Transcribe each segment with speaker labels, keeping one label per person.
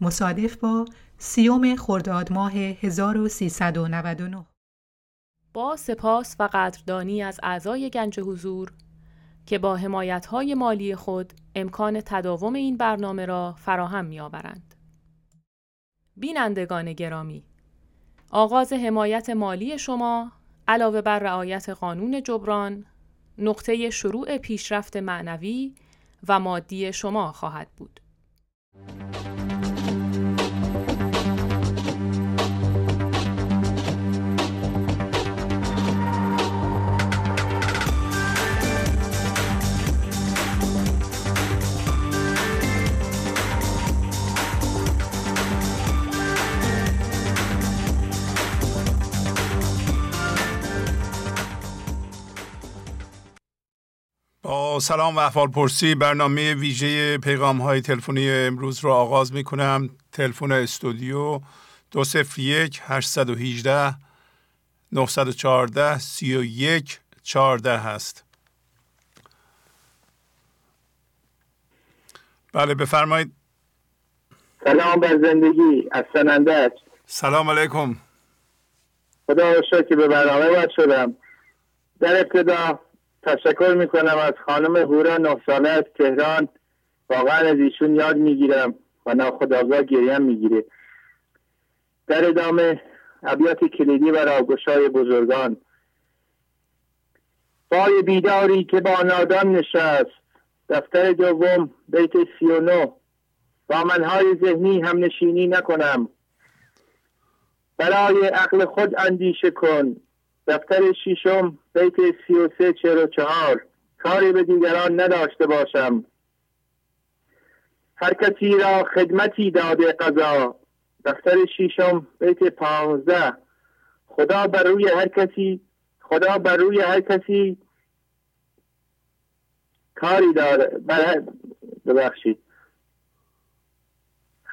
Speaker 1: مصادف با سیوم خرداد ماه 1399
Speaker 2: با سپاس و قدردانی از اعضای گنج حضور که با حمایت‌های مالی خود امکان تداوم این برنامه را فراهم می‌آورند. بینندگان گرامی آغاز حمایت مالی شما علاوه بر رعایت قانون جبران نقطه شروع پیشرفت معنوی و مادی شما خواهد بود.
Speaker 3: با سلام و احوال پرسی. برنامه ویژه پیغام های تلفنی امروز رو آغاز می کنم تلفن استودیو 201 818 914 31 14 هست. بله بفرمایید.
Speaker 4: سلام بر زندگی. از سننده
Speaker 3: سلام علیکم.
Speaker 4: خدا که به برنامه باید شدم. در ابتدا تشکر می‌کنم از خانم هورا نه ساله از تهران. واقعا از ایشون یاد می‌گیرم و ناخداگاه گریم می‌گیره در ادامه ابیات کلیدی و راگشای بزرگان. پای بیداری که با نادان نشست. دفتر دوم بیت سی و نو با منهای ذهنی هم نشینی نکنم. برای عقل خود اندیشه کن. دفتر شیشم بیت سی و سه چهر و چهار. کاری به دیگران نداشته باشم. هر کسی را خدمتی داده قضا. دفتر شیشم بیت پانزده. خدا بر روی هر کسی خدا بر روی هر کسی کاری داره. ببخشید.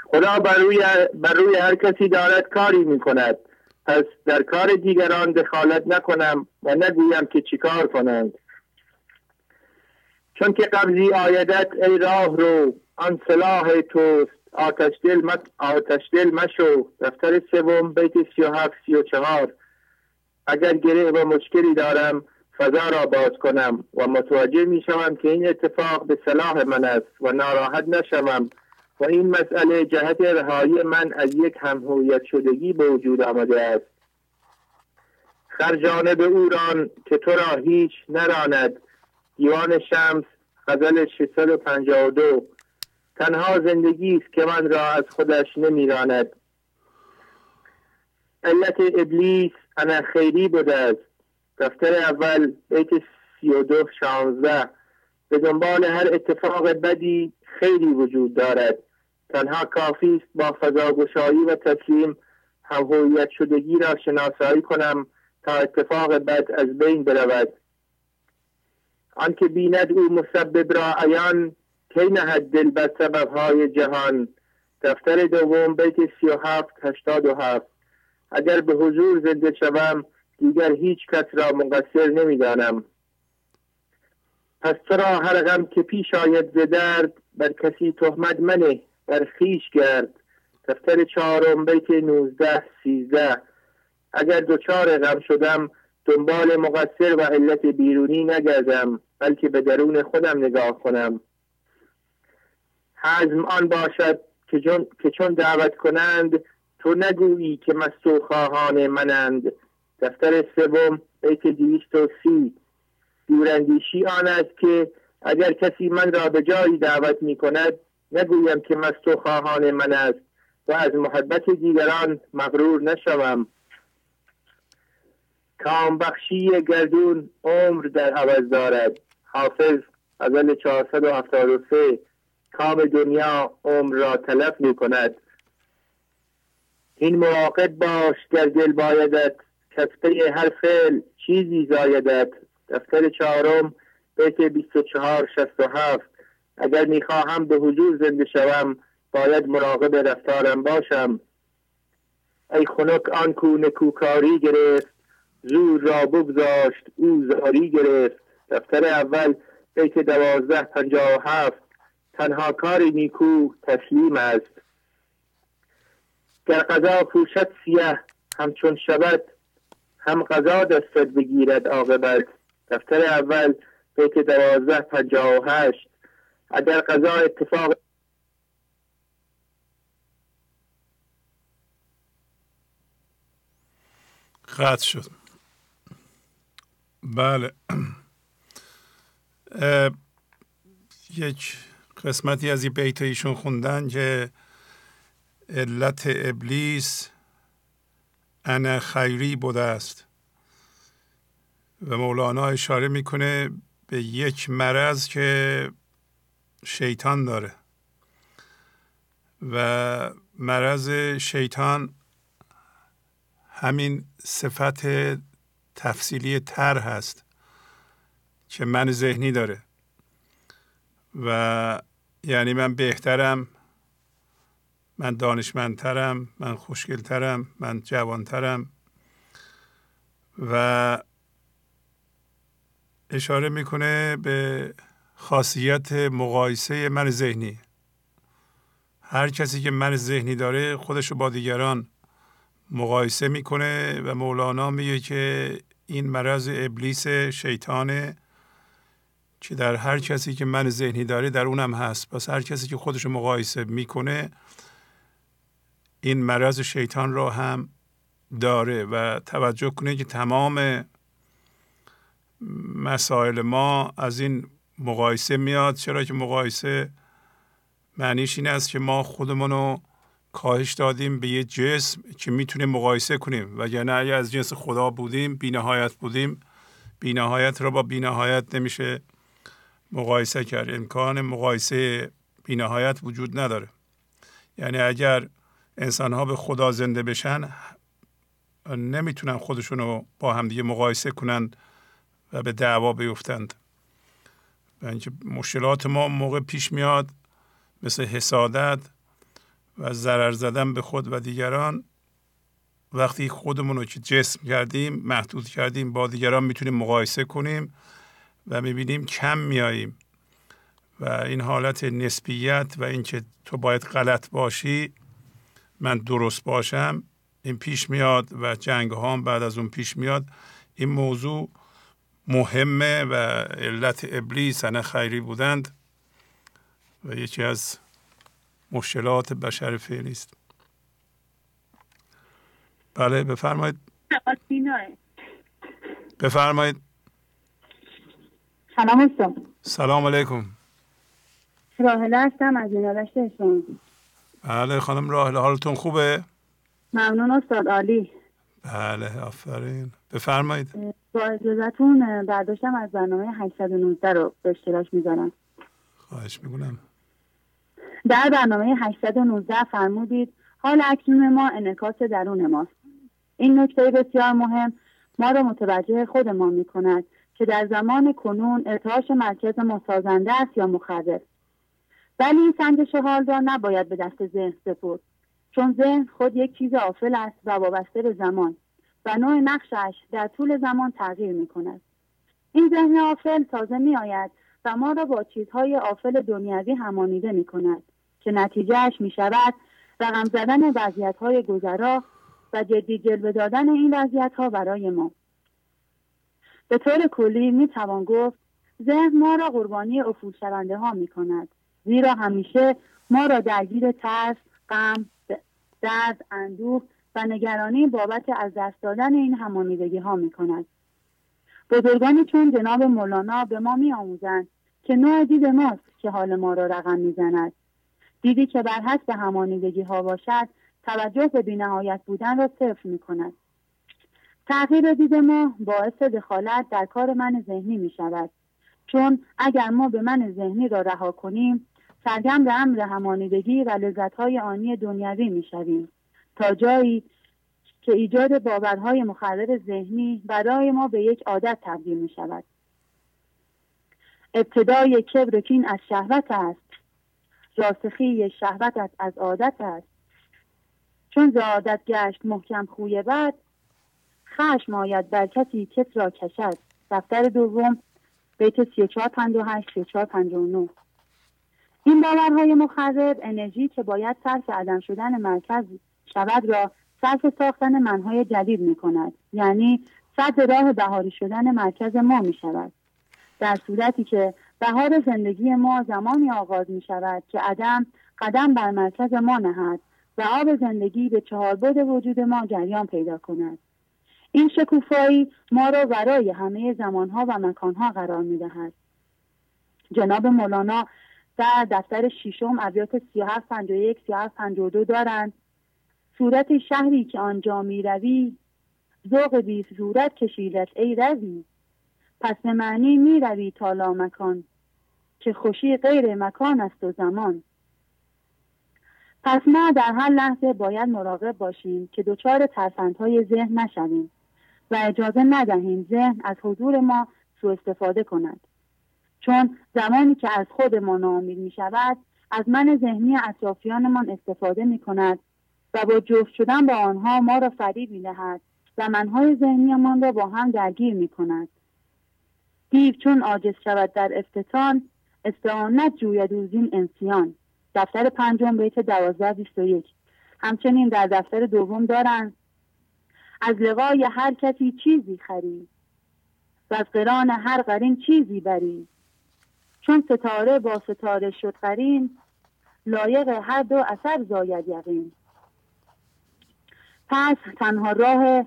Speaker 4: خدا بر روی, بر روی هر کسی دارد کاری می کند پس در کار دیگران دخالت نکنم و نگویم که چیکار کنند. چون که قبضی آیدت ای راه رو آن صلاح توست. آتش دل, آتش دل مشو. دفتر سوم بیت سی و هفت سی و چهار. اگر گره و مشکلی دارم فضا را باز کنم و متوجه می شوم که این اتفاق به صلاح من است و ناراحت نشوم. و این مسئله جهت رهایی من از یک همهویت شدگی به وجود آمده است. خرجانه به او ران که تو را هیچ نراند. دیوان شمس غزل 652 تنها زندگی است که من را از خودش نمیراند. علت ابلیس انا خیری بوده است. دفتر اول بیت 32 16 به دنبال هر اتفاق بدی خیلی وجود دارد. تنها کافی است با فضاگشایی و تسلیم هویت شدگی را شناسایی کنم تا اتفاق بد از بین برود. آنکه بیند او مسبب را عیان کی نهد دل بر سببهای جهان؟ دفتر دوم بیت سی و هفت هشتاد و هفت. اگر به حضور زنده شوم دیگر هیچ کس را مقصر نمی‌دانم. پس چرا هر غم که پیش آید ز درد بر کسی تهمت منه بر خیش گرد. دفتر چهارم بیت نوزده سیزده. اگر دچار غم شدم دنبال مقصر و علت بیرونی نگردم بلکه به درون خودم نگاه کنم. حزم آن باشد که چون دعوت کنند تو نگویی که مستو خواهان منند. دفتر سوم بیت دویست و سی. دوراندیشی آن است که اگر کسی من را به جایی دعوت می کند نگویم که مست خواهان من است و از محبت دیگران مغرور نشوم. کام بخشی گردون عمر در عوض دارد. حافظ اول 473 کام دنیا عمر را تلف می کند این مراقب باش در دل بایدت کسته هر فعل چیزی زایدت. دفتر چهارم بیت 24 67 اگر می‌خواهم به حضور زنده شوم باید مراقب رفتارم باشم. ای خنک آن کو نکوکاری گرفت. زور را بگذاشت او زاری گرفت. دفتر اول بیت دوازده پنجاه و هفت. تنها کاری نیکو تسلیم است. گر قضا پوشد سیه همچون شود هم قضا دستت بگیرد عاقبت. دفتر اول بیت دوازده پنجاه و هشت. اگر قضا اتفاق
Speaker 3: قطع شد. بله. یک قسمتی از این بیت ایشون خوندن که علت ابلیس انا خیری بوده است. و مولانا اشاره می‌کنه به یک مرض که شیطان داره و مرض شیطان همین صفت تفصیلی تر هست که من ذهنی داره و یعنی من بهترم من دانشمندترم من خوشگلترم من جوانترم و اشاره می‌کنه به خاصیت مقایسه من ذهنی. هر کسی که من ذهنی داره خودش رو با دیگران مقایسه می‌کنه و مولانا میگه که این مرض ابلیس شیطانه که در هر کسی که من ذهنی داره در اونم هست. پس هر کسی که خودش مقایسه می‌کنه این مرض شیطان را هم داره و توجه کنه که تمام مسائل ما از این مقایسه میاد. چرا که مقایسه معنیش این است که ما خودمون رو کاهش دادیم به یه جسم که می‌تونیم مقایسه کنیم. و یعنی اگه از جنس خدا بودیم بینهایت بودیم بینهایت را با بینهایت نمیشه مقایسه کرد. امکان مقایسه بینهایت وجود نداره. یعنی اگر انسان ها به خدا زنده بشن نمی‌تونن خودشون رو با همدیگه مقایسه کنند و به دعوا بیفتند. و اینکه مشکلات ما موقع پیش میاد مثل حسادت و ضرر زدن به خود و دیگران وقتی خودمون رو که جسم کردیم محدود کردیم با دیگران می‌تونیم مقایسه کنیم و می‌بینیم کم میاییم و این حالت نسبیت و اینکه تو باید غلط باشی من درست باشم این پیش میاد و جنگ ها بعد از اون پیش میاد. این موضوع مهمه و علت ابلیس نه خیری بودند و یکی از مشکلات بشر فعلی است. بله بفرمایید. بفرمایید.
Speaker 5: سلام
Speaker 3: سلام علیکم.
Speaker 5: راهله هستم از شما
Speaker 3: بله خانم راهله حالتون خوبه؟
Speaker 5: ممنون استاد عالی.
Speaker 3: بله آفرین. بفرمایید.
Speaker 5: با اجازتون برداشتم از برنامه 819 رو به اشتراک می‌ذارم.
Speaker 3: خواهش می‌کنم.
Speaker 5: در برنامه 819 فرمودید حال اکنون ما انکاس درون ماست. این نکته بسیار مهم ما را متوجه خودمان می کند که در زمان کنون ارتعاش مرکز ما سازنده است یا مخرب. ولی این سنجش حال را نباید به دست ذهن سپرد چون ذهن خود یک چیز آفل است و وابسته به زمان. و نوع نقشش در طول زمان تغییر می کند. این ذهن آفل تازه می آید و ما را با چیزهای آفل دنیوی همانیده می کند که نتیجهش می شود رقم زدن وضعیت های گذرا و جدی جلوه دادن این وضعیت ها برای ما. به طور کلی می توان گفت ذهن ما را قربانی افول شونده ها می کند زیرا همیشه ما را درگیر ترس، غم، درد، اندوه و نگرانی بابت از دست دادن این همانیدگی ها می کند. بزرگانی چون جناب مولانا به ما می آموزند که نوع دید ماست که حال ما را رقم می‌زند. دیدی که بر حسب همانیدگی ها باشد توجه به بینهایت بودن را صفر می کند تغییر دید ما باعث دخالت در کار من ذهنی می شود چون اگر ما به من ذهنی را رها کنیم سرگم به امر همانیدگی و لذتهای آنی دنیوی می شویم تا جایی که ایجاد باورهای مخرب ذهنی برای ما به یک عادت تبدیل می شود ابتدای کبر کین از شهوت است. راسخی شهوت از عادت است. چون ز عادت گشت محکم خوی بد خشم آید بر کسی کس را کشد. دفتر دوم بیت 3458 3459 این باورهای مخرب انرژی که باید صرف عدم شدن مرکز شود را صرف ساختن منهای جدید می کند یعنی صد راه بهاری شدن مرکز ما می شود در صورتی که بهار زندگی ما زمانی آغاز می شود که عدم قدم بر مرکز ما نهد و آب زندگی به چهار بود وجود ما جریان پیدا کند. این شکوفایی ما را ورای همه زمانها و مکانها قرار می دهد. جناب مولانا در دفتر ششم ابیات 3751 3752 دارند. صورت شهری که آنجا می روی ذوق بی صورت کشیدت ای روی. پس به معنی می روی تالا مکان که خوشی غیر مکان است و زمان. پس ما در هر لحظه باید مراقب باشیم که دچار ترفندهای ذهن نشویم و اجازه ندهیم ذهن از حضور ما سوء استفاده کند. چون زمانی که از خود ما ناامید می شود از من ذهنی اطرافیانمان استفاده می کند و با جفت شدن با آنها ما را فریب می دهد و منهای ذهنیمان را با هم درگیر می کند دیو چون عاجز شود در افتتان استعانت جوید این انسیان. دفتر پنجم بیت دوازده بیست و یک. همچنین در دفتر دوم دارند از لقای هر کسی چیزی خری و از قران هر قرین چیزی بری چون ستاره با ستاره شد قرین لایق هر دو اثر زاید یقین. پس تنها راه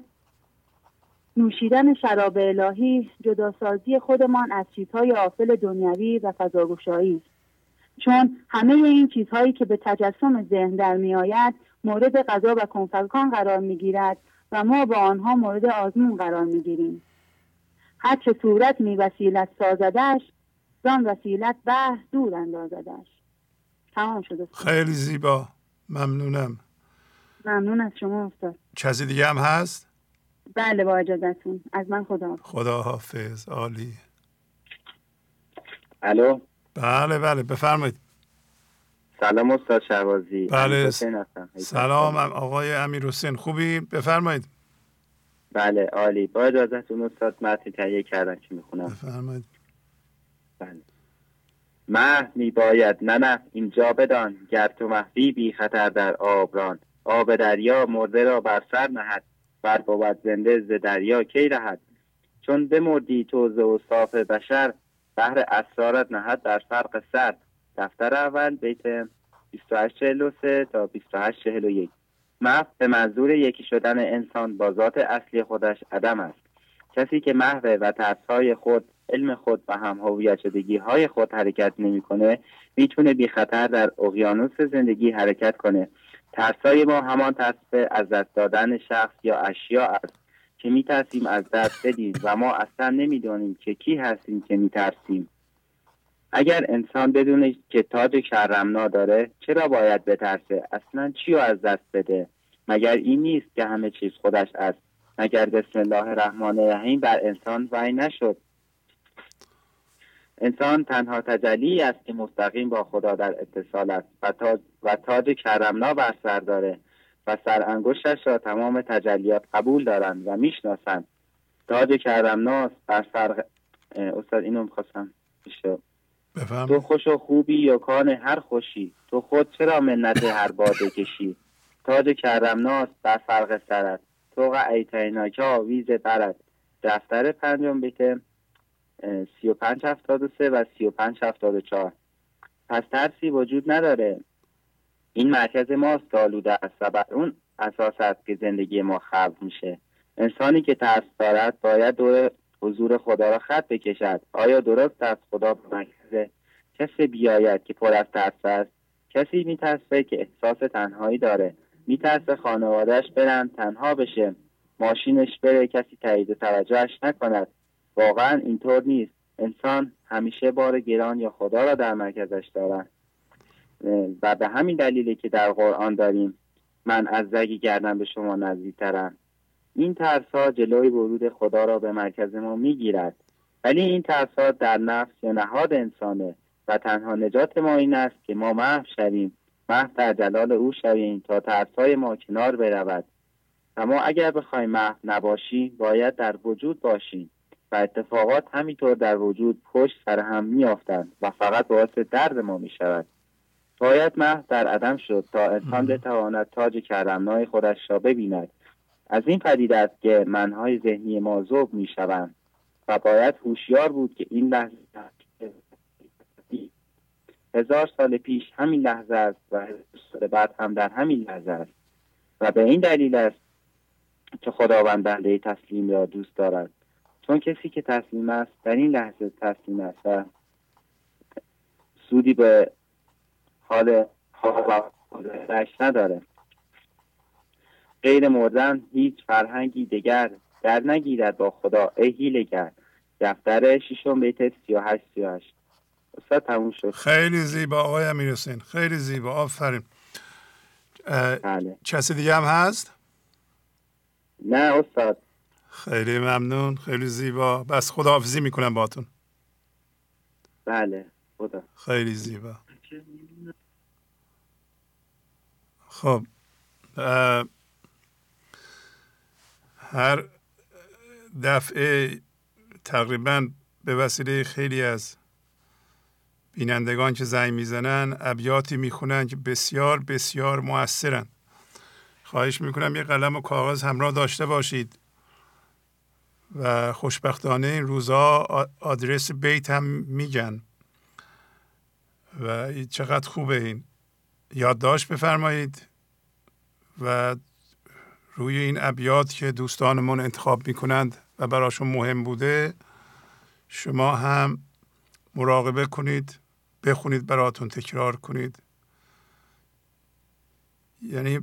Speaker 5: نوشیدن شراب الهی جداسازی خودمان از چیزهای آفل دنیوی و فضاگوشایی است. چون همه این چیزهایی که به تجسم ذهن در میآید مورد غذا و کنفکان قرار می‌گیرد و ما با آنها مورد آزمون قرار می‌گیریم. هر چه صورت می وسیلت سازدش زان وسیلت به دور اندازدش تمام شده.
Speaker 3: خیلی زیبا. ممنونم.
Speaker 5: ممنون از شما استاد.
Speaker 3: چیزی دیگه هم هست؟
Speaker 5: بله با اجازتون از من خدا
Speaker 3: خدا حافظ. عالی.
Speaker 6: الو؟
Speaker 3: بله بله. بفرمایید.
Speaker 6: سلام استاد شهبازی.
Speaker 3: بله. سلام آقای امیر حسین خوبی؟ بفرمایید.
Speaker 6: بله عالی. با اجازتون استاد متنی تهیه کردم که می‌خونم.
Speaker 3: بفرمایید.
Speaker 6: بله. مه میباید نه اینجا بدان. گر تو محوی بی خطر در آبران. آب دریا مرده را بر سر نهد بر بود زنده ز دریا کی رهد؟ چون بمردی تو ز اوصاف بشر بهر اسرارت نهد در فرق سر. دفتر اول بیت 2843 تا 2841 محو به منظور یکی شدن انسان با ذات اصلی خودش عدم است. کسی که محو و ترسهای خود علم خود و هم هویت شدگی های خود حرکت نمی‌کنه می‌تونه بی خطر در اقیانوس زندگی حرکت کنه. ترسای ما همان ترس از دست دادن شخص یا اشیا است که میترسیم از دست بدیم و ما اصلا نمی‌دانیم که کی هستیم که میترسیم. اگر انسان بدونه که تاج کرمنا داره چرا باید بترسه؟ اصلا چی رو از دست بده؟ مگر این نیست که همه چیز خودش است؟ مگر بسم الله الرحمن الرحیم بر انسان وحی نشد؟ انسان تنها تجلی است که مستقیم با خدا در اتصال است و تاج, و تاج کرمنا بر سر داره و سر انگشتش را تمام تجلیات قبول دارند و می‌شناسند. تاج کرمناست بر سر استاد اینو می‌خواستم تو خوش و خوبی یا کان هر خوشی؟ تو خود چرا منت هر باده کشی؟ تاج کرمناست بر فرق سرت تو ایتیناکا آویز برد. دفتر پنجم بیت سی و پنج هفتاد و سه و سی و پنج هفتاد و چهار. پس ترسی وجود نداره. این مرکز ماست آلوده است و بر اون اساس است که زندگی ما خلق میشه. انسانی که ترس دارد باید دور حضور خدا را خط بکشد. آیا درست است خدا به مرکز کسی بیاید که پر از ترس است؟ کسی میترسه که احساس تنهایی داره. میترسه خانوادهش برن تنها بشه. ماشینش بره کسی تایید توجهش نکند. واقعا اینطور نیست. انسان همیشه بار گران یا خدا را در مرکزش دارد. و به همین دلیلی که در قرآن داریم من از زگی گردن به شما نزدیکترم. این ترس ها جلوی ورود خدا را به مرکز ما می‌گیرد. ولی این ترس ها در نفس یا نهاد انسانه و تنها نجات ما این است که ما محو شویم. محو در جلال او شویم تا ترس های ما کنار برود. و ما اگر بخوایم محو نباشیم باید در وجود باشیم. و اتفاقات همینطور در وجود پشت سر هم میافتند و فقط باعث درد ما می شود باید محو در عدم شد تا انسان بتواند تاج کرمنای خودش را ببیند. از این پدید است که منهای ذهنی ما ذوب می شوند و باید هوشیار بود که این لحظه هزار سال پیش همین لحظه است و هزار سال بعد هم در همین لحظه است. و به این دلیل است که خداوند بنده تسلیم را دوست دارد. چون کسی که تسلیم است در این لحظه تسلیم است و سودی به حال خواب نداره. غیر مردن هیچ فرهنگی دیگر در نگیرد با خدا. ای هیلگر دفتر ششم بیت 38 38 استاد تموم شد.
Speaker 3: خیلی زیبا آقای امیر خیلی زیبا. آفرین. بله. کسی دیگه هم هست؟
Speaker 6: نه استاد.
Speaker 3: خیلی ممنون خیلی زیبا. بس خداحافظی می‌کنم باتون
Speaker 6: بله خدا.
Speaker 3: خیلی زیبا. خب هر دفعه تقریبا به وسیله خیلی از بینندگان که زنگ می‌زنن ابیاتی می‌خونن که بسیار بسیار موثرن خواهش می‌کنم یه قلم و کاغذ همراه داشته باشید. و خوشبختانه این روزها آدرس بیت هم میگن. و چقدر خوبه این. یادداشت بفرمایید و روی این ابیات که دوستانمون انتخاب می‌کنند و براشون مهم بوده شما هم مراقبه کنید بخونید براتون تکرار کنید. یعنی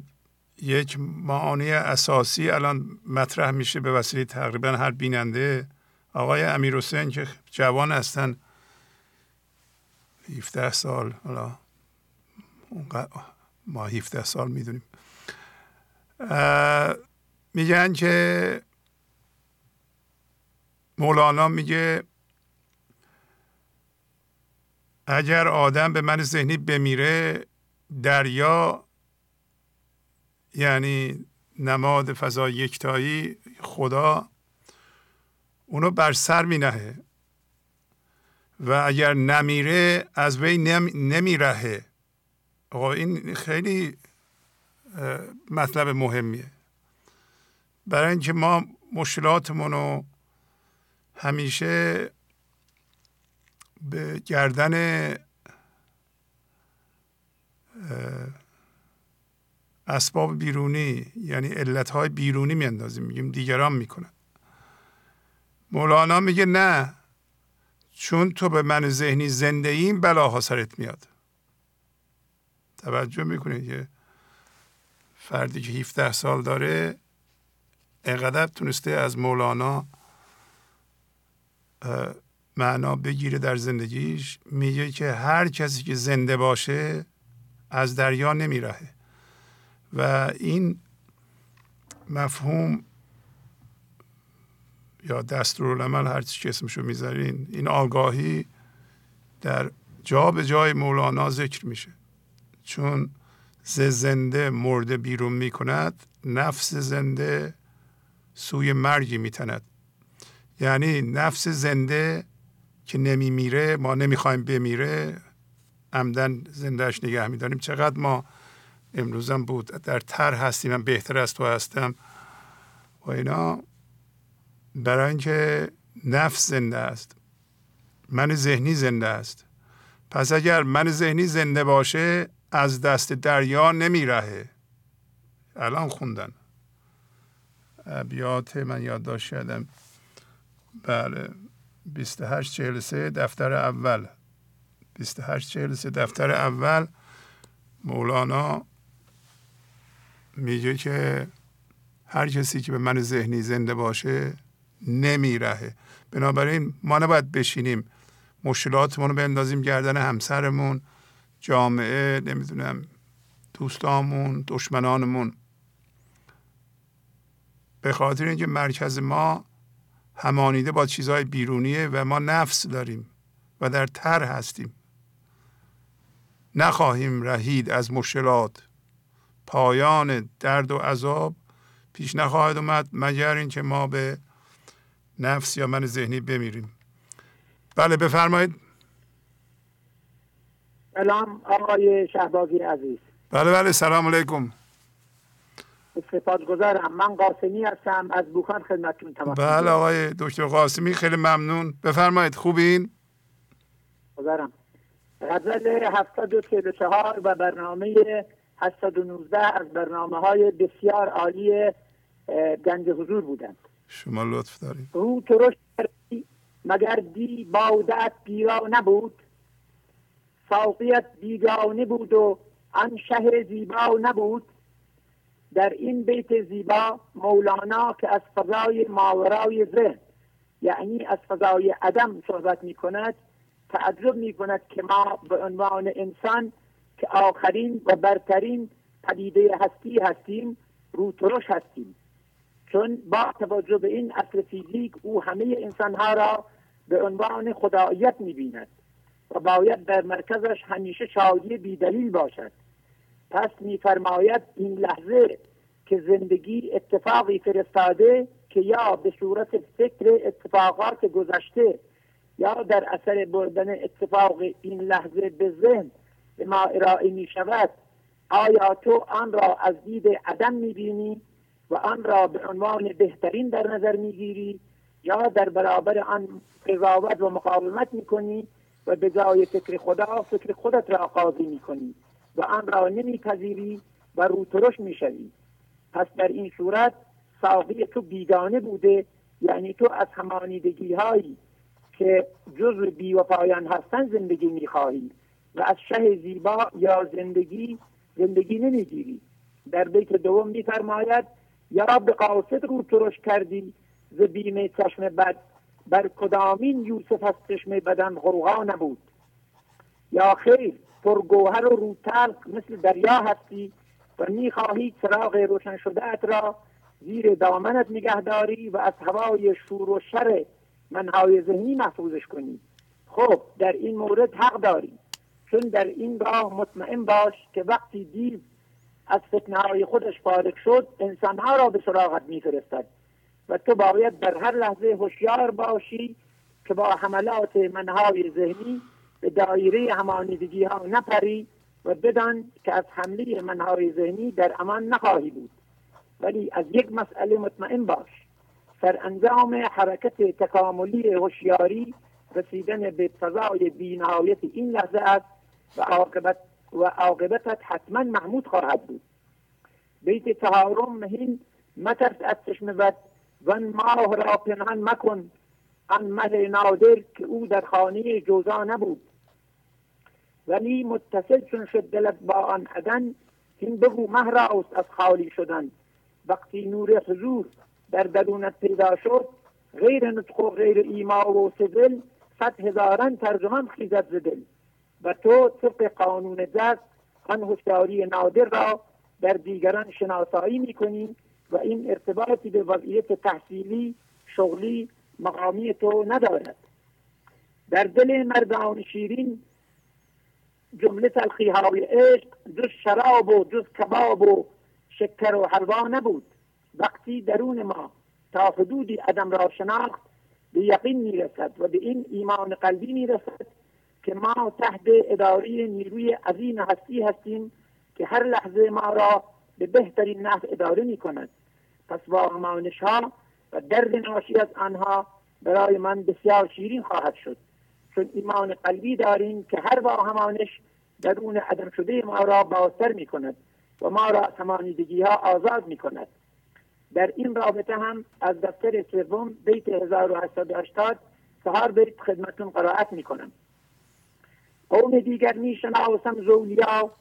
Speaker 3: یک معانی اساسی الان مطرح میشه به وسیله تقریبا هر بیننده. آقای امیر حسین که جوان هستن. 17 سال حالا ما 17 سال می‌دونیم. میگن که مولانا میگه اگر آدم به من ذهنی بمیره دریا یعنی نماد فضا یکتایی خدا اونو بر سر می نهه و اگر نمیره از وی نم نمیرهه. آقا این خیلی مطلب مهمیه. برای اینکه ما مشکلاتمون رو همیشه به گردن اسباب بیرونی یعنی علتهای بیرونی میاندازیم. میگیم دیگران می‌کنن. مولانا میگه نه چون تو به من ذهنی زنده این بلاها سرت میاد. توجه می‌کنید که فردی که 17 سال داره انقدر تونسته از مولانا معنا بگیره در زندگیش. میگه که هر کسی که زنده باشه از دریا نمیرهه. و این مفهوم یا دستورالعمل هر چی که اسمشو می‌ذارین این آگاهی در جا به جای مولانا ذکر میشه. چون ز زنده مرده بیرون می‌کند نفس زنده سوی مرگی میتند. یعنی نفس زنده که نمیمیره ما نمی‌خوایم بمیره عمدن زندهش نگه میداریم. چقدر ما امروزم بود. در تر هستیم من بهتر از تو هستم. و اینا. برای اینکه نفس زنده است. من ذهنی زنده است. پس اگر من ذهنی زنده باشه از دست دریا نمیرهه. الان خوندن. ابیات من یادداشت کردم. بله. 2843 دفتر اول. 2843 دفتر اول. مولانا میگه که هر کسی که به من ذهنی زنده باشه نمیرهه. بنابراین ما نباید بشینیم مشکلاتمون رو بندازیم گردن همسرمون جامعه نمی‌دونم دوستامون دشمنانمون. به خاطر اینکه مرکز ما همانیده با چیزهای بیرونیه و ما نفس داریم و در تر هستیم. نخواهیم رهید از مشکلات. پایان درد و عذاب پیش نخواهد اومد مگر اینکه ما به نفس یا من ذهنی بمیریم. بله بفرمایید.
Speaker 7: سلام آقای شهبازی عزیز.
Speaker 3: بله بله سلام علیکم.
Speaker 7: سپاسگزارم. من قاسمی هستم از بوخان خدمتتون تماس
Speaker 3: بله آقای دکتر قاسمی خیلی ممنون. بفرمایید خوبین؟
Speaker 7: گذارم غزل 744 و برنامه 819 از برنامه های بسیار عالی گنج حضور بودند.
Speaker 3: شما لطف دارید.
Speaker 7: رو ترش مگر دی بودت بیرا نبود؟ ساقیت بیگانه بود و آن شهر زیبا نبود. در این بیت زیبا مولانا که از فضای ماورای ذهن یعنی از فضای عدم صحبت می کند تعجب می کند که ما به عنوان انسان که آخرین و برترین پدیده هستی هستیم رو ترش هستیم. چون با توجه به این اصل فیزیک او همه انسانها را به عنوان خدایت می بیند و باید در مرکزش همیشه شادی بیدلیل باشد. پس میفرماید این لحظه که زندگی اتفاقی فرستاده که یا به صورت فکر اتفاقات گذشته یا در اثر بردن اتفاق این لحظه به ذهن به ما ارائه می شود آیا تو آن را از دید عدم می بینی و آن را به عنوان بهترین در نظر می گیری یا در برابر آن قضاوت و مقاومت می کنی و به جای فکر خدا فکر خودت را قاضی می کنی و آن را نمیپذیری و روترش می‌شوی پس در این صورت ساقی تو بیگانه بوده یعنی تو از همانیدگی هایی که جزء بی و پایان هستن زندگی می‌خواهی و از شه زیبا یا زندگی زندگی نمی‌گیری. در بیت دوم میفرماید یا به قاصد رو ترش کردی ز بیم چشم بد بر کدامین یوسف از چشم بدن غوغا نبود. یا خیر پرگوهر و روتلق مثل دریا هستی و می‌خواهی چراغ روشن شده را زیر دامنت نگهداری و از هوای شور و شر منهای ذهنی محفوظش کنی. خب در این مورد حق داری. چون در این راه مطمئن باش که وقتی دیو از فتنه خودش فارغ شد انسانها را به سراغت میفرستد. و تو باید در هر لحظه هوشیار باشی که با حملات منهای ذهنی به دایره همانیدگی ها نپری و بدان که از حمله منهای ذهنی در امان نخواهی بود. ولی از یک مسئله مطمئن باش. انجام حرکت تکاملی هوشیاری رسیدن به فضای بینهایت این لحظه است و عاقبت و عاقبتت حتما محمود خواهد بود. بیت چهارم مهین مترس از چشم بد و ماه را پنهان مکن. آن مه نادر که او در خانه جوزا نبود. ولی متصل چون شد دلت با آن عدن این بگو مه از خالی شدن. وقتی نور حضور در درونت پیدا شد غیر نطق و غیر ایما و سدل صد هزاران ترجمان خیزد زدل و تو طبق قانون دست آن هوشیاری نادر را در دیگران شناسایی می‌کنی و این ارتباطی به وضعیت تحصیلی شغلی مقامی تو ندارد. در دل مردان شیرین جمله تلخی های عشق جز شراب و جز کباب و شکر و حلوا نبود. وقتی درون ما تا حدودی عدم را شناخت به یقین می‌رسد و به این ایمان قلبی می‌رسد که ما تحت اداره نیروی عظیم هستی هستیم که هر لحظه ما را به بهترین نحو اداره می کند پس واهمانش ها و درد ناشی از آنها برای من بسیار شیرین خواهد شد. چون ایمان قلبی داریم که هر واهمانش درون عدم شده ما را بازتر می کند و ما را تمانیدگی ها آزاد می کند در این رابطه هم از دفتر سوم بیت 1880 چهار بیت خدمتون قرائت می کنم قوم دیگر می شناسم زولیا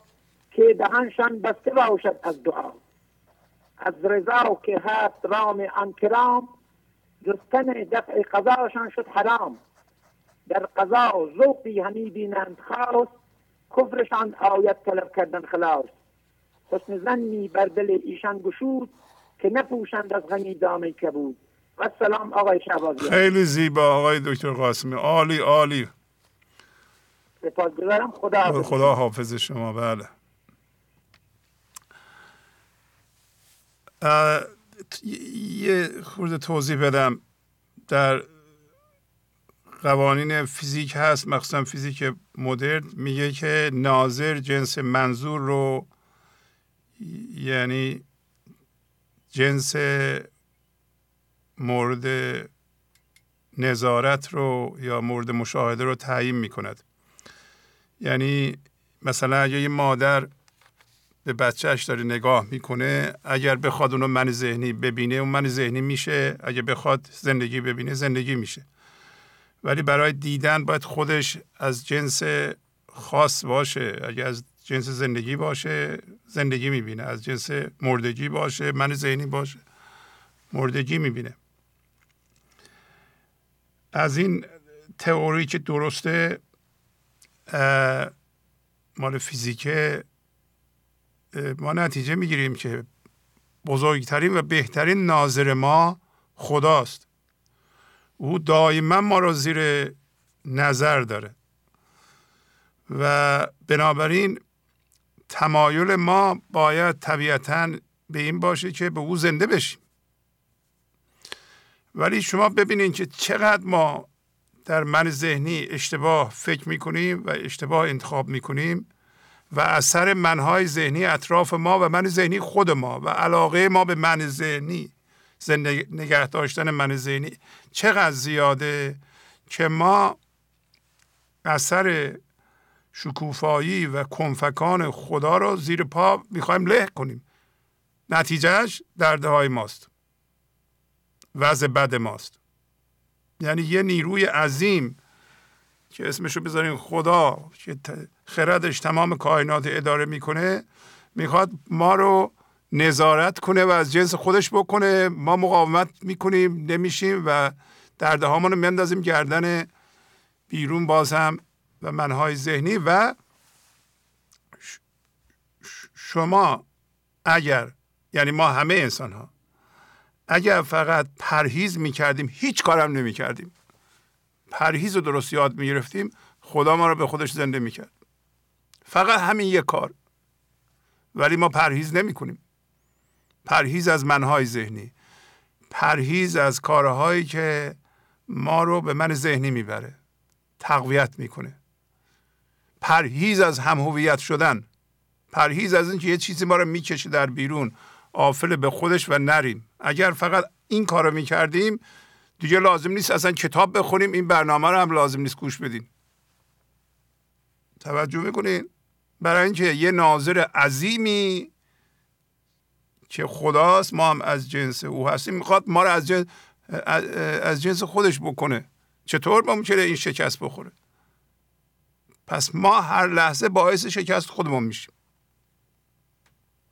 Speaker 7: که دهنشان بسته باشد از دعا. از رضا که هست رام انکرام جستن دفع قضاشان شد حرام. در قضا ذوقی همی بینند خاص کفرشان آیت طلب کردن خلاص. حسن زنی بر دل ایشان گشود که نپوشند از غمی دامه کبود. و سلام آقای شعبازی
Speaker 3: خیلی زیبا آقای دکتر قاسمی. عالی عالی.
Speaker 7: سپاسگزارم خدا حافظ.
Speaker 3: خدا حافظ شما. بله. یه خورده توضیح بدم. در قوانین فیزیک هست مخصوصا فیزیک مدرن میگه که ناظر جنس منظور رو یعنی جنس مورد نظارت رو یا مورد مشاهده رو تعیین می کند یعنی مثلا اگه یه مادر به بچهش داره نگاه می‌کنه اگر بخواد اونو من ذهنی ببینه اون من ذهنی میشه. اگه بخواد زندگی ببینه زندگی میشه. ولی برای دیدن باید خودش از جنس خاص باشه. اگه از جنس زندگی باشه زندگی می‌بینه. از جنس مردگی باشه من ذهنی باشه مردگی می‌بینه. از این تئوری که درسته مال فیزیکه ما نتیجه می‌گیریم که بزرگترین و بهترین ناظر ما خداست. او دائما ما را زیر نظر داره. و بنابراین تمایل ما باید طبیعتا به این باشه که به او زنده بشیم. ولی شما ببینید که چقدر ما در من ذهنی اشتباه فکر می‌کنیم و اشتباه انتخاب می‌کنیم و اثر منهای ذهنی اطراف ما و من ذهنی خود ما و علاقه ما به من ذهنی زنده نگه داشتن من ذهنی چقدر زیاده که ما اثر شکوفایی و کنفکان خدا رو زیر پا می‌خوایم له کنیم. نتیجهش درده های ماست. وضع بد ماست. یعنی یه نیروی عظیم که اسمشو بذاریم خدا که خردش تمام کائنات اداره می‌کنه می‌خواد ما رو نظارت کنه و از جنس خودش بکنه. ما مقاومت می‌کنیم نمیشیم و درده رو مندازیم گردن بیرون باز هم و منهای ذهنی. و شما اگر یعنی ما همه انسان ها اگر فقط پرهیز می‌کردیم هیچ کارم نمی‌کردیم. پرهیز رو درست یاد می‌گرفتیم خدا ما رو به خودش زنده می‌کرد. فقط همین یک کار. ولی ما پرهیز نمی کنیم پرهیز از منهای ذهنی. پرهیز از کارهایی که ما رو به من ذهنی می‌بره. تقویت می‌کنه. پرهیز از هم شدن. پرهیز از اینکه یه چیزی ما رو می‌کشه در بیرون. آفل به خودش و نریم. اگر فقط این کار رو می‌کردیم دیگه لازم نیست اصلا کتاب بخونیم این برنامه رو هم لازم نیست گوش بدیم توجه می‌کنین؟ برای اینکه یه ناظر عظیمی که خداست ما هم از جنس او هستیم می‌خواد ما رو از جنس, از جنس خودش بکنه. چطور ممکنه این شکست بخوره؟ پس ما هر لحظه باعث شکست خودمون میشیم.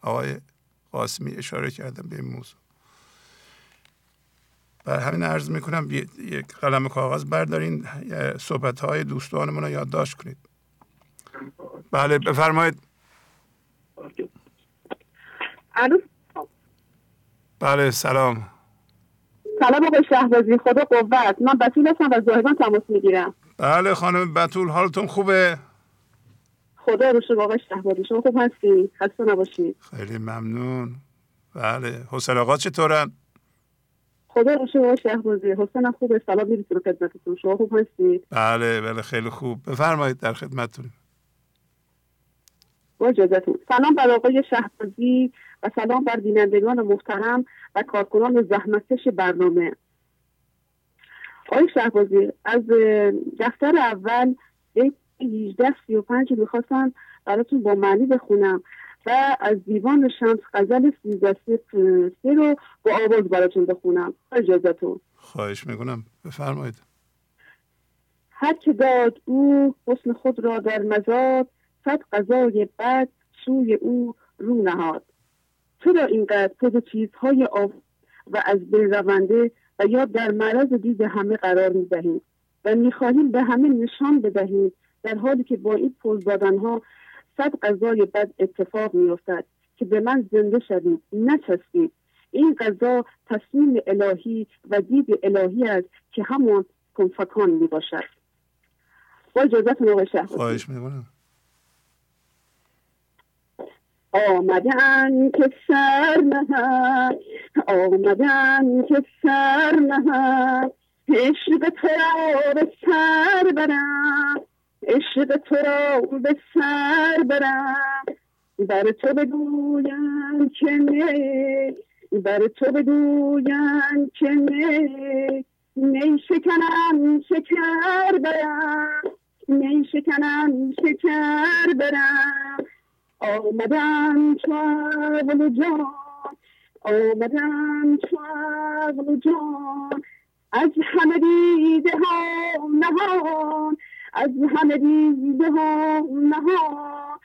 Speaker 3: آقای قاسمی اشاره کردم به این موضوع. بر همین عرض می‌کنم یک قلم کاغذ بردارین صحبت های دوستانمون رو یادداشت کنید. بله بفرمایید. بله سلام.
Speaker 8: سلام آقای شهبازی خدا قوت. من بطول هستم و زاهدان تماس می‌گیرم.
Speaker 3: بله خانم بطول حالتون خوبه؟
Speaker 8: خدا رو شما آقای شهبازی. شما خوب هستی؟ خسته نباشید
Speaker 3: خیلی ممنون. بله. حسین آقا چطورن؟
Speaker 8: خدا رو شما شهبازی. حسین خوبه. سلام میرسونه خدمتتون. شما خوب هستید
Speaker 3: بله بله. خیلی خوب. بفرمایید در خدمتتونیم
Speaker 8: با اجازتون سلام بر آقای شهبازی و سلام بر بینندگان محترم و کارکنان زحمتکش برنامه. آقای شهبازی از دفتر اول بیت 18 35 می‌خواستم براتون با معنی بخونم
Speaker 9: و از دیوان شمس غزل سیزدسته سه رو با آواز براتون بخونم. اجازتون
Speaker 3: خواهش می‌کنم. بفرمایید.
Speaker 9: هر که داد او حسن خود را در مزاد صد غذای بد سوی او رو نهاد. چرا اینقدر تو چیزهای آف و از بین رونده و یا در معرض دید همه قرار می‌دهیم و می‌خواهیم به همه نشان بدهیم در حالی که با این پوز دادن ها صد غذای بد اتفاق میافتد که به من زنده شوید نچستید این غذا تصمیم الهی و دید الهی است که همون کنفکان می باشد با اجازت آقای
Speaker 3: خواهش می‌کنم.
Speaker 9: آمدن که سر نهد آمدن که سر نهد. عشق تو را به سر برم. عشق تو را به سر برم. بر تو بگویم که نه. بر تو بگویم که نه. می شکنم شکر برم. می شکنم شکر برم. آمدم چاول جان. آمدم چاول جان. از همه دیده ها نهان. از همه دیده ها نهان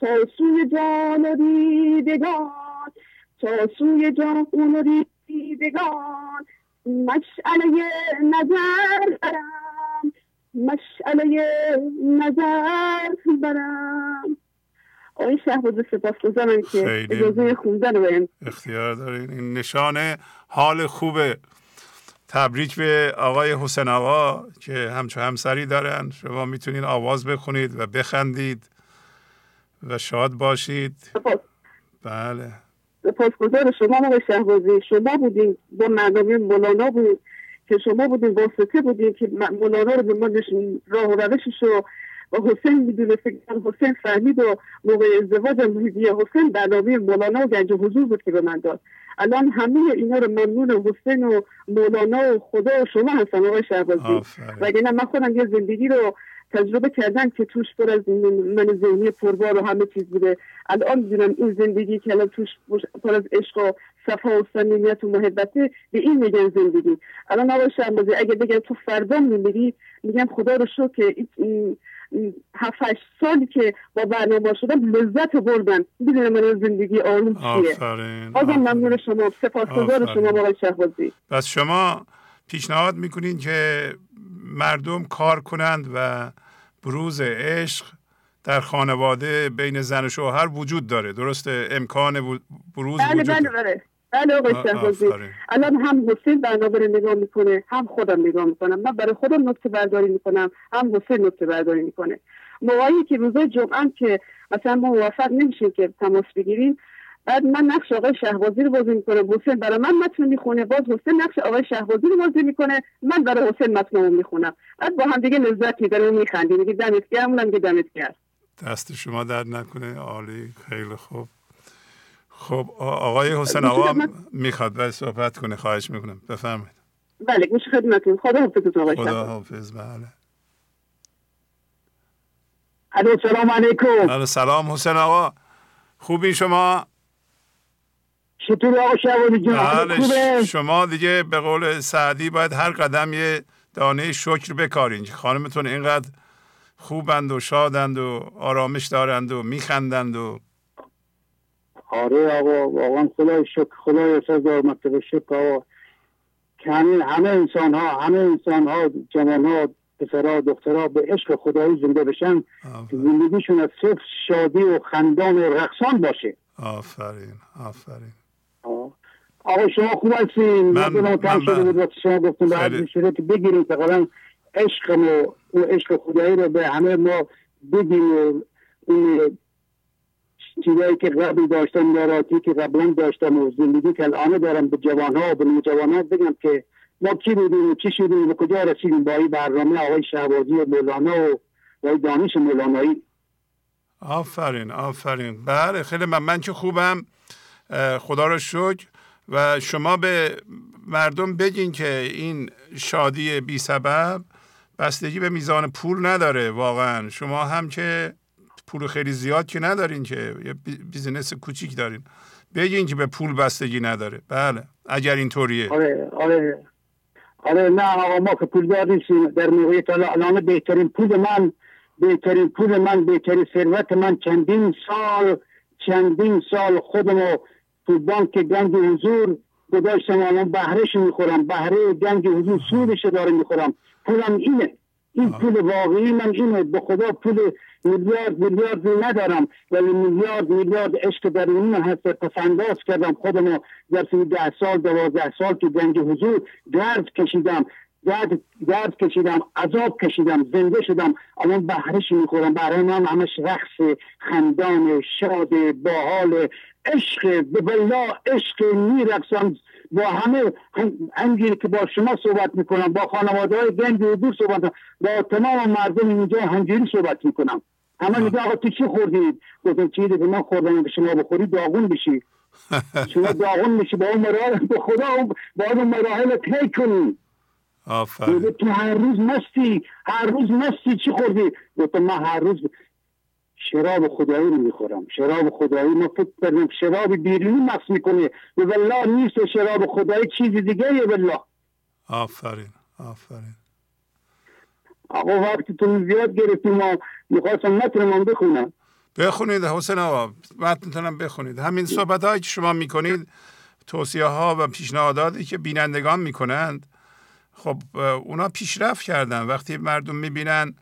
Speaker 9: تا سوی جان و دیدگان تا سوی جان و دیدگان. مشعله نظر برم مشعله نظر برم. آقای شهباز سپاس گذارم که اجازه خوندن رو
Speaker 3: اختیار دارین. این نشان حال خوبه تبریک به آقای حسین آقا که همچو همسری دارن. شما می‌تونین آواز بخونید و بخندید و شاد باشید.
Speaker 9: سپاس.
Speaker 3: بله.
Speaker 9: سپاسگزار شما آقای شهبازی. شما بودین با مردمی مولانا بود که شما بودین واسطه بودین که مولانا رو به ما راه و روشش رو و حسین می‌دونه فکر حسین فهمید و موقع ازدواج محیدی حسین برنامه مولانا و گنج حضور بود که به من داد. الان همه اینا رو ممنون حسین و مولانا و خدا و شما هستم آقای شهبازی. وگرنه من خودم یه زندگی رو تجربه کردم که توش پر از من ذهنی پربار و همه چیز بوده. الان می‌دونم این زندگی که الان توش پر از عشق و صفا و صمیمیت و محبته به این میگن زندگی. الان آقای شهبازی اگه بگم تو فردا میمیری میگم خدا رو شو که هفت سالی که با برنامه شدم لذت بردم. می‌دونه من زندگی آروم چیه؟ بازم ممنون شما سپاسگزار شما آقای شهبازی.
Speaker 3: پس شما پیشنهاد می‌کنین که مردم کار کنند و بروز عشق در خانواده بین زن و شوهر وجود داره. درسته؟ امکان بروز
Speaker 9: بله
Speaker 3: وجود
Speaker 9: بله بله. بله آقای شهبازی. الان هم حسین برنامه رو نگاه می‌کنه هم خودم نگاه می‌کنم. من برای خودم نکته برداری می‌کنم هم حسین نکته برداری می‌کنه. موقعی که روزای جمعه که مثلا ما موفق نمیشیم که تماس بگیریم بعد من نقش آقای شهبازی رو بازی می‌کنم. حسین برای من متن می‌خونه باز حسین نقش آقای شهبازی رو بازی می‌کنه من برای حسین متن رو می‌خونم. بعد با هم دیگه لذت می‌بریم میخندیم. میگه دمت گرم اونم دمت گرم.
Speaker 3: دست شما درد نکنه. عالی خیلی خوب. خب آقای حسین آقا می‌خواد باید صحبت کنه خواهش می‌کنم. بفرمایید.
Speaker 9: بله گوش خدمتون خدا حافظ آقای
Speaker 3: خدا حافظ بله.
Speaker 10: الو سلام علیکم.
Speaker 3: سلام حسین آقا. خوبی شما؟
Speaker 10: چطور آقا شوانی جان؟
Speaker 3: بله شما دیگه به قول سعدی باید هر قدم یه دانه شکر بکارین. خانمتون اینقدر خوبند و شادند و آرامش دارند و میخندند و
Speaker 10: آره آقا واقعا خدای شکر خدای سزار مرتبه شکر آقا. که همه همه انسان ها همه انسان ها جوان ها پسرها دخترها به عشق خدایی زنده بشن. زندگیشون از صرف شادی و خندان و رقصان باشه.
Speaker 3: آفرین آفرین.
Speaker 10: آقا شما خوب هستین. من من بود. شما گفتم بعد شده که بگیریم تقریبا عشق و اون عشق خدایی رو به همه ما بگیم و اون چیزایی که قبل داشتم ناراتی که قبلا داشتم و زندگی که الان دارم به جوان ها و به جوان ها بگم که ما کی بودیم و چی شدیم و کجا رسیدیم با این برنامه آقای شهبازی و مولانا و با دانش مولانایی.
Speaker 3: آفرین آفرین. بله خیلی من من که خوبم. خدا رو شکر. و شما به مردم بگین که این شادی بی سبب بستگی به میزان پول نداره واقعا. شما هم که پول خیلی زیاد که ندارین که یه بیزینس کوچیک دارین. بگین که به پول بستگی نداره. بله اگر اینطوریه.
Speaker 10: آره آره. آره نه آقا ما که پول نیستیم. در موقعیت الان بهترین پول من بهترین پول من بهترین ثروت من چندین سال چندین سال خودمو تو بانک گنج حضور گذاشتم. الان بهرهش می‌خورم. بهره گنج حضور سودش داره می‌خورم. پولم اینه. این پول واقعی من اینه. به خدا پول میلیارد میلیارد ندارم ولی میلیارد میلیارد عشق درونی هست. پسنداز کردم خودمو در ده سال دوازده سال که گنج حضور درد کشیدم. درد, درد کشیدم عذاب کشیدم زنده شدم. الان بهرش می‌خورم. برای من همش رقص خندان شاد باحال عشق. به بلا عشق میرقصم. با همه همگیری که با شما صحبت می‌کنم با خانواده های گنج و صحبت با تمام مردم اینجا همجوری صحبت می‌کنم. همه میگه آقا تو چی خوردید؟ گفتم چیزی که من خوردم که شما بخوری داغون بشی. شما داغون میشی با اون مراحل به خدا با اون مراحل طی کنی.
Speaker 3: آفرین.
Speaker 10: تو هر روز مستی هر روز مستی چی خوردی؟ گفتم من هر روز شراب خدایی رو می‌خورم. شراب خدایی ما فکر کردم شراب بیرونی مقص می‌کنه. به والله نیست شراب خدایی چیزی دیگه یه بالله
Speaker 3: آفرین آفرین.
Speaker 10: آقا وقتی تو زیاد گرفتیم ما می‌خواستم متن بخونم.
Speaker 3: بخونید حسین آقا متنتونم بخونید. همین صحبت هایی که شما می‌کنید توصیه ها و پیشنهاداتی که بینندگان می‌کنند خب اونا پیشرفت کردن. وقتی مردم می‌بینن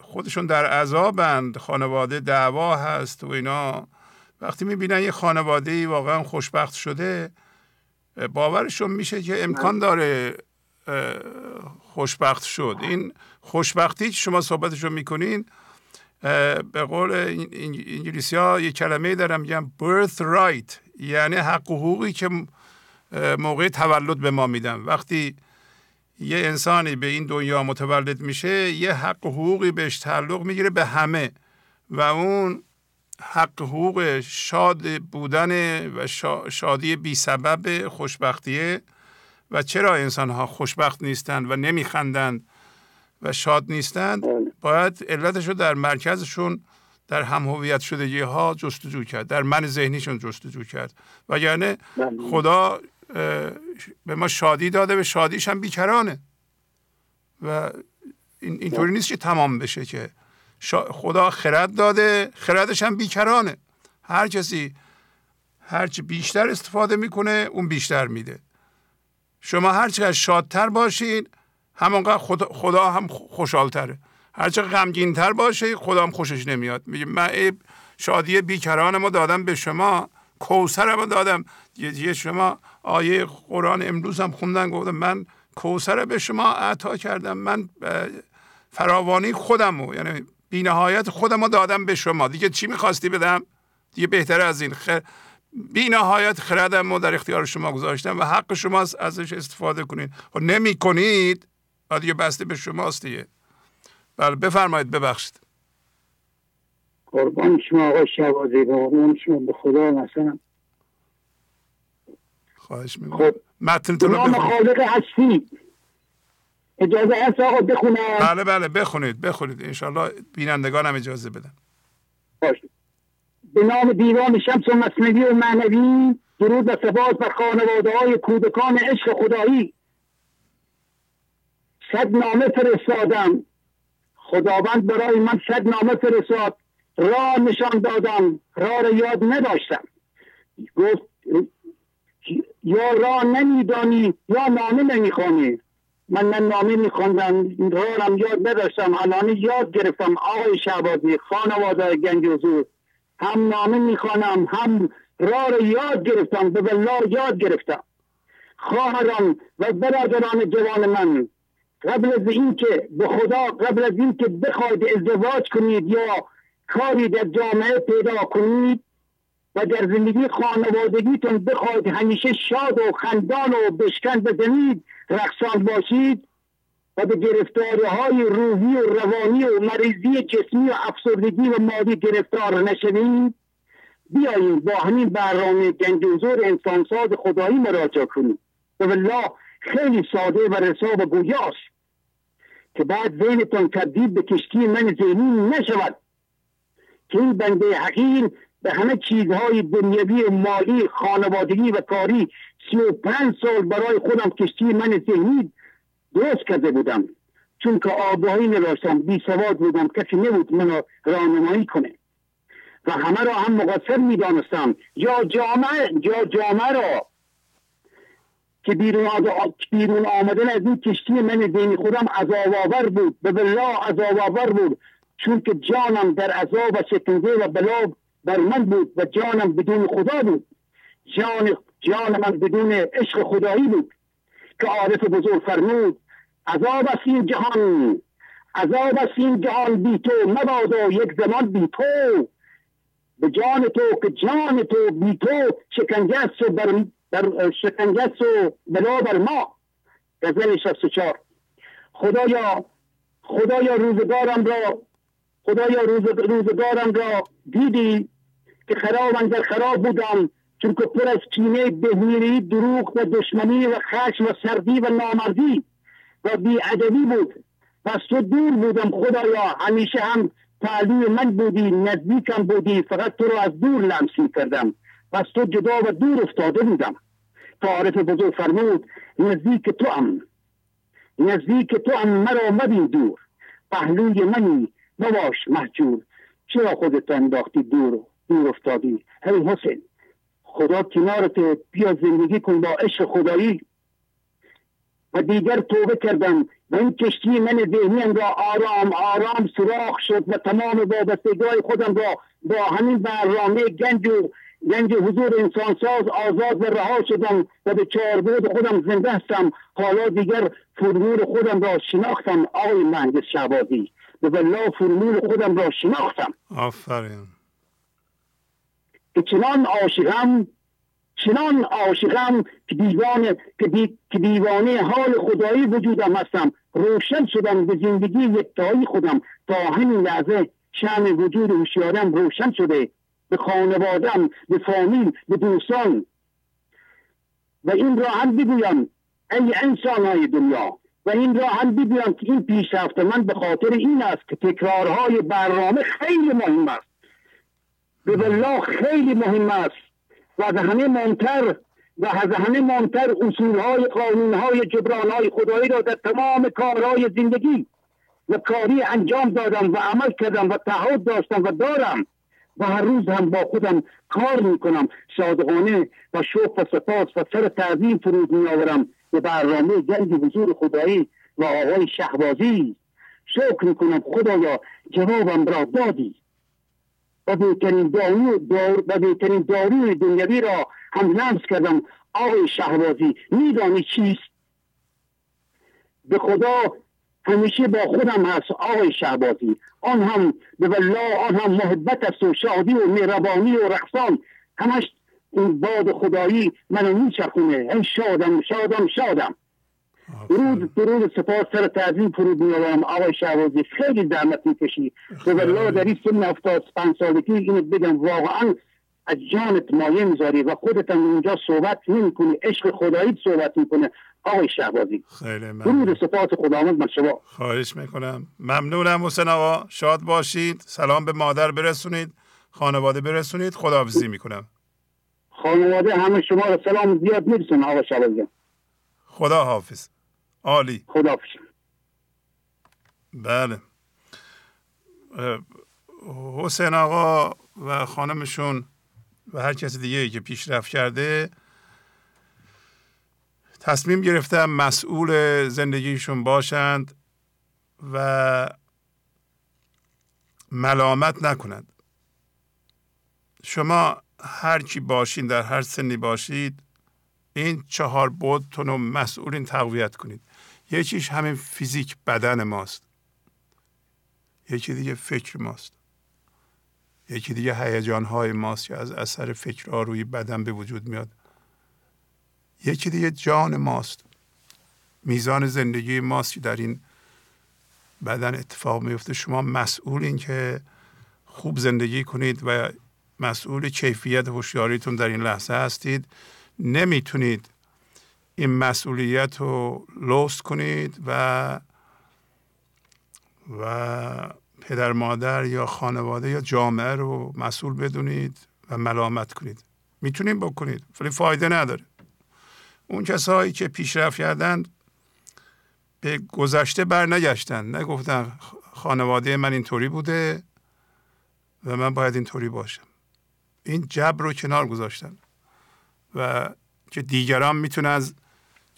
Speaker 3: خودشون در عذابند خانواده دعوا هست و اینا. وقتی می‌بینن یه خانواده واقعا خوشبخت شده باورشون میشه که امکان داره خوشبخت شد. این خوشبختی که شما صحبتشو می‌کنین به قول انگلیسی ها یه کلمه دارم میگم birth right یعنی حق و حقوقی که موقع تولد به ما میدن. وقتی یه انسانی به این دنیا متولد میشه یه حق و حقوقی بهش تعلق می‌گیره به همه. و اون حق حقوق شاد بودن و شادی بی سبب خوشبختیه. و چرا انسان ها خوشبخت نیستند و نمیخندند و شاد نیستند؟ باید علتش رو در مرکزشون در هم هویت شدگی ها جستجو کرد در من ذهنیشون جستجو کرد. و یعنی خدا به ما شادی داده به شادیش هم بیکرانه. و این اینطوری نیست که تمام بشه که. خدا خرد داده خردش هم بیکرانه. هر کسی هرچی بیشتر استفاده می‌کنه اون بیشتر میده. شما هرچقدر شادتر باشین همونقدر خدا, خدا هم خوشحالتره. هرچقدر غمگینتر باشه خدا هم خوشش نمیاد. میگه من شادی بیکران ما دادم به شما کوسر ما دادم. یه شما آیه قرآن امروز هم خوندن گفتم من کوسر به شما عطا کردم. من فراوانی خودم رو یعنی بینهایت خودم رو دادم به شما. دیگه چی می‌خواستی بدم؟ دیگه بهتر از این. خ... بی نهایت خردم رو در اختیار شما گذاشتم و حق شما ازش استفاده کنید. و خب نمی کنید دیگه بسته به شماست دیگه. بله بفرمایید ببخشید.
Speaker 10: قربان شما آقای شوازی قربان شما به خدا مثلا
Speaker 3: خواهش می‌کنم. خب متنتون
Speaker 10: رو خالق هستی. اجازه هست آقا بخونم؟
Speaker 3: بله بله بخونید بخونید. انشالله بینندگان هم اجازه بدن.
Speaker 10: باشه. به نام دیوان شمس و مصنوی و معنوی درود و سپاس بر خانواده های کودکان عشق خدایی. صد نامه فرستادم. خداوند برای من صد نامه فرستاد. راه نشان دادم. راه را یاد نداشتم. گفت یا راه نمیدانی یا نامه نمی‌خوانی. من نه نامه میخوندم راهم یاد نداشتم. الان یاد گرفتم. آقای شعبازی خانواده گنج حضور. هم نامه می‌خوانم هم راه را یاد گرفتم به بلا یاد گرفتم. خواهران و برادران جوان من قبل از اینکه به خدا قبل از اینکه بخواید ازدواج کنید یا کاری در جامعه پیدا کنید و در زندگی خانوادگیتون بخواید همیشه شاد و خندان و بشکن بزنید رقصان باشید و به گرفتاری های روحی و روانی و مریضی جسمی و افسردگی و مادی گرفتار نشوید. بیایید با همین برنامه گنجوزور انسانساز خدایی مراجعه کنید و والله خیلی ساده و رسا و گویاست که بعد ذهنتان تبدیل به کشتی من ذهنی نشود. که این بنده حقیر به همه چیزهای دنیوی مالی خانوادگی و کاری سی و پنج سال برای خودم کشتی من ذهنی درست کرده بودم. چون که آگاهی نداشتم بی سواد بودم کسی نبود منو راهنمایی کنه. و همه را هم مقصر می‌دانستم. یا جامعه یا جامعه را. که بیرون, بیرون آمدن از این کشتی من دین خودم عذاب آور بود. به بلا عذاب آور بود. چون که جانم در عذاب و شکنجه و بلا بر من بود و جانم بدون خدا بود. جان جان من بدون عشق خدایی بود. که عارف بزرگ فرمود عذاب است این جهان. عذاب است این جهان. بی تو مبادا یک زمان بی تو. به جان تو که جان تو بی تو شکنجه و بر, بر شکنجه و بلا بر ما. غزل 64 خدایا خدایا روزگارم را خدایا روز روزگارم را دیدی که خراب در خراب بودم چون که پر از کینه بهمیری دروغ و دشمنی و خشم و سردی و نامردی. و بیادبی بود. پس تو دور بودم خدایا. همیشه هم تعلیم من بودی نزدیکم بودی فقط تو رو از دور لمسی کردم. پس تو جدا و دور افتاده بودم. تا عارف بزرگ فرمود نزدیک تو هم نزدیک تو هم مرا مبین دور. پهلوی منی نباش محجور. چرا خودت انداختی دور دور افتادی؟ هی حسین خدا کنارت بیا زندگی کن با عشق خدایی. و دیگر توبه کردم. و این کشتی من ذهنیم را آرام آرام سراخ شد و تمام وابستگی خودم را با همین برنامه گنج و گنج حضور انسانساز آزاد و رها شدم و به چاربود خودم زنده هستم. حالا دیگر فرمول خودم را شناختم. آقای مهندس شعبازی به بلا فرمول خودم را شناختم.
Speaker 3: آفرین.
Speaker 10: که چنان عاشقم چنان عاشقم که دیوانه که, دیوانه حال خدایی وجودم هستم. روشن شدم به زندگی یکتایی خودم. تا همین لحظه شم وجود هوشیارم روشن شده. به خانوادم به فامیل به دوستان. و این را هم بگویم ای انسان های دنیا. و این را هم بگویم که این پیشرفت من به خاطر این است که تکرارهای برنامه خیلی مهم است. به والله خیلی مهم است. و از همه مهمتر و از همه مهمتر اصولهای قانونهای جبرانهای خدایی را در تمام کارهای زندگی و کاری انجام دادم و عمل کردم و تعهد داشتم و دارم. و هر روز هم با خودم کار می‌کنم. صادقانه و شوق و سپاس و سر تعظیم فرود میآورم. به برنامه گنج حضور خدایی و آقای شهبازی. شکر می‌کنم خدایا جوابم را دادی. و بهترین دارو دار و بهترین داروی دنیوی را هم لمس کردم. آقای شهبازی میدانی چیست؟ به خدا همیشه با خودم هست آقای شهبازی. آن هم به والله آن هم محبت است و شادی و مهربانی و رقصان. همش این باد خدایی منو میچرخونه. ای شادم شادم شادم. درود درود سپاس سر تعظیم فرود میارم آقای شهبازی. خیلی زحمت می‌کشی. به والله در این سن افتاد پنج سالگی اینو بگم واقعا از جانت مایه می‌ذاری و خودت هم اونجا صحبت نمی‌کنی. عشق خدایی صحبت می‌کنه. آقای شهبازی.
Speaker 3: خیلی ممنون.
Speaker 10: درود سپاس خداوند من شما.
Speaker 3: خواهش می‌کنم. ممنونم حسین آقا. شاد باشید. سلام به مادر برسونید. خانواده برسونید. خداحافظی می‌کنم.
Speaker 10: خانواده همه شما رو سلام زیاد میرسون آقا شهبازی.
Speaker 3: خدا حافظ عالی.
Speaker 10: خدا
Speaker 3: بله. حسین آقا و خانمشون و هر کسی دیگه که پیشرفت کرده تصمیم گرفتم مسئول زندگیشون باشند و ملامت نکنند. شما هر کی باشین در هر سنی باشید این چهار بودتون رو مسئولین تقویت کنید. یکیش همین فیزیک بدن ماست. یکی دیگه فکر ماست. یکی دیگه هیجان های ماست که از اثر فکرها روی بدن به وجود میاد. یکی دیگه جان ماست. میزان زندگی ماست که در این بدن اتفاق میفته. شما مسئولین که خوب زندگی کنید و مسئول کیفیت هوشیاریتون در این لحظه هستید. نمی‌تونید این مسئولیت رو لوس کنید و و پدر مادر یا خانواده یا جامعه رو مسئول بدونید و ملامت کنید. می‌تونید بکنید ولی فایده نداره. اون کسایی که پیشرفت کردن به گذشته بر نگشتن نگفتن خانواده من اینطوری بوده و من باید اینطوری باشم. این جبر رو کنار گذاشتن و که دیگران می‌تونه از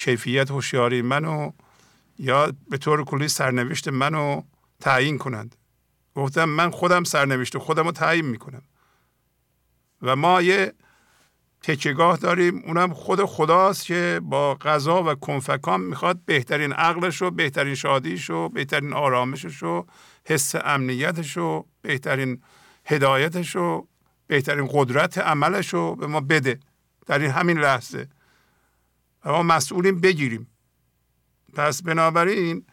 Speaker 3: کیفیت هوشیاری منو یا به طور کلی سرنوشت منو تعیین کنند گفتم من خودم سرنوشت خودم رو تعیین می‌کنم. و ما یه تکیگاه داریم اونم خود خداست که با غذا و کنفکان می‌خواد بهترین عقلش رو بهترین شادیش رو بهترین آرامشش رو حس امنیتش رو بهترین هدایتش رو بهترین قدرت عملش رو به ما بده. در این همین لحظه. و ما مسئولیم بگیریم. پس بنابراین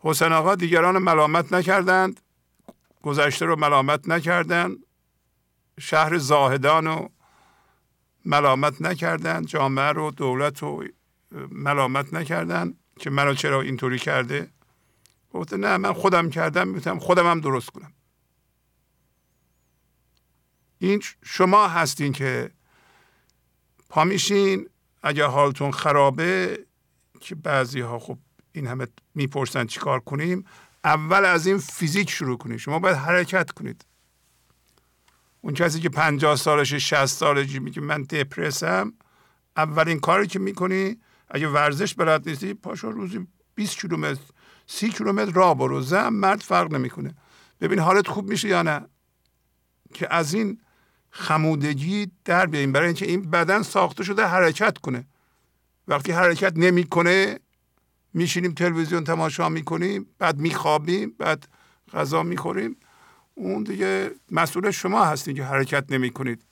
Speaker 3: حسین آقا دیگران ملامت نکردند گذشته رو ملامت نکردند شهر زاهدان رو ملامت نکردند جامعه رو دولت رو ملامت نکردند که منو چرا اینطوری کرده؟ گفته نه من خودم کردم می‌تونم خودم هم درست کنم. این شما هستین که پا میشین اگر حالتون خرابه که بعضی ها خب این همه می‌پرسن چیکار کنیم اول از این فیزیک شروع کنید. شما باید حرکت کنید. اون کسی که پنجاه سالش شست سالشی میگه من دپرسم اولین کاری که می‌کنی اگه ورزش بلد نیستی پاشو روزی 20 کیلومتر سی کیلومتر راه برو. زن مرد فرق نمی‌کنه. ببین حالت خوب میشه یا نه؟ که از این خمودگی در بیاییم برای اینکه این بدن ساخته شده حرکت کنه. وقتی حرکت نمی‌کنه میشینیم تلویزیون تماشا می‌کنیم بعد میخوابیم بعد غذا می‌خوریم. اون دیگه مسئول شما هستید که حرکت نمی کنید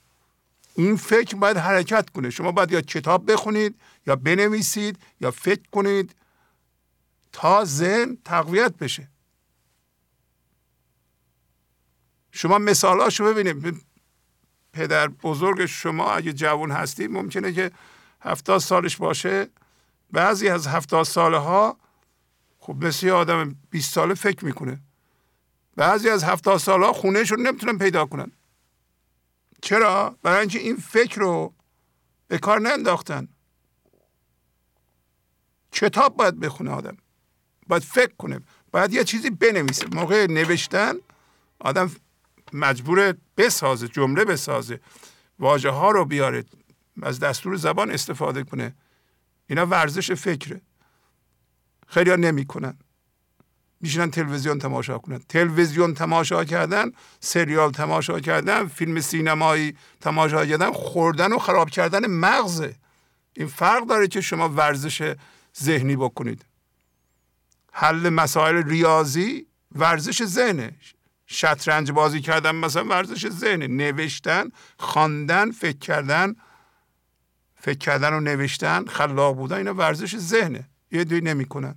Speaker 3: این فکر باید حرکت کنه. شما باید یا کتاب بخونید یا بنویسید یا فکر کنید تا ذهن تقویت بشه. شما مثالاشو ببینید. پدر بزرگ شما اگه جوان هستید ممکنه که هفتاد سالش باشه. بعضی از هفتاد ساله ها خب مثل آدم 20 ساله فکر می‌کنه. بعضی از هفتاد سال ها خونهشون نمی‌تونن پیدا کنن. چرا؟ برای اینکه این فکر رو به کار ننداختن. کتاب باید بخونه آدم. باید فکر کنه. باید یه چیزی بنویسه. موقع نوشتن آدم مجبور بسازه جمله بسازه واژه ها رو بیاره از دستور زبان استفاده کنه. اینا ورزش فکره. خیلی ها نمی کنن میشینن تلویزیون تماشا کنن. تلویزیون تماشا کردن سریال تماشا کردن فیلم سینمایی تماشا کردن خوردن و خراب کردن مغزه. این فرق داره که شما ورزش ذهنی بکنید. حل مسائل ریاضی ورزش ذهنه. شطرنج بازی کردن مثلا ورزش ذهنه نوشتن خواندن فکر کردن فکر کردن و نوشتن خلاق بودن اینا ورزش ذهنه. یه دوی نمی‌کنن.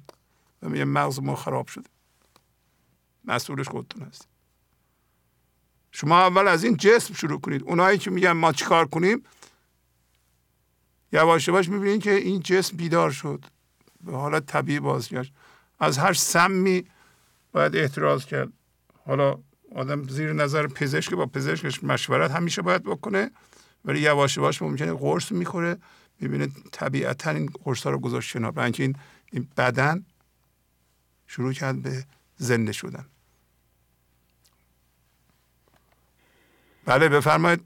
Speaker 3: و میگه مغز ما خراب شده. مسئولش خودتون هست. شما اول از این جسم شروع کنید. اونایی که میگن ما چیکار کنیم یواش یواش می‌بینید که این جسم بیدار شد. به حالت طبیعی بازگشت. از هر سمی باید احتراز کرد. حالا آدم زیر نظر پزشک با پزشکش مشورت همیشه باید بکنه ولی یواش یواش ممکنه قرص می‌خوره می‌بینه طبیعتا این قرص ها رو گذاشت کنار برای این بدن شروع کرد به زنده شدن. بله بفرمایید.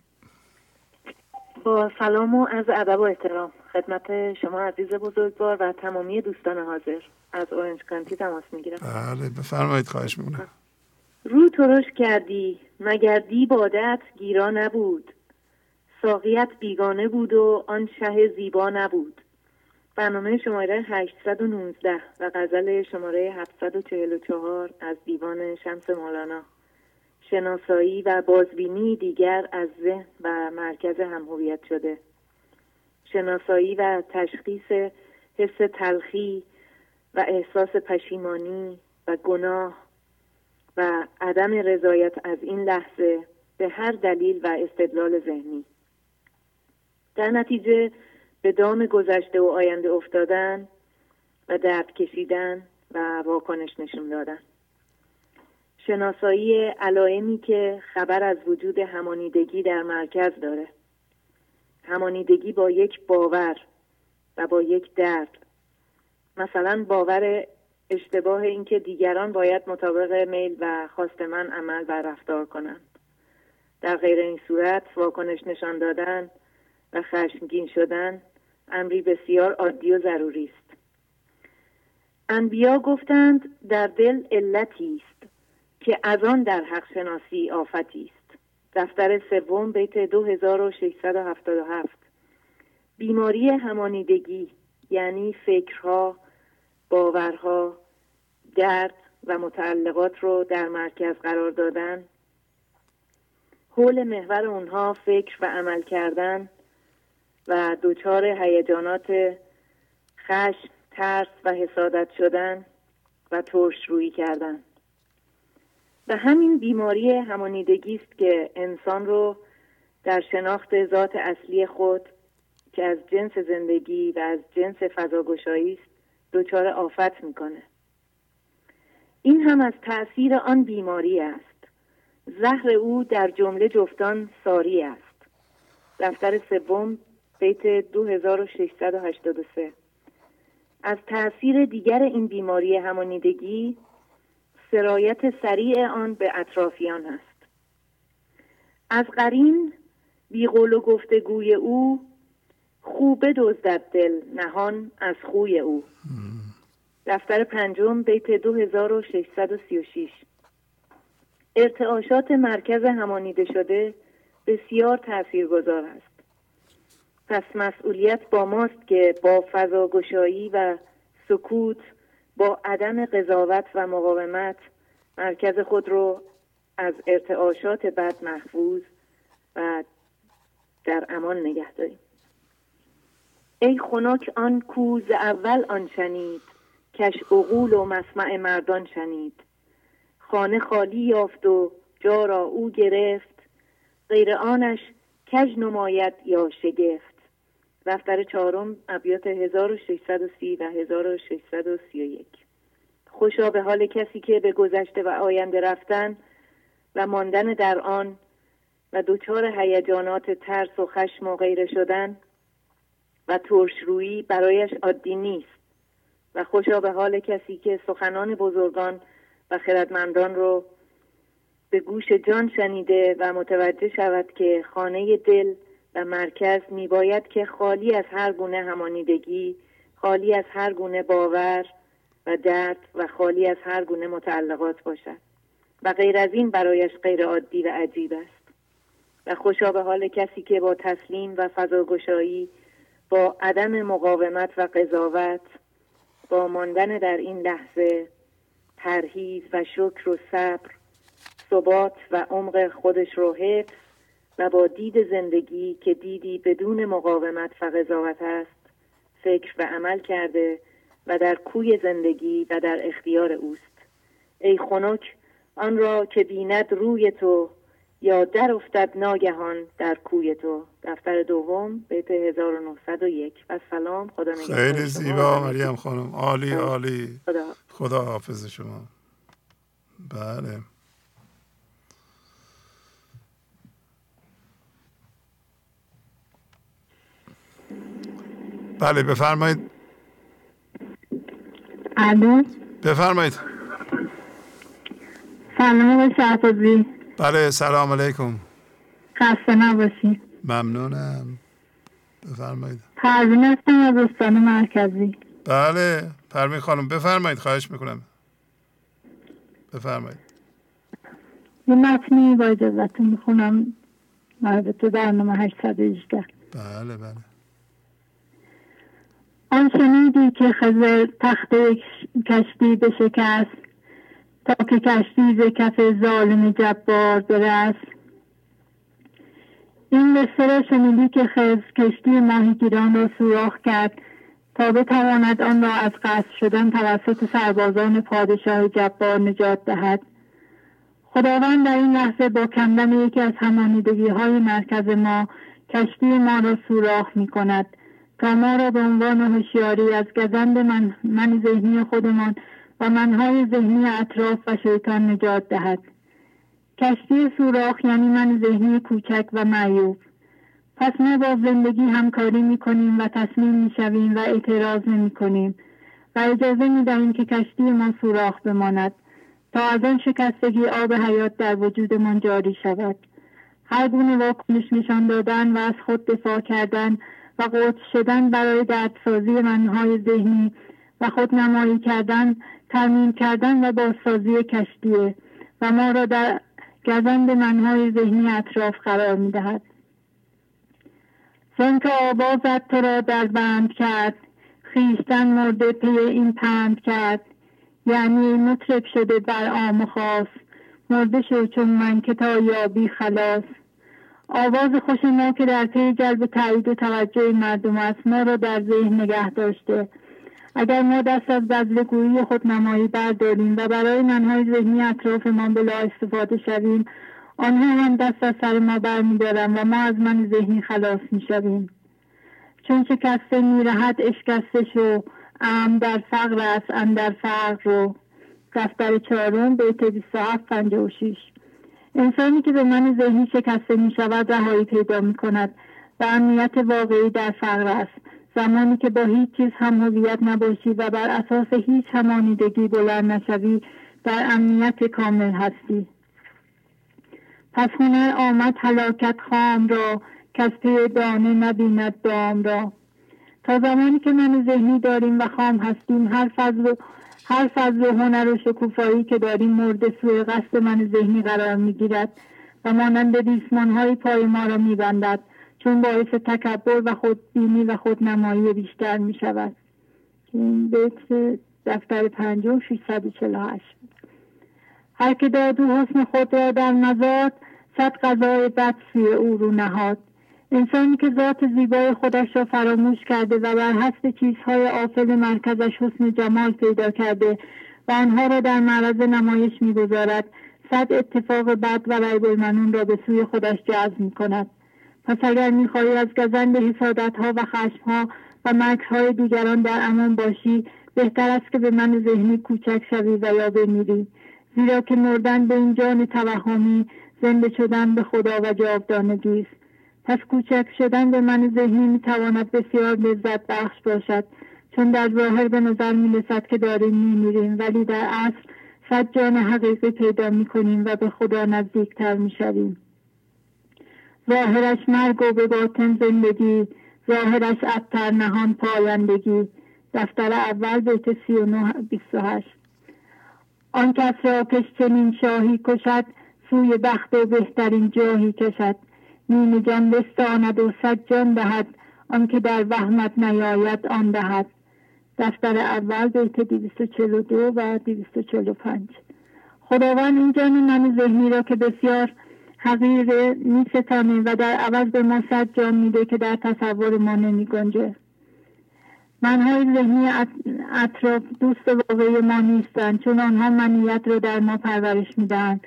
Speaker 11: با سلام و از ادب و احترام. خدمت شما عزیز بزرگوار و تمامی دوستان حاضر. از اورنج کانتی تماس می‌گیرم.
Speaker 3: بله بفرمایید خواهش می‌کنم.
Speaker 11: رو ترش کردی مگر دی بادت گیرا نبود. ساقیت بیگانه بود و آن شه زیبا نبود. برنامه شماره 819 و غزل شماره 744 از دیوان شمس مولانا. شناسایی و بازبینی دیگر از ذهن و مرکز همهویت شده. شناسایی و تشخیص حس تلخی و احساس پشیمانی و گناه و عدم رضایت از این لحظه به هر دلیل و استدلال ذهنی. در نتیجه به دام گذشته و آینده افتادن و درد کشیدن و واکنش نشون دادن. شناسایی علائمی که خبر از وجود همانیدگی در مرکز داره. همانیدگی با یک باور و با یک درد. مثلا باور اشتباه اینکه دیگران باید مطابق میل و خواست من عمل و رفتار کنند. در غیر این صورت واکنش نشان دادن و خشمگین شدن امری بسیار عادی و ضروری است. انبیا گفتند در دل علتی است که از آن در حق شناسی آفتی است. دفتر سوم بیت 2677 بیماری همانیدگی یعنی فکرها باورها درد و متعلقات رو در مرکز قرار دادن. حول محور اونها فکر و عمل کردن و دچار هیجانات خشم ترس و حسادت شدن و ترش روی کردن. و همین بیماری همانیدگی است که انسان رو در شناخت ذات اصلی خود که از جنس زندگی و از جنس فضاگشایی است دچار آفت می‌کنه. این هم از تأثیر آن بیماری است. زهر او در جمله جفتان ساری است. دفتر سوم بیت 2683 از تأثیر دیگر این بیماری همانیدگی سرایت سریع آن به اطرافیان است. از قرین بیقول و گفتگوی او خوبه دزدد دل نهان از خوی او. دفتر پنجم بیت 2636 ارتعاشات مرکز همانیده شده بسیار تاثیرگذار است. پس مسئولیت با ماست که با فضاگشایی و سکوت با عدم قضاوت و مقاومت مرکز خود رو از ارتعاشات بد محفوظ و در امان نگه داریم. ای خنک آن کوز اول آن شنید. کش اغول و مسمع مردان شنید. خانه خالی یافت و جا را او گرفت. غیر آنش کج نماید یا شگفت. دفتر چهارم ابیات 1630 و 1631 خوشا به حال کسی که به گذشته و آینده رفتن و ماندن در آن و دچار هیجانات ترس و خشم و غیره شدن و ترشرویی برایش عادی نیست. و خوشا به حال کسی که سخنان بزرگان و خردمندان رو به گوش جان شنیده و متوجه شود که خانه دل و مرکز میباید که خالی از هر گونه همانیدگی خالی از هر گونه باور و درد و خالی از هر گونه متعلقات باشد. و غیر از این برایش غیر عادی و عجیب است. و خوشا به حال کسی که با تسلیم و فضاگشایی با عدم مقاومت و قضاوت با ماندن در این لحظه پرهیز و شکر و صبر ثبات و عمق خودش رو حفظ و با دید زندگی که دیدی بدون مقاومت و قضاوت است فکر و عمل کرده و در کوی زندگی و در اختیار اوست. ای خنک آن را که بیند روی تو یا در افتد ناگهان در کوی تو. دفتر دوم بیت 1901 و سلام خدا نگهدار
Speaker 3: خیلی زیبا مریم خانم. عالی عالی. خدا, خدا حافظ شما. بله. بله بفرمایید.
Speaker 12: الو.
Speaker 3: بفرمایید.
Speaker 12: سلام آقای
Speaker 3: بله سلام علیکم.
Speaker 12: خسته نباشی.
Speaker 3: ممنونم. بفرمایید.
Speaker 12: پروین هستم از استان مرکزی.
Speaker 3: بله پروین خانم بفرمایید خواهش می‌کنم. بفرمایید.
Speaker 12: یه متنی با اجازتون می‌خونم. مربوط برنامه 818
Speaker 3: بله بله.
Speaker 12: آن شنیدی که خزر تخت کشتی بشکست تا که کشتی ز کف ظالم جبار برست این قصه را شنیدی که خز کشتی ماهیگیران را سوراخ کرد تا بتواند آن را از قصد شدن توسط سربازان پادشاه جبار نجات دهد. خداوند در این لحظه با کندن یکی از همانیدگی های مرکز ما کشتی ما را سوراخ می کند تا ما را به عنوان هوشیاری از گزند من, من ذهنی خودمان و منهای ذهنی اطراف و شیطان نجات دهد. کشتی سوراخ یعنی من ذهنی کوچک و معیوب. پس ما با زندگی همکاری می کنیم و تصمیم می شویم و اعتراض نمی کنیم و اجازه می دهیم که کشتی ما سوراخ بماند تا از آن شکستگی آب حیات در وجودمان جاری شود. هر گونه واکنش نشان دادن و از خود دفاع کردن و قدس شدن برای دردسازی منهای ذهنی و خود نمایی کردن ترمیم کردن و بازسازی کشتیه و ما را در گزند منهای ذهنی اطراف قرار می دهد. چون که آوازت تو را در بند کرد. خیشتن مرده پی این پند کرد. یعنی مطرب شده بر آم خاص. مرده شو چون من که تا یابی خلاص. آواز خوش ما که در پی جلب تایید و توجه مردم است ما را در ذهن نگه داشته. اگر ما دست از بزلگویی خود نمایی برداریم و برای منهای ذهنی اطرافمان بلا استفاده شویم آنها هم دست از سر ما برمیدارند و ما از من ذهنی خلاص می‌شویم. چون شکسته میرهد اشکسته شو ام در فقر است اندر فقر رو. دفتر چهارم بیت 27 56 انسانی که به من ذهنی شکسته می شود رهایی پیدا می کند و امنیت واقعی در فقر است. زمانی که با هیچ چیز هم هویت نباشی و بر اساس هیچ همانیدگی بلند نشوی در امنیت کامل هستی. پس هنر آمد حلاکت خام را کس پی دانه نبیند دام را. تا زمانی که من ذهنی داریم و خام هستیم هر فضل هر فضل هنر و شکوفایی که داریم مورد سوی قصد من ذهنی قرار می‌گیرد و مانند ریسمان های پای ما را میبندد. چون باعث تکبر و خودبینی و خودنمایی بیشتر می شود این بیت دفتر پنجم 648 هر که داد و حسن خود را در نزاد صد غذای بد سوی او رو نهاد. انسانی که ذات زیبای خودش را فراموش کرده و بر حسب چیزهای آفل مرکزش حسن جمال پیدا کرده و آنها را در معرض نمایش می‌گذارد صد اتفاق بد و ریب المنون را به سوی خودش جذب می کند پس اگر می‌خواهی از گزند حسادت ها و خشم ها و مکر های دیگران در امان باشی بهتر است که به من ذهنی کوچک شوی و یا بمیری. زیرا که مردن به این جان توهمی زنده شدن به خدا و جاودانگی است پس کوچک شدن به من ذهنی می‌تواند بسیار لذت بخش باشد. چون در ظاهر به نظر می رسد که داریم میمیریم ولی در اصل صد جان حقیقی پیدا می کنیم و به خدا نزدیکتر می شویم. ظاهرش مرگ و به باطن زندگی ظاهرش ابتر نهان پایندگی. دفتر اول بیت سی و نه بیست و هشت. آن کس را که چنین شاهی کشد سوی بخت و بهترین جاهی کشد. نیم جان بستاند و صد جان دهد آنکه در وهمت نیاید آن دهد. دفتر اول بیت دویست و چل و دو و دویست و چل و پنج. خداوند این جان من ذهنی را که بسیار حقیر میستانه و در عوض به ما صد جان میده که در تصور ما نمی گنجه منهای ذهنی اطراف دوست واقعی ما نیستند. چون آنها منیت را در ما پرورش می‌دهند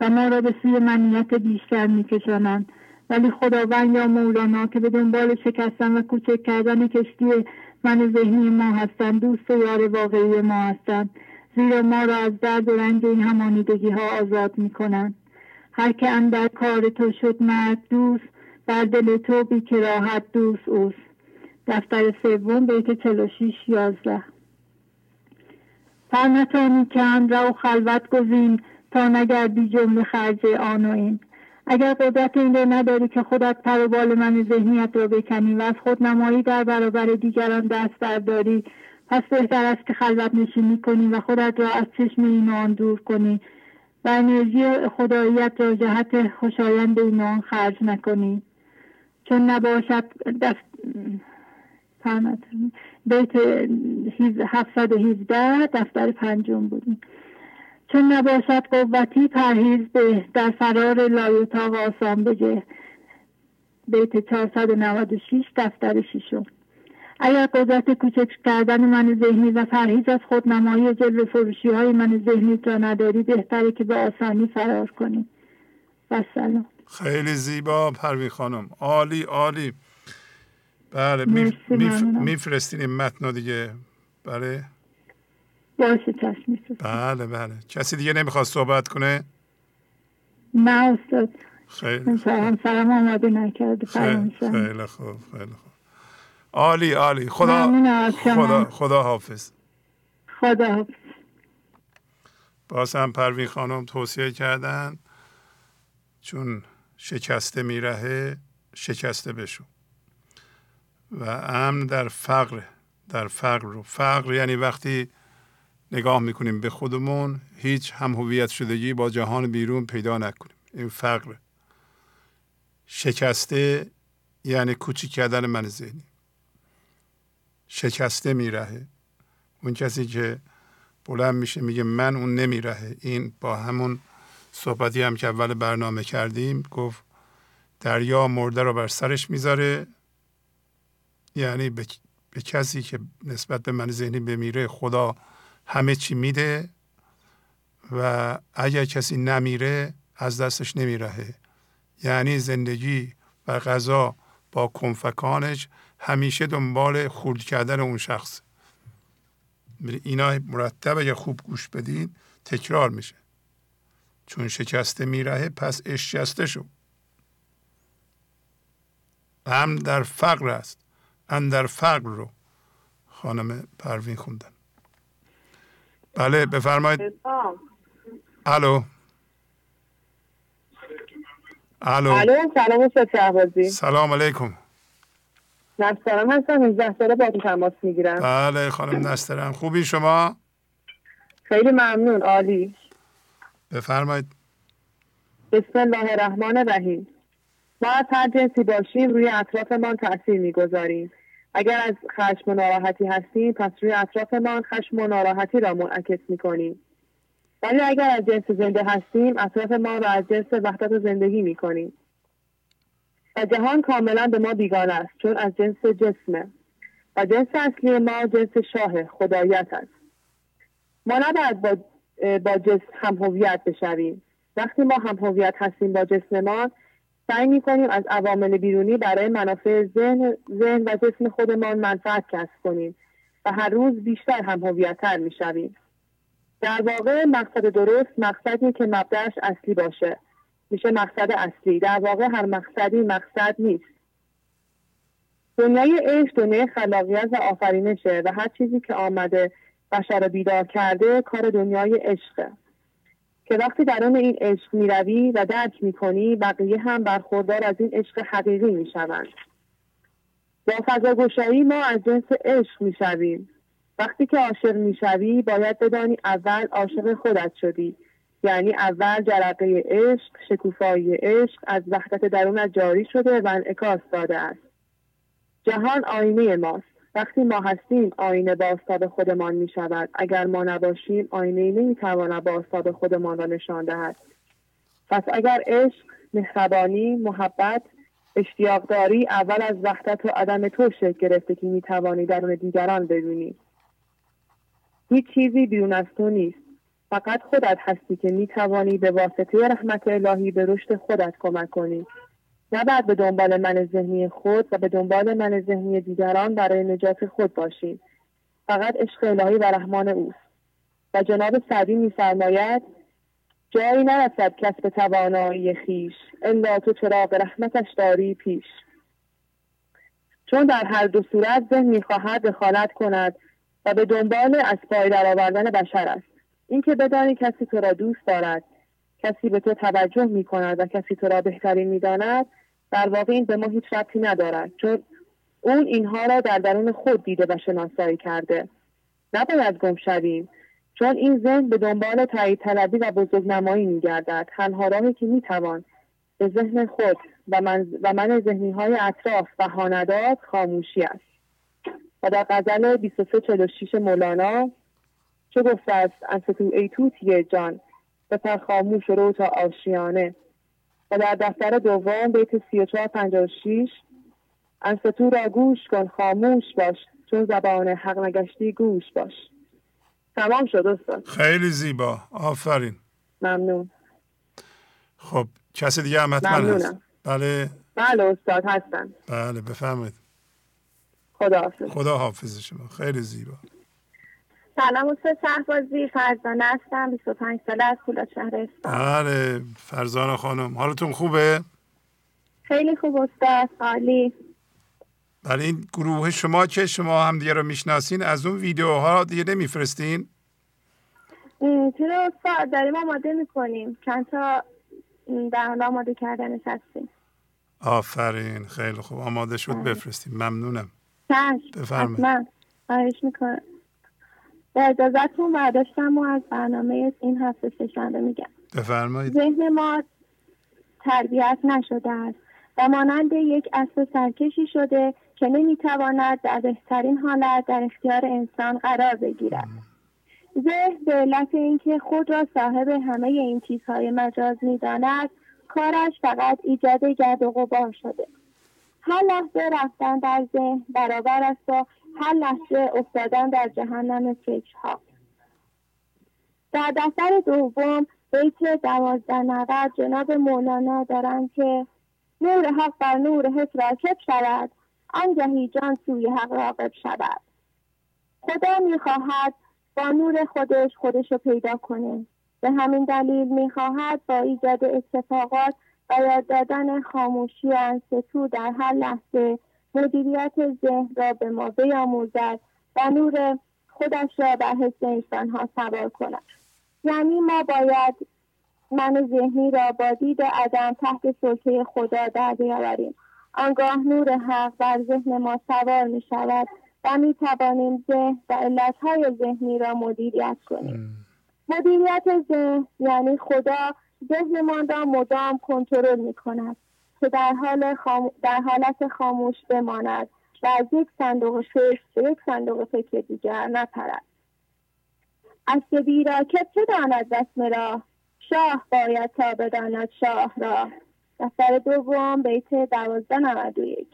Speaker 12: و ما را به سوی منیت بیشتر میکشانند. ولی خداوند یا مولانا که به دنبال شکستن و کوچک کردن کشتی من ذهنی ما هستند دوست و یار واقعی ما هستند. زیرا ما را از درد و رنج این همانیدگی ها آزاد می‌کنند. هر که اندر کار تو شد مرد دوست بر دل تو بی کراهت دوست اوست. دفتر سوم بیت چلو شیش یازده. فرنتانی کند رو خلوت گزین تا نگردی جمله خرج آن و این. اگر قدرت این را نداری که خودت پر و بال من ذهنیت را بکنی و از خود نمایی در برابر دیگران دست برداری پس بهتر است که خلوت نشینی کنی و خودت را از چشم این آن دور کنی. و انرژی خداییت را جهت خوشایند این خرج نکنی. چون نباشد دست بیت 717 دفتر پنجم بودیم چون نباشد قوتی پرهیز به در فرار لایوتاق آسان بجه. بیت 496 دفتر ششم. اگر قدرت کوچک کردن من ذهنی و پرهیز از خود نمایی و جلو فروشی های من ذهنی را نداری بهتره که به آسانی فرار کنی. و سلام
Speaker 3: خیلی زیبا پروی خانم. عالی عالی. بله میفرستین این متن دیگه. بله.
Speaker 13: باشه چشم
Speaker 3: بله بله. کسی دیگه نمی‌خواد صحبت کنه؟
Speaker 13: نه استاد.
Speaker 3: خیلی
Speaker 13: سلام آماده نکرده.
Speaker 3: خیلی خوب خیلی خوب. عالی عالی. خدا خدا خدا حافظ
Speaker 13: خدا حافظ
Speaker 3: باز هم پروین خانم توصیه کردن چون شکسته میرهه شکسته بشو. و امن در فقر در فقر رو. فقر یعنی وقتی نگاه می‌کنیم به خودمون هیچ هم هویت شدگی با جهان بیرون پیدا نکنیم. این فقر. شکسته یعنی کوچیک کردن من ذهنی. شکسته میرهه. اون کسی که بلند میشه میگه من اون نمیرهه. این با همون صحبتی هم که اول برنامه کردیم گفت دریا مرده رو بر سرش می‌ذاره. یعنی به, به کسی که نسبت به من ذهنی بمیره خدا همه چی میده و اگر کسی نمیره از دستش نمیرهه. یعنی زندگی و غذا با کنفکانش همیشه دنبال خورد کردن اون شخص. اینا مرتب اگر خوب گوش بدین تکرار میشه. چون شکسته میرهه پس اشکسته شو. هم در فقر است در فقر رو خانم پروین خوندن. بله بفرمایید. الو. الو.
Speaker 14: الو سلام استاد
Speaker 3: سلام علیکم.
Speaker 14: نسترم هستم 18 ساله با تماس می‌گیرم.
Speaker 3: بله خانم نسترم خوبی شما؟
Speaker 14: خیلی ممنون عالی.
Speaker 3: بفرمایید.
Speaker 14: بسم الله الرحمن الرحیم. ما از هر جنسی باشیم روی اطرافمان تاثیر می‌گذاریم. اگر از خشم و ناراحتی هستیم پس روی اطرافمان خشم و ناراحتی را منعکس می‌کنیم. ولی اگر از جنس زنده هستیم اطرافمان را از جنس وحدت زندگی می‌کنیم. جهان کاملا به ما بیگانه است چون از جنس جسمه. و جنس اصلی ما جنس شاه خدایت است. ما نباید با, با جسم هم هویت بشویم. وقتی ما هم هویت هستیم با جسممان سعی می‌کنیم از عوامل بیرونی برای منافع ذهن, ذهن و جسم خودمان منفعت کسب کنیم و هر روز بیشتر هم هویتتر می‌شویم. در واقع مقصد درست مقصدی که مبدعش اصلی باشه. میشه مقصد اصلی. در واقع هر مقصدی مقصد نیست. دنیای عشق دنیای خلاقیت و آفرینشه و هر چیزی که آمده بشر بیدار کرده کار دنیای عشقه. که وقتی درون این عشق می‌روی و درک می‌کنی بقیه هم برخوردار از این عشق حقیقی می‌شوند. با فضاگشایی ما از جنس عشق می‌شویم. وقتی که عاشق می‌شوی باید بدانی اول عاشق خودت شدی. یعنی اول جرقه عشق شکوفایی عشق از وحدت درونت جاری شده و انعکاس داده است. جهان آینه ماست. وقتی ما هستیم آینه باستاب خودمان می شود اگر ما نباشیم آینه نمی تواند باستاب خودمان را نشان دهد. پس اگر عشق مهربانی محبت اشتیاق داری اول از وحدت و عدم تو شکل گرفته که می توانی درون دیگران ببینی هیچ چیزی بیرون از تو نیست. فقط خودت هستی که می توانی به واسطه رحمت الهی به رشد خودت کمک کنی. نباید به دنبال من ذهنی خود و به دنبال من ذهنی دیگران برای نجات خود باشیم فقط عشق الهی و رحمان اوست. و جناب سعدی میفرماید جایی نرسد کسب توانایی خیش الا تو چراغ رحمتش داری پیش. چون در هر دو صورت ذهن می‌خواهد دخالت کند و به دنبال از پای درآوردن بشر است. اینکه بدانی کسی تو را دوست دارد کسی به تو توجه می کند و کسی تو را بهترین می داند در واقع این به ما هیچ ربطی ندارد چون اون اینها را در درون خود دیده و شناسایی کرده. نباید گم شویم چون این ذهن به دنبال تایید طلبی و بزرگ نمایی می گردد تنها راهی که می توان به ذهن خود و من, و من ذهنی های اطراف و خاموشی است. و در غزل 2346 مولانا چه گفته است؟ انستو ای توتی جان. بپر خاموش رو تا آشیانه. و در دفتر دوم بیت 3456 انستو را گوش کن خاموش باش. چون زبان حق نگشتی گوش باش. تمام شد استاد.
Speaker 3: خیلی زیبا. آفرین.
Speaker 14: ممنون.
Speaker 3: خب کسی دیگه هم حتما
Speaker 14: هست.
Speaker 3: بله.
Speaker 14: بله استاد هستن
Speaker 3: بله بفهمید
Speaker 14: خدا حافظ
Speaker 3: خدا حافظ شما. خیلی زیبا.
Speaker 15: سلام استاد شهبازی فرزانه هستم 25 ساله از پولاد شهر اسفان.
Speaker 3: بله فرزانه خانم. حالتون خوبه؟
Speaker 15: خیلی خوب استاد عالی.
Speaker 3: بله این گروه شما که شما هم دیگه رو می‌شناسین از اون ویدیوها دیگه نمیفرستین؟
Speaker 15: چرا استاد؟ داریم آماده می‌کنیم. چند تا در حال آماده کردنش هستیم.
Speaker 3: آفرین خیلی خوب. آماده شد بله. بفرستیم ممنونم.
Speaker 15: بفرمایید. خواهش می‌کنم. به اجازتون برداشتم و از برنامه این هفته سشنبه میگم.
Speaker 3: بفرمایید.
Speaker 15: ذهن ما تربیت نشده است و مانند یک اسب سرکشی شده که نمی‌تواند در بهترین حالت در اختیار انسان قرار بگیرد. ذهن به علت اینکه خود را صاحب همه این چیزهای مجاز می‌داند کارش فقط ایجاد گرد و غبار شده. هر لحظه رفتن در ذهن برابر است با هر لحظه افتادن در جهنم فکرها. در دفتر دوم بیت دوازده نود جناب مولانا دارند که نور حق بر نور حق راکب شود. آنگهی جان سوی حق راقب شود. خدا می‌خواهد با نور خودش خودش رو پیدا کنه. به همین دلیل می‌خواهد با ایجاد اتفاقات و یاد دادن خاموشی و انستو در هر لحظه مدیریت ذهن را به ما بیاموزد و نور خودش را بر حس انسانها سوار کند. یعنی ما باید من ذهنی را با دید عدم تحت سلطه خدا در بیاوریم. آنگاه نور حق بر ذهن ما سوار می شود و می توانیم ذهن و علتهای ذهنی را مدیریت کنیم. مدیریت ذهن یعنی خدا ذهنمان را مدام کنترل می کند که در, حال در حالت خاموش بماند و از یک صندوق فکر به یک صندوق فکر دیگر نپرد. از که چه داند رسم را شاه باید تا بداند شاه را. دفتر دوم بیت دوازده نود و یک.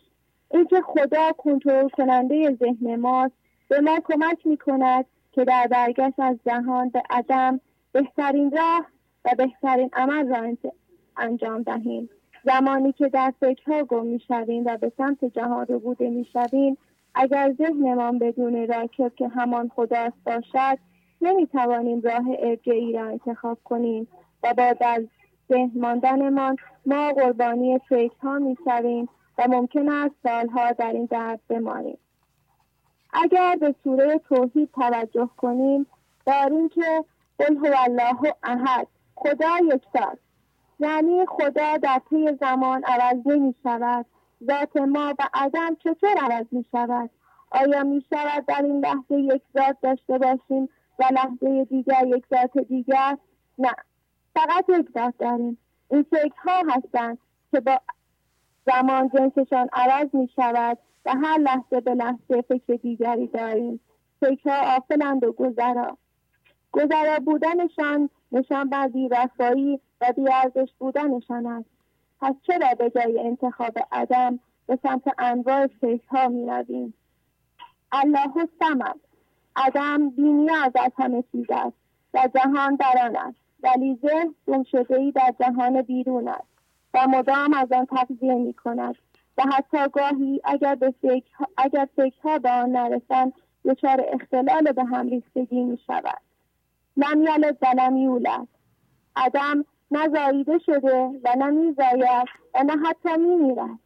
Speaker 15: اینکه خدا کنترل کننده ذهن ماست به ما کمک می کند که در برگشت از جهان به عدم بهترین راه و بهترین عمل را انجام دهیم. زمانی که در فکرها گم می‌شویم و به سمت جهان رو بوده می‌شویم اگر ذهنمان بدون راکب که همان خداست باشد نمی‌توانیم راه ارجعی را انتخاب کنیم و با در ذهن ماندنمان ما قربانی فکرها می‌شویم و ممکن است سالها در این درد بمانیم. اگر به سوره توحید توجه کنیم داریم که قل هو الله احد خدا یکتاست. یعنی خدا در طی زمان عوض نمی شود ذات ما و عدم چطور عوض می شود آیا می شود در این لحظه یک ذات داشته باشیم و لحظه دیگر یک ذات دیگر؟ نه. فقط یک ذات داریم. این فکرها هستند که با زمان جنسشان عوض می شود و هر لحظه به لحظه فکر دیگری داریم. فکرها آفلند و گذرا. گذرا بودنشان نشان بر بیوفایی و بیارزش بودنشان است. پس چرا به جای انتخاب عدم به سمت انواع فکرها می رویم الله سمد عدم بینیاز از همه چیز است و جهان در آن است. ولی ذهن گم ای در جهان بیرون است و مدام از آن تفضیه می کند و حتی گاهی اگر, به فکر اگر فکرها به آن نرسند دچار اختلال به هم ریختگی می شود لم یلد و عدم نه شده و نه میزاید و نه حتی میمیرد.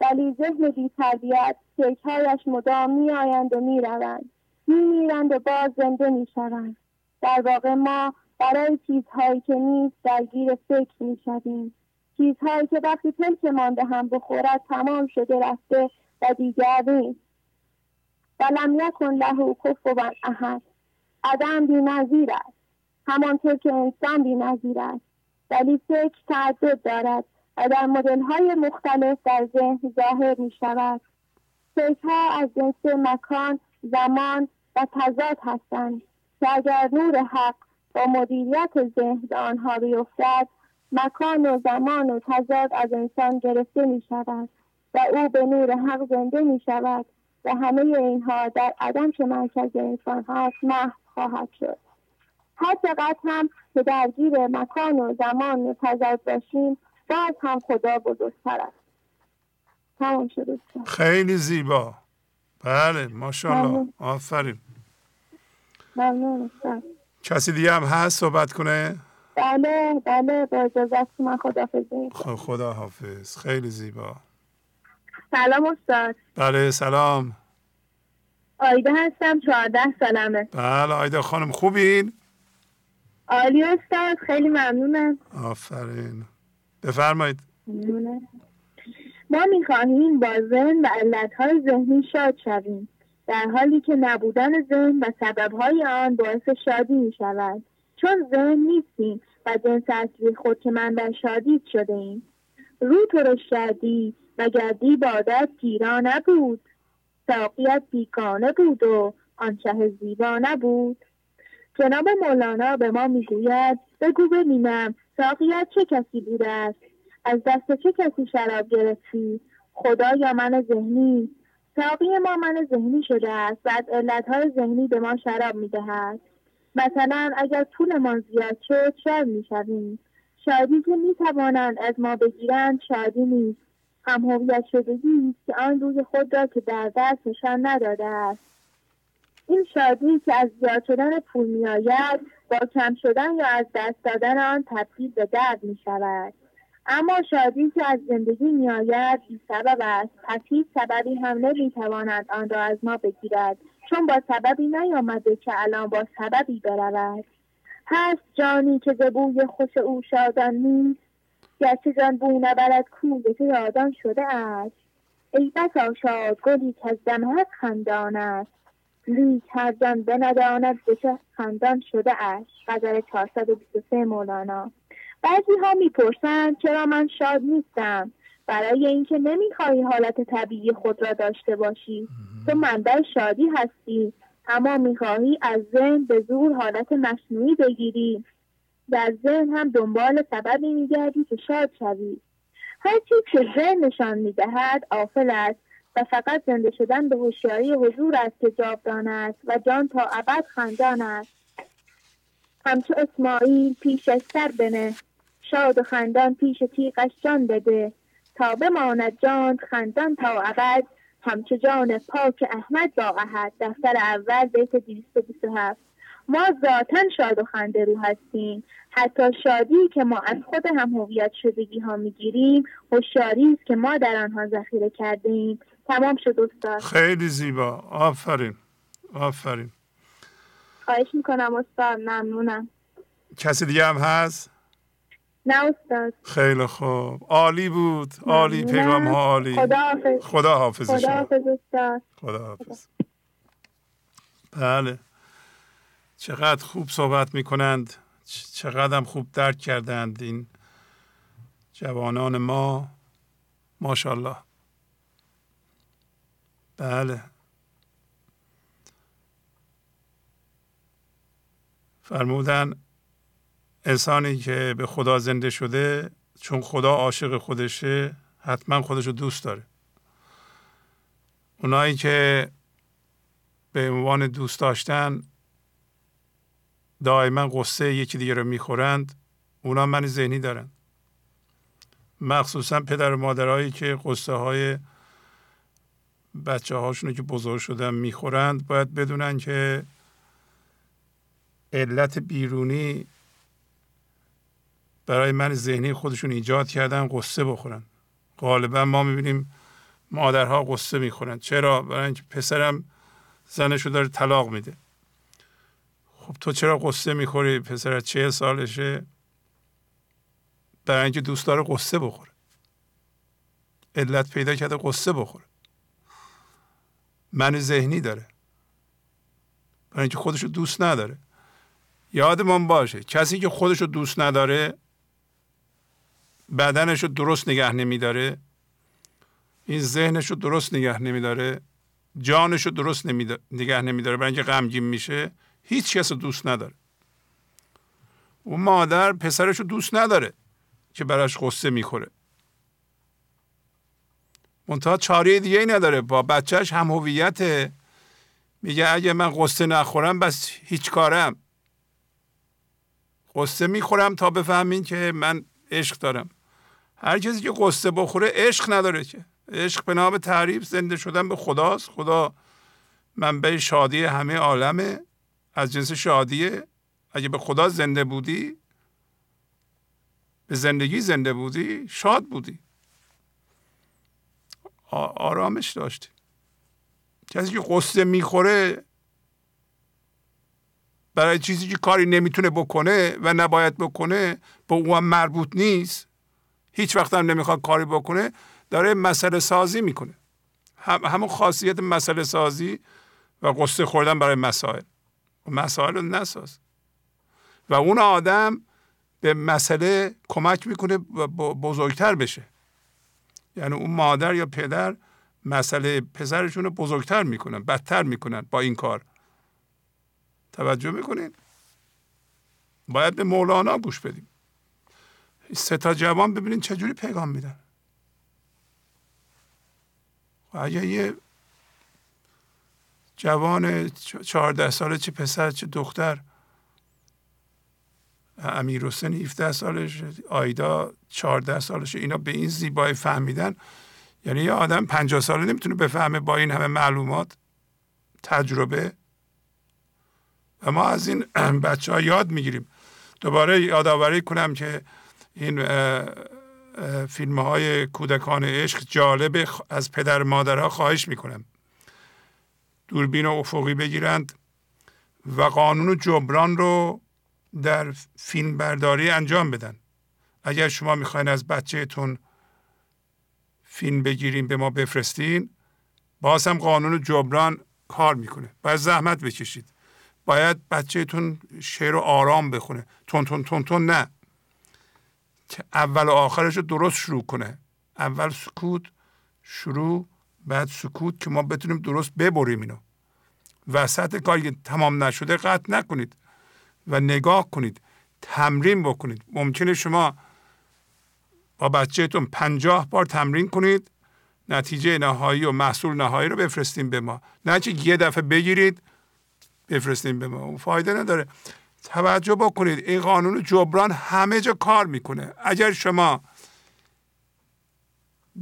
Speaker 15: ولی ذهن بی تربیت فکرهایش مدام میآیند و می‌روند. میمیرند و باز زنده می‌شوند. در واقع ما برای چیزهایی که نیست درگیر فکر می‌شویم. چیزهایی که وقتی تلکمان به هم بخورد تمام شده رفته و دیگر نیست. و لم یکن له کفوا احد. عدم بینظیر است. همانطور که انسان بی نظیر است. ولی فکر تعدد دارد. و در مدل های مختلف در ذهن ظاهر می شود فکرها از جنس مکان زمان و تضاد هستند که اگر نور حق با مدیریت ذهن به آنها بیفتد مکان و زمان و تضاد از انسان گرفته می شود و او به نور حق زنده می شود و همه اینها در عدم که مرکز انسان هاست محو خواهد شد. هر چقدر هم که درگیر مکان و زمان متضاد باشیم باز هم خدا بزرگتر است. تمام شد
Speaker 3: خیلی زیبا. بله ماشاءالله. آفرین.
Speaker 16: ممنون
Speaker 3: کسی دیگه هم هست صحبت کنه؟
Speaker 16: بله بله با اجازت من خداحافظی
Speaker 3: خب خدا حافظ خیلی زیبا.
Speaker 16: سلام استاد.
Speaker 3: بله سلام.
Speaker 16: آیده هستم چهارده سالمه.
Speaker 3: بله آیده خانم خوبین؟
Speaker 16: عالی استاد خیلی ممنونم.
Speaker 3: آفرین. بفرمایید.
Speaker 16: ما می‌خواهیم با ذهن و علتهای ذهنی شاد شویم در حالی که نبودن ذهن و سببهای آن باعث شادی می شود چون ذهن نیستیم و جنس اصلی خود که من در شادی شده ایم رو ترش کردی و گردی بادت گیرا نبود. ساقیت بیگانه بود و آن شه زیبا نبود. جناب مولانا به ما می‌گوید بگو ببینم ساقیت چه کسی بوده است؟ از دست چه کسی شراب گرفتی؟ خدا یا من ذهنی؟ ساقی ما من ذهنی شده است و از علتهای ذهنی به ما شراب می‌دهد. مثلا اگر پولمان زیاد شد شاد می‌شویم. شادی که می‌توانند از ما بگیرند شادی نیست. هم هویت شدگی که آن روی خود را که در دست نشان نداده است. این شادی که از زیاد شدن پول میآید با کم شدن یا از دست دادن آن تبدیل به درد می شود اما شادی که از زندگی میآید بی سبب است. پس هیچ سببی هم نمی‌تواند آن را از ما بگیرد چون با سببی نیامده که الان با سببی برود. هست جانی که زبوی خوش او شادان نیست گرچه جان بو نبرد کو که یادان شده است. ای بسا شاد گلی که از دمهت خندان است. لیک هر جان بنداند به چه خندان شده است غزل 423 مولانا. بعضی ها می‌پرسند چرا من شاد نیستم؟ برای اینکه نمی‌خواهی حالت طبیعی خود را داشته باشی. تو منبع شادی هستی. اما می‌خواهی از ذهن به زور حالت مصنوعی بگیری. در ذهن هم دنبال سببی میگردی که شاد شوی. هر چیز که ذهن نشان می‌دهد آفل است. و فقط زنده شدن به هوشیاری حضور است که جاودان است و جان تا ابد خندان است. همچو اسماعیل پیشش سر بنه شاد و خندان پیش تیغش جان بده. تا بماند جان خندان تا ابد همچو جان پاک احمد با احد دفتر اول بیت 227 ما ذاتا شاد و خنده رو هستیم. حتی شادی که ما از خود هم هویت شدگی ها می‌گیریم هوشیاری است که ما در آنها ذخیره کرده ایم تمام شد استاد.
Speaker 3: خیلی زیبا. آفرین. آفرین.
Speaker 16: خواهش می‌کنم استاد. ممنونم.
Speaker 3: کسی دیگه هم هست؟
Speaker 16: نه استاد.
Speaker 3: خیلی خوب. عالی بود. عالی. پیغام ها عالی.
Speaker 16: خدا حافظ.
Speaker 3: خدا حافظ
Speaker 16: خدا حافظ استاد.
Speaker 3: خدا حافظ. بله. چقدر خوب صحبت می‌کنند. چقدر هم خوب درک کردند این جوانان ما. ماشاءالله. بله. فرمودن انسانی که به خدا زنده شده چون خدا عاشق خودشه حتما خودشو دوست داره. اونایی که به عنوان دوست داشتن دائما قصه یکی دیگه رو می‌خورند اونا من ذهنی دارن. مخصوصا پدر و مادرهایی که قصه های بچه هاشونو که بزرگ شدن می‌خورند باید بدونن که علت بیرونی برای من ذهنی خودشون ایجاد کردن قصه بخورن. غالبا ما می‌بینیم مادرها قصه می‌خورن. چرا؟ برای اینکه پسرم زنشو داره طلاق میده. خب تو چرا قصه می‌خوری؟ پسرت چه سالشه. برای اینکه دوست داره قصه بخوره. علت پیدا کرده قصه بخوره. من ذهنی داره. برای اینکه خودشو دوست نداره. یادمان باشه کسی که خودشو دوست نداره بدنش رو درست نگه نمیداره. این ذهنش رو درست نگه نمیداره. جانش رو درست نگه نمیداره. برای اینکه غمگین میشه هیچ کس رو دوست نداره. اون مادر پسرش رو دوست نداره که براش قصه می‌خوره. منتها چاره دیگه ای نداره. با بچهش هم هویت میگه اگه من قصه نخورم بس هیچ کارم. قصه می‌خورم تا بفهمین که من عشق دارم. هر کسی که قصه بخوره عشق نداره که. عشق به نام تعریف زنده شدن به خداست. خدا منبع شادی همه عالمه. از جنس شادیه. اگه به خدا زنده بودی به زندگی زنده بودی شاد بودی. آرامش داشتی. کسی که قصه می‌خوره برای چیزی که کاری نمی‌تونه بکنه و نباید بکنه به او مربوط نیست هیچ وقت هم نمی‌خواد کاری بکنه داره مسئله سازی می‌کنه. هم همون خاصیت مسئله سازی و قصه خوردن برای مسائل. مسائل رو نساز. و اون آدم به مسئله کمک می‌کنه بزرگتر بشه. یعنی اون مادر یا پدر مسئله پسرشون رو بزرگتر می‌کنن بدتر می‌کنن با این کار. توجه می‌کنین؟ باید به مولانا گوش بدیم. سه تا جوان ببینین چجوری پیغام میدن. اگه یه جوان چهارده ساله چه پسر چه دختر امیر حسین 17 سالش آیدا 14 سالش اینا به این زیبایی فهمیدن. یعنی یه آدم 50 ساله نمی‌تونه بفهمه با این همه معلومات تجربه. و ما از این بچه ها یاد می‌گیریم. دوباره یادآوری کنم که این فیلم های کودکان عشق جالب از پدر مادرها خواهش می‌کنم. دوربین افقی بگیرند و قانون جبران رو در فیلم برداری انجام بدن. اگر شما می‌خواین از بچهتون فیلم بگیریم به ما بفرستین. باز هم قانون جبران کار می‌کنه. باید زحمت بکشید. باید بچهتون شعر رو آرام بخونه. تون تون تون تون نه. که اول و آخرش رو درست شروع کنه. اول سکوت شروع بعد سکوت که ما بتونیم درست ببریم اینو. وسط کاری تمام نشده قطع نکنید. و نگاه کنید تمرین بکنید. ممکنه شما با بچهتون پنجاه بار تمرین کنید نتیجه نهایی و محصول نهایی رو بفرستیم به ما. نه که یه دفعه بگیرید بفرستیم به ما. اون فایده نداره. توجه بکنید. این قانون جبران همه جا کار می‌کنه. اگر شما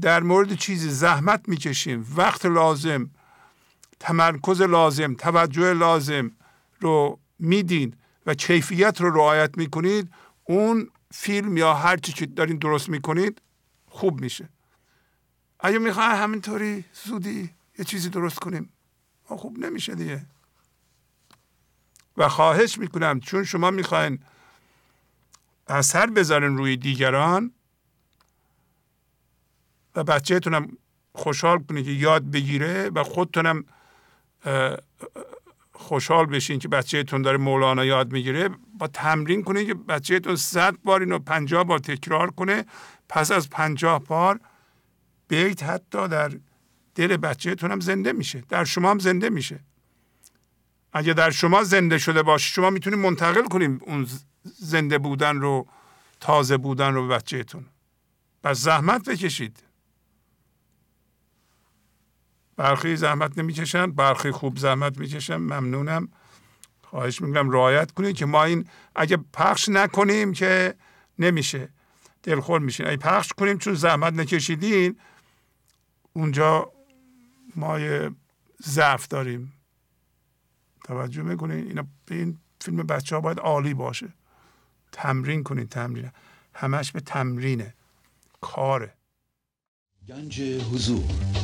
Speaker 3: در مورد چیزی زحمت می‌کشیم وقت لازم تمرکز لازم توجه لازم رو میدین و کیفیت رو رعایت می‌کنید اون فیلم یا هر چی که دارین درست می‌کنید خوب میشه. اگه می‌خوای همینطوری زودی یه چیزی درست کنیم خوب نمیشه دیگه. و خواهش می‌کنم چون شما می‌خواین اثر بذارین روی دیگران و بچهتونم خوشحال کنید که یاد بگیره و خودتونم خوشحال بشین که بچهتون داره مولانا یاد می‌گیره. با تمرین کنید که بچهتون صد بار اینو پنجاه بار تکرار کنه. پس از پنجاه بار بیت حتی در دل بچهتون هم زنده میشه. در شما هم زنده میشه. اگه در شما زنده شده باشه شما می‌تونید منتقل کنیم اون زنده بودن رو تازه بودن رو به بچهتون. پس زحمت بکشید. برخی زحمت نمی‌کشن برخی خوب زحمت می‌کشن ممنونم. خواهش می‌کنم رعایت کنید که ما این اگه پخش نکنیم که نمیشه دلخور میشین. اگه پخش کنیم چون زحمت نکشیدین اونجا ما یه ضعف داریم. توجه می‌کنین؟ اینا این فیلم بچه ها باید عالی باشه. تمرین کنین تمرین. همش به تمرینه. کاره.
Speaker 17: گنج حضور.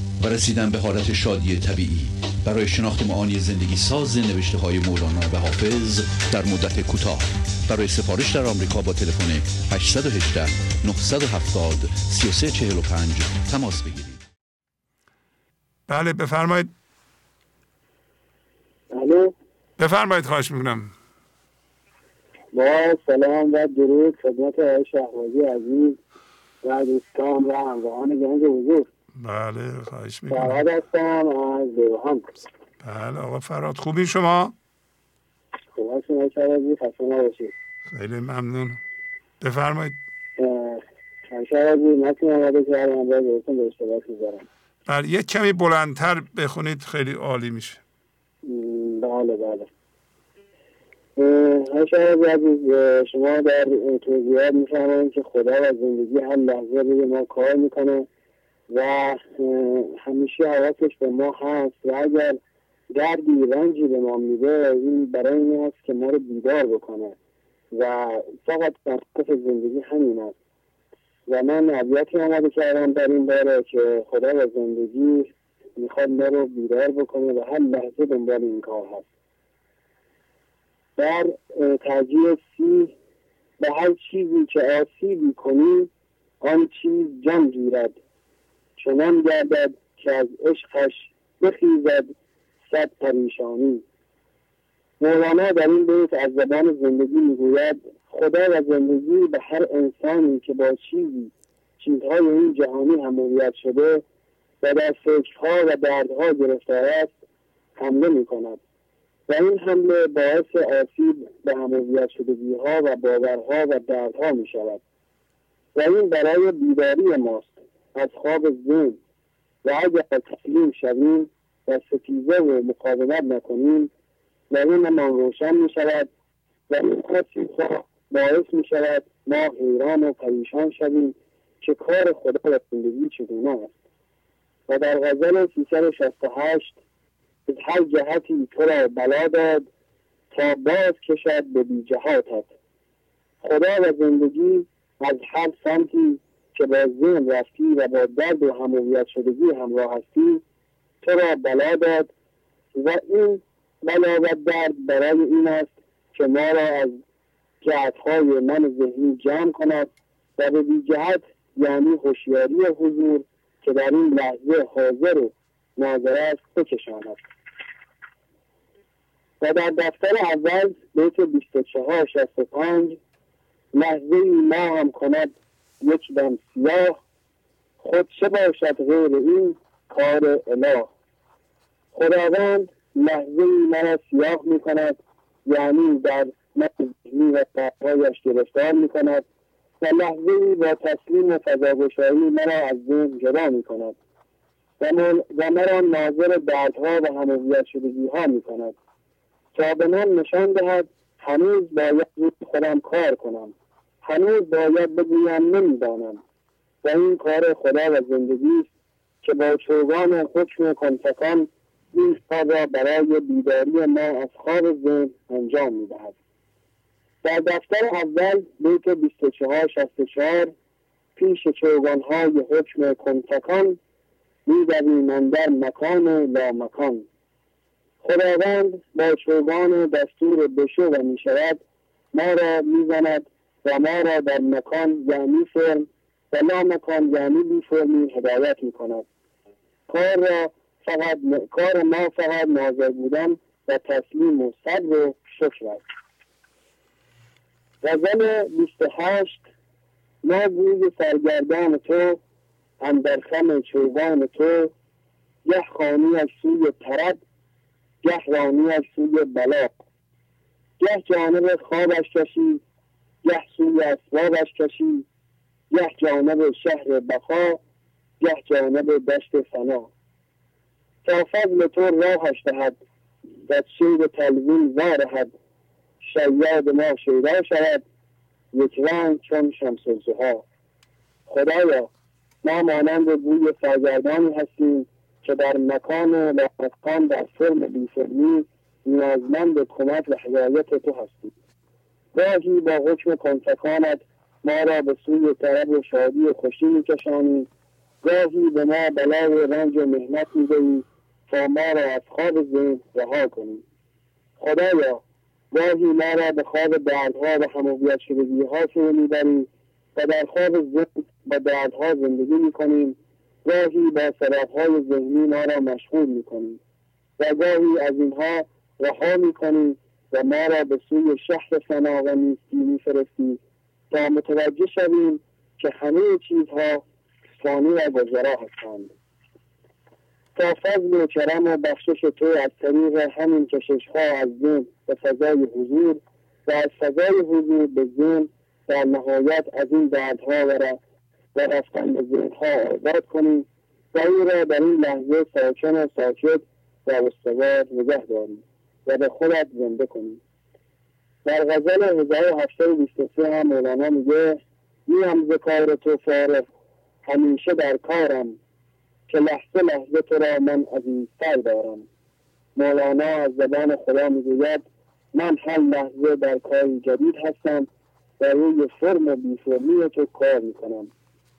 Speaker 17: و رسیدن به حالت شادی طبیعی. برای شناخت معانی زندگی ساز نوشته های مولانا و حافظ در مدت کوتاه. برای سفارش در آمریکا با تلفن 818 970 3345 تماس بگیرید.
Speaker 3: بله بفرمایید.
Speaker 10: الو.
Speaker 3: بفرمایید خواهش می‌کنم.
Speaker 10: با سلام و درود خدمت آقای شهبازی عزیز و دوستان و همراهان گنج حضور.
Speaker 3: بله خواهش می‌کنم.
Speaker 10: فراد هستم از دیوان
Speaker 3: بله آقا فراد خوبی شما؟
Speaker 18: خوب هستیم شبازی خسته نباشید.
Speaker 3: خیلی ممنون. بفرمایید.
Speaker 18: شبازی متن آماده کردم باید بهتون به اشتراک می‌ذارم.
Speaker 3: بله یک کمی بلندتر بخونید خیلی عالی میشه.
Speaker 18: بله بله. شاید عزیز شما در توضیحات می‌فهمید که خدا و زندگی هر لحظه روی ما کار می‌کنه. و همیشه حواسش به ما هست و اگر دردی رنجی به ما میده این برای این است که ما رو بیدار بکنه و فقط منطقه زندگی همین است. و من عبیتی آمده کردم در این باره که خدا و زندگی می‌خواد ما رو بیدار بکنه و هر لحظه دنبال این کار هست. در ترجیح سی به هر چیزی که آسیبی کنی آن چیز جان گیرد. چنان گردد که از عشقش بخیزد صد پریشانی. مولانا در این بیت از زبان زندگی می‌گوید خدا و زندگی به هر انسانی که با چیزی چیزهای این جهانی هموریت شده و در فکرها و دردها گرفتار است حمله می کند و این حمله باعث آسیب به هموریت شدگی ها و باورها و دردها می شود و این برای بیداری ماست. از خواب ذهن و اگر تسلیم شویم و ستیزه و مقاومت نکنیم درونمان روشن می شود و این باعث می شود ما حیران و پریشان شویم که کار خدا و زندگی چگونه است. و در غزل 368 از هر جهتی تو را بلا داد تا باز کشد به بی جهاتت خدا و زندگی از هر سمتی که با ذهن رفتی و با درد و همویت شدگی همراه هستی تو را بلا داد و این بلا و درد برای این است که ما را از جهتهای من ذهنی جمع کند و به جهت یعنی هوشیاری حضور که در این لحظه حاضر و ناظر است بکشاند. و در دفتر اول بیت 24 65 لحظه ای ما هم کند یک دم سیاه خود چه باشد غیر این کار اله؟ خداوند لحظه مرا سیاه می کند یعنی در ذهنی و طرحهایش گرفتار می کند و لحظه ای با تسلیم و فضاگشایی مرا از ذهن جدا می کند و مرا ناظر دردها و همویت شدگی ها می کند تا به من نشان دهد هنوز باید خودم کار کنم. هنوز باید بگویم نمی‌دانم و این کار خدا و زندگی که با چوگان حکم کنتکان این را برای بیداری ما از خواب ذهن انجام می‌دهد. در دفتر اول بیت 24 64 پیش چوگانهای حکم کنتکان میدویم اندر مکان لا مکان. خداوند با چوگان دستور بشو و می‌شود ما را می‌زند و ما را در مکان یعنی فرم و لا مکان یعنی بی فرمی هدایت می‌کند. کار را فقط کار ما فقط ناظر بودن و تسلیم و صبر و شکر است. غزل 28 ما گوی سرگردان تو اندر خم چوگان تو یه خانی از سوی طرد گه رانی از سوی بلا گه جانب خوابش کشی گه سوی اسبابش کشی گه جانب شهر بخا گه جانب دشت فنا. تا فضل تو راهش دهد و شیر تلوین وارهد. شیاد ما شیدا شود یک رنگ چون شمس الزها خدایا ما مانند بوی سرگردانی هستیم که در مکان و مکان در فرم بیفرمی نیازمند کمک و هدایت تو هستیم. گاهی با حکم کنتکانت ما را به سوی طرب و شادی و خوشی میکشانی. گاهی به ما بلا و رنج و محنت می‌دهی تا ما را از خواب ذهن رها کنی. خدایا گاهی ما را به خواب دردها و همویت شدگی ها فرو می‌بری و در خواب ذهن با دردها زندگی می‌کنیم. گاهی با سببهای ذهنی ما را مشغول می‌کنیم و گاهی از اینها رها می‌کنیم و ما را به سوی شهر فنا و نیستی میفرستی. تا متوجه شویم که همه چیزها فانی و گذرا هستند. تا فضل و کرم و بخشش تو از طریق همین کشش ها از ذهن به فضای حضور و از فضای حضور به ذهن در نهایت از این دردها و و رفتن به ذهنها آزاد کنیم و او را در این لحظه ساکن و ساکت و استوار نگه داریم. به خودت زنده کنیم در غزل 1723 هم مولانا میگه هم ز کار تو فارغ همیشه در کارم که لحظه لحظه تو را من عزیزتر دارم. مولانا از زبان خدا می‌گوید من هر لحظه در کاری جدید هستم و روی فرم و بیفرمی تو کار می‌کنم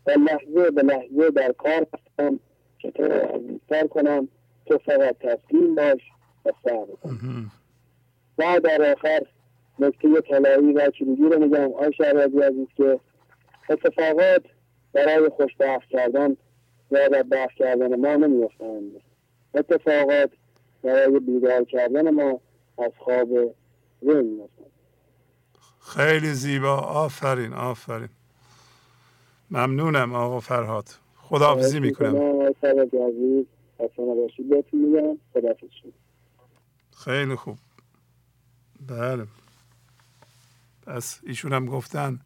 Speaker 18: و لحظه به لحظه در کار هستم که تو را عزیزتر کنم. تو فقط تسلیم باش و در آخر نکته طلایی و چیزی رو میگم. آی شهرازی عزیز که اتفاقات برای خوشبخت کردن و بدبخت کردن ما نمیافتند. اتفاقات برای بیدار کردن ما از خواب ذهن میافتند.
Speaker 3: خیلی زیبا. آفرین آفرین. ممنونم آقا فرهاد. خداحافظی می‌کنم. خیلی خوب. بله. پس ایشون هم گفتن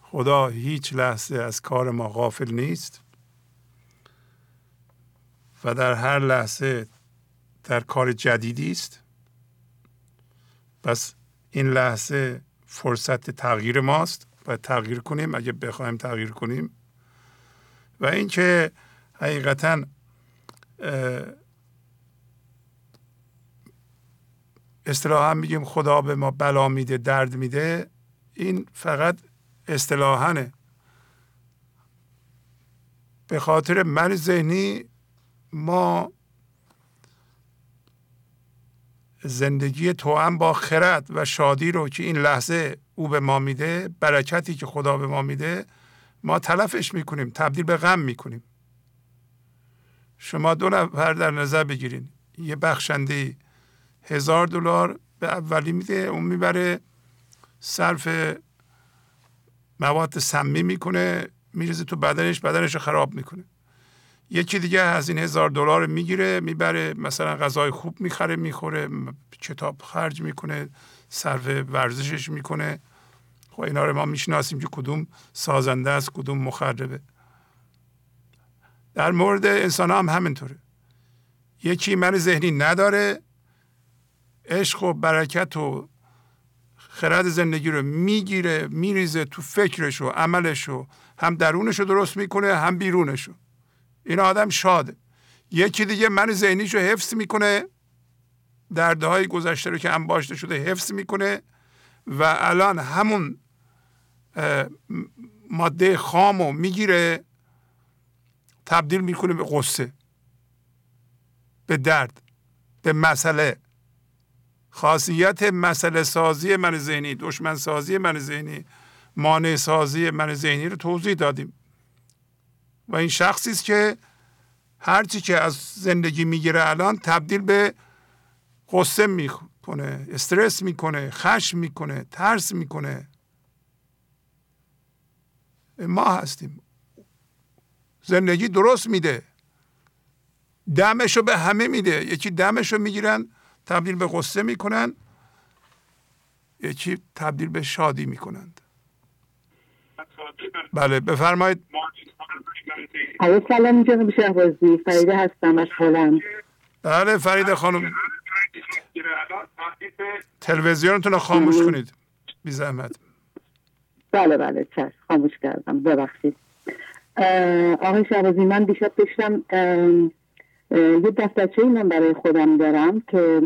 Speaker 3: خدا هیچ لحظه از کار ما غافل نیست و در هر لحظه در کار جدیدی است. پس این لحظه فرصت تغییر ماست و تغییر کنیم اگه بخوایم تغییر کنیم. و اینکه حقیقتا اصطلاحا میگیم خدا به ما بلا میده درد میده. این فقط اصطلاحانه به خاطر من ذهنی ما زندگی توأم با خرد و شادی رو که این لحظه او به ما میده برکتی که خدا به ما میده ما تلفش می‌کنیم تبدیل به غم می‌کنیم. شما دو نفر در نظر بگیرین. یه بخشنده هزار دلار به اولی میده اون می‌بره صرف مواد سمی می‌کنه میریزه تو بدنش بدنش رو خراب می‌کنه. یکی دیگه از این هزار دلار می‌گیره می‌بره مثلا غذای خوب می‌خره می‌خوره کتاب خرج می‌کنه صرف ورزشش می‌کنه. خب اینا رو ما می‌شناسیم که کدوم سازنده است کدوم مخربه. در مورد انسان هم همینطوره. یکی من ذهنی نداره عشق و برکت و خرد زندگی رو می‌گیره میریزه تو فکرش و عملش رو هم درونش رو درست می‌کنه هم بیرونش رو. این آدم شاده. یکی دیگه من ذهنیش رو حفظ می‌کنه درده های گذشته رو که انباشته شده حفظ می‌کنه و الان همون ماده خام رو می‌گیره تبدیل می‌کنه به قصه به درد به مسئله. خاصیت مسئله سازی من ذهنی دشمن سازی من ذهنی مانع سازی من ذهنی رو توضیح دادیم. و این شخصی است که هرچی که از زندگی می‌گیره الان تبدیل به قصه می‌کنه استرس می‌کنه خشم می‌کنه ترس می‌کنه. ما هستیم. زندگی درست میده. دمش رو به همه میده. یکی دمش رو می‌گیرن تبدیل به قصه می‌کنن یکی تبدیل به شادی می‌کنند. بله بفرمایید.
Speaker 8: سلام جناب شهبازی. فریده هستم از هلند.
Speaker 3: بله فریده خانم. تلویزیونتون رو خاموش کنید. بی زحمت.
Speaker 8: بله بله چشم. خاموش کردم. ببخشید. آقای شهبازی من دیشب داشتم یه دفترچه من برای خودم دارم که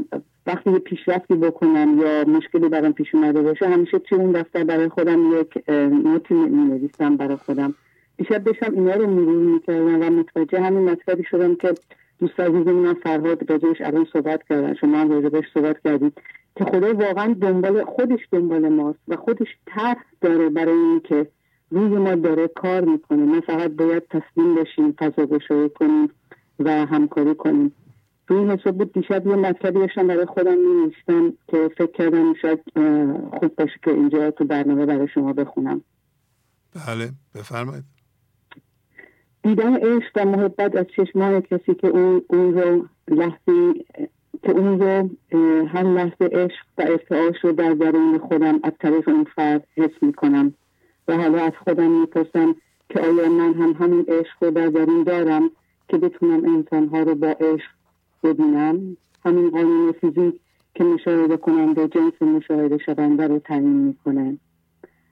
Speaker 8: وقتی یه پیشرفتی بکنم یا مشکلی برام پیش اومده باشه همیشه توی اون دفتر برای خودم یک نوتی می برای خودم. دیشب داشتم اینا رو مرور می‌کردم و متوجه همین مطلبی شدم که دوست عزیزمون فرهاد راجبش الان صحبت کردن شما هم راجبش صحبت کردید که خدا واقعا دنبال خودش دنبال ماست و خودش طرح داره برای اینکه روی ما داره کار می‌کنه. ما فقط باید تسلیم بشیم فضا کنیم. و همکاری کنیم. روی این حساب بود دیشب یه مطلبی داشتم برای خودم می که فکر کردم شاید خوب باشه که اینجا تو برنامه برای شما بخونم.
Speaker 3: بله بفرمایید.
Speaker 8: دیدن عشق و محبت از چشمان کسی که اون, اون رو لحظی که اون رو هر لحظه عشق و ارتعاش رو در درون خودم از طریق اون فرد حس می‌کنم. و حالا از خودم می‌پرسم که آیا من هم همین عشق رو در درون دارم؟ که بتونم انسانها رو با عشق ببینم. همین قانون فیزیک که مشاهده کننده جنس مشاهده شونده رو تعیین می‌کنه.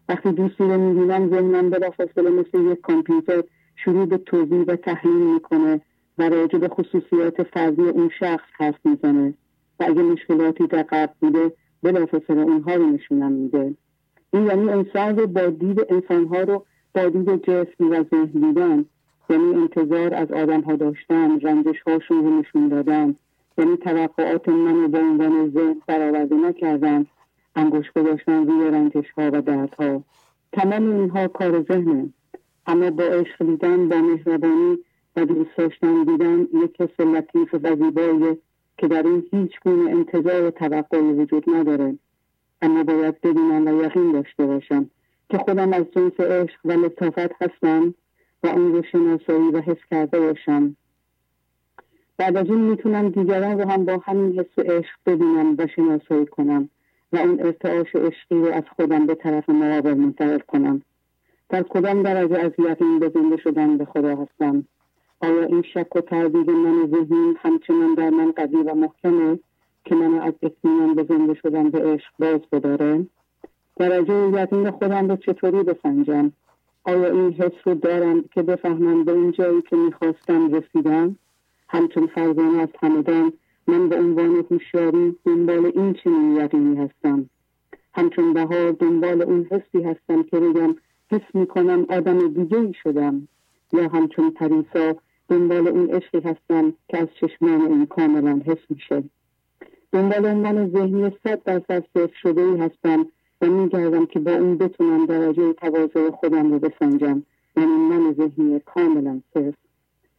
Speaker 8: وقتی دوستی رو می‌بینم ذهنم بلافاصله مثل یک کامپیوتر شروع به توضیح و تحلیل می‌کنه و راجع به خصوصیات فردی اون شخص حرف می‌زنه. و اگه مشکلاتی در قبل بوده بلافاصله اونها رو نشونم میده. این یعنی انسان رو با دید انسانها رو با دید جسم و ذهن دیدن. یعنی انتظار از آدم ها داشتن رنجش هاشون رو نشون دادن. یعنی توقعات من به عنوان ذهن برآورده نکردن. انگوش گذاشتن روی رنجش ها و دردها. تمام اینها کار ذهنه. اما با عشق دیدن با مهربانی و دوست داشتن دیدن یک حس لطیف و زیبایی که در این هیچ گونه انتظار و توقعی وجود نداره. اما باید ببینم و یقین داشته باشم که خودم از جنس عشق و لطافت هستم. و اون رو شناسایی و حس کرده باشم. بعد از اون می‌تونم دیگران رو هم با همین حس عشق ببینم و شناسایی کنم و اون ارتعاش عشقی رو از خودم به طرف مقابل منتقل کنم. در کدام درجه از یقین به زنده شدن به خدا هستم؟ آیا این شک و تردید من ذهنی همچنان در من قوی و محکمه که من از اطمینان به زنده شدن به عشق باز بداره درجه یقین خودم رو چطوری بسنجم؟ آیا این حس رو دارم که بفهمم به این جایی که می‌خواستم رسیدم همچون فرزانه از همدان من به عنوان هوشیاری دنبال این چنین یقینی هستم. همچون بهار دنبال اون حسی هستم که بگم حس می‌کنم آدم دیگه ای شدم. یا همچون پریسا دنبال اون عشقی هستم که از چشمان این کاملا حس میشه. دنبال من ذهنی صد درصد صرف شده ای هستم و میگردم که با اون بتونم درجه تواضع خودم رو بسنجم. یعنی من ذهنی کاملا صرف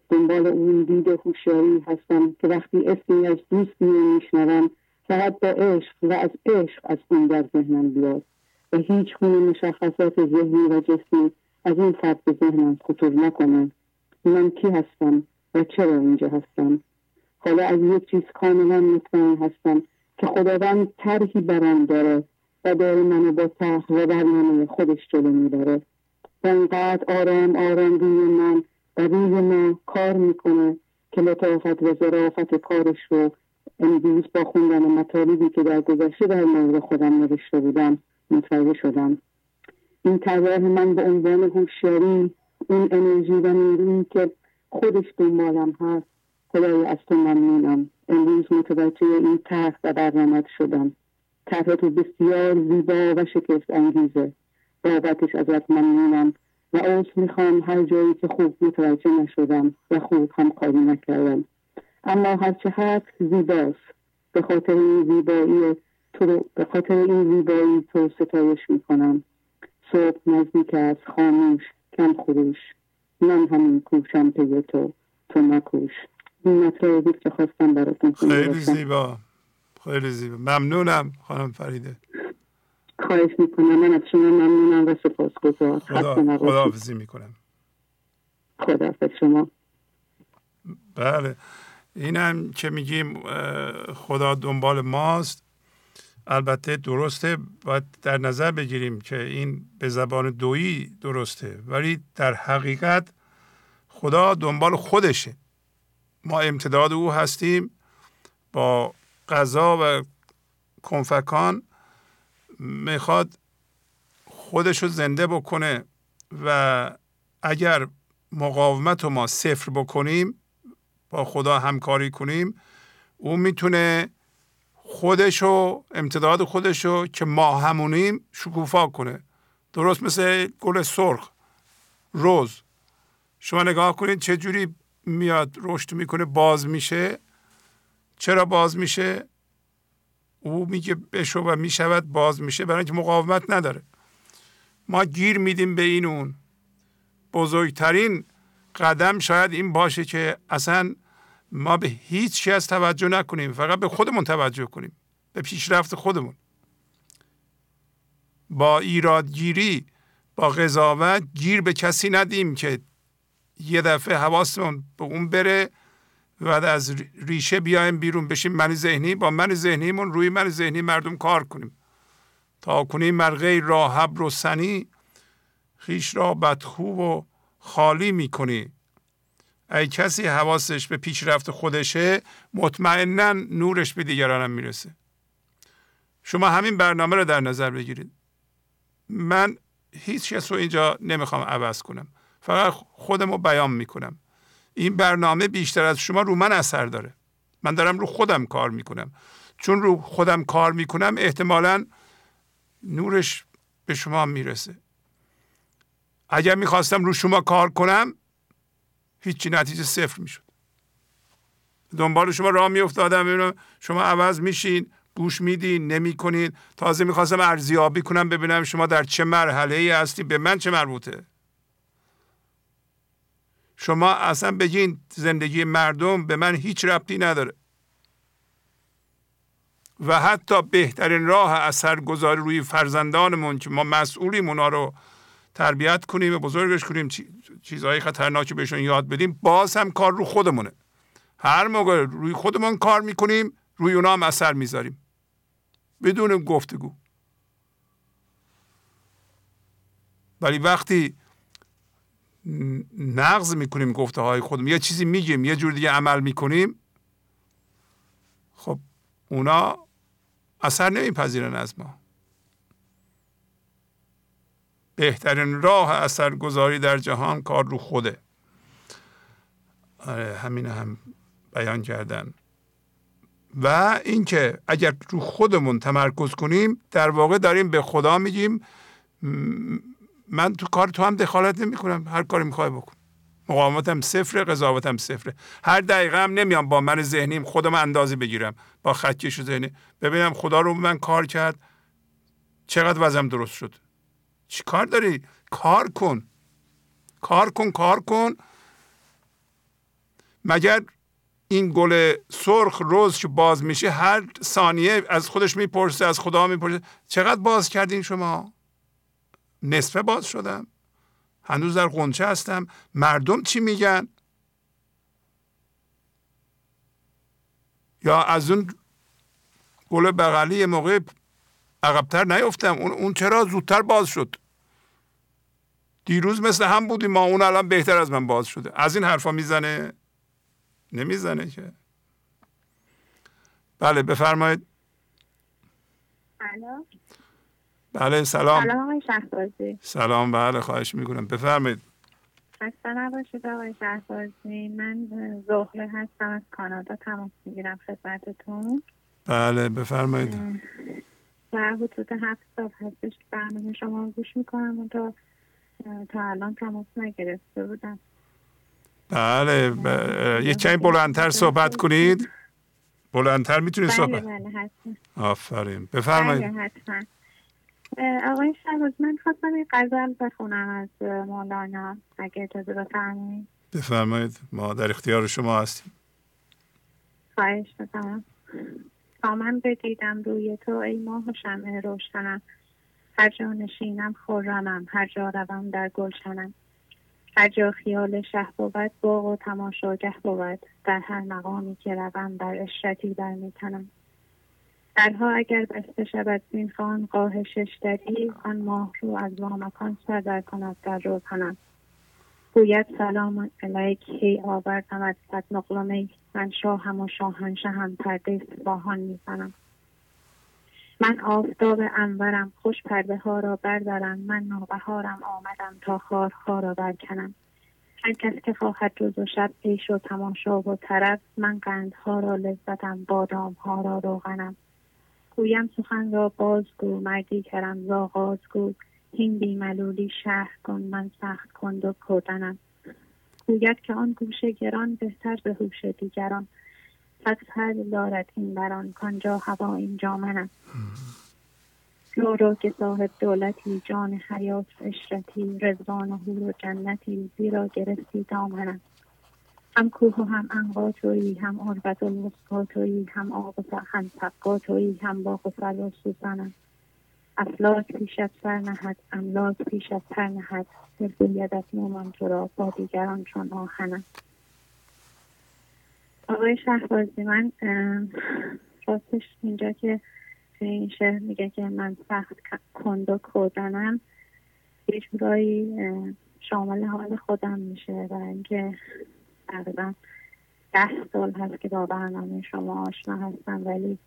Speaker 8: دنبال اون دید هوشیاری هستم که وقتی اسمی از دوستی میشنوم فقط با عشق و از عشق از اون در ذهنم بیاد. و هیچ گونه مشخصات ذهنی و جسمی از این فرد به ذهنم خطور نکنه. من کی هستم و چرا اینجا هستم؟ حالا از یک چیز کاملا مطمئن هستم که خداوند طرحی برام داره و داره منو با و برنامه خودش جلو می‌بره. و اینقدر آرام آرام روی من و روی ما کار می‌کنه که لطافت و ظرافت کارش رو امروز با خوندن مطالبی که در گذشته در مورد خودم نوشته بودم متوجه شدم. این طراح من به عنوان هوشیاری این انرژی و نیرویی که خودش دنبالم هست خدای از تو ممنونم. امروز متوجه این طرح و برنامه شدم. تو بسیار زیبا و شکست انگیزه. بابتش ازت ممنونم و اوز می‌خوام هر جایی که خوب متوجه نشدم و خوب هم کاری نکردم. اما هرچه هست زیباست. به خاطر این زیبایی تو به خاطر این زیبایی تو ستایش می‌کنم. صبح نزدیک است خاموش کم خروش. من همین کوشم پی تو. تو نکوش. این مطلب بود که خواستم براتون
Speaker 3: خیلی زیبا. خیلی زیبا. ممنونم خانم فریده.
Speaker 8: خواهش می‌کنم. من از شما ممنونم و سپاس گذار
Speaker 3: خدا خداحافظی می‌کنم.
Speaker 8: خدا شما.
Speaker 3: بله. اینم که میگیم خدا دنبال ماست. البته درسته باید در نظر بگیریم که این به زبان دویی درسته ولی در حقیقت خدا دنبال خودشه. ما امتداد او هستیم با غذا و کنفکان می‌خواد خودش رو زنده بکنه و اگر مقاومت رو ما صفر بکنیم با خدا همکاری کنیم او می‌تونه خودش و امتداد خودش رو که ما همونیم شکوفا کنه. درست مثل گل سرخ. روز. شما نگاه کنید چه جوری میاد رشد می‌کنه باز میشه. چرا باز میشه؟ او میگه بشو و می‌شود باز میشه برای اینکه مقاومت نداره. ما گیر میدیم به این اون. بزرگترین قدم شاید این باشه که اصلا ما به هیچ چی از توجه نکنیم فقط به خودمون توجه کنیم به پیشرفت خودمون. با ایرادگیری با قضاوت گیر به کسی ندیم که یه دفعه حواسمون به اون بره. بعد از ریشه بیایم بیرون بشیم من ذهنی با من ذهنیمون روی من ذهنی مردم کار کنیم. تا کنیم مرغی را حبر و سنی خیش را بدخو و خالی می‌کنی. ای کسی حواسش به پیشرفت خودشه مطمئنا نورش به دیگرانم می‌رسه. شما همین برنامه رو در نظر بگیرید. من هیچ کس رو اینجا نمی‌خوام عوض کنم. فقط خودم رو بیان می‌کنم. این برنامه بیشتر از شما رو من اثر داره. من دارم رو خودم کار می‌کنم. چون رو خودم کار می‌کنم احتمالا نورش به شما می‌رسه. اگر می‌خواستم رو شما کار کنم هیچی نتیجه صفر می‌شد. دنبال شما راه میافتادم شما عوض میشین گوش میدین نمی‌کنین. تازه می‌خواستم ارزیابی کنم ببینم شما در چه مرحله ای هستی به من چه مربوطه. شما اصلا بگین زندگی مردم به من هیچ ربطی نداره. و حتی بهترین راه اثرگذاری روی فرزندانمون که ما مسئولیم اونا رو تربیت کنیم و بزرگش کنیم چیزهای خطرناکی بهشون یاد بدیم باز هم کار رو خودمونه. هر موقع روی خودمون کار می‌کنیم روی اونا هم اثر می‌ذاریم. بدون گفتگو. ولی وقتی نقض می‌کنیم گفته های خودم یه چیزی میگیم یه جور دیگه عمل می‌کنیم. خب اونا اثر نمیپذیرن از ما. بهترین راه اثرگذاری در جهان کار رو خوده. آره همین هم بیان کردن. و اینکه اگر رو خودمون تمرکز کنیم در واقع داریم به خدا میگیم من تو کار تو هم دخالت نمی کنم هر کاری می‌خوای بکن. مقاومتم صفر قضاوتم صفره. هر دقیقه هم نمیام با من ذهنیم خودم اندازه بگیرم. با خطکش ذهنی. ببینم خدا رو من کار کرد. چقدر وزم درست شد. چی کار داری؟ کار کن. کار کن کار کن. مگر این گل سرخ روز که باز میشه هر ثانیه از خودش می‌پرسه از خدا می‌پرسه چقدر باز کردین شما؟ نصفه باز شدم. هنوز در قنچه هستم. مردم چی میگن؟ یا از اون گل بغلی موقع عقبتر نیفتم. اون, اون چرا زودتر باز شد؟ دیروز مثل هم بودیم. ما اون الان بهتر از من باز شده. از این حرفا می‌زنه؟ نمی‌زنه که. بله بفرمایید. بله سلام.
Speaker 19: سلام آقای شهبازی.
Speaker 3: سلام بله خواهش می‌کنم. بفرمایید.
Speaker 19: خسته نباشید آقای شهبازی. من زهره هستم از کانادا تماس می‌گیرم خدمتتون.
Speaker 3: بله بفرمایید.
Speaker 19: در حدود هفت سال هستش برنامه شما گوش می‌کنم. و تا تا الان تماس نگرفته بودم.
Speaker 3: بله یه کمی بلندتر صحبت کنید. بلندتر می‌تونید
Speaker 19: بله
Speaker 3: صحبت
Speaker 19: بله حتما.
Speaker 3: آفرین. بفرمایید.
Speaker 19: بله حتما. آقای شهباز من خواستم این غزل بخونم از مولانا اگه اجازه بفرمایید.
Speaker 3: بفرمایید. ما در اختیار شما هستیم.
Speaker 19: خواهش می‌کنم. تا من بدیدم روی تو ای ماه و شمع روشنم. هر جا نشینم خرمم. هر جا روم در گلشنم. هر جا خیال شه بود باغ و تماشاگه بود. در هر مقامی که روم در اشرتی در میتنم درها اگر بسته شود زین خان قاه ششدری آن ماه رو از وامکان سر در کند در روزنم گوید سلام علیک هی آوردم از صد نقلمه من شاهم و شاهنشهم پرده سپاهان می‌زنم. من آفتاب انورم خوش پرده ها را بردارم. من نوبهارم آمدم تا خارها را برکنم. هر کس که خواهد روز و شب عیش و تماشا و طرب من قندها را لذتم بادام ها را روغنم. گویم سخن را بازگو مردی کرم زاغازگو هین بی ملولی شهر کن من سخت کند و کودنم گوید که آن گوش گران بهتر به هوش دیگران. پس هر دارد این بران کانجا هوا اینجا منم. رو رو که صاحب دولتی جان حیات اشرتی رزوان و حور و جنتی زیرا گرفتی دامنم. هم کوه و هم انقا تویی هم عربت الوسقا تویی هم آب هم سقا تویی هم باغ و سر و سوزنم افلاک پیشت سر نهد املاک پیشت پر نهد. دل گویدت مومن تو را با دیگران چون آهنم آقای شهبازی من راستش اینجا که این شهر میگه که من سخت کند و کودنم یه جورایی شامل حال خودم میشه و اینکه تقریبا ده سال هست که با برنامه شما آشنا هستم ولی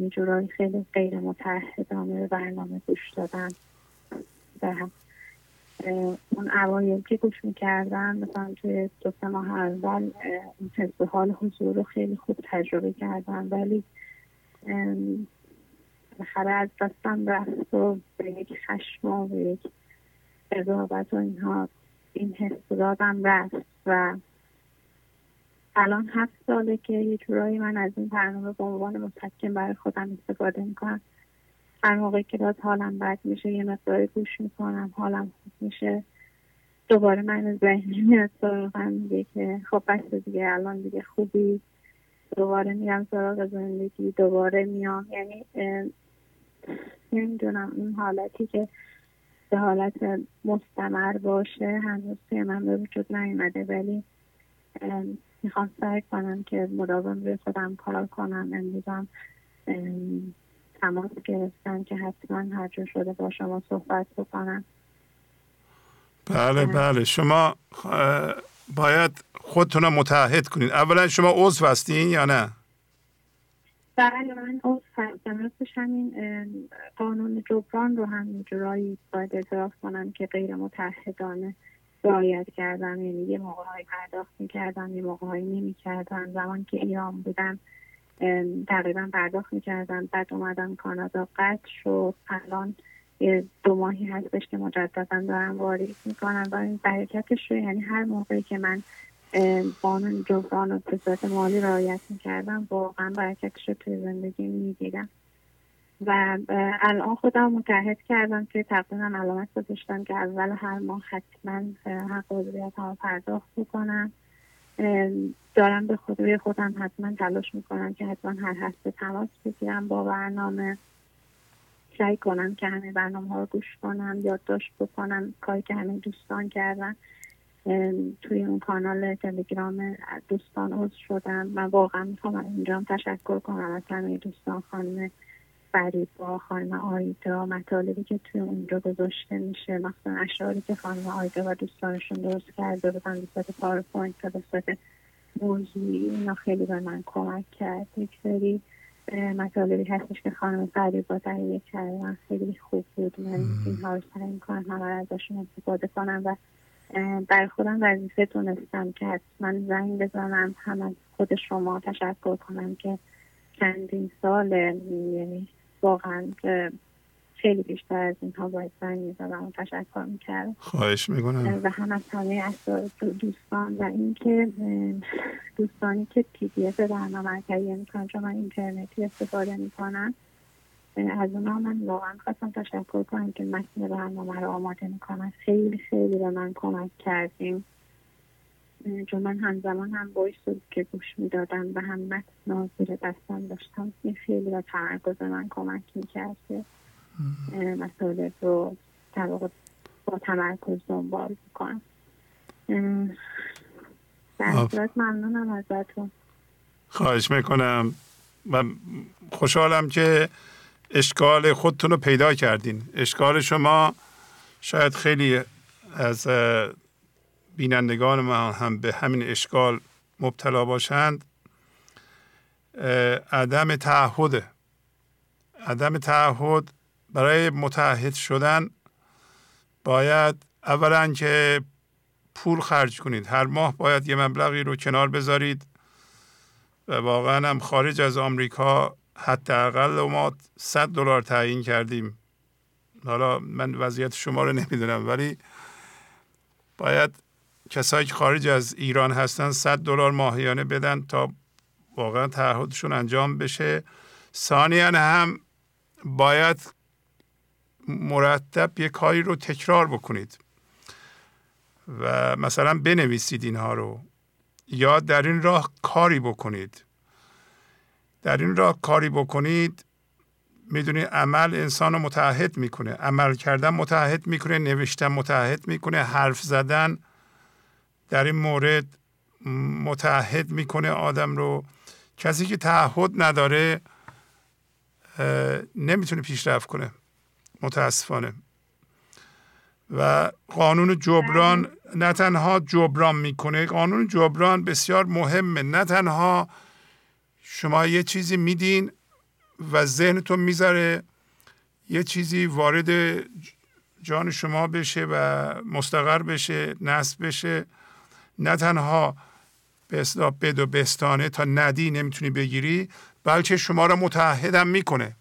Speaker 19: یه جورایی خیلی غیر متحدانه به برنامه گوش دادم و اون اوایل که گوش می‌کردم مثلا توی دو سه ماه اول اون حفظ حال حضور رو خیلی خوب تجربه کردم ولی بالاخره از دستم رفت و به یک خشم و به یک قضاوت و اینها این حس دادم رفت و الان هفت ساله که یه جورایی من از این برنامه به عنوان مسکن برای خودم استفاده می‌کنم. هر موقع که باز حالم بد میشه یه مقداری گوش می‌کنم حالم خوب میشه دوباره من ذهنی میاد سراغم میگه که خب بس دیگه الان دیگه خوبی. دوباره میرم سراغ زندگی دوباره میام. یعنی نمی‌دونم این حالتی که به حالت مستمر باشه. هنوز توی من به وجود نیومده ولی می‌خوام سعی کنم که مداوم روی خودم کار کنم. امروزم تماس گرفتم که حتما هر جا شده با شما صحبت بکنم.
Speaker 3: بله بله. شما باید خودتون رو متحد کنید اولا شما عضو هستین یا نه؟
Speaker 19: بله من عضو همین قانون جبران رو هم جورایی باید اعتراف کنم که غیر متحدانه رعایت کردم. یعنی یه موقع های پرداخت می‌کردم یه موقع های نمی‌کردم. زمان که ایران بودم تقریبا پرداخت می‌کردم. بعد اومدم کانادا. قطع شد. الان دو ماهی هستش که مجددا دارم واریز می‌کنم. و این برکتش رو یعنی هر موقعی که من قانون جبران و به مالی رعایت می‌کردم. واقعا برکتش رو توی زندگی می‌دیدم. و الان خودم متحد کردم که تقریبا علامت گذاشتم که اول هر ماه حتما حق عضویت ها پرداخت بکنم دارم به خود خودم حتما تلاش می‌کنم که حتما هر هفته تماس بگیرم با برنامه. سعی کنم که همه برنامه ها رو گوش کنم یادداشت بکنم کاری که همه دوستان کردن. توی اون کانال تلگرام دوستان عضو شدم. من واقعا می‌خوام اینجا تشکر کنم از همه دوستان خانم فریبا خانم آیدا مطالبی که توی اونجا گذاشته میشه. مثلا اشعاری که خانم آیدا و دوستانشون درست کرده بودن به صورت پاورپوینت و به صورت موضوعی اینا خیلی به من کمک کرد. یک سری مطالبی هستش که خانم فریبا تهیه کردن خیلی خوب بود. من اینها رو سعی می‌کنم همه ازشون استفاده کنم و برای خودم وظیفه تونستم که حتما زنگ بزنم هم از خود شما تشکر کنم که چندین سال یعنی واقعا خیلی بیشتر از اینها باید زنگ می‌زدم و تشکر می‌کردم.
Speaker 3: خواهش می‌کنم.
Speaker 19: و هم از همه دوستان و اینکه دوستانی که پی دی اف برنامه تهیه می‌کنن چون من اینترنتی استفاده می‌کنم از اونا من واقعا خواستم تشکر کنم که متن برنامه رو آماده می‌کنن. خیلی خیلی به من کمک کردیم چون من همزمان هم بایش رو که گوش می‌دادم و هم متن زیر دستم داشتم. این خیلی به تمرکز من کمک می‌کرد که مسائل رو با تمرکز دنبال بکنم در صورت ممنونم ازتون.
Speaker 3: خواهش می‌کنم. و خوشحالم که اشکال خودتون رو پیدا کردین. اشکال شما شاید خیلی از بینندگان ما هم به همین اشکال مبتلا باشند. عدم تعهد. عدم تعهد برای متحد شدن باید اولا که پول خرج کنید. هر ماه باید یه مبلغی رو کنار بذارید و واقعا هم خارج از آمریکا حداقل ما 100 دلار تعیین کردیم. حالا من وضعیت شما رو نمی‌دونم ولی باید کسایی که خارج از ایران هستن 100 دلار ماهیانه بدن تا واقعا تعهدشون انجام بشه. ثانیا هم باید مرتب یه کاری رو تکرار بکنید و مثلا بنویسید اینها رو. یا در این راه کاری بکنید. در این راه کاری بکنید می‌دونید عمل انسان رو متحد می‌کنه. عمل کردن متحد می‌کنه نوشتن متحد می‌کنه حرف زدن در این مورد متحد می‌کنه آدم رو. کسی که تعهد نداره نمی‌تونه پیشرفت کنه. متاسفانه. و قانون جبران بله. نه تنها جبران می‌کنه قانون جبران بسیار مهمه. نه تنها شما یه چیزی میدین و ذهنتون می‌ذاره یه چیزی وارد جان شما بشه و مستقر بشه نصب بشه. نه تنها به اصلاح بد و بستانه تا ندی نمی‌تونی بگیری بلکه شما را متحدم می‌کنه.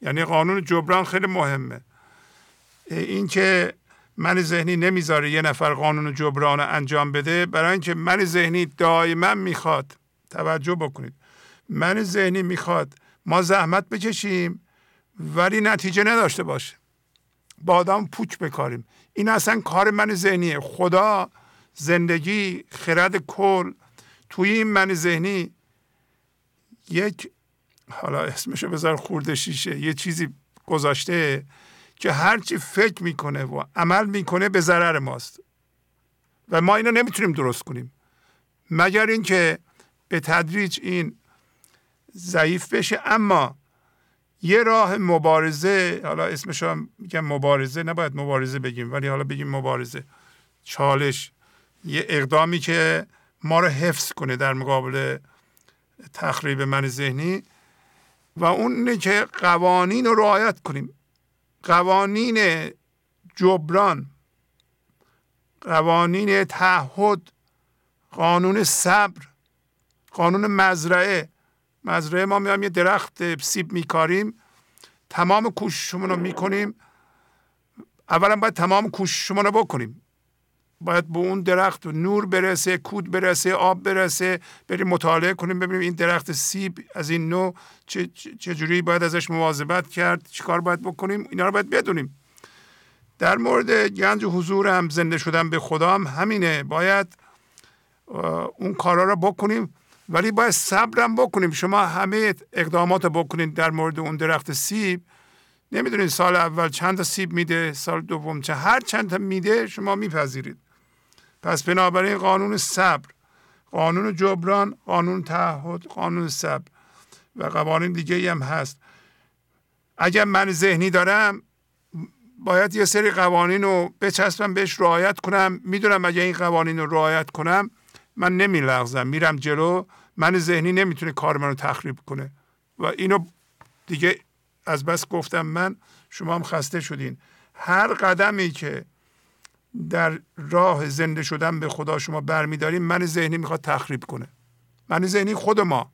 Speaker 3: یعنی قانون جبران خیلی مهمه. اینکه من ذهنی نمی‌ذاره یه نفر قانون جبران انجام بده برای اینکه من ذهنی دائما می‌خواد توجه بکنید. من ذهنی می‌خواد ما زحمت بکشیم ولی نتیجه نداشته باشه با آدم پوچ بکاریم. این اصلا کار من ذهنیه. خدا زندگی خرد کل. توی این من ذهنی یک حالا اسمشو بذار خورده شیشه یه چیزی گذاشته که هرچی فکر می‌کنه و عمل می‌کنه به ضرر ماست. و ما اینو نمی‌تونیم درست کنیم. مگر اینکه به تدریج این ضعیف بشه. اما یه راه مبارزه حالا اسمش هم میگم مبارزه نباید مبارزه بگیم ولی حالا بگیم مبارزه. چالش یه اقدامی که ما رو حفظ کنه در مقابل تخریب من ذهنی. و اون اینه که قوانین رو رعایت کنیم. قوانین جبران قوانین تعهد قانون صبر قانون مزرعه. مزرعه ما میام یه درخت سیب میکاریم. تمام کوششمون رو می‌کنیم. اولا باید تمام کوششمون رو بکنیم. باید به اون درخت نور برسه کود برسه آب برسه بریم مطالعه کنیم ببینیم این درخت سیب از این نوع چجوری باید ازش مواظبت کرد چیکار باید بکنیم. اینا رو باید بدونیم. در مورد گنج حضور هم زنده شدن به خدا هم همینه. باید اون کارا رو بکنیم. ولی باید صبرم بکنیم. شما همه اقدامات بکنید در مورد اون درخت سیب. نمی‌دونید سال اول چند تا سیب میده سال دوم چه هر چند تا میده شما میپذیرید. پس بنابراین قانون صبر قانون جبران قانون تعهد قانون صبر و قوانین دیگه هم هست. اگر من ذهنی دارم باید یه سری قوانین رو بچسبم بهش رعایت کنم. می‌دونم اگر این قوانین رو رعایت کنم من نمیلغزم میرم جلو. من ذهنی نمی‌تونه کار منو تخریب کنه. و اینو دیگه از بس گفتم من شما هم خسته شدین. هر قدمی که در راه زنده شدن به خدا شما برمیداریم من ذهنی می‌خواد تخریب کنه. من ذهنی خود ما.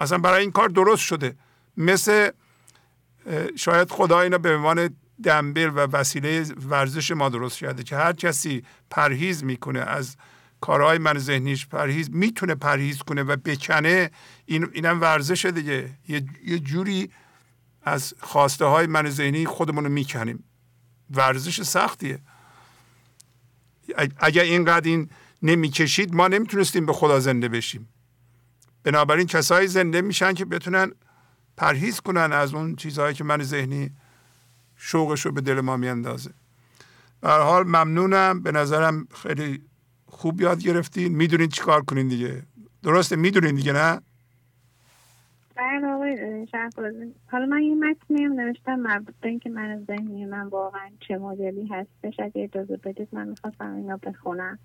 Speaker 3: اصلا برای این کار درست شده. مثل شاید خدا اینا به عنوان دنبل و وسیله ورزش ما درست کرده که هر کسی پرهیز می‌کنه از کارهای من ذهنیش پرهیز می‌تونه پرهیز کنه و بکنه این اینم ورزش دیگه. یه, یه جوری از خواسته های من ذهنی خودمون رو می‌کنیم. ورزش سختیه. اگر اینقدر این نمی‌کشید ما نمی‌تونستیم به خدا زنده بشیم. بنابراین کسایی زنده میشن که بتونن پرهیز کنن از اون چیزهایی که من ذهنی شوقش رو به دل ما میاندازه. به حال ممنونم. به نظرم خیلی خوب یاد گرفتین می‌دونین چیکار کنین دیگه. درسته؟ می‌دونین دیگه نه؟
Speaker 19: بله آقای حالا من یه متنی نوشتم مربوط به اینکه من ذهنی من واقعا چه مدلی هستش. اگه اجازه بدید من می‌خواستم اینا بخونم.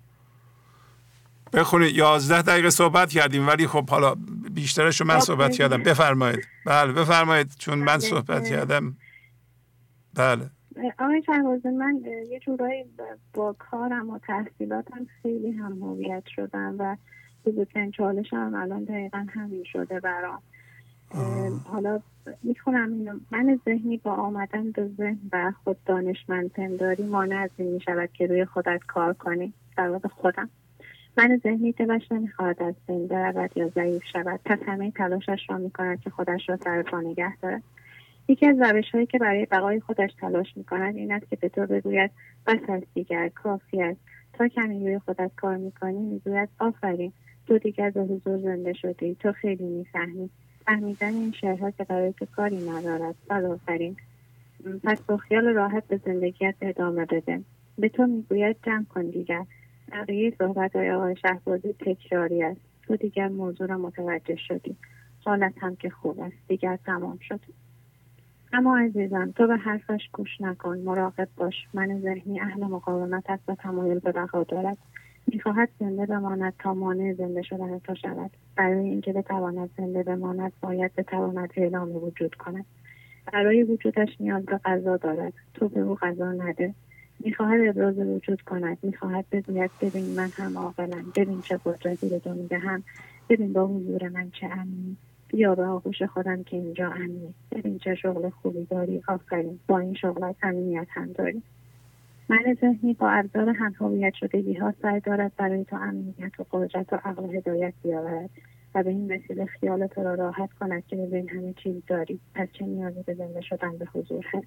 Speaker 3: بخونید یازده دقیقه صحبت کردیم ولی خب حالا بیشترش رو من صحبت کردم. بفرمایید. بله بفرمایید چون من بله، صحبت کردم. بله.
Speaker 19: آقای شهبازی من یه جورایی با کارم و تحصیلاتم خیلی هم هویت شدم و بزرگترین چالش هم الان دقیقا همین شده برام. حالا می‌خونم اینو. من ذهنی با آمدن به ذهن و خود دانشمند پنداری مانع از این می‌شود که روی خودت کار کنی. در واقع خودم. من ذهنی دلش نمی‌خواهد از بین برود یا ضعیف شود. پس همه تلاشش را می‌کند که خودش را سر پا نگه دارد. یکی از روش هایی که برای بقای خودش تلاش می‌کند این است که به تو بگوید بس از دیگر کافی است. تا کمی روی خودت کار می‌کنی می‌گوید آفرین تو دیگر به حضور زنده شدی تو خیلی می‌فهمی. فهمیدن این شعرها که برای تو کاری ندارد. آفرین. پس با خیال راحت به زندگیت ادامه بده. به تو می‌گوید جمع کن دیگر. بقیه صحبت های آقای شهبازی تکراری است. تو دیگر موضوع را متوجه شدی. حالت هم که خوب است. دیگر تمام شد. اما عزیزم تو به حرفش گوش نکن مراقب باش. من ذهنی اهل مقاومت است و تمایل به بقا دارد. می‌خواهد زنده بماند تا مانع زنده شدن تو شود. برای اینکه بتواند زنده بماند باید بتواند اعلام وجود کند. برای وجودش نیاز به غذا دارد. تو به او غذا نده. می‌خواهد ابراز وجود کند. می‌خواهد بگوید ببین من هم عاقلم. ببین چه قدرتی به تو می‌دهم. ببین با حضور من چه امنی. بیا به آغوش خودم که اینجا امنی ببین چه شغل خوبی داری آفرین. با این شغلت امنیت هم داری. من ذهنی با ابزار هم هویت شدگی ها سعی دارد برای تو امنیت و قدرت و عقل هدایت بیاورد و به این وسیله خیال تو را راحت کند که ببین همه چیز داری. پس چه نیازی به زنده شدن به حضور هست؟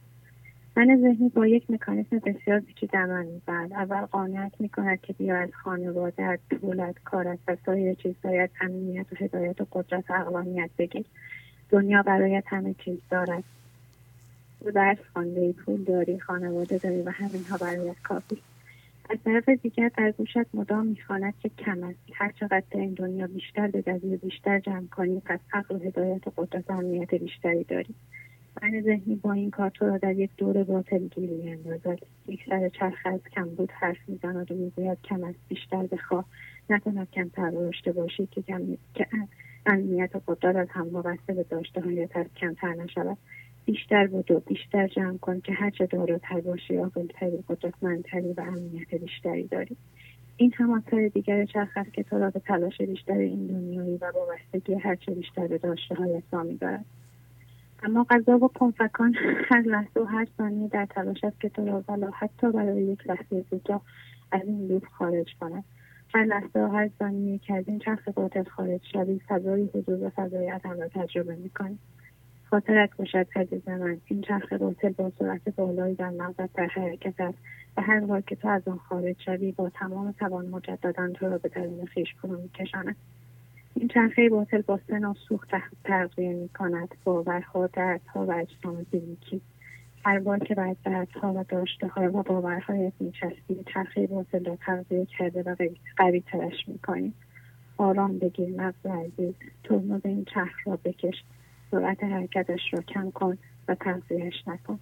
Speaker 19: من ذهنی با یک مکانیسم بسیار پیچیده عمل می‌برد اول قانعت می‌کند که بیا از خانواده دولت کارت و سایر چیزهایت امنیت و هدایت و قدرت و اقلانیت بگیر. دنیا برایت همه چیز دارد. تو درس خوانده پول داری خانواده داری و همینها برایت کافی. از طرف دیگر در گوشت مدام می‌خواند که کم است. هر در این دنیا بیشتر بدوی و بیشتر جمع کنی پس عقل و هدایت و قدرت و امنیت بیشتری داری. من ذهنی با این کار تو را در یک دور باطل گیری میاندازد. یک سر چرخ از کم بود حرف می‌زند و می‌گوید کم از بیشتر بخواه نکند کمتر رشته باشی که کم که امنیت و قدرت هم وابسته به داشته هایت از کمتر نشود. بیشتر بود و بیشتر جمع کن که هرچه داراتر باشی عاقلتری قدرتمندتری و امنیت بیشتری داری. این هم سر دیگر چرخ است که تو را به تلاش بیشتر این دنیایی و وابستگی هرچه بیشتر به داشته هایت دارد. اما غذا و کنفکان هر لحظه و هر ثانیه در تلاش است که تو را حتی برای یک لحظه کوتاه از این لوپ خارج کند هر لحظه و هر ثانیه که از این چرخ باطل خارج شوی فضای حضور و فضای عدم را تجربه می‌کنی. خاطرت باشد عزیز من این چرخ باطل با سرعت بالایی در مغزت در حرکت است و هر بار که تو از آن خارج شوی با تمام توان مجددا تو را به درون خویش فرو میکشاند. این چرخه باطل با سن و سوخت تغذیه می کند باورها دردها و اجسام فیزیکی. هر بار که بر دردها و داشته ها و باورهایت میچسبی چرخه باطل را تغذیه کرده و قوی ترش می‌کنی. آرام بگیر مغز عزیز ترمز این چرخ را بکش. سرعت حرکتش را کم کن و تغذیهش نکن.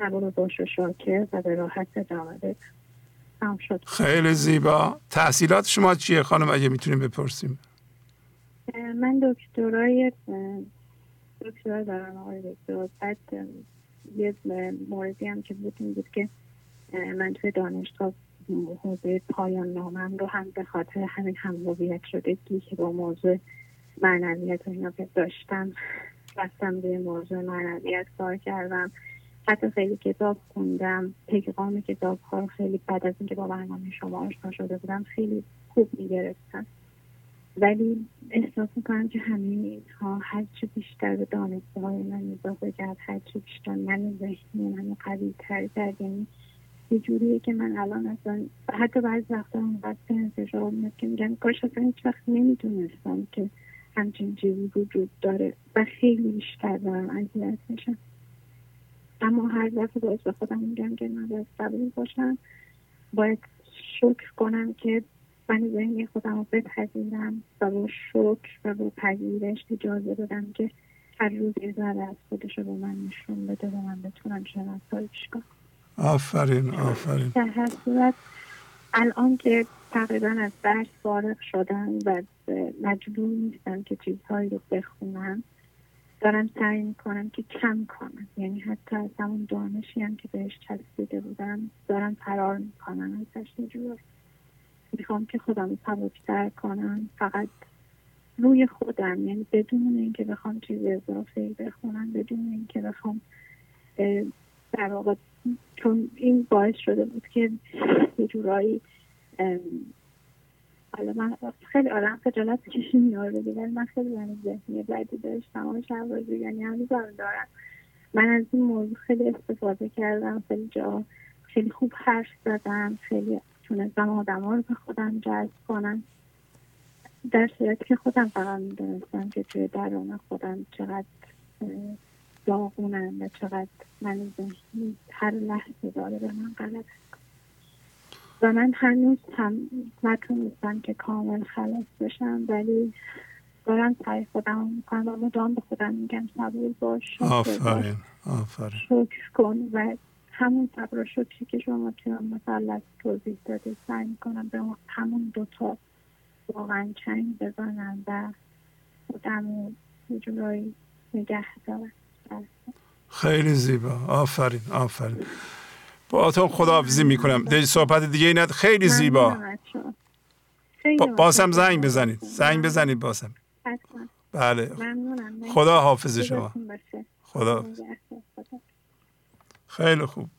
Speaker 19: صبور باش و شاکر و به راحت ادامه بده
Speaker 3: خیلی زیبا. تحصیلات شما چیه خانم؟ اگه می‌تونیم بپرسیم.
Speaker 19: من دکترای دکترا دارم آقای دکتر. بعد یه موردی هم که بود این بود که من توی دانشگاه حوزه پایان نامم رو هم به خاطر همین هم هویت شدگی که با موضوع معنویت و اینا داشتم رفتم به موضوع معنویت کار کردم. حتی خیلی کتاب خوندم. پیغام کتاب ها خیلی بعد از اینکه با برنامه شما آشنا شده بودم خیلی خوب می‌گرفتم. ولی احساس می‌کنم که همه اینها هرچی بیشتر به دانسته های من اضافه کرد هرچی بیشتر من ذهنی من قوی تر کرد. یعنی یه جوریه که من الان اصلا حتی بعض وقتا اونقدر به انتظار میاد که میگم کاش اصلا هیچ وقت نمی‌دونستم که همچین چیزی وجود داره و خیلی بیشتر دارم اذیت میشم. اما هر دفعه باعث به خودم میگم که من باید باشم باید شکر کنم که من ذهنی خودم رو بپذیرم. و با شکر و با پذیرش اجازه بدم که هر روز یه ذره از خودش رو به من نشون بده و من بتونم شناساییش کنم
Speaker 3: آفرین آفرین.
Speaker 19: در هر صورت الان که تقریبا از درس فارغ شدم و مجبور نیستم که چیزهایی رو بخونم دارم سعی می‌کنم که کم کنم. یعنی حتی از همون دانشی هم که بهش چسبیده بودم دارم فرار می‌کنم ازش یه می‌خوام که خودم سبکتر کنم. فقط روی خودم یعنی بدون اینکه بخوام چیز اضافه بخونم بدون اینکه بخوام در واقع چون این باعث شده بود که یه جورایی حالا من خیلی آدم خجالت کشی میار بگی ولی من خیلی من ذهنی بدی داشتم. و شبازی یعنی هنوز دارم. من از این موضوع خیلی استفاده کردم خیلی جا خیلی خوب حرف زدم خیلی تونستم آدم ها رو به خودم جذب کنم در صورتی که خودم فقط می‌دونستم که توی درون خودم چقدر داغونم و چقدر من هر لحظه داره به من غلط و من هنوز هم نتونستم که کامل خلاص بشم ولی دارم سعی خودم می‌کنم و مدام به خودم میگم صبور باش.
Speaker 3: آفرین آفرین.
Speaker 19: شکر کن و همون صبر و شکری که شما توی مثلث توضیح داده سعی می‌کنم به همون دوتا واقعا چنگ بزنم و خودم رو جورایی نگه دارم.
Speaker 3: خیلی زیبا. آفرین آفرین. با آتون خداحافظی می‌کنم. دیگه صحبت دیگه اینا خیلی زیبا. با باسم زنگ بزنید. زنگ بزنید باسم. بله. خدا حافظ شما. خدا خیلی خوب.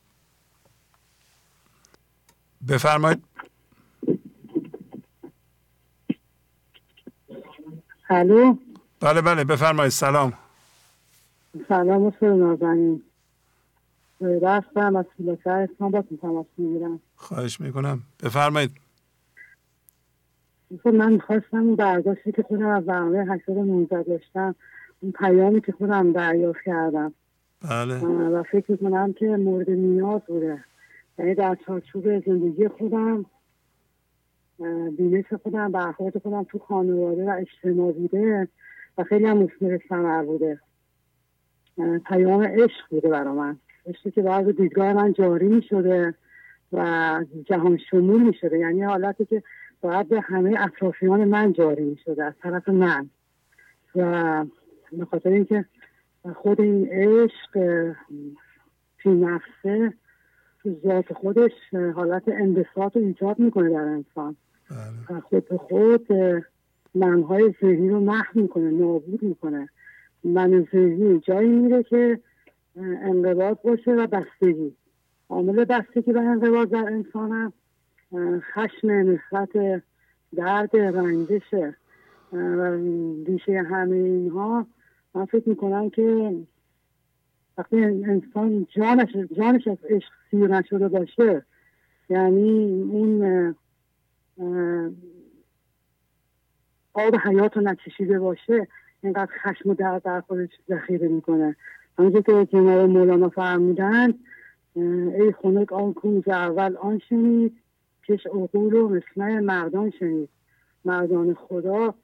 Speaker 3: بفرمایید.
Speaker 20: الو؟
Speaker 3: بله بله بفرمایید. سلام.
Speaker 20: سلام استاد نازنین. رفتم از فیلوسه اسلام تماس می‌گیرم
Speaker 3: خواهش می‌کنم. بفرمایید.
Speaker 20: من می‌خواستم اون برداشتی که خودم از برنامه 819 داشتم اون پیامی که خودم دریافت کردم.
Speaker 3: بله.
Speaker 20: و فکر می‌کنم که مورد نیاز بوده. یعنی در چارچوب زندگی خودم بینش خودم برخورد خودم تو خانواده و اجتماع بوده و خیلی هم مثمر ثمر بوده. پیام عشق بوده برا من. عشقی که بعض دیدگاه من جاری می شده و جهان شمول می شده یعنی حالتی که باید به همه اطرافیان من جاری می شده از طرف من. و به خاطر اینکه خود این عشق فی نفسه تو ذات خودش حالت انبساط رو ایجاد می‌کنه در انسان. و خود به خود منهای ذهنی رو محو می‌کنه نابود می‌کنه. من ذهنی جایی میره که انقباض باشه و بستگی. عامل بستگی و انقباض در انسان هم خشم نسبت درد رنجش و ریشه همه اینها من فکر می‌کنم که وقتی انسان جانش, جانش از عشق سیر نشده باشه یعنی اون آب حیات رو نچشیده باشه اینقدر خشم و درد در خودش ذخیره می‌کنه. همونجور که کنار مولانا فرمودن ای خونک آن کوز اول آن شنید کش عقول و مثل مردان شنید. مردان خدا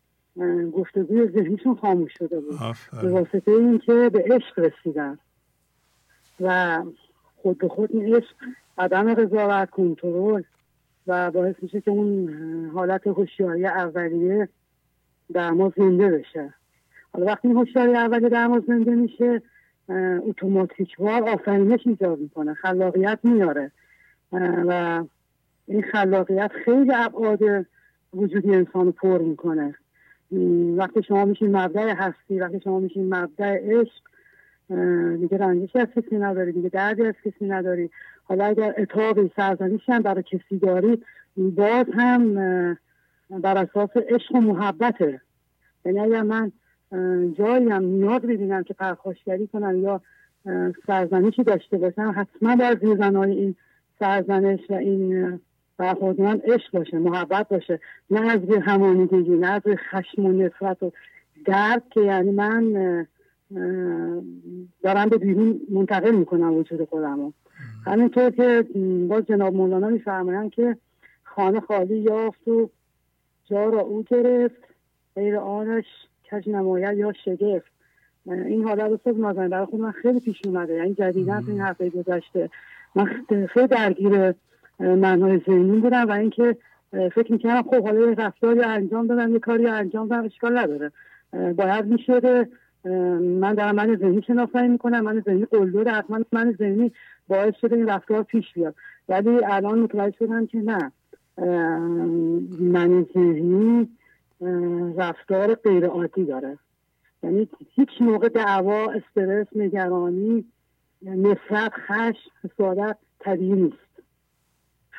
Speaker 20: گفتگوی ذهنیشون خاموش شده بود. به واسطه اینکه به عشق رسیدن. و خود به خود این عشق عدم قضاوت کنترل و باعث میشه که اون حالت هوشیاری اولیه در ما زنده بشه. حالا وقتی این هوشیاری اولیه در ما زنده میشه اتوماتیکوار آفرینش ایجاد می‌کنه خلاقیت میاره. و این خلاقیت خیلی ابعاد وجودی انسان رو پر می‌کنه. وقتی شما میشین مبدع هستی وقتی شما میشین مبدع عشق دیگه رنجش از کسی نداری دیگه دردی از کسی نداری. حالا اگر اتاقی سرزنیشی هم برای کسی داری باز هم بر اساس عشق و محبته. یعنی اگر من جایی هم نیاز ببینم که پرخاشگری کنم یا سرزنشی داشته باشم حتما در زیرزنهای این سرزنش و این برخورد من عشق باشه محبت باشه. نه از همانیدگی نه از خشم و نفرت و درد که یعنی من دارم به بیرون منتقل می‌کنم وجود خودم همینطور که باز جناب مولانا میفرمایند که خانه خالی یافت و جا را او گرفت. غیر آنش کج نماید یا شگفت. این حالت رو نازنی برای خود من خیلی پیش اومده. یعنی جدیدا این هفته گذشته. من خیلی درگیر معنای ذهنی بودم و اینکه فکر می‌کردم خب حالا رفتاری انجام دادم یه کاری انجام دادم اشکال نداره. باید می‌شده من در من ذهنی شناسایی می‌کنم من ذهنی قلدر حتما من ذهنی باعث شده این رفتار پیش بیاد. ولی الان متوجه شدم که نه. من ذهنی رفتار غیر عادی داره. یعنی هیچ موقع دعوا استرس نگرانی نفرت خشم حسادت طبیعی نیست.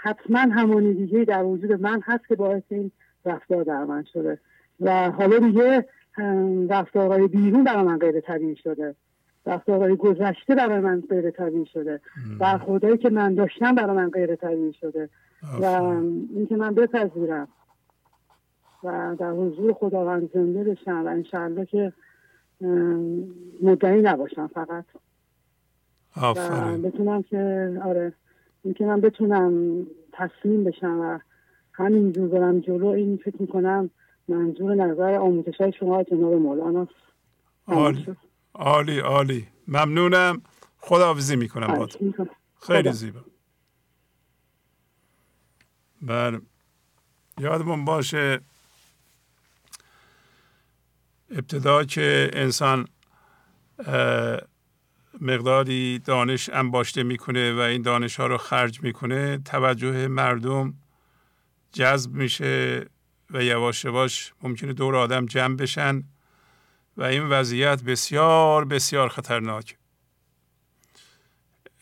Speaker 20: حتما همونی دیگه در وجود من هست که باعث این رفتار در من شده. و حالا دیگه رفتارهای بیرون برای من غیر طبیعی شده. رفتارهای گذشته برای من غیر طبیعی شده. برخوردهایی که من داشتم برای من غیر طبیعی شده. و اینکه من بپذیرم. و در حضور خداوند زنده بشم و انشاءالله که مدعی نباشم فقط.
Speaker 3: آفرین.
Speaker 20: و بتونم که آره. اینکه من بتونم
Speaker 8: تسلیم بشم و همینجور برم جلو این فکر می‌کنم منظور نظر آموزش های شما جناب مولانا
Speaker 3: عالی. عالی عالی. ممنونم. خداحافظی می‌کنم با خیلی زیبا. بله. یادمون باشه ابتدا که انسان مقداری دانش انباشته می‌کنه و این دانش ها رو خرج می‌کنه توجه مردم جذب میشه و یواش یواش ممکنه دور آدم جمع بشن و این وضعیت بسیار بسیار خطرناک.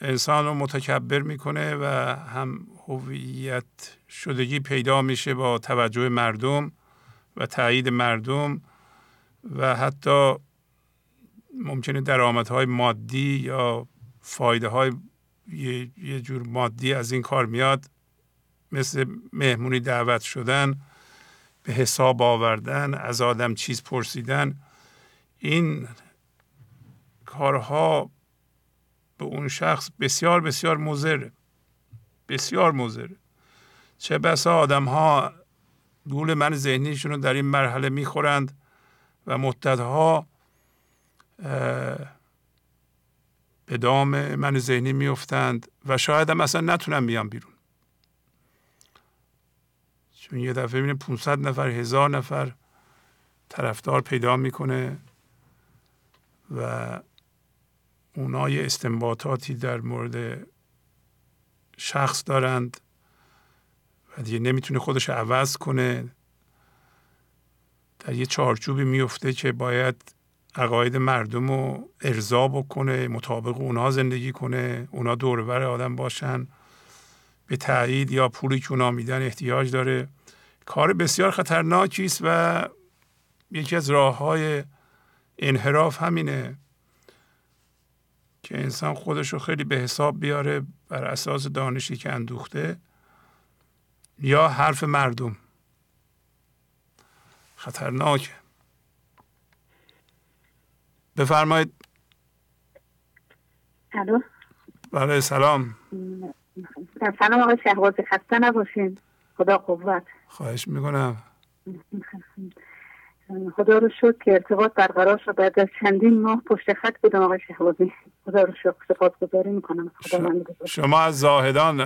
Speaker 3: انسان رو متکبر می‌کنه و هم هویت شدگی پیدا میشه با توجه مردم و تایید مردم و حتی ممکنه درآمدهای مادی یا فایده های یه جور مادی از این کار میاد. مثل مهمونی دعوت شدن به حساب آوردن از آدم چیز پرسیدن. این کارها به اون شخص بسیار بسیار مضر. بسیار مضر. چه بسا آدم ها گول من ذهنیشون رو در این مرحله می‌خورند و مدتها به دام من ذهنی میفتند و شاید هم اصلا نتونم بیام بیرون. چون یه دفعه می‌بینه 500 نفر هزار نفر طرفدار پیدا می‌کنه و اونا یه استنباطاتی در مورد شخص دارند و دیگه نمی‌تونه خودش عوض کنه. در یه چارچوبی میفته که باید عقاید مردم رو ارضا بکنه مطابق اونا زندگی کنه اونا دوربر آدم باشن. به تایید یا پولی که اونا میدن احتیاج داره. کار بسیار خطرناکی است و یکی از راه های انحراف همینه که انسان خودش رو خیلی به حساب بیاره بر اساس دانشی که اندوخته یا حرف مردم. خطرناکه. بفرمایید.
Speaker 21: الو.
Speaker 3: بله سلام.
Speaker 21: سلام آقای شهبازی خسته نباشین. خدا قوت.
Speaker 3: خواهش می‌کنم.
Speaker 21: خدا رو شد که ارتباط برقرار شد. بعد از چندین ماه پشت خط بودم آقای شهبازی. خدا رو شکر سپاس گذاری می‌کنم. خدا
Speaker 3: شما از زاهدان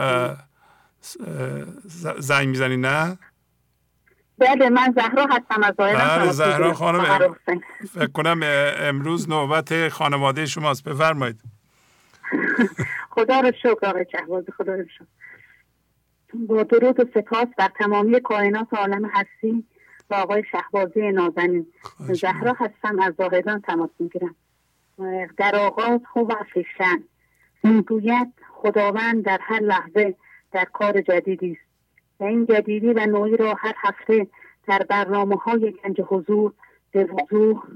Speaker 3: زنگ می‌زنی نه؟
Speaker 21: بله من زهرا هستم از
Speaker 3: بله زهرا خانم فکر کنم امروز نوبت خانواده شماست. بفرمایید.
Speaker 21: خدا رو شکر آقای شهبازی خدا رو شکر. با درود و سپاس بر تمامی کائنات عالم هستی و آقای شهبازی نازنین. زهرا هستم از زاهدان تماس می‌گیرم. در آغاز خوب و فیشن می‌گوید خداوند در هر لحظه در کار جدیدی است. این جدیدی و نوعی را هر هفته در برنامه های گنج حضور به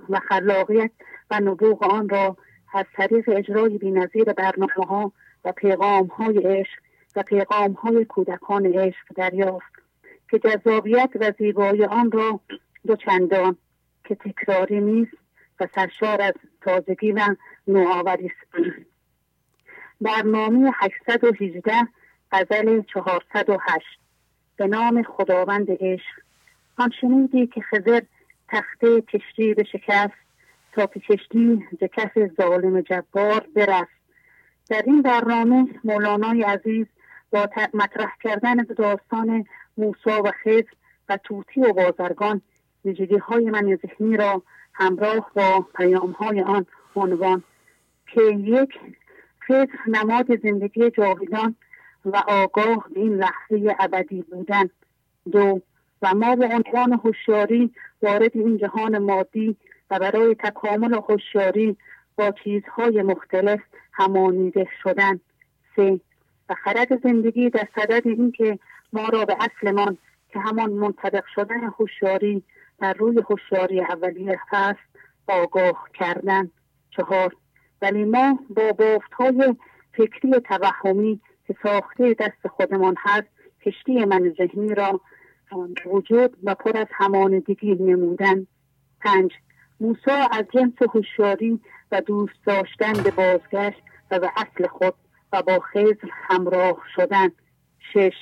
Speaker 21: و خلاقیت و نبوغ آن را از طریق اجرای بینظیر برنامه ها و پیغام های عشق و پیغام های کودکان عشق دریافت که جذابیت و زیبایی آن را دو چندان که تکراری نیست و سرشار از تازگی و نوآوری است. برنامه 818 غزل 408 به نام خداوند عشق. آن شنیدی که خضر تخته کشتی به شکست تا که کشتی ز کف ظالم جبار برست در این برنامه مولانای عزیز با مطرح کردن داستان موسا و خضر و توتی و بازرگان ویژگی های من ذهنی را همراه با پیام های آن عنوان. که یک خضر نماد زندگی جاویدان و آگاه به این لحظه ابدی بودن. دو و ما به عنوان هوشیاری وارد این جهان مادی و برای تکامل هوشیاری با چیزهای مختلف همانیده شدن. سه و خرد زندگی در صدد اینکه ما را به اصلمان که همان منطبق شدن هوشیاری در روی هوشیاری اولیه هست آگاه کردن. چهار ولی ما با بافت های فکری توهمی که ساخته دست خودمان هست. کشتی من ذهنی را وجود و پر از همانندگی نمودن. پنج موسا از جنس هوشیاری و دوست داشتن به بازگشت و به اصل خود و با خزر همراه شدن. شش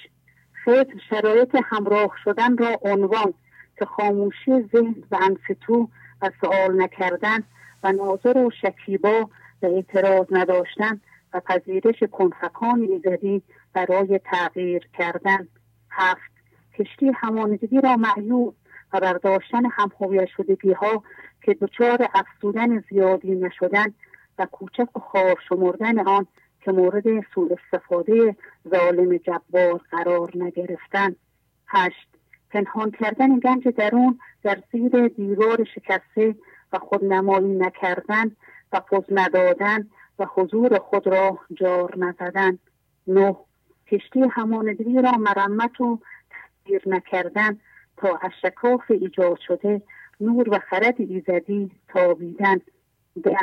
Speaker 21: فکر شرایط همراه شدن را عنوان که خاموشی ذهن و انفتو و سوال نکردن و ناظر و شکیبا و اعتراض نداشتن. و پذیرش کنفکان ایزدی برای تغییر کردن. هفت کشتی همانگی را معیوب و برداشتن همهویت شدگی ها که دچار افزودن زیادی نشدن و کوچک و خوار شمردن آن که مورد سوء استفاده ظالم جبار قرار نگرفتن. هشت پنهان کردن گنج درون در زیر دیوار شکسته و خودنمایی نکردن و پوز ندادن و حضور خود را جار نزدن. نه کشتی همانگی را مرمت و تغییر نکردن. تا از ایجاد شده نور و خرد ایزدی تابیدن. ده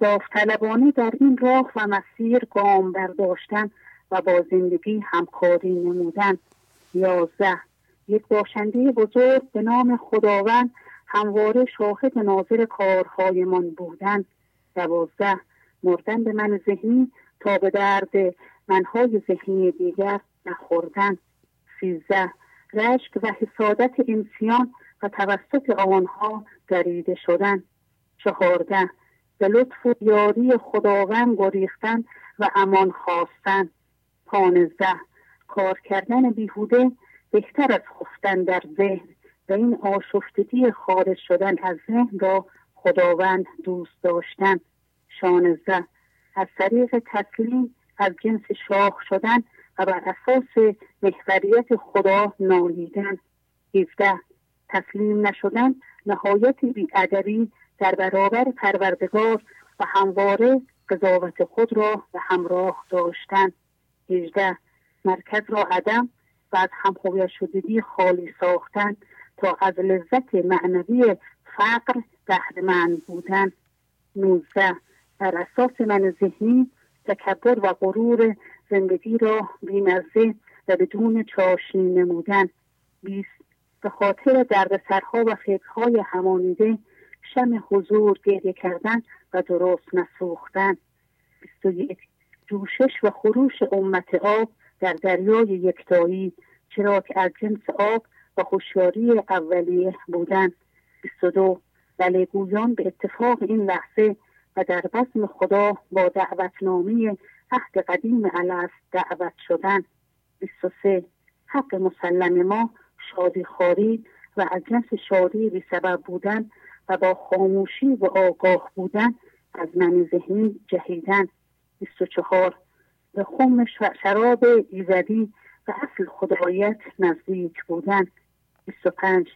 Speaker 21: داوطلبانه در این راه و مسیر گام برداشتن و با زندگی همکاری نمودن. یازده یک باشنده بزرگ به نام خداوند همواره شاهد ناظر کارهایمان بودن. دوازده مردن به من ذهنی تا به درد منهای ذهنی دیگر نخوردن. سیزده رشک و حسادت انسیان و توسط آنها دریده شدن. چهارده به لطف و یاری خداوند گریختن و امان خواستن. پانزده کار کردن بیهوده بهتر از خفتن در ذهن. و این آشفتگی خارج شدن از ذهن را خداوند دوست داشتن. شانزده. از طریق تسلیم از جنس شاخ شدن و بر اساس محوریت خدا نالیدن. 17 تسلیم نشدن نهایت بیادبی در برابر پروردگار و همواره قضاوت خود را به همراه داشتن. 18 مرکز را عدم و از همهویت شدگی خالی ساختن تا از لذت معنوی فقر بهرهمند بودن. 19 بر اساس من ذهنی تکبر و غرور زندگی را بیمزه و بدون چاشنی نمودن. بیست به خاطر دردسرها و فکرهای همانیده شم حضور گریه کردن و درست نسوختن. بیست و یک جوشش و خروش امت آب در دریای یکتایی چرا که از جنس آب و خوشیاری اولیه بودن. بیست و دو گویان به اتفاق این لحظه و در بزم خدا با دعوتنامه عهد قدیم الست دعوت شدن. 23 حق مسلم ما شادی خاری و از جنس شادی بی سبب بودن و با خاموشی و آگاه بودن از من ذهنی جهیدن. 24 به خم شراب ایزدی و اصل خدایت نزدیک بودن. 25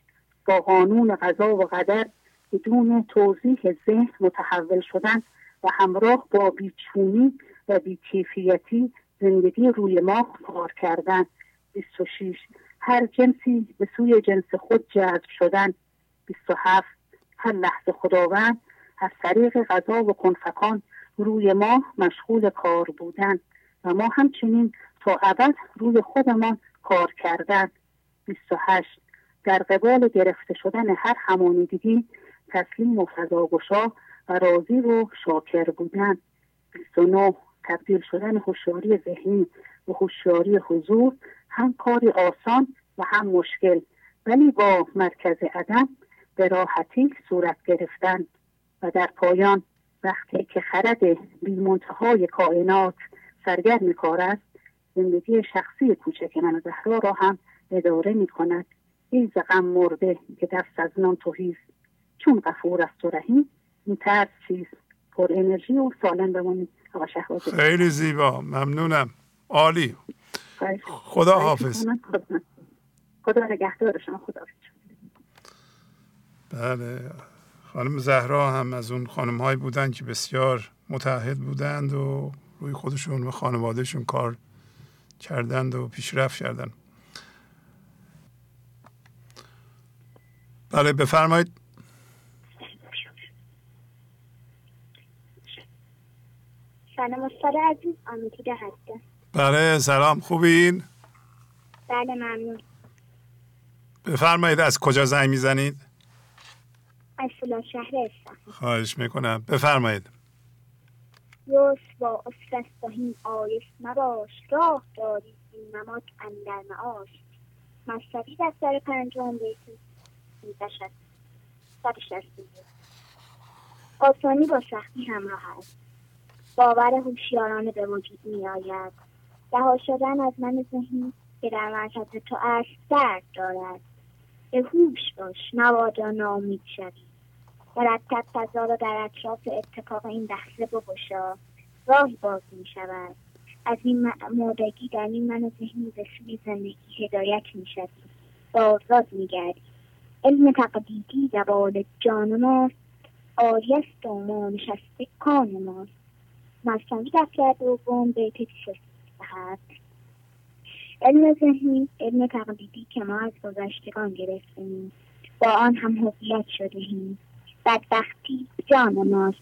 Speaker 21: با قانون قضا و قدر بدون توضیح ذهن متحول شدن و همراه با بیچونی و بیکیفیتی زندگی روی ما کار کردن. 26 هر جنسی به سوی جنس خود جذب شدن. 27 هر لحظه خداوند از طریق غذا و کنفکان روی ما مشغول کار بودن و ما همچنین تا ابد روی خودمان کار کردن. 28 در قبال گرفته شدن هر همانیدگی تسلیم و فضاگشا و راضی و شاکر بودن 29 تبدیل شدن هوشیاری ذهنی و هوشیاری حضور هم کاری آسان و هم مشکل ولی با مرکز عدم به راحتی صورت گرفتن. و در پایان وقتی که خرد بیمنتهای کائنات سرگرم کار است زندگی شخصی کوچک من زهرا را هم اداره می کند ایز غم مرده که دست از نان توهیست. چون قفور است و رحیم این ترس چیست؟ پر انرژی و سالم بمانید
Speaker 3: خیلی زیبا. ممنونم. عالی. خدا حافظ.
Speaker 21: خدا. نگهدار شما. خدا
Speaker 3: بله. خانم زهرا هم از اون خانم هایی بودن که بسیار متحد بودند و روی خودشون و خانوادهشون کار کردند و پیشرفت کردند. بله بفرمایید.
Speaker 22: سلام استاد عزیز. آمیتیده هستم
Speaker 3: بله سلام. خوبین؟
Speaker 22: بله ممنون.
Speaker 3: بفرمایید از کجا زنگ می‌زنید؟
Speaker 22: از فلان شهر استخدام
Speaker 3: خواهش می‌کنم. بفرمایید.
Speaker 22: یوس با افت آیس مباش. راه داری این نماد اندر معاش. مصدی دفتر پنجم بیت آسانی با سختی همراه است. باور هوشیارانه به وجود می آید رها شدن از من ذهنی که در مرکز تو است درد دارد. به هوش باش مبادا ناامید شوی. مرتب فضا را در اطراف اتفاق این لحظه بگشا. راهی باز می شود از این مردگی در این من ذهنی به سوی زندگی هدایت می و آزاد می گردی علم تقدیدی دوال جان ماست. آری است و ما نشسته کان ماست. مصنوی دفتر دوم بیت هست علم ذهنی علم تقلیدی که ما از گذشتگان گرفتیم با آن هم هویت شدهیم بدبختی جان ماست.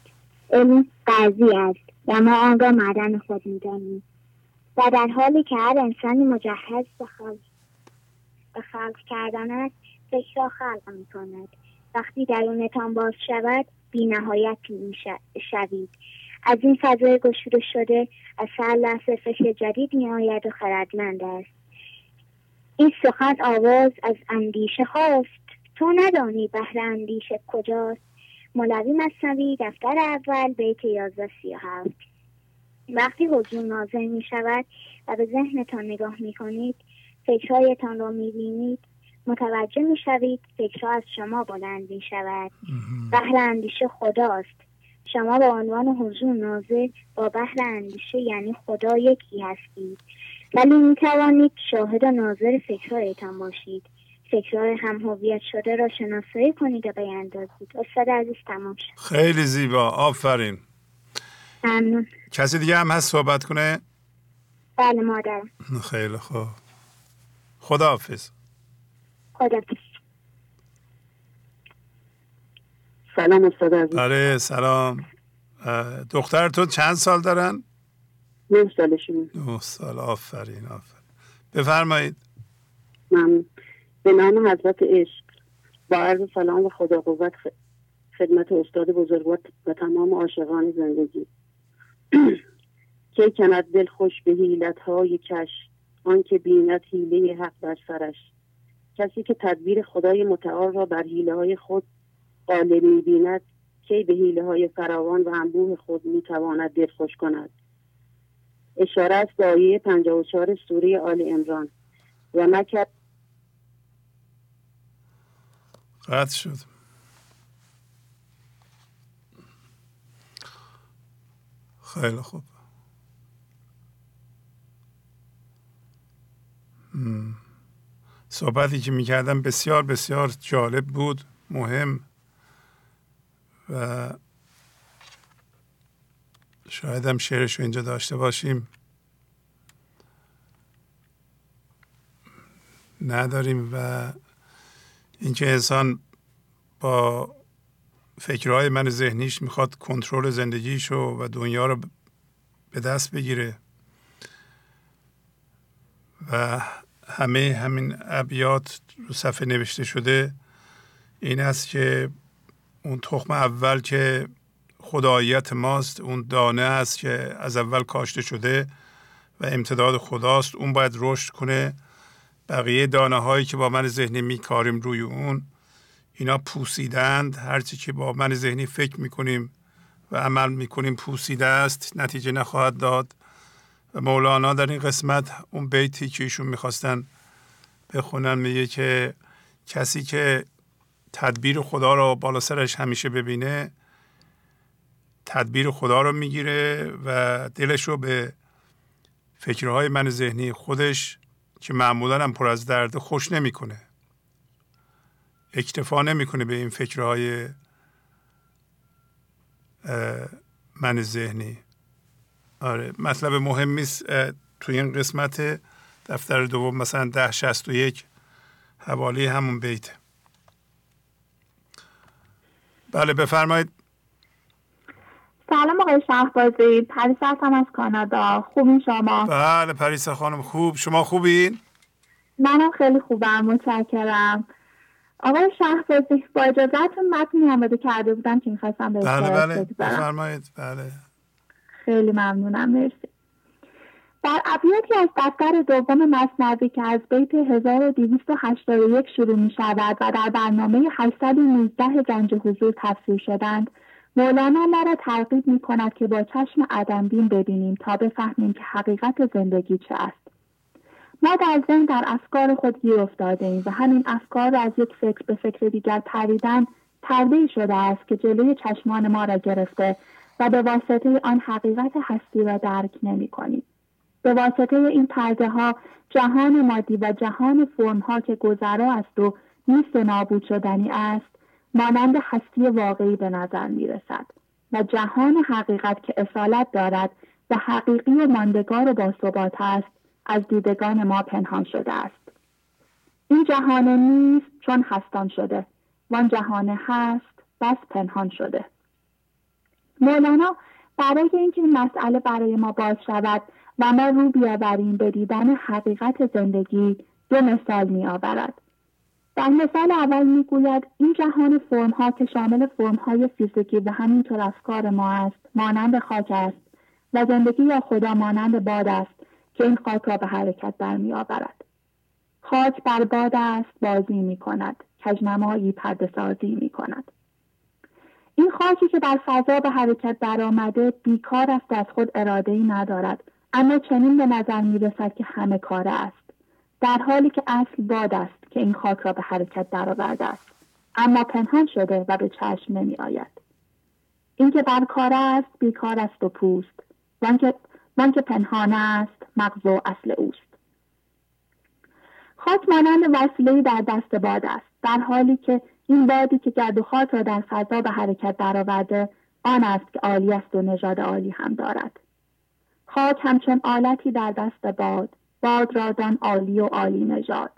Speaker 22: علم قضی است و ما آن را معدن خود می‌دانیم. و در حالی که هر انسانی مجهز به خلق, به خلق کردن است فکر را خلق می کند وقتی درونتان باز شود بی نهایت می شوید از این فضای گشوده شده از هر لحظه فکر جدید می آید و خردمند است. این سخن آواز از اندیشه خواست. تو ندانی بهر اندیشه کجاست. مولوی مصنوی دفتر اول بیت یازده سی هفت. وقتی حضور نازل می شود و به ذهنتان نگاه می کنید فکرهایتان را می بینید متوجه می شوید فکرها از شما بلند می شود بهر اندیشه خداست. شما به عنوان حضور نازل با بحر اندیشه یعنی خدا یکی هستید. ولی می توانید شاهد و ناظر فکرهایتان باشید. فکرهای هم هویت شده را شناسایی کنید و بیاندازید استاد عزیز تمام شد.
Speaker 3: خیلی زیبا. آفرین.
Speaker 22: ممنون.
Speaker 3: کسی دیگه هم هست صحبت کنه؟
Speaker 22: بله مادرم.
Speaker 3: خیلی خوب. خداحافظ.
Speaker 22: خداحافظ.
Speaker 8: سلام استاد عزیز.
Speaker 3: آره سلام. دختر تو چند سال دارن؟
Speaker 8: نه سالشون
Speaker 3: نه سال. آفرین آفرین. بفرمایید.
Speaker 8: من به نام حضرت عشق. با عرض سلام و خدا قوت خدمت استاد بزرگوار و تمام عاشقان زندگی. که کند دل خوش به حیلت های کش آنکه بیند حیله حق بر سرش. کسی که تدبیر خدای متعال را بر حیله های خود قالب می‌بیند کی به حیله های فراوان و انبوه خود می‌تواند دل خوش کند. اشاره است به آیه 54 سوره آل امران و نکرد
Speaker 3: قطع شد. خیلی خوب. صحبتی که می‌کردم بسیار بسیار جالب بود مهم. و شاید هم شعرش رو اینجا داشته باشیم. نداریم و اینکه انسان با فکرهای من ذهنیش می‌خواد کنترل زندگیشو و دنیا رو به دست بگیره. و همه همین ابیات رو صفحه نوشته شده این است که اون تخم اول که خداییت ماست اون دانه است که از اول کاشته شده و امتداد خداست. اون باید رشد کنه. بقیه دانه هایی که با من ذهنی میکاریم روی اون اینا پوسیدند. هرچی که با من ذهنی فکر می‌کنیم و عمل می‌کنیم پوسیده است نتیجه نخواهد داد. و مولانا در این قسمت اون بیتی که ایشون می‌خواستن بخونن میگه که کسی که تدبیر خدا رو بالا سرش همیشه ببینه تدبیر خدا رو می‌گیره و دلش رو به فکرهای من ذهنی خودش که معمولا هم پر از درد خوش نمی‌کنه اکتفا نمی‌کنه به این فکرهای من ذهنی. آره مطلب مهمی است توی این قسمت دفتر دوم مثلا ده شست و یک حوالی همون بیت بله بفرمایید.
Speaker 13: سلام آقای شهبازی. پریسا هم از کانادا. خوبین شما؟
Speaker 3: بله پریسا خانم خوب. شما خوبین؟
Speaker 13: منم خیلی خوبم متشکرم. آقای شهبازی با اجازهتون متنی آماده کرده بودم که می‌خواستم به
Speaker 3: بله بله. بفرمایید. بله.
Speaker 13: خیلی ممنونم مرسی. در ابیاتی از دفتر دوم مصنوی که از بیت 1281 شروع می شود و در برنامه 819 گنج حضور تفسیر شدند مولانا ما را ترغیب می کند که با چشم ادمبین ببینیم تا بفهمیم که حقیقت زندگی چه است ما در ذهن در افکار خود گیر افتاده ایم و همین افکار را از یک فکر به فکر دیگر پریدن پرده شده است که جلوی چشمان ما را گرفته و به واسطه آن حقیقت هستی را درک نمی کنیم. به واسطه این پرده ها جهان مادی و جهان فرم ها که گذرا است و نیست نابود شدنی است مانند هستی واقعی به نظر می رسد و جهان حقیقت که اصالت دارد و حقیقی و ماندگار و باثبات است از دیدگان ما پنهان شده است. این جهان نیست چون هستان شده وان جهان هست بس پنهان شده. مولانا برای اینکه این مسئله برای ما باز شود و ما رو بیاوریم به دیدن حقیقت زندگی دو مثال می آورد. در مثال اول می‌گوید این جهان فرم ها که شامل فرم های فیزیکی و همینطور افکار ما است مانند خاک است و زندگی یا خدا مانند باد است که این خاک را به حرکت در می آورد. خاک بر باد است بازی می کند کجنمایی پرده سازی می کند این خاکی که بر فضا به حرکت درآمده بیکار است از خود اراده ای ندارد اما چنین به نظر می رسد که همه کاره است. در حالی که اصل باد است که این خاک را به حرکت درآورده است. اما پنهان شده و به چشم نمی آید اینکه بر کار است بیکار است و پوست. وان که پنهان است مغز و اصل اوست. خاک مانند وسیله در دست باد است. در حالی که این بادی که گرد و خاک را در فضا به حرکت درآورده آن است که عالی است و نژاد عالی هم دارد. خاک همچون آلتی در دست باد باد را دان عالی و عالی نژاد.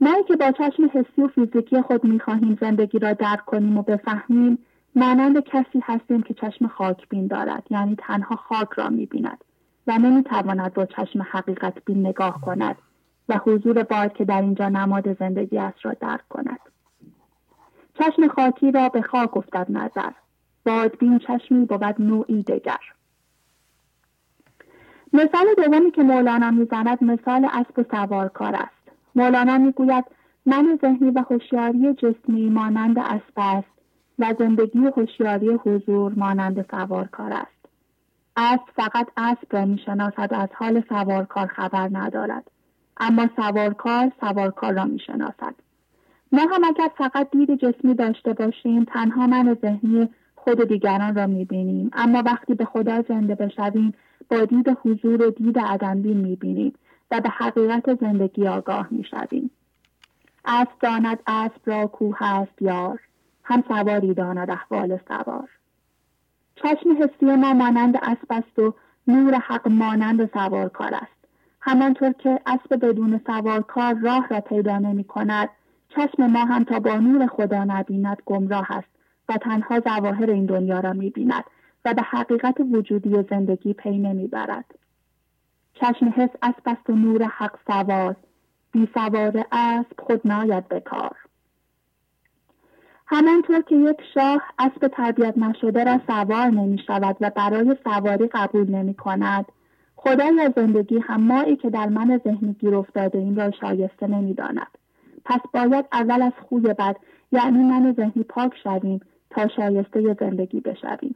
Speaker 13: ما که با چشم حسی و فیزیکی خود می‌خواهیم زندگی را درک کنیم و بفهمیم مانند کسی هستیم که چشم خاک بین دارد یعنی تنها خاک را می‌بیند و نمی‌تواند با چشم حقیقت بین نگاه کند و حضور باد که در اینجا نماد زندگی است را درک کند. چشم خاکی را به خاک افتد نظر. بادبین چشمی بود نوعی دگر. مثال دومی که مولانا می‌زند مثال اسب و سوارکار است. مولانا می‌گوید من ذهنی و هوشیاری جسمی مانند اسب است و زندگی هوشیاری حضور مانند سوارکار است. اسب فقط اسب را می‌شناسد از حال سوارکار خبر ندارد. اما سوارکار سوارکار را می‌شناسد. ما هم اگر فقط دید جسمی داشته باشیم تنها من ذهنی خود دیگران را می‌بینیم. اما وقتی به خدا زنده بشویم با دید حضور و دید عدمبین می‌بینیم و به حقیقت زندگی آگاه می‌شویم. اسب داند اسب را کوه است یار. هم سواری داند احوال سوار. چشم حسی ما مانند اسب است و نور حق مانند سوارکار است. همانطور که اسب بدون سوارکار راه را پیدا نمی کند چشم ما هم تا با نور خدا نبیند گمراه است. و تنها ظواهر این دنیا را می بیند و به حقیقت وجودی و زندگی پی نمی برد. چشم حس اسب است و نور حق سوار بی سوار اسب خود ناید به کار همانطور که یک شاه اسب تربیت نشده را سوار نمی شود و برای سواری قبول نمی کند خدای از زندگی هم مایی که در من ذهنی گیر افتاده این را شایسته نمی‌داند پس باید اول از خوی بد یعنی من ذهنی پاک شویم تا شایسته زندگی بشویم.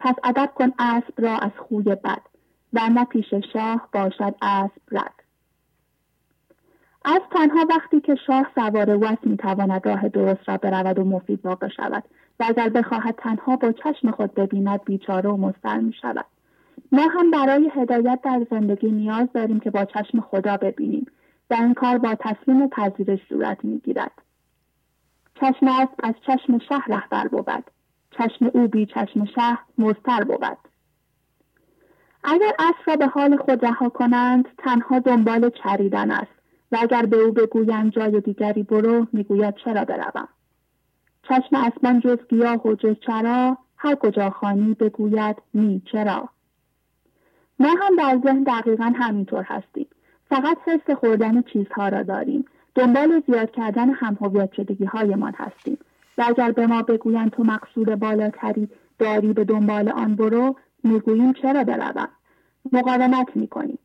Speaker 13: پس ادب کن اسب را از خوی بد و پیش شاه باشد اسب رد. از تنها وقتی که شاه سوار وس می‌تواند راه درست را برود و مفید واقع شود و اگر بخواهد تنها با چشم خود ببیند بیچاره و مستر می شود ما هم برای هدایت در زندگی نیاز داریم که با چشم خدا ببینیم و این کار با تسلیم و پذیرش صورت می‌گیرد. چشم است از چشم شهر رهبر بود. چشم او بی چشم شهر مستر بود. اگر اسب را به حال خود رها کنند تنها دنبال چریدن است. و اگر به او بگویند جای دیگری برو می‌گوید چرا بروم. چشم اسبان جز گیاه و جز چرا هر کجا خانی بگوید نی چرا. ما هم در ذهن دقیقا همینطور هستیم. فقط حس خوردن چیزها را داریم. دنبال زیاد کردن هم هویت شدگی هایمان هستیم و اگر به ما بگویند تو مقصود بالاتری داری به دنبال آن برو می‌گوییم چرا بروم مقاومت می کنیم.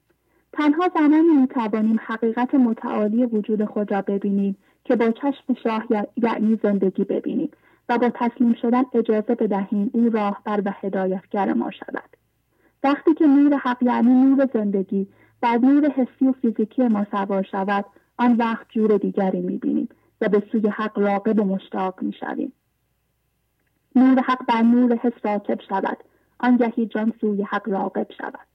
Speaker 13: تنها زمانی می توانیم حقیقت متعالی وجود خود را ببینیم که با چشم شاه یعنی زندگی ببینیم و با تسلیم شدن اجازه بدهیم او راهبر و هدایتگر ما شود. وقتی که نور حق یعنی نور زندگی بر نور حسی و فیزیکی ما سوار شود آن وقت جور دیگری می‌بینیم و به سوی حق راقب و مشتاق می‌شویم. نور حق بر نور حس راکب شود. آنگهی جان سوی حق راقب شود.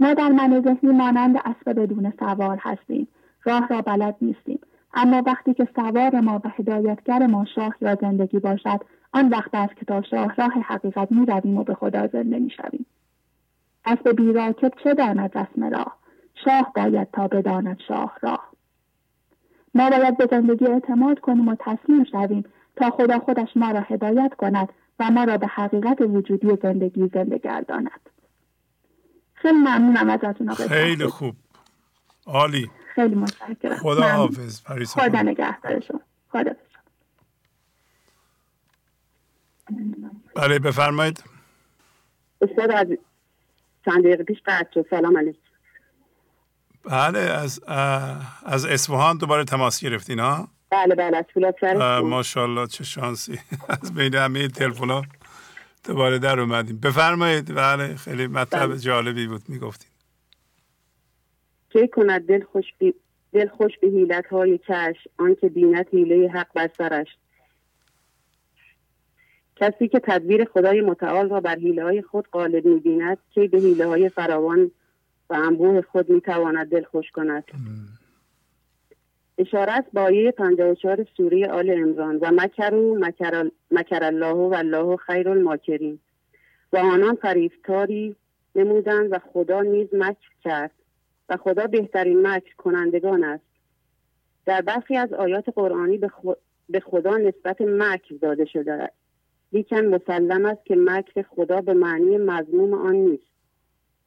Speaker 13: ما در من ذهنی مانند اسب بدون سوار هستیم. راه را بلد نیستیم. اما وقتی که سوار ما و هدایتگر ما شاه یا زندگی باشد آن وقت است که تا شاه راه حقیقت می رویم و به خدا زنده می شویم. اسب بیراکب چه داند رسم راه؟ شاه باید تا بداند شاه راه ما باید به زندگی اعتماد کنیم و تسلیم شویم تا خدا خودش ما را هدایت کند و ما را به حقیقت وجودی زندگی زنده گرداند. خیلی ممنونم ازتون آقای
Speaker 3: خیلی خوب. عالی.
Speaker 13: خیلی متشکرم.
Speaker 3: خدا حافظ.
Speaker 13: خدا نگهدار شما خدا
Speaker 3: بله بفرمایید.
Speaker 23: استاد از چند دقیقه پیش قطع شد. سلام علیکم.
Speaker 3: بله از از اصفهان دوباره تماس گرفتین ها؟
Speaker 23: بله بله از فولاد
Speaker 3: ماشاءالله چه شانسی. از بین همه تلفن دوباره در اومدیم. بفرمایید. بله خیلی مطلب بله. جالبی بود می‌گفتین.
Speaker 23: چه کند دل خوش بی... دل خوش به حیلت های کش آنکه بیند حیله حق بر سرش. کسی که تدبیر خدای متعال را بر حیله های خود غالب می‌بیند که به حیله های فراوان و انبوه خود می‌تواند دل خوش کند اشارت با آیه 54 سوره آل عمران و مکرو مکر, مکر الله و الله خیر الماکرین. و آنان فریفتاری نمودند و خدا نیز مکر کرد و خدا بهترین مکر کنندگان است. در برخی از آیات قرآنی به خدا نسبت مکر داده شده است. لیکن مسلم است که مکر خدا به معنی مضموم آن نیست.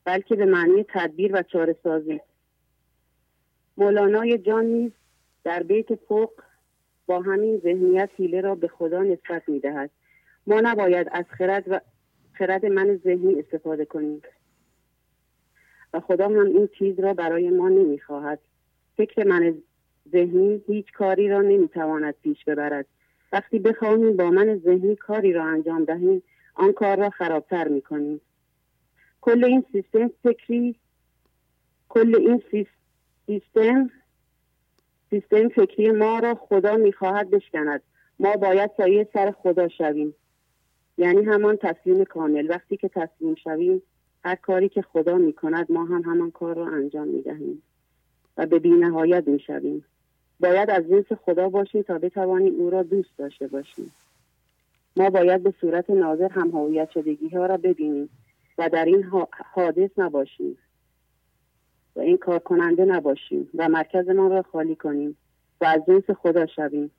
Speaker 23: بلکه به معنی تدبیر و چاره سازی مولانای جان نیز در بیت فوق با همین ذهنیت حیله را به خدا نسبت می دهد. ما نباید از خرد و خرد من ذهنی استفاده کنیم و خدا هم این چیز را برای ما نمی خواهد. فکر من ذهنی هیچ کاری را نمی تواند پیش ببرد. وقتی بخواهیم با من ذهنی کاری را انجام دهیم آن کار را خرابتر می کنیم. کل این سیستم فکری کل این سیستم سیستم فکری ما را خدا می‌خواهد بشکند. ما باید سایه سر خدا شویم. یعنی همان تسلیم کامل. وقتی که تسلیم شویم هر کاری که خدا می‌کند ما هم همان کار را انجام می‌دهیم و به بینهایت می‌شویم. باید از جنس خدا باشیم تا بتوانیم او را دوست داشته باشیم. ما باید به صورت ناظر هم هویت شدگی ها را ببینیم. و در این حادث نباشیم. و این کار کننده نباشیم و مرکزمان را خالی کنیم و از جنس خدا شویم.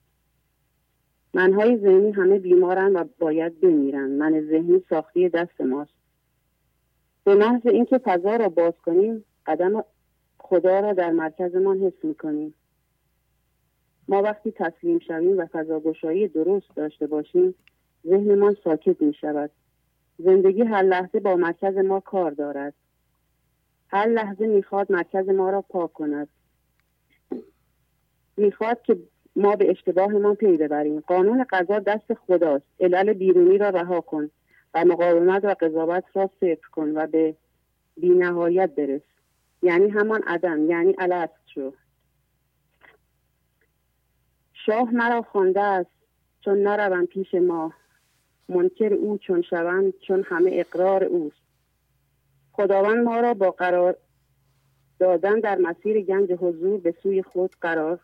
Speaker 23: منهای ذهنی همه بیمارن و باید بمیرن. من ذهنی ساختی دست ماست. به محض اینکه فضا را باز کنیم قدم خدا را در مرکزمان حس می‌کنیم. ما وقتی تسلیم شویم و فضا گشایی درست داشته باشیم ذهنمان ساکت می شود زندگی هر لحظه با مرکز ما کار دارد. هر لحظه می‌خواد مرکز ما را پاک کند. می‌خواد که ما به اشتباهمان پی ببریم. قانون قضا دست خداست. علل بیرونی را رها کن و مقاومت و قضاوت را صفر کن و به بینهایت برس. یعنی همان عدم یعنی الست شو. شاه مرا خوانده است چون نروم پیش ما. منکر او چون شوند چون همه اقرار اوست. خداوند ما را با قرار دادن در مسیر گنج حضور به سوی خود قرار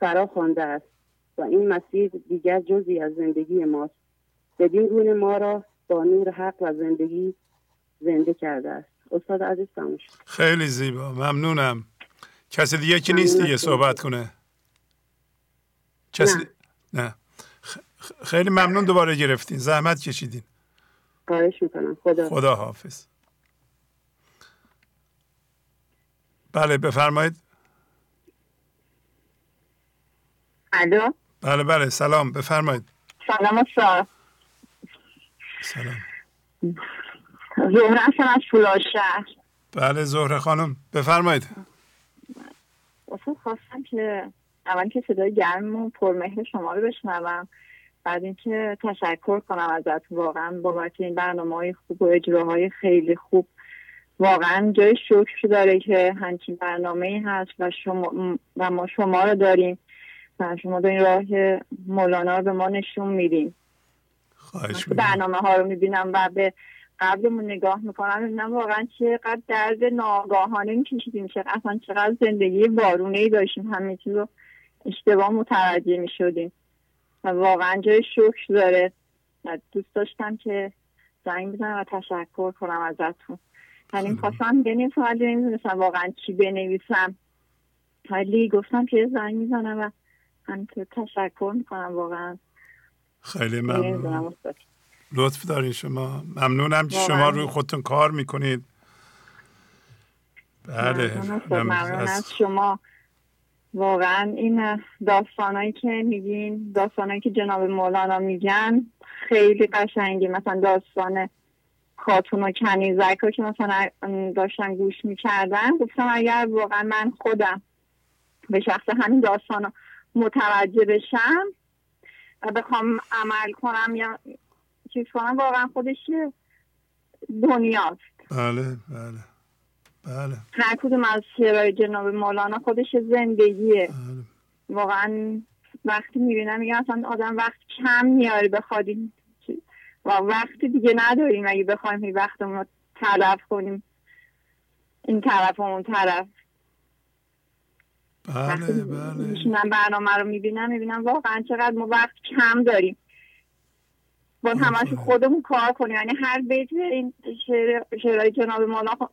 Speaker 23: فرا خوانده است و این مسیر دیگر جزی از زندگی ماست. بدین گونه ما را با نور حق و زندگی زنده کرده است. استاد عزیز
Speaker 3: خیلی زیبا. ممنونم. کسی دیگه که نیست دیگه صحبت کنه. کسی نه. خیلی ممنون دوباره گرفتین. زحمت کشیدین.
Speaker 23: خواهش می‌کنم. خدا
Speaker 3: خدا حافظ. بله بفرمایید.
Speaker 23: الو؟
Speaker 3: بله بله سلام. بفرمایید.
Speaker 23: سلام استاد.
Speaker 3: سلام.
Speaker 24: زهره هستم از فولاد شهر.
Speaker 3: بله زهره خانم. بفرمایید.
Speaker 24: اصلا خواستم که اول که صدای گرم و پرمهر شما رو بشنوم. بعد اینکه تشکر کنم ازت واقعا بابت این برنامه های خوب و اجراهای خیلی خوب. واقعا جای شکر داره که همچین برنامه هست و شما و ما شما رو داریم و شما این راه مولانا رو به ما نشون میدیم. برنامه ها رو می‌بینم و به قبلمون نگاه می‌کنم. می‌بینم واقعا چقدر درد ناگاهانه میکشیدیم. چقدر اصلا چقدر زندگی بارونه ای داشتیم. همه چیز رو اشتباه متوجه می‌شدیم. واقعا جای شکر داره. دوست داشتم که زنگ بزنم و تشکر کنم ازتون. یعنی خواستم بنویسم ولی نمی‌دونستم واقعا چی بنویسم. ولی گفتم که زنگ می‌زنم و همینطور تشکر می‌کنم واقعا.
Speaker 3: خیلی ممنون. لطف دارین شما. ممنونم که شما روی خودتون کار می‌کنید.
Speaker 24: بله. ممنون از شما. واقعا این داستانهایی که میگین داستانهایی که جناب مولانا میگن خیلی قشنگی. مثلا داستان خاتون و کنیزک که مثلا داشتن گوش می‌کردن. گفتم اگر واقعا من خودم به شخص همین داستان متوجه بشم و بخوام عمل کنم یا چیز کنم واقعا خودش دنیاست.
Speaker 3: بله بله. بله.
Speaker 24: هر کدوم از شعرهای جناب مولانا خودش زندگیه. بله. واقعا وقتی می‌بینم میگم اصلا آدم وقت کم میاره بخوادیم و وقتی دیگه نداریم اگه بخوایم این وقتمون رو تلف کنیم. این طرف و اون طرف.
Speaker 3: بله بله.
Speaker 24: برنامه رو می‌بینم می‌بینم واقعا چقدر ما وقت کم داریم. با همش خودمون کار کنیم. یعنی هر بیت این شعرهای جناب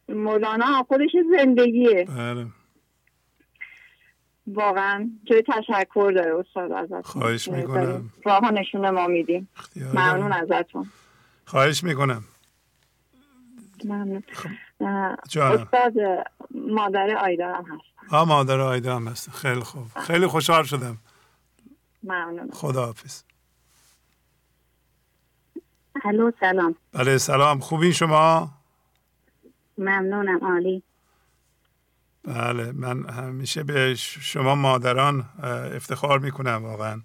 Speaker 24: مولانا خودش زندگیه.
Speaker 3: بله.
Speaker 24: واقعا جای تشکر داره استاد ازتون.
Speaker 3: خواهش می‌کنم.
Speaker 24: راه نشون ما میدیم. ممنون ازتون.
Speaker 3: خواهش می‌کنم.
Speaker 24: ممنون. استاد مادر آیدا هم هست
Speaker 3: ها مادر آیدا هم هست خیلی خوب. خیلی خوشحال شدم.
Speaker 24: ممنون.
Speaker 3: خدا حافظ
Speaker 25: الو سلام.
Speaker 3: بله سلام. خوبی شما؟
Speaker 25: ممنونم عالی.
Speaker 3: بله من همیشه به شما مادران افتخار می‌کنم واقعا.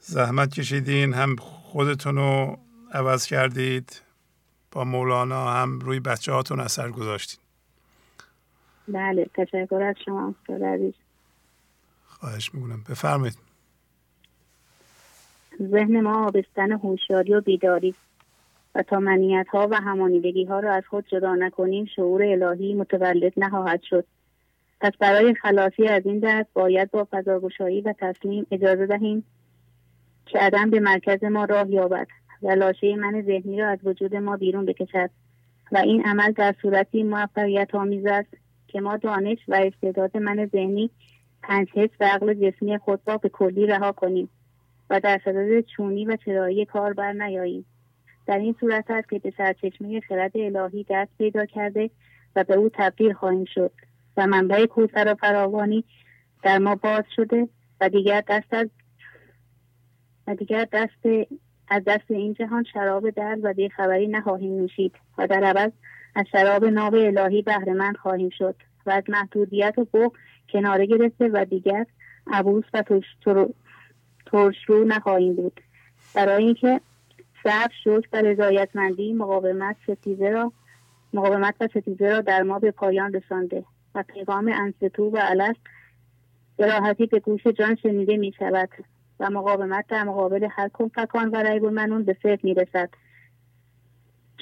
Speaker 3: زحمت کشیدین هم خودتون رو عوض کردید با مولانا هم روی بچه هاتون اثر گذاشتین.
Speaker 25: بله تشکر از شما
Speaker 3: خواهش می‌کنم. بفرمایید.
Speaker 25: ذهن ما آبستن هوشیاری و بیداری و تا منیت ها و همانیدگی ها را از خود جدا نکنیم شعور الهی متولد نخواهد شد. پس برای خلاصی از این درد باید با فضاگشایی و تسلیم اجازه دهیم که عدم به مرکز ما راه یابد و لاشه من ذهنی را از وجود ما بیرون بکشد و این عمل در صورتی موفقیت آمیز است که ما دانش و استعداد من ذهنی پنج حس و عقل جسمی خود را به کلی رها کنیم. و در صدد چونی و چرایی کار بر نیاییم. در این صورت است که به سرچشمه خرد الهی دست پیدا کرده و به او تبدیل خواهیم شد و منبع کوسر و فراوانی در ما باز شده و دیگر دست از و دیگر دست از دست این جهان شراب درد و بیخبری نخواهیم نوشید و در عوض از شراب ناب الهی بهرهمند خواهیم شد و از محدودیت و بخ کناره گرفته و دیگر عبوس و ترشرو نخواهیم بود. برای اینکه صبر شد و رضایتمندی مقاومت ستیزه را مقاومت و ستیزه را در ما به پایان رسانده و پیغام انستو و علس به راحتی به گوش جان شنیده می شود و مقاومت در مقابل هر کنفکان و ریب منون به فکر می رسد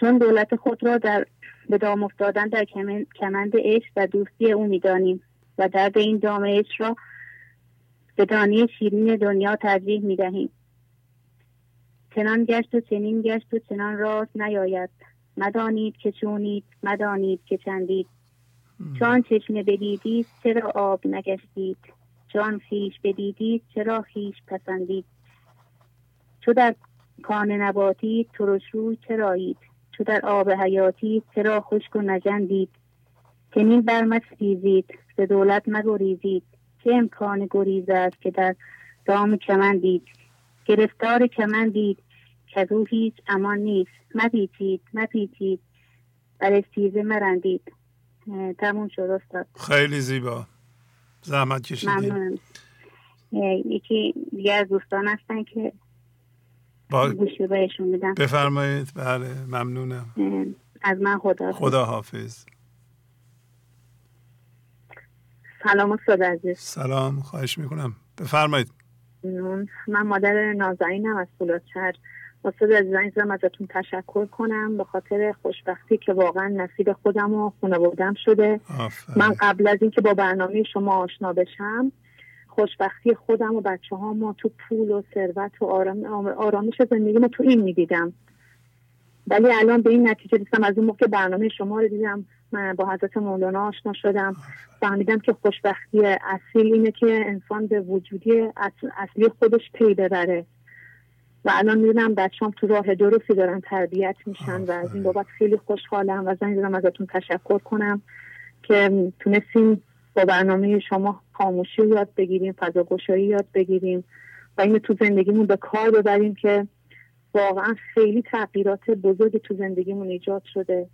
Speaker 25: چون دولت خود را در به دام افتادن در کمند عشق و دوستی او می‌دانیم و درد این دام عشق را به دانی شیرین دنیا ترجیح می دهیم چنان گشت و چنین گشت و چنان راست نیاید. مدانید که چونید مدانید که چندید. چون چشمه بدیدید چرا آب نگشتید؟ چون خیش بدیدید چرا خیش پسندید؟ چو در کان نباتی ترش روی چرایید. چو در آب حیاتی چرا خشک و نجندید؟ چنین برمستیزید به دولت مگریزید. چه امکان گریز است که در دام دید؟ گرفتار دید
Speaker 21: که رو هیچ امان نیست. مپیچید مپیچید. بر استیزه مرندید. تموم شد استاد.
Speaker 3: خیلی زیبا. زحمت کشیدید
Speaker 21: یکی دیگه از دوستان هستن که با... گوشی بهشون میدم
Speaker 3: بفرمایید. بله ممنونم.
Speaker 21: از من خدا
Speaker 3: خدا حافظ
Speaker 21: سلام استاد عزیز.
Speaker 3: سلام خواهش می‌کنم. بفرمایید.
Speaker 21: من مادر نازنینم از فولادشهر استاد عزیزم ازتون تشکر کنم. به خاطر خوشبختی که واقعا نصیب خودم و خانوادم شده. من قبل از اینکه با برنامه شما آشنا بشم خوشبختی خودم و بچه ها ما تو پول و ثروت و آرام آرامش زندگی ما تو این می‌دیدم. ولی الان به این نتیجه رسیدم. از اون موقع برنامه شما رو دیدم. با حضرت مولانا آشنا شدم. فهمیدم که خوشبختی اصیل اینه که انسان به وجودی اصلی خودش پی ببره. و الان می‌دونم بچه‌ام تو راه درستی دارن تربیت میشن و از این بابت خیلی خوشحالم و زنگ زدم ازتون تشکر کنم که تونستیم با برنامه شما خاموشی یاد بگیریم فضاگشایی یاد بگیریم و اینو تو زندگیمون به کار ببریم که واقعا خیلی تغییرات بزرگی تو زندگیمون ایجاد شده.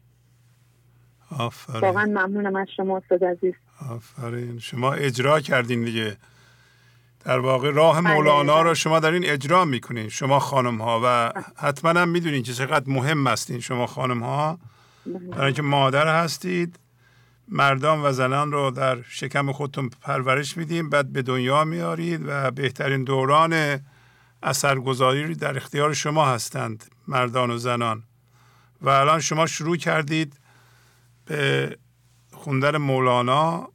Speaker 3: آفرین.
Speaker 21: واقعا ممنونم از شما استاد عزیز.
Speaker 3: آفرین. شما اجرا کردین دیگه. در واقع راه بله، مولانا رو بله. شما دارین اجرا می‌کنین شما خانم ها و حتما هم می‌دونین که چقدر مهم هستین شما خانم ها برای بله. اینکه مادر هستید مردان و زنان رو در شکم خودتون پرورش میدیم بعد به دنیا میارید و بهترین دوران اثرگذاری در اختیار شما هستند مردان و زنان. و الان شما شروع کردید به خوندن مولانا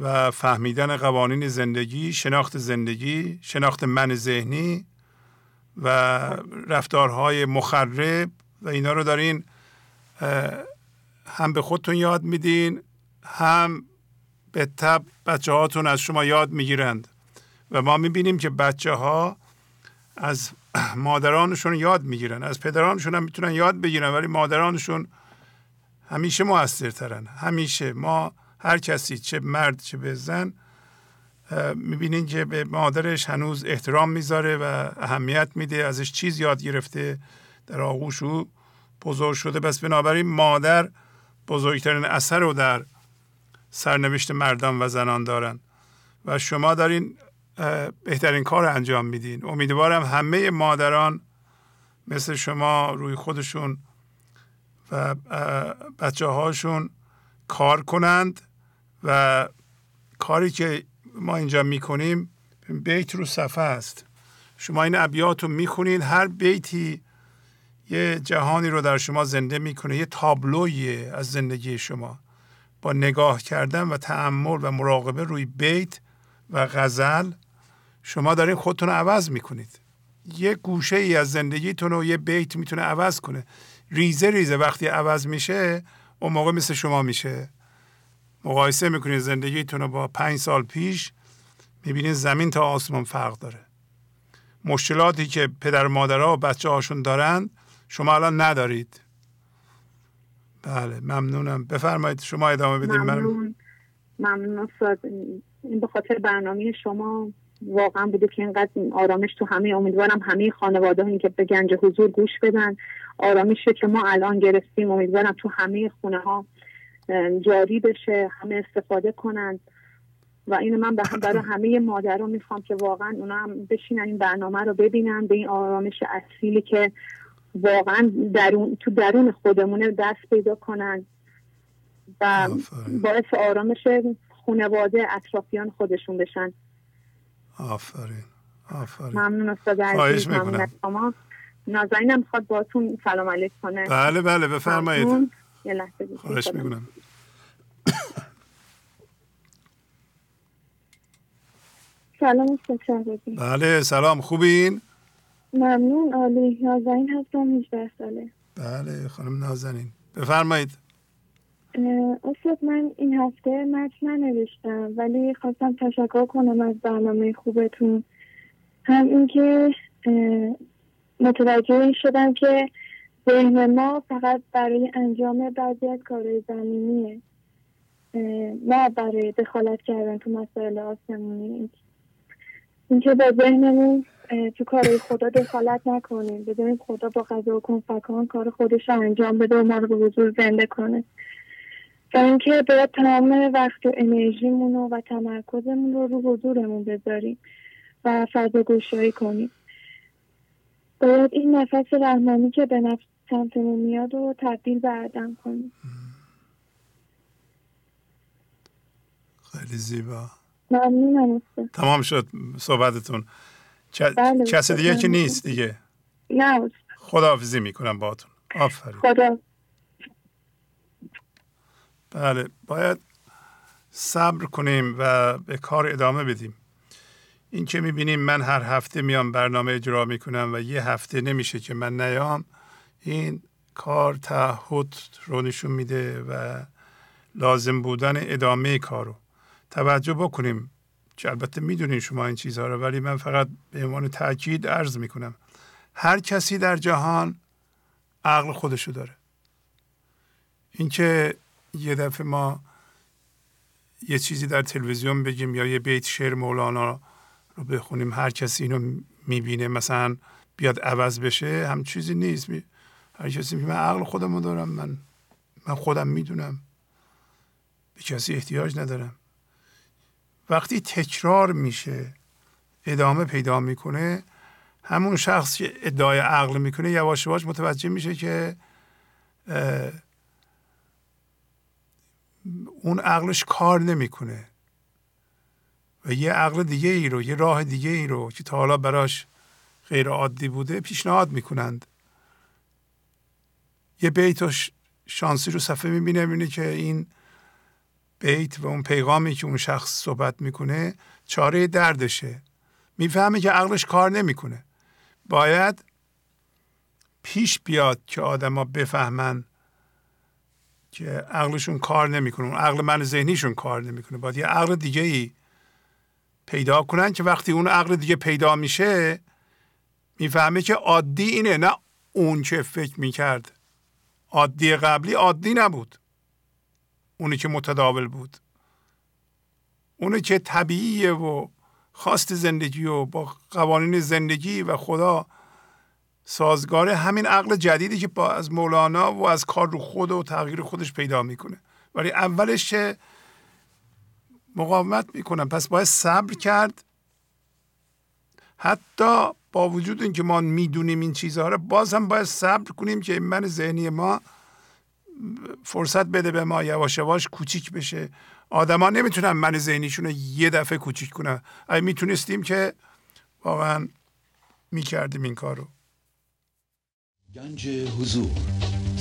Speaker 3: و فهمیدن قوانین زندگی شناخت زندگی شناخت من ذهنی و رفتارهای مخرب و اینا رو دارین هم به خودتون یاد میدین هم به تب بچه هاتون از شما یاد می‌گیرند. و ما می‌بینیم که بچه ها از مادرانشون یاد می‌گیرن از پدرانشون هم می‌تونن یاد بگیرن ولی مادرانشون همیشه موثرترن. همیشه ما هر کسی چه مرد چه به زن می‌بینین که به مادرش هنوز احترام می‌ذاره و اهمیت میده ازش چیز یاد گرفته در آغوش او بزرگ شده. بس بنابراین مادر بزرگترین اثر رو در سرنوشت مردان و زنان دارن. و شما دارین بهترین کار انجام میدین. امیدوارم همه مادران مثل شما روی خودشون و بچه هاشون کار کنند و کاری که ما اینجا می‌کنیم بیت رو صفحه است. شما این ابیات رو می‌خونید هر بیتی یه جهانی رو در شما زنده می‌کنه یه تابلویی از زندگی شما. با نگاه کردن و تعمل و مراقبه روی بیت و غزل شما دارین خودتون رو عوض می‌کنید. یه گوشه ای از زندگیتون رو یه بیت می‌تونه عوض کنه. ریزه ریزه وقتی عوض میشه اون موقع مثل شما میشه. مقایسه می‌کنید زندگیتون رو با پنج سال پیش می‌بینید زمین تا آسمان فرق داره. مشکلاتی که پدر مادرها و بچه هاشون دارند شما الان ندارید. بله ممنونم. بفرمایید شما ادامه بدید
Speaker 21: ممنون. ممنون این به خاطر برنامه شما واقعا بوده که اینقدر آرامش تو همه امیدوارم همه خانواده که به گنج حضور گوش بدن. آرامشی که ما الان گرفتیم. امیدوارم تو همه خونه ها جاری بشه همه استفاده کنند و اینو من برای همه مادران می‌خوام که واقعا اونا هم بشینن این برنامه رو ببینن به این آرامش اصیلی که واقعا درون تو درون خودمونه دست پیدا کنن. و باعث آرامش خانواده اطرافیان خودشون بشن.
Speaker 3: آفرین. آفرین.
Speaker 21: ممنون استاد عزیز. ممنون شما. نازنینم می‌خواد باتون سلام علیک کنه.
Speaker 3: بله بله بفرمایید.
Speaker 21: یه لحظه
Speaker 3: خواهش می‌کنم.
Speaker 21: سلام استاد
Speaker 3: بله سلام. خوبین؟
Speaker 21: ممنون عالی. نازنین هستم 18 ساله.
Speaker 3: بله خانم نازنین. بفرمایید.
Speaker 21: استاد من این هفته متن ننوشتم ولی خواستم تشکر کنم از برنامه خوبتون. هم اینکه متوجه شدم که ذهن ما فقط برای انجام بعضی از کارهای زمینیه. نه برای دخالت کردن تو مسائل آسمونی. اینکه با ذهنمون
Speaker 26: تو کار خدا دخالت نکنیم. بذاریم خدا با قضا و کنفکان کار خودش رو انجام بده و ما رو به حضور زنده کنه. و اینکه باید تمام وقت و انرژیمون و تمرکزمون رو رو حضورمون بذاریم و فضا گوشایی کنیم. باید این نفس رحمانی که به نفس سمتمون میاد و تبدیل به عدم کنیم.
Speaker 3: خیلی زیبا.
Speaker 26: ممنونم
Speaker 3: تمام شد صحبتتون. بله کسی دیگه که نیست دیگه.
Speaker 26: نه
Speaker 3: خداحافظی می‌کنم باهاتون. آفرین.
Speaker 26: خدا.
Speaker 3: بله باید صبر کنیم و به کار ادامه بدیم. این که می‌بینیم من هر هفته میام برنامه اجرا می‌کنم و یه هفته نمیشه که من نیام این کار تعهد رو نشون میده و لازم بودن ادامه کارو توجه بکنیم. که البته می‌دونین شما این چیزها رو ولی من فقط به عنوان تاکید عرض می‌کنم. هر کسی در جهان عقل خودشو داره. اینکه یه دفعه ما یه چیزی در تلویزیون بگیم یا یه بیت شعر مولانا رو بخونیم. هر کسی اینو می‌بینه مثلا بیاد عوض بشه هم چیزی نیست. هر کسی میگه من عقل خودمو دارم من من خودم می‌دونم. به کسی احتیاج ندارم. وقتی تکرار میشه ادامه پیدا می‌کنه همون شخص که ادعای عقل می‌کنه یواش یواش متوجه میشه که اون عقلش کار نمی‌کنه. و یه عقل دیگه ای رو یه راه دیگه ای رو که تا حالا براش غیر عادی بوده پیشنهاد می‌کنند. یه بیت شانسی رو صفحه می‌بینه می‌بینه که این بیت و اون پیغامی که اون شخص صحبت می‌کنه چاره دردشه. می‌فهمه که عقلش کار نمی‌کنه. باید پیش بیاد که آدما بفهمن که عقلشون کار نمی‌کنه. اون عقل من ذهنیشون کار نمی‌کنه. باید یه عقل دیگه ای پیدا کنن که وقتی اون عقل دیگه پیدا میشه می‌فهمه که عادی اینه نه اون چه فکر می‌کرد. عادی قبلی عادی نبود. اونی که متداول بود. اونی که طبیعیه و خواست زندگی و با قوانین زندگی و خدا سازگار همین عقل جدیدی که با از مولانا و از کار رو خود و تغییر خودش پیدا می‌کنه. ولی اولش که مقاومت می‌کنم. پس باید صبر کرد. حتی با وجود اینکه ما می‌دونیم این چیزها رو باز هم باید صبر کنیم که من ذهنی ما فرصت بده به ما یواش یواش کوچیک بشه. آدما نمی‌تونن من ذهنیشون رو یه دفعه کوچیک کنن. اگه می‌تونستیم که واقعا می‌کردیم این کارو.
Speaker 17: گنج حضور.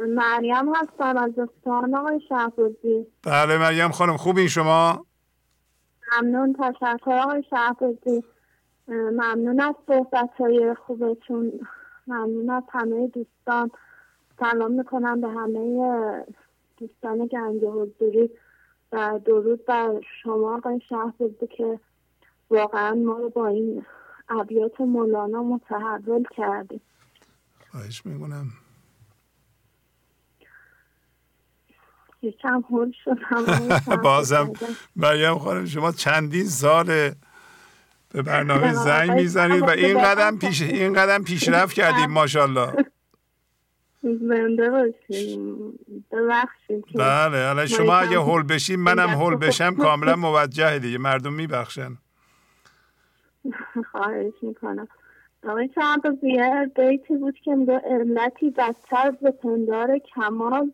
Speaker 26: مریم هستم از دوستان آقای شهروزی
Speaker 3: بله مریم خانم خوبین شما؟
Speaker 26: ممنون تشکر آقای شهروزی ممنون از صحبت های خوبتون. ممنون از همه دوستان. سلام می‌کنم به همه دوستان گنج حضوری و درود بر شما آقای شهروزی که واقعا ما رو با این ابیات مولانا متحول کردیم
Speaker 3: خواهش می‌کنم.
Speaker 26: یکم هول شدم
Speaker 3: بازم مریم خانم شما چندین سال به برنامه زنگ می‌زنید و این قدم پیش این قدم پیشرفت کردیم ماشاءالله. بله حالا شما اگه هول بشیم منم هول بشم کاملا موجه دیگه مردم میبخشن.
Speaker 26: خواهش می‌کنم. آقای شعبازیه بیتی بود که میگه علتی بدتر به پندار کمال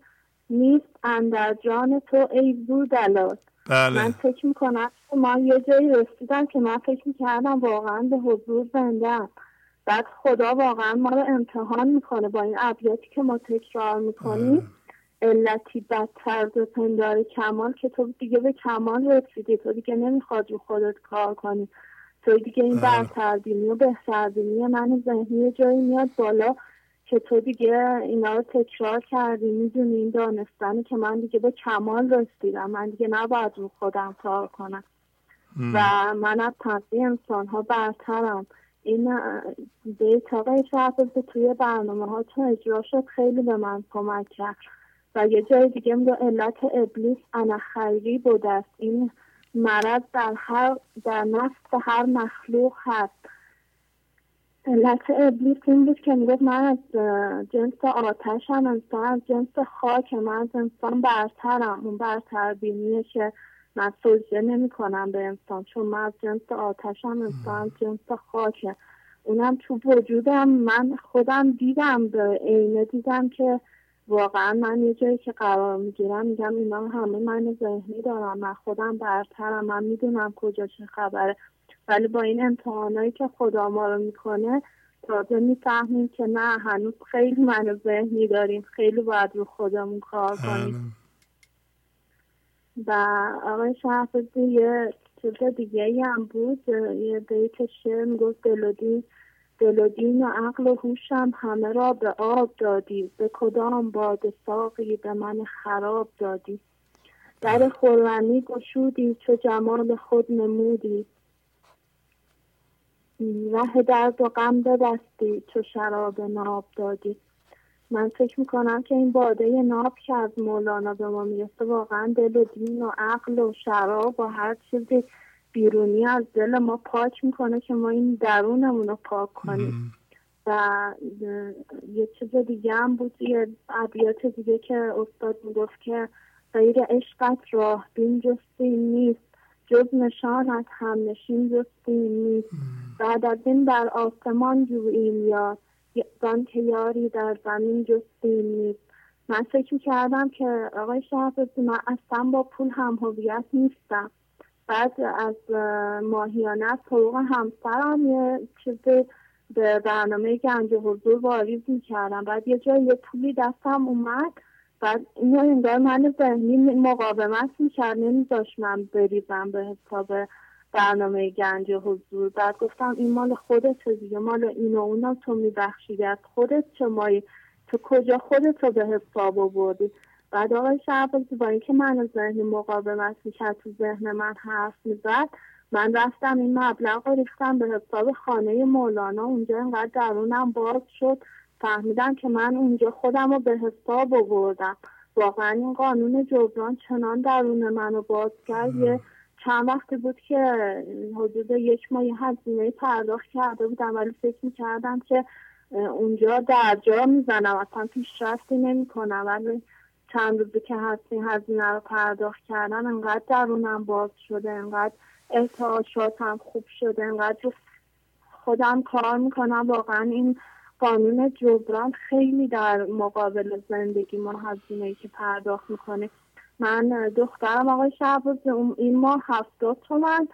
Speaker 26: نیست اندر جان تو ای زو دلال.
Speaker 3: بله.
Speaker 26: من فکر می‌کنم ما یه جایی رسیدم که من فکر می‌کردم واقعا به حضور زنده بعد خدا واقعا ما رو امتحان می‌کنه با این ابیاتی که ما تکرار می‌کنیم. علتی بدتر به پندار کمال که تو دیگه به کمال رسیدی. تو دیگه نمی‌خواد رو خودت کار کنی. تو دیگه این برتر بینی و بهتر بینی من ذهنی جایی میاد بالا. که تو دیگه اینا رو تکرار کردی؟ می‌دونی این دانستنی که من دیگه به کمال رسیدم. من دیگه نباید رو خودم کار کنم. و من از تنظی انسان ها برترم. این بیت آقای به توی برنامه ها چون اجرا شد خیلی به من کمک کرد. و یه جای دیگه میگه علت ابلیس انا خیری بوده است. این مرض در هر در نفس هر مخلوق هست. علت ابلیس این بود که می‌گفت من از جنس آتش هم انسان از جنس خاک من از انسان برترم. اون برتر بینیه که من سجده نمی کنم به انسان چون من از جنس آتش هم انسان از جنس خاکه. اونم تو وجودم من خودم دیدم به عینه دیدم که واقعا من یه جایی که قرار می‌گیرم میگم اینا همه من ذهنی دارم من خودم برترم من می‌دونم کجا چه خبره. ولی با این امتحانایی که خدا ما رو می‌کنه تازه می‌فهمیم که نه هنوز خیلی من ذهنی داریم. خیلی باید رو خودمون کار کنیم. و آقای شهفزی یه چیز دیگه هم بود. یه بیت شعر می‌گفت دلودی دل و عقل و هوشم همه را به آب دادی. به کدام باد ساقی به من خراب دادی؟ در خورمی گشودی چو جمال خود نمودی. ره درد و غم ببستی چو شراب ناب دادی. من فکر می‌کنم که این باده ناب که از مولانا به ما می‌رسه واقعا دل و دین و عقل و شراب و هر چیزی بیرونی از دل ما پاک می‌کنه که ما این درونمون رو پاک کنیم. و یه چیز دیگه هم بود یه عبیات دیگه که استاد می‌گفت که غیر عشقت راه بین جستی نیست جز نشان از همنشین جستی نیست. بعد از این در آسمان جوییم یاد زن که یاری در زمین جستی نیست. من فکر کردم که آقای شهبازی من اصلا با پول هم هویت نیستم. بعد از ماهیانه از حقوق همسرم یه چیزی به برنامه گنج حضور واریز می‌کردم. بعد یه جای یه پولی دستم اومد. بعد اینو انگار من ذهنی مقاومت می‌کرد نمیذاش من بریزم به حساب برنامه گنج حضور. بعد گفتم این مال خودت دیگه مال این و اونا تو میبخشیدی. از خودت چه مایی؟ تو کجا خودت رو به حساب آوردی؟ بعد آقای شعبازی با اینکه من ذهنی مقاومت می‌کرد تو ذهن من حرف می‌زد من رفتم این مبلغ رو ریختم به حساب خانه مولانا. اونجا اینقدر درونم باز شد. فهمیدم که من اونجا خودم رو به حساب آوردم. واقعا این قانون جبران چنان درون منو باز کرد چند وقتی بود که حدود یک ماه هزینه پرداخت کرده بودم ولی فکر می‌کردم که اونجا درجا می‌زنم اصلا پیشرفتی نمی‌کنم. ولی چند روزی که هستی هزینه رو پرداخت کردم انقدر درونم باز شده انقدر ارتعاشاتم خوب شده انقدر خودم کار می‌کنم. واقعا این قانون جبران خیلی در مقابل زندگی ما هزینه که پرداخت می‌کنه من دخترم آقای شعباز این ماه هفتاد تومن.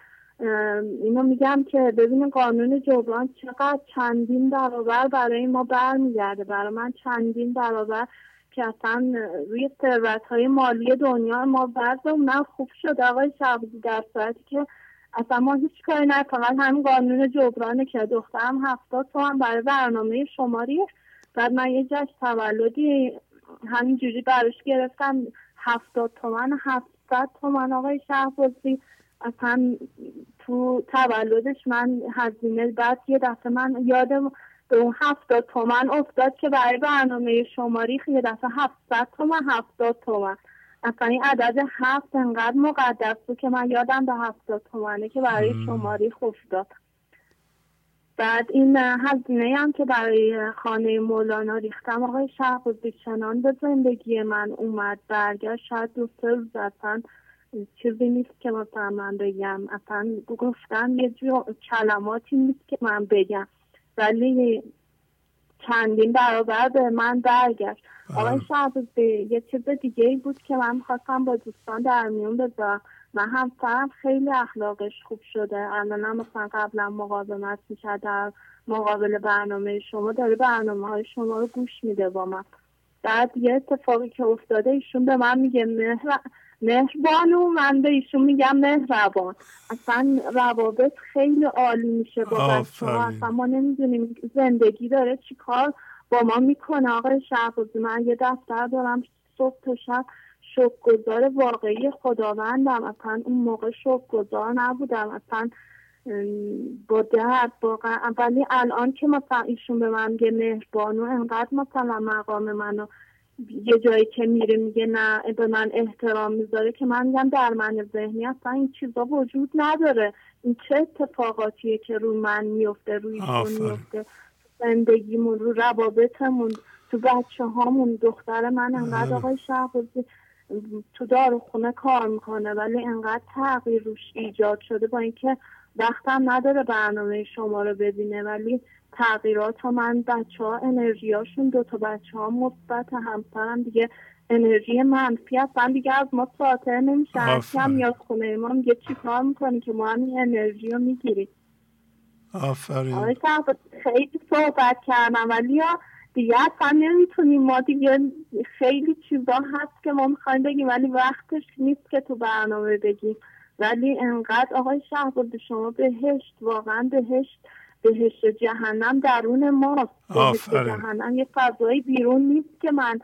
Speaker 26: اینو میگم که ببین قانون جبران چقدر چندین برابر برای ما برمیگرده. برای من چندین برابر که اصلا روی ثروت های مالی دنیا ما وضع نه خوب شد آقای شعبازی در صورتی که اصلا ما هیچ کاری نه فقط همین قانون جبرانه که دخترم هفتاد تومن برای برنامه شماری. بعد من یه جشن تولدی همینجوری براش گرفتم. هفتاد تومن هفتاد تومن آقای شهبازی. اصلا تو تولدش من هزینه بعد یه دفعه من یادم به اون هفتاد تومن افتاد که برای برنامه شماری یه دفعه هفتاد تومن هفتاد تومن. اصلا این عدد هفت انقدر مقدس بود که من یادم به هفتاد تومنه که برای شماری داد. بعد این هزینه هم که برای خانه مولانا ریختم آقای شهبازی چنان به زندگی من اومد برگشت شاید دو سه روز اصلا چیزی نیست که مثلا من بگم. اصلا گفتم یه جو کلماتی نیست که من بگم. ولی چندین برابر به من برگشت. آقای شعبازی یه چیز دیگه ای بود که من خواستم با دوستان در میون بذارم. من همسرم خیلی اخلاقش خوب شده. الان مثلا قبلا مقاومت می‌کرد در مقابل برنامه شما داره برنامه های شما رو گوش میده با من. بعد یه اتفاقی که افتاده ایشون به من میگه مهر مهربانو من به ایشون میگم مهربان. اصلا روابط خیلی عالی میشه با بچه اصلا ما نمی‌دونیم زندگی داره چیکار با ما می‌کنه. آقای شهبازی من یه دفتر دارم صبح تا شب گذار واقعی خداوندم اصلا اون موقع گذار نبودم. اصلا با درد واقعا ولی الان که مثلا ایشون به من میگه مهربانو انقدر مثلا مقام منو یه جایی که میره میگه نه به من احترام می‌ذاره که من میگم در من ذهنی اصلا این چیزا وجود نداره. این چه اتفاقاتیه که رو من میفته روی میفته؟ زندگیمون رو روابطمون تو بچه هامون دختر من انقدر آقای شهبازی تو داروخونه کار می‌کنه ولی انقدر تغییر روش ایجاد شده با اینکه وقتم نداره برنامه شما رو ببینه ولی تغییرات ها من بچه ها انرژیاشون دو تا بچه ها مثبت همسرم دیگه انرژی منفی هستن دیگه از ما ساطع نمیشه هم میاد خونه ما میگه چی کار می‌کنی که ما هم انرژی رو می‌گیریم.
Speaker 3: آفرین.
Speaker 26: خیلی صحبت کردم ولی یا دیگه اصلا نمی‌تونیم. ما دیگه خیلی چیزا هست که ما می‌خوایم بگیم ولی وقتش نیست که تو برنامه بگیم. ولی انقدر آقای شهبرد شما بهشت واقعا بهشت بهشت جهنم درون ماست. بهشت جهنم یه فضایی بیرون نیست که من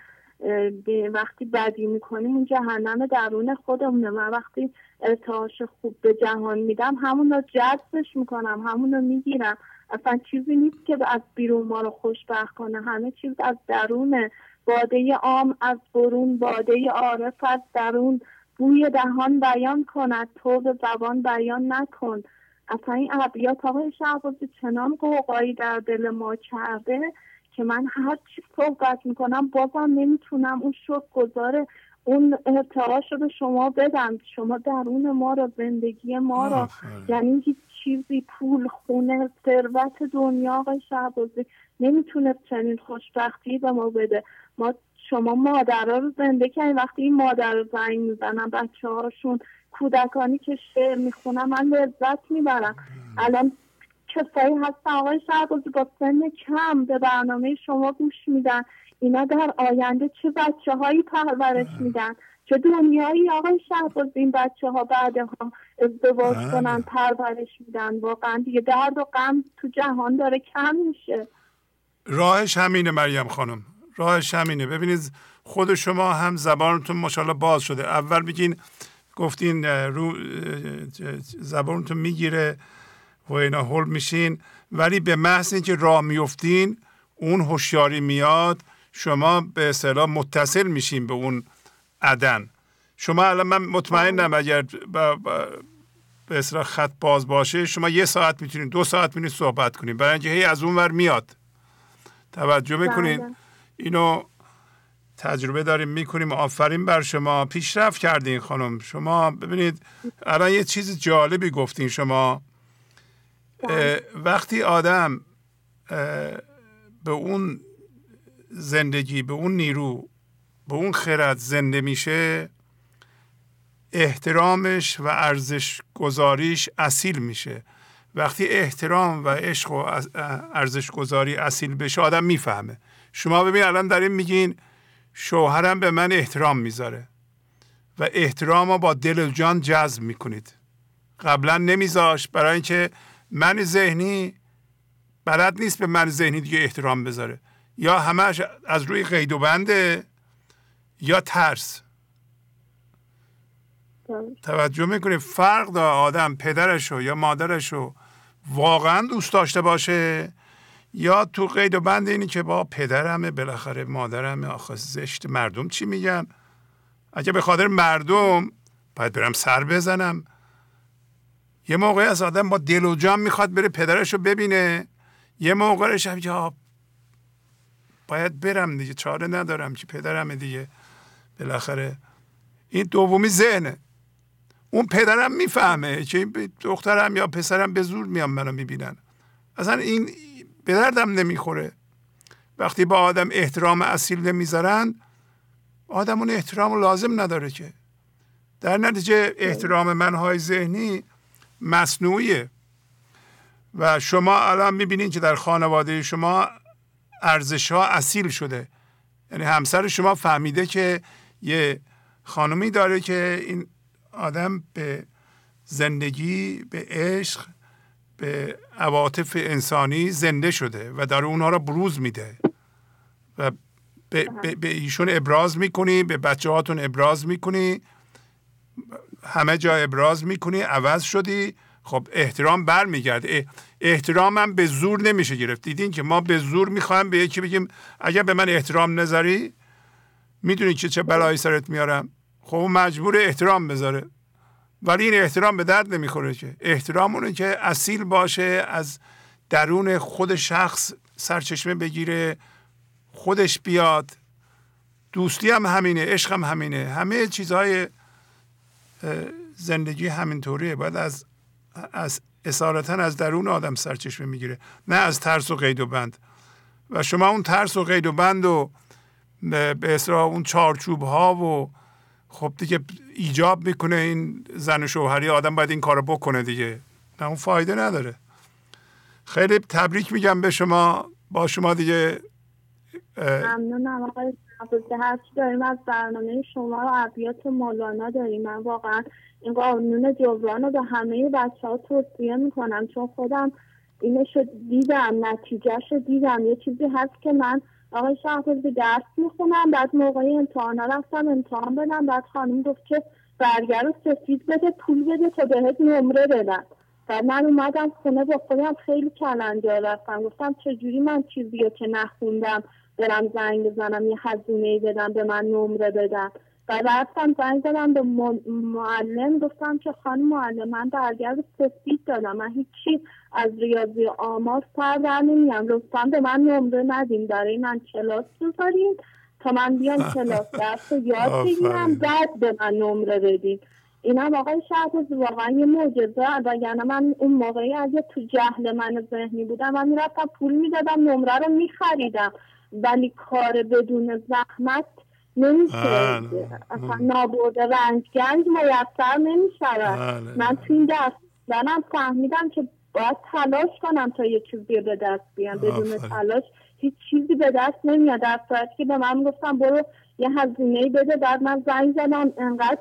Speaker 26: وقتی بدی می‌کنیم اون جهنم درون خودمونه. من وقتی ارتعاش خوب به جهان میدم همون رو جذبش می‌کنم همون رو می‌گیرم. اصلا چیزی نیست که از بیرون ما رو خوشبخت کنه. همه چیز از درونه. باده عام از برون باده عارف از درون. بوی دهان بیان کند تو به زبان بیان نکن. اصلا این ابیات آقای شعبازی چنان قوقایی در دل ما کرده که من هر چی صحبت می‌کنم بازم نمی‌تونم اون شک گذاره اون ارتعاش رو به شما بدم شما درون ما رو زندگی ما رو یعنی هیچ چیزی پول خونه ثروت دنیا آقای شعبازی نمی‌تونه چنین خوشبختی به ما بده. ما شما مادرها رو زنده کردین. وقتی این مادر رو زنگ می‌زنن بچه هاشون کودکانی که شعر می‌خونم من لذت می‌برم. الان کسایی هستن آقای شهبازی با سن کم به برنامه شما گوش میدن. اینا در آینده چه بچه هایی پرورش میدن؟ چه دنیایی آقای شهبازی این بچه ها بعدها ازدواج بله. کنن پرورش میدن؟ واقعا دیگه درد و غم تو جهان داره کم میشه.
Speaker 3: راهش همینه مریم خانم. راهش همینه. ببینید خود شما هم زبانتون ماشاءالله باز شده. اول بگین گفتین رو زبانتون می‌گیره و اینا حل میشین. ولی به محض اینکه راه میفتین اون هوشیاری میاد شما به اصطلاح متصل میشین به اون عدن. شما الان من مطمئنم اگر به اصطلاح خط باز باشه شما یه ساعت می‌تونید دو ساعت می‌تونید صحبت کنید. برای اینکه هی از اون ور میاد. توجه می‌کنید بله. اینو تجربه داریم می‌کنیم. آفرین بر شما. پیشرفت کردین خانم. شما ببینید الان یه چیز جالبی گفتین شما. وقتی آدم به اون زندگی به اون نیرو به اون خرد زنده میشه احترامش و ارزش گذاریش اصیل میشه. وقتی احترام و عشق و ارزش گذاری اصیل بشه آدم می‌فهمه. شما ببین الان داریم میگین شوهرم به من احترام می‌ذاره و احترام رو با دل و جان جذب می‌کنید. قبلا نمیذاش برای اینکه من ذهنی بلد نیست به من ذهنی دیگه احترام بذاره. یا همش از روی قید و بنده یا ترس. توجه می‌کنید فرق داره آدم پدرشو یا مادرشو واقعا دوست داشته باشه یا تو قید و بند اینی که با پدرمه بالاخره مادرمه آخه زشت مردم چی میگن؟ اگه به خاطر مردم باید برم سر بزنم. یه موقع از آدم با دل و جان می‌خواد بره پدرش رو ببینه. یه موقع شب یا باید برم دیگه چاره ندارم که پدرم دیگه. بالاخره این دومی ذهنه. اون پدرم می‌فهمه که دخترم یا پسرم به زور میان منو می‌بینن. اصلا این به دردم نمی‌خوره. وقتی با آدم احترام اصیل نمی‌ذارن آدم اون احترام لازم نداره که. در نتیجه احترام منهای ذهنی مصنوعیه. و شما الان می‌بینید که در خانواده شما ارزش ها اصیل شده. یعنی همسر شما فهمیده که یه خانمی داره که این آدم به زندگی به عشق به عواطف انسانی زنده شده و داره اونها رو بروز میده. و به, به, ایشون ابراز می‌کنی به بچه هاتون ابراز می‌کنی همه جا ابراز می‌کنی عوض شدی. خب احترام برمیگرده. احترامم به زور نمیشه گرفت. دیدین که ما به زور می‌خوایم به یکی بگیم اگر به من احترام نذاری می‌دونی که چه بلایی سرت میارم. خب مجبور احترام بذاره. ولی این احترام به درد نمی‌خوره که. احترام اونه که اصیل باشه از درون خود شخص سرچشمه بگیره خودش بیاد. دوستی هم همینه عشق هم همینه. همه چیزهای زندگی همینطوریه. باید از از اصالتا از درون آدم سرچشمه می‌گیره. نه از ترس و قید و بند. و شما اون ترس و قید و بند و به اصطلاح اون چارچوب ها و خب دیگه ایجاب می‌کنه این زن و شوهری. آدم باید این کارو بکنه دیگه. نه اون فایده نداره. خیلی تبریک میگم به شما. با شما دیگه
Speaker 26: هرچی داریم از برنامه شما و عبیات مولانا داریم. من واقعا این قانون جبران رو به همه بچه ها توصیه می‌کنم چون خودم اینشو دیدم نتیجهش رو دیدم. یه چیزی هست که من آقای شهبازی درس می‌خونم بعد موقع امتحانا رفتم امتحان بدم بعد خانم گفت که برگر رو سفید بده پول بده تا بهت نمره بدن و من اومدم خونه با خودم خیلی کلنجار رفتم. گفتم چجوری من چیزی که نخوندم برم زنگ بزنم یه هزینه بدم به من نمره بدم و رفتم زنگ زدم به معلم گفتم که خانم معلم من برگرد سفید دادم. من هیچی از ریاضی آمار سر در نمیم لطفا به من نمره ندیم داره من کلاس بذارین تا من بیام کلاس درس یاد بگیرم بعد به من نمره بدین. اینم آقای شهباز واقعا یه معجزه وگرنه من اون موقعی اگه تو جهل من ذهنی بودم من می‌رفتم پول می‌دادم نمره رو میخریدم. ولی کار بدون زحمت نمیشه. بله. اصلا نابود رنج گنج میسر نمی‌شود. بله. من تو این دست منم فهمیدم که باید تلاش کنم تا یه چیزی به دست بیام بدون تلاش هیچ چیزی به دست نمیاد. در صورتی که به من گفتم برو یه هزینه بده. بعد من زنگ زدم. انقدر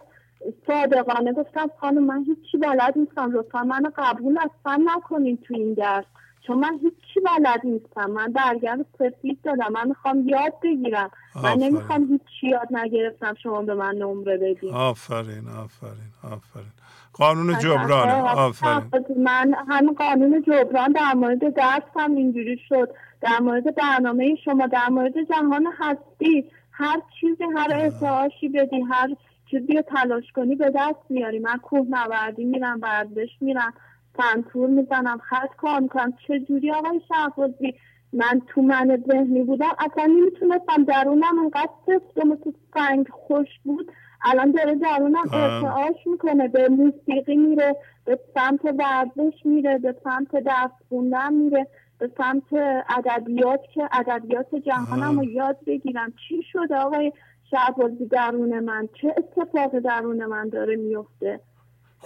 Speaker 26: صادقانه گفتم خانم من هیچی بلد نیستم. لطفا منو قبول اصلا نکنین تو این درس. چون من هیچی بلد نیستم. من برگرد سفید دادم. من می‌خوام یاد بگیرم. من نمی‌خوام هیچی یاد نگرفتم. شما به من نمره بدین
Speaker 3: آفرین آفرین آفرین. قانون جبران آفرین.
Speaker 26: من همین قانون جبران در مورد درس هم اینجوری شد. در مورد برنامه شما در مورد جهان هستی. هر چیزی هر ارتعاشی بدی هر چیزی رو تلاش کنی به دست میاری. من کوه نوردی میرم ورزش میرم. سنتور می‌زنم خط کار می‌کنم. چجوری آقای شهبازی؟ من تو من ذهنی بودم. اصلا نمی‌تونستم درونم انقدر سفت و مثل سنگ خوش بود. الان داره درونم ارتعاش می‌کنه. به موسیقی میره به سمت ورزش میره به سمت درس خوندن میره به سمت ادبیات که ادبیات جهانم رو یاد بگیرم. چی شده آقای شهبازی؟ درون من چه اتفاق درون من داره میفته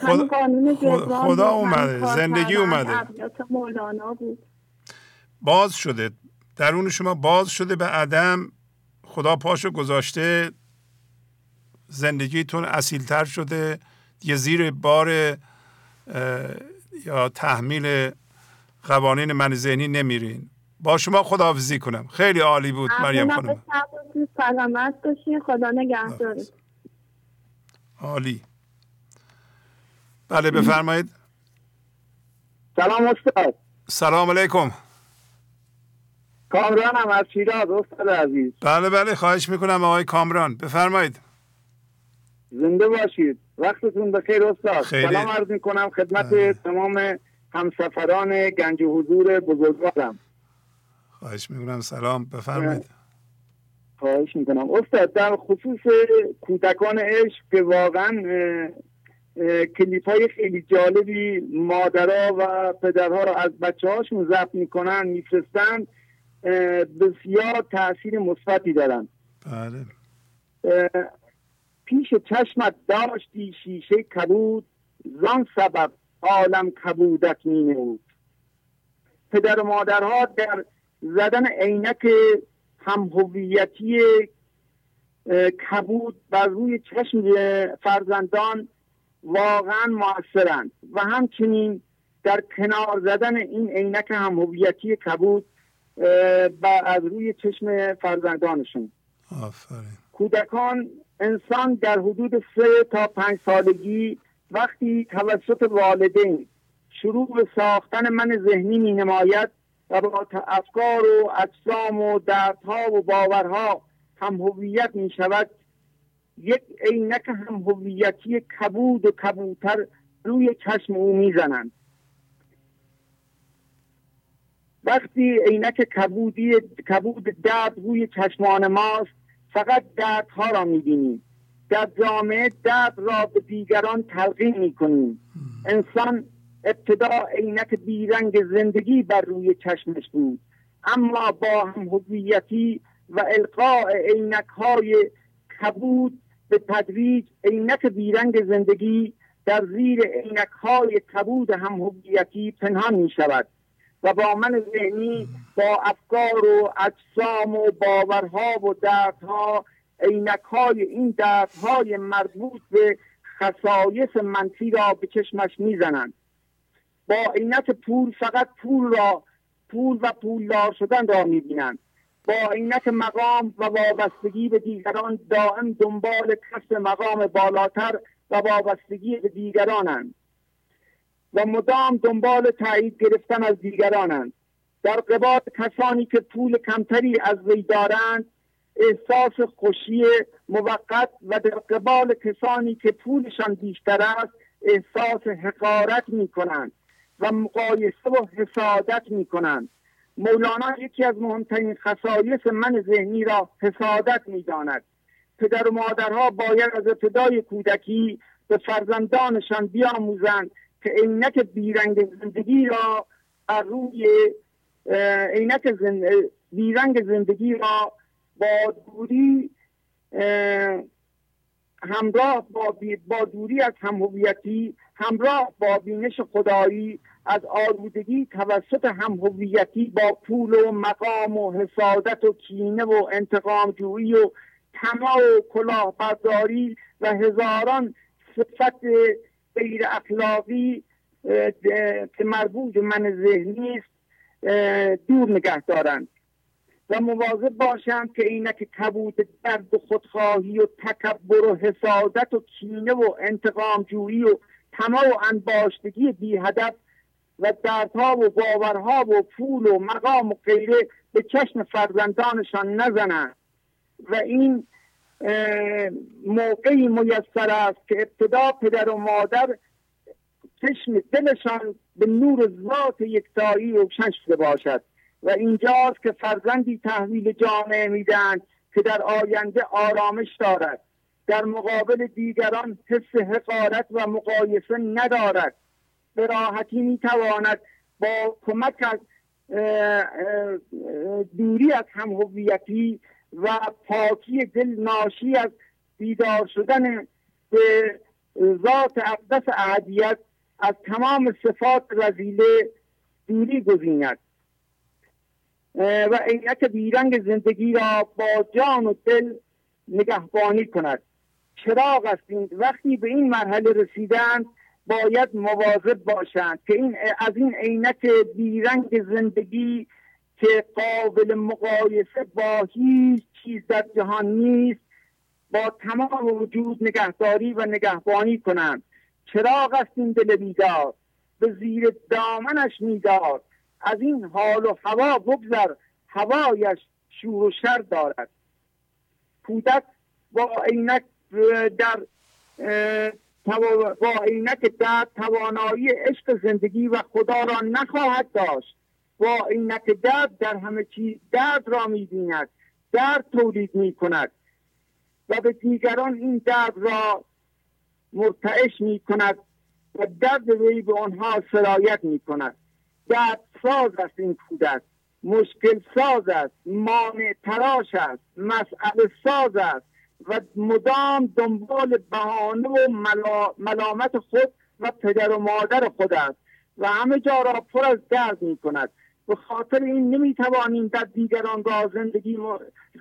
Speaker 3: خدا, خدا اومده. زندگی اومده. باز شده. درون شما باز شده به عدم. خدا پاشو گذاشته. زندگیتون اصیلتر شده. یه زیر بار یا تحمیل قوانین من ذهنی نمیرین. با شما خداحافظی کنم. خیلی عالی بود مریم خانم.
Speaker 26: سلامت باشین. خدا نگهدار
Speaker 3: عالی. بله بفرمایید.
Speaker 10: سلام استاد.
Speaker 3: سلام علیکم.
Speaker 10: کامرانم از شیراز استاد عزیز.
Speaker 3: بله بله خواهش می‌کنم آقای کامران. بفرمایید.
Speaker 10: زنده باشید. وقتتون بخیر استاد. خیلی. سلام عرض می‌کنم خدمت تمام همسفران گنج حضور بزرگوارم.
Speaker 3: خواهش می‌کنم. سلام. بفرمایید.
Speaker 10: خواهش می‌کنم. استاد در خصوص کودکان عشق که واقعا
Speaker 27: کلیپ های خیلی جالبی مادرها و پدرها رو از بچه هاشون ضبط می‌کنن میفرستن بسیار تاثیر مثبتی دارن.
Speaker 3: بله.
Speaker 27: پیش چشمت داشتی شیشه کبود زان سبب عالم کبودت می نمود پدر و مادرها در زدن عینک هم هویتی کبود بر روی چشم فرزندان واقعا موثرند. و همچنین در کنار زدن این عینک هم هویتی کبود از روی چشم فرزندانشون.
Speaker 3: آفرین.
Speaker 27: کودکان انسان در حدود سه تا پنج سالگی وقتی توسط والدین شروع به ساختن من ذهنی می نماید و با افکار و اجسام و دردها و باورها هم هویت می شود یک عینک هم هویتی کبود و کبوتر روی چشم او می‌زنند. وقتی عینک کبودی کبود درد روی چشمان ماست فقط دردها را می‌بینیم. در جامعه درد را به دیگران تلقین می‌کنیم. انسان ابتدا عینک بیرنگ زندگی بر روی چشمش بود. اما با هم هویتی و القاء عینک های کبود به تدریج عینک بیرنگ زندگی در زیر عینک های کبود هم هویتی پنهان می شود و با من ذهنی با افکار و اجسام و باورها و دردها عینک های این دردهای مربوط به خصایص منفی را به چشمش می‌زنند. با عینک پول فقط پول را پول و پولدار شدن را می‌بینند. با عینک مقام و وابستگی به دیگران دائم دنبال کسب مقام بالاتر و وابستگی به دیگرانند و مدام دنبال تایید گرفتن از دیگرانند. در قبال کسانی که پول کمتری از وی دارند احساس خوشی موقت و در قبال کسانی که پولشان بیشتر است احساس حقارت می کنند و مقایسه و حسادت می کنند مولانا یکی از مهمترین خصایص من ذهنی را حسادت می داند پدر و مادرها باید از ابتدای کودکی به فرزندانشان بیاموزند که عینک بیرنگ زندگی را بر روی عینک بیرنگ زندگی را با دوری همراه با, با دوری از همهویتی همراه با بینش خدایی از آلودگی توسط همهویتی با پول و مقام و حسادت و کینه و انتقام جویی و طمع و کلاهبرداری و هزاران صفت غیر اخلاقی که مربوط من ذهنی است دور نگه دارند و مواظب باشند که اینک کبود درد و خودخواهی و تکبر و حسادت و کینه و انتقام جویی و طمع و انباشتگی بی هدف و دردها و باورها و پول و مقام و غیره به چشم فرزندانشان نزنند. و این موقعی میسر است که ابتدا پدر و مادر چشم دلشان به نور ذات یکتایی روشن شده باشد. و اینجاست که فرزندی تحویل جامعه میدن که در آینده آرامش دارد. در مقابل دیگران حس حقارت و مقایسه ندارد. به راحتی می‌تواند با کمک از دوری از هم هویتی و پاکی دل ناشی از بیدار شدن به ذات اقدس اهدیت از تمام صفات رزیله دوری گزیند. و عینک بیرنگ زندگی را با جان و دل نگهبانی کند. چراغ است وقتی به این مرحله رسیدند باید مواظب باشند که این از این عینک بیرنگ زندگی که قابل مقایسه با هیچ چیز در جهان نیست با تمام وجود نگهداری و نگهبانی کنند. چراغ است این دل بیدار به زیر دامنش میدار. از این حال و هوا بگذر هوایش شور و شر دارد. کودک با عینک در با عینک درد توانایی عشق زندگی و خدا را نخواهد داشت. با عینک درد در همه چیز درد را می‌بیند درد تولید می کند و به دیگران این درد را مرتعش می کند و درد وی به آنها سرایت می کند درد ساز است این کودک. مشکل ساز است. مانع تراش است. مسئله ساز است. و مدام دنبال بهانه و ملامت خود و پدر و مادر خود است و همه جا را پر از درد می کند به خاطر این نمی توانیم در دیگران را زندگی,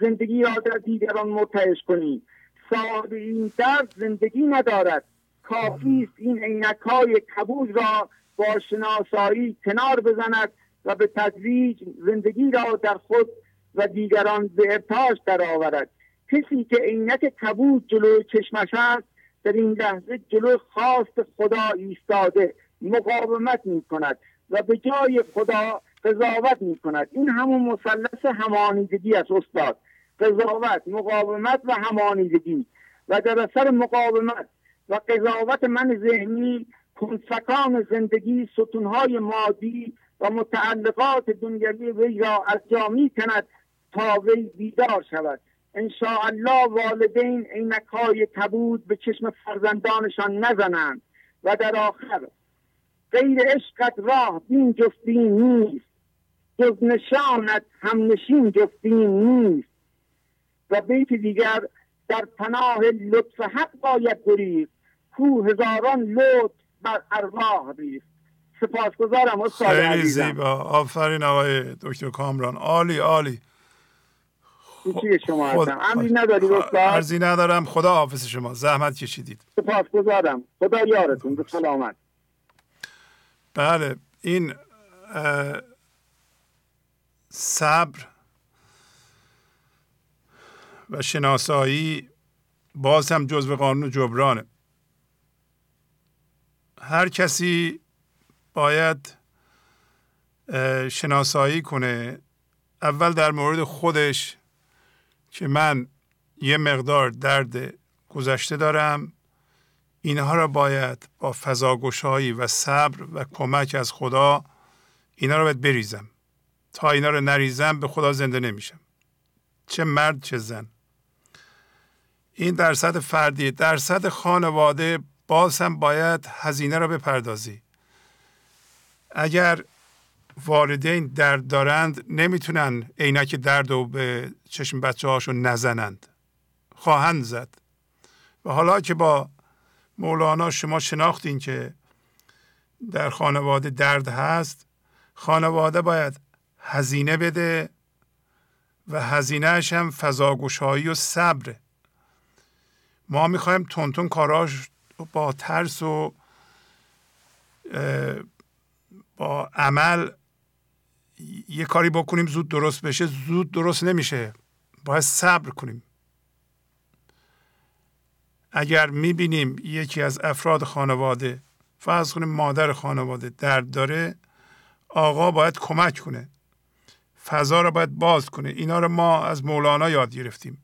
Speaker 27: زندگی را در دیگران مرتعش کنیم. صاحب این درد زندگی ندارد. کافی است این عینک های کبوز را با شناسایی کنار بزند و به تدریج زندگی را در خود و دیگران به ارتاش درآورد. کسی که عینک کبود جلوی چشمش است در این لحظه جلوی خواست خدا ایستاده مقاومت می کند و به جای خدا قضاوت می کند این همون مثلث همانیدگی است استاد. قضاوت مقاومت و همانیدگی. و در اثر مقاومت و قضاوت من ذهنی کنسکان زندگی ستونهای مادی و متعلقات دنیوی وی را از جا می کند تا وی بیدار شود. الله والدین عینک های کبود به چشم فرزندانشان نزنند و در آخر غیر عشقت راه بین جفتین نیست. جز نشانت هم نشین جفتین نیست. و بیت دیگر در پناه لطف حق باید گریخت. کو هزاران لطف بر ارواح ریخت. سپاسگزارم استاد
Speaker 3: خیلی زیبا. آفرین آقای دکتر کامران. عالی عالی.
Speaker 27: شما خود... امری نداری
Speaker 3: استاد ندارم. خدا حافظ شما. زحمت کشیدید.
Speaker 27: سپاسگزارم. خدا یارتون به سلامت.
Speaker 3: بله این صبر و شناسایی باز هم جزو قانون جبرانه. هر کسی باید شناسایی کنه. اول در مورد خودش که من یه مقدار درد گذشته دارم اینها را باید با فضاگشایی و صبر و کمک از خدا اینا را باید بریزم. تا اینا رو نریزم به خدا زنده نمیشم. چه مرد چه زن. این درصد فردی درصد خانواده باز هم باید هزینه را بپردازی. اگر والدین درد دارند نمی‌تونن عینک درد رو به چشم بچه هاشون نزنند. خواهند زد. و حالا که با مولانا شما شناختین که در خانواده درد هست خانواده باید هزینه بده و هزینهش هم فضاگشایی و صبره ما می‌خوایم تونتون کاراش با ترس و با عمل یه کاری بکنیم زود درست بشه زود درست نمیشه. باید صبر کنیم. اگر می‌بینیم یکی از افراد خانواده فرض کنیم مادر خانواده درد داره آقا باید کمک کنه. فضا رو باید باز کنه. اینا رو ما از مولانا یاد گرفتیم.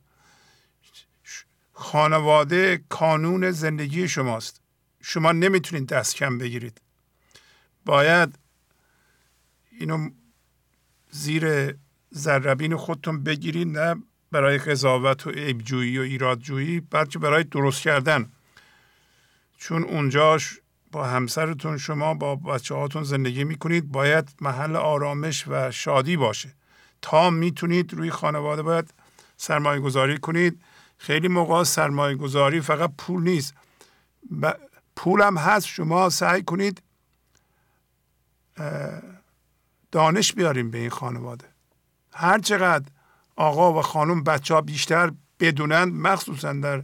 Speaker 3: خانواده کانون زندگی شماست. شما نمی‌تونید دست کم بگیرید. باید اینو زیر ذربین خودتون بگیرید نه برای قضاوت و عیبجویی و ایرادجویی بلکه برای درست کردن. چون اونجاش با همسرتون شما با بچه هاتون زندگی می‌کنید باید محل آرامش و شادی باشه. تا می‌تونید روی خانواده باید سرمایه گذاری کنید. خیلی موقع سرمایه گذاری فقط پول نیست. پول هم هست شما سعی کنید دانش بیاریم به این خانواده. هر چقدر آقا و خانم بچه ها بیشتر بدونند مخصوصا در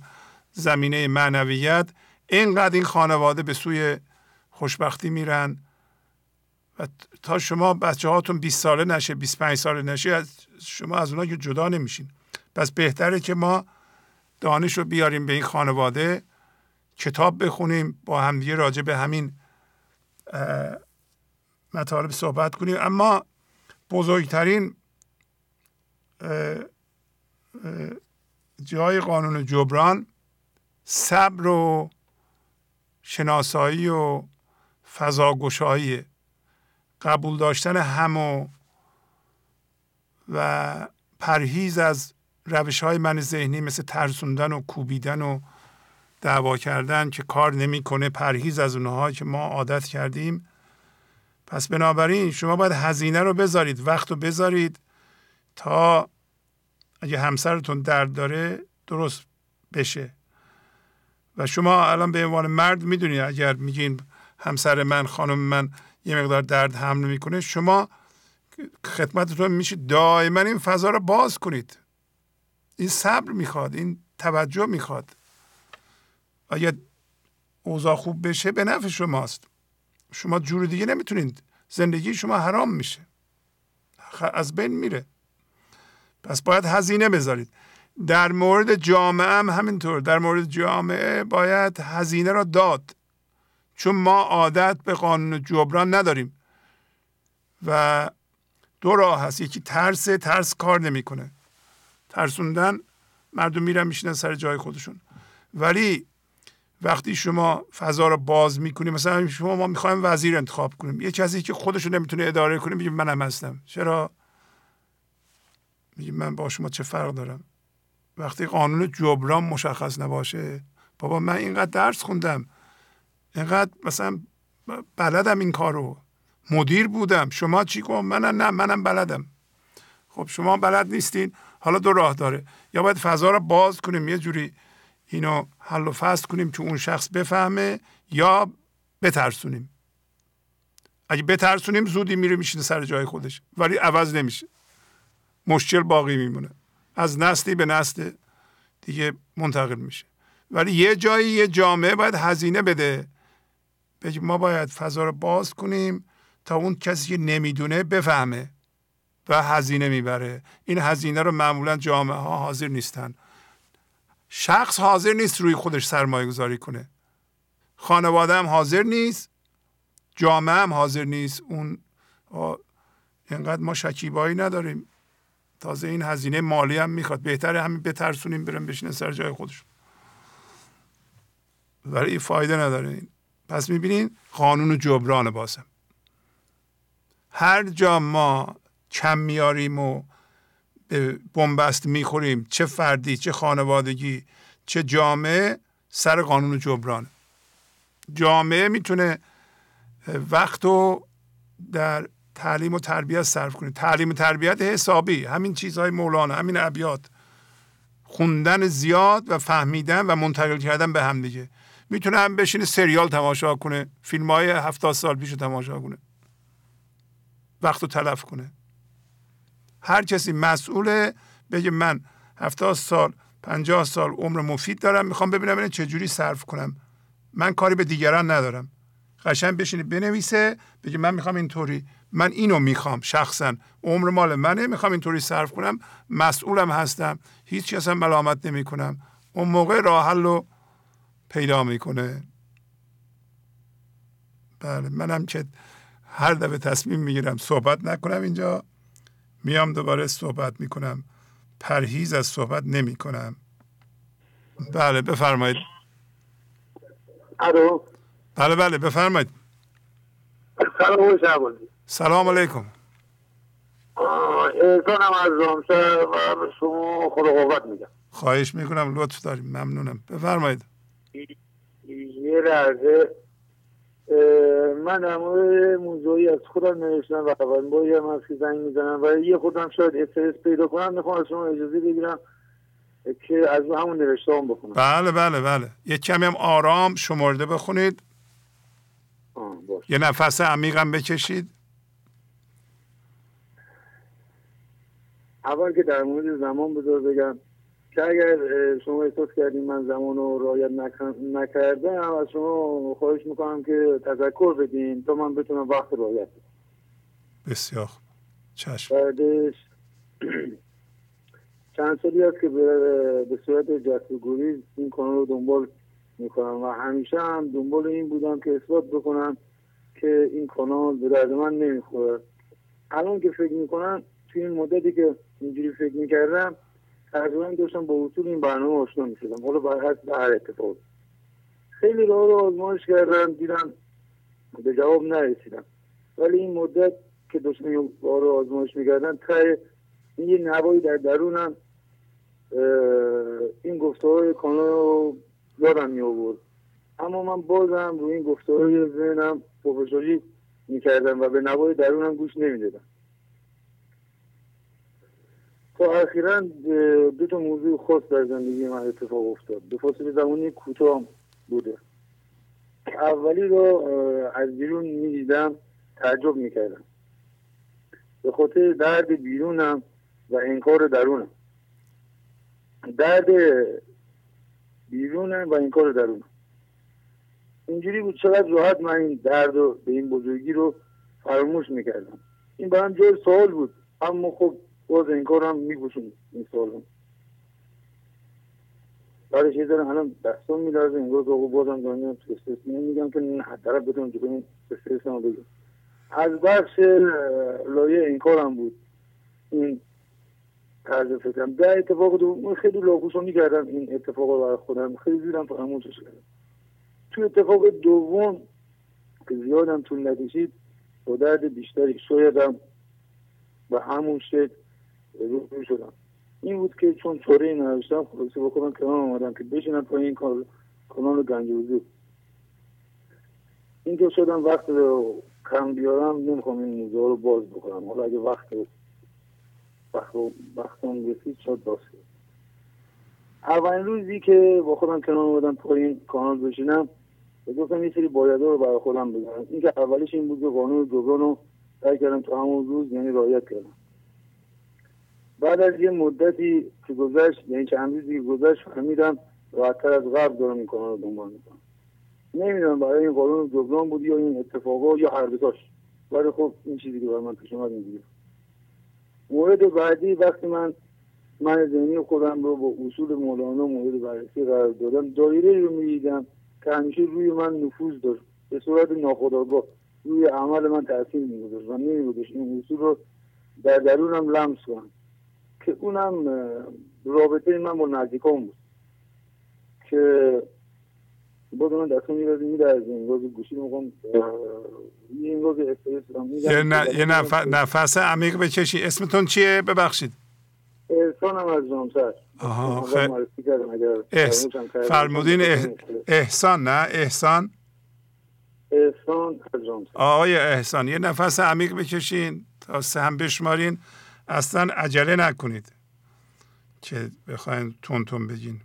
Speaker 3: زمینه معنویت اینقدر این خانواده به سوی خوشبختی میرن و تا شما بچه هاتون 20 ساله نشه 25 ساله نشه از شما از اونها که جدا نمیشین. پس بهتره که ما دانش رو بیاریم به این خانواده کتاب بخونیم با همدیگه راجع به همین مطالب صحبت کنیم. اما بزرگترین جای قانون جبران صبر و شناسایی و فضاگشایی قبول داشتن هم و, و پرهیز از روش های من ذهنی مثل ترسوندن و کوبیدن و دعوا کردن که کار نمی‌کنه پرهیز از اونها که ما عادت کردیم. پس بنابراین شما باید هزینه رو بذارید وقت رو بذارید تا اگه همسرتون درد داره درست بشه. و شما الان به عنوان مرد می‌دونید اگر میگین همسر من خانم من یه مقدار درد حمل می‌کنه شما خدمتتون میشه دائما این فضا رو باز کنید. این صبر می‌خواد این توجه می‌خواد. اگر اوضاع خوب بشه به نفع شماست. شما جور دیگه نمی‌تونید زندگی شما حرام میشه. از بین میره. پس باید هزینه بذارید. در مورد جامعه هم همینطور. در مورد جامعه باید هزینه را داد. چون ما عادت به قانون جبران نداریم. و دو راه هست. یکی ترس ترس کار نمی‌کنه. ترسوندن مردم میرن میشینن سر جای خودشون. ولی وقتی شما فضا رو باز می‌کنیم مثلا شما ما می‌خوایم وزیر انتخاب کنیم. یه کسی که خودش رو نمی‌تونه اداره کنه میگه منم هستم. چرا؟ میگه من با شما چه فرق دارم؟ وقتی قانون جبران مشخص نباشه بابا من اینقدر درس خوندم. اینقدر مثلا بلدم این کارو. مدیر بودم. شما چی کن منم نه منم بلدم. خب شما بلد نیستین. حالا دو راه داره. یا باید فضا رو باز کنیم. یه جوری اینو حل و فصل کنیم که اون شخص بفهمه یا بترسونیم. اگه بترسونیم زودی میره میشینه سر جای خودش ولی عوض نمیشه. مشکل باقی میمونه. از نسلی به نسل دیگه منتقل میشه. ولی یه جایی یه جامعه باید هزینه بده. بگه ما باید فضا رو باز کنیم تا اون کسی که نمی‌دونه بفهمه و هزینه می‌بره. این هزینه رو معمولا جامعه ها حاضر نیستن. شخص حاضر نیست روی خودش سرمایه گذاری کنه. خانواده هم حاضر نیست جامعه هم حاضر نیست. اون اینقدر ما شکیبایی نداریم. تازه این هزینه مالی هم می‌خواد. بهتره همین بترسونیم برم بشینه سر جای خودشون. ولی فایده نداره این. پس می‌بینین قانون جبران باسم. هر جا ما کم میاریم و بنبست می‌خوریم. چه فردی چه خانوادگی چه جامعه سر قانون جبران. جامعه می‌تونه وقت رو در تعلیم و تربیت صرف کنه. تعلیم و تربیت حسابی. همین چیزهای مولانا همین ابیات. خوندن زیاد و فهمیدن و منتقل کردن به هم دیگه. می‌تونه هم بشینه سریال تماشا کنه. فیلم های هفتاد سال پیش تماشا کنه. وقت رو تلف کنه. هر کسی مسئوله بگه من هفتاد سال پنجاه سال عمر مفید دارم می‌خوام ببینم اینه چجوری صرف کنم. من کاری به دیگران ندارم. قشنگ بشینه بنویسه بگه من می‌خوام اینطوری. من اینو می‌خوام شخصا. عمر مال منه می‌خوام اینطوری صرف کنم. مسئولم هستم. هیچ کس هم ملامت نمی کنم اون موقع راه حل رو پیدا می‌کنه. بله منم که هر دفعه تصمیم می‌گیرم صحبت نکنم اینجا. میام دوباره صحبت می‌کنم. پرهیز از صحبت نمی کنم بله بفرمایید.
Speaker 28: الو.
Speaker 3: بله بله بفرمایید.
Speaker 28: سلام
Speaker 3: سلام علیکم.
Speaker 28: احسانم از و به شما خدا قوت میگم.
Speaker 3: خواهش می‌کنم لطف داریم. ممنونم. بفرمایید.
Speaker 28: یه لحظه. من در مورد موضوعی از خودم نوشتم و اولین باری هم از که زنگ می‌زنم و یه خودم شاید استرس پیدا کنم می‌خوام از شما اجازه بگیرم که از همون نوشته هم بخونم.
Speaker 3: بله بله بله. یه کمی هم آرام شمرده بخونید. یه نفس عمیقم بکشید.
Speaker 28: اول که در مورد زمان بذار بگم. که اگر شما احساس کردیم من زمان رو رایت نکردم از شما خواهش می‌کنم که تذکر بدین تا من بتونم وقت رایت
Speaker 3: بسیار چشم.
Speaker 28: بعدش چند سالی هست که به صورت جست گریز این کانال رو دنبال می‌کنم و همیشه هم دنبال این بودم که اثبات بکنم که این کانال به درد من نمی‌خوره. الان که فکر می‌کنم توی این مدتی که اینجوری فکر می‌کردم تقریبا داشتم با اصول این برنامه آشنا می‌شدم. حالا بر هر اتفاق. خیلی راه رو آزمایش کردم دیدم به جواب نرسیدم. ولی این مدت که داشتم راه رو آزمایش می‌کردم این یه نوایی در درونم این گفته های کانال رو یادم می آورد اما من بازم روی این گفتارهای ذهنم پرفشاری می‌کردم و به نوای درونم گوش نمی‌دادم. تا اخیرا دو تا موضوع خاص در زندگی من اتفاق افتاد. به فاصله زمانی کوتاه بوده. اولی رو از بیرون می‌دیدم تعجب می‌کردم. به خاطر درد بیرونم و انکار درونم. درد بیرونم و انکار درونم. اینجوری بود چقدر راحت من این درد و به این بزرگی رو فراموش می‌کردم. این برام جای سوال بود. اما خب باز این کار هم میگوشون این سوال هم برای چیز دارم الان دستان میلرزه انگار که بازم دارم تو استرس میگم که نه طرف بتونم جلوی استرس هم بگم از بخش لایه این کارم بود. این طرز فکرم در اتفاق دو خیلی لاکوشو می‌کردم این اتفاق برای خودم. خیلی زیرم فراموشش کردم. تو اتفاق دوم که زیادم طول نکشید با درد بیشتری شایدم به همون شکل رو شدم این بود که چون این نداشتم خلاصه بکنم کنار آمدم که بشینم پای این کانال گنج وجود این که شدم وقت رو کم بیارم نمی‌خوام این موضوع رو باز بکنم. حالا اگه وقت وقت وقتم رسید شد باز اولین روزی که با خودم کنار آمدم پای این کانال بشینم گفتم یه سری بایده رو برای خودم بگم. این که اولش این بود که قانون جبران رو سعی کردم تو همون روز یعنی رایت کردم. بعد از یه مدتی که گذشت یعنی چند روزی گذشت فهمیدم راحتتر از قبل دارم این کانال رو دنبال می‌کنم. نمی‌دونم برای این قانون جبران بود یا این اتفاقا یا هر دوتاش ولی خب این چیزی که برای من پیش اومد اینجوری مورد بعدی وقتی من من ذهنی خودم رو با اصول مولانا مورد بررسی قرار دادم دایره رو می‌دیدم که همیشه روی من نفوذ داشت. به صورت ناخودآگاه. روی عمل من تاثیر میگذاشت و نمیگذاشت. این اصول رو در درونم لمس کنم. اونم رابطه من با نزدیکان بود که بود من دستم میرازی میدرزی. انگاز گوشی میگم یه انگاز استرس
Speaker 3: یه نفس عمیق بکشی. اسمتون چیه؟ ببخشید.
Speaker 28: احسان هم از جامسر.
Speaker 3: آها. فرمودین احسان نه؟ احسان؟
Speaker 28: احسان از
Speaker 3: آقای احسان یه نفس عمیق بکشین تا سه هم بشمارین. اصلا عجله نکنید که بخواین تون تون بگین.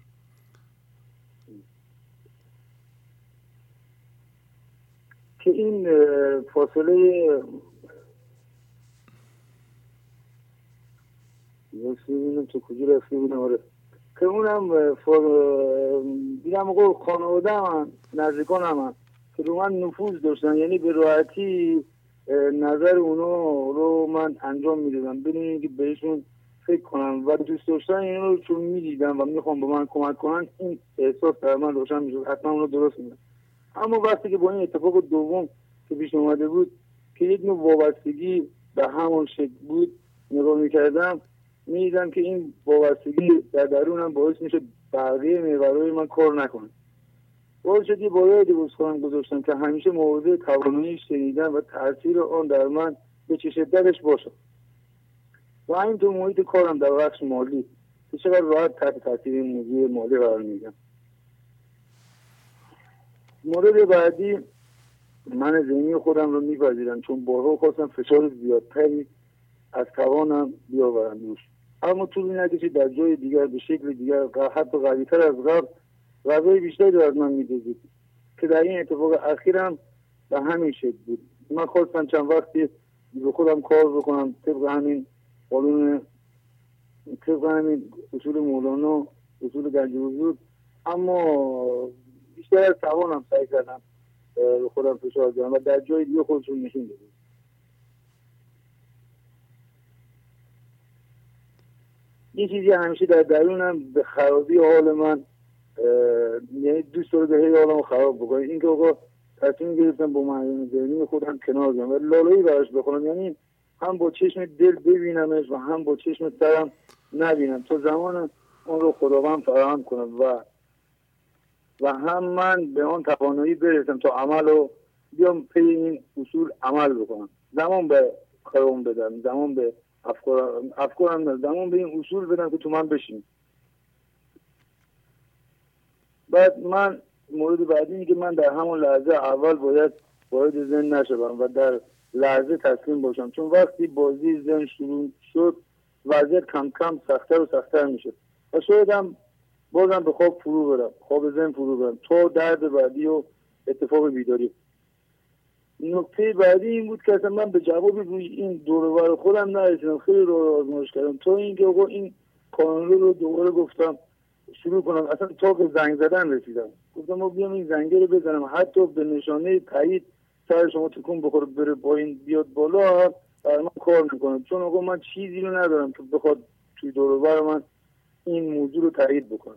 Speaker 28: که این فاصله ببینم تو کجا رفته بودم؟ آره. که اونم دیدم موقع خانواده من نزدیکان هم که رو من نفوذ داشتن یعنی به راحتی نظر اونو رو من انجام می‌دادم. بدون اینکه بهشون فکر کنم و دوست داشتن این رو چون می‌دیدم و می‌خوام به من کمک کنن این احساس در من روشن می‌شد. حتما اونو درست میدم اما وقتی که با این اتفاق دوم که پیش اومده بود که یک نوع وابستگی به همون شکل بود نگاه می‌کردم می‌دیدم که این وابستگی در درونم باعث میشه بقیه میورای من کار نکنه. باعث شد یه بایدی کنم گذاشتم که همیشه موضوع توانایی شنیدن و تاثیر آن در من به چه شدتش باشه. و همین تو محیط کارم در بخش مالی. که چقدر راحت تحت تاثیر این موضوع مالی قرار میگم مورد بعدی من ذهنی خودم رو میپذیرم چون بارها خواستم فشار زیادتری از توانم بیاورم. روش اما طول نکشید در جای دیگر به شکل دیگر حتی قویتر از قبل غذای بیشتری از من میدوزید. که در این اتفاق اخیرم به همین شکل بود. من خواستم چند وقتی به خودم کار بکنم. طبق همین قانون طبق همین اصول مولانا اصول گنج وجود اما بیشتر از توانم سعی کردم به خودم فشار بیارم و در جای دیگه خودشون نشون بدید یه چیزی همیشه در درونم به خرابی حال من یعنی دوست داره به هی حالمو خراب بکنه. این که آقا تصمیم گرفتم با معلم ذهنی خودم کنار بیام و لالایی براش بخونم یعنی هم با چشم دل ببینمش و هم با چشم سرم نبینم. تا زمان اون رو خداوند فراهم کنم و و هم من به آن توانایی برسم تا عمل رو بیام پی این اصول عمل بکنم. زمان به کارم بدم زمان به افکارم افکارم زمان به این اصول بدم که تو من بشین بعد من مورد بعدی اینه که من در همون لحظه اول باید وارد زن نشوم و در لحظه تسلیم باشم. چون وقتی بازی زن شروع شد وضعیت کم کم سختتر و سختتر میشه. و شاید هم بازم به خواب فرو برم خواب زن فرو برم. تو درد بعدی و اتفاق بیداری. نکته بعدی این بود که اصلا من به جواب روی این دورور خودم نرسیدم. خیلی رو آزمایش کردم. تا اینکه آقا این کانون رو دوباره گفتم. شروع کنم. اصلا تا به زنگ زدن رسیدم. گفتم ما بیام این زنگه رو بزنم. حتی به نشانه تایید سر شما تکون بخوره بره با این بیاد بالا برای من کار می‌کنم چون آقا من چیزی رو ندارم که بخواد توی دورور من این موضوع رو تایید بکنه.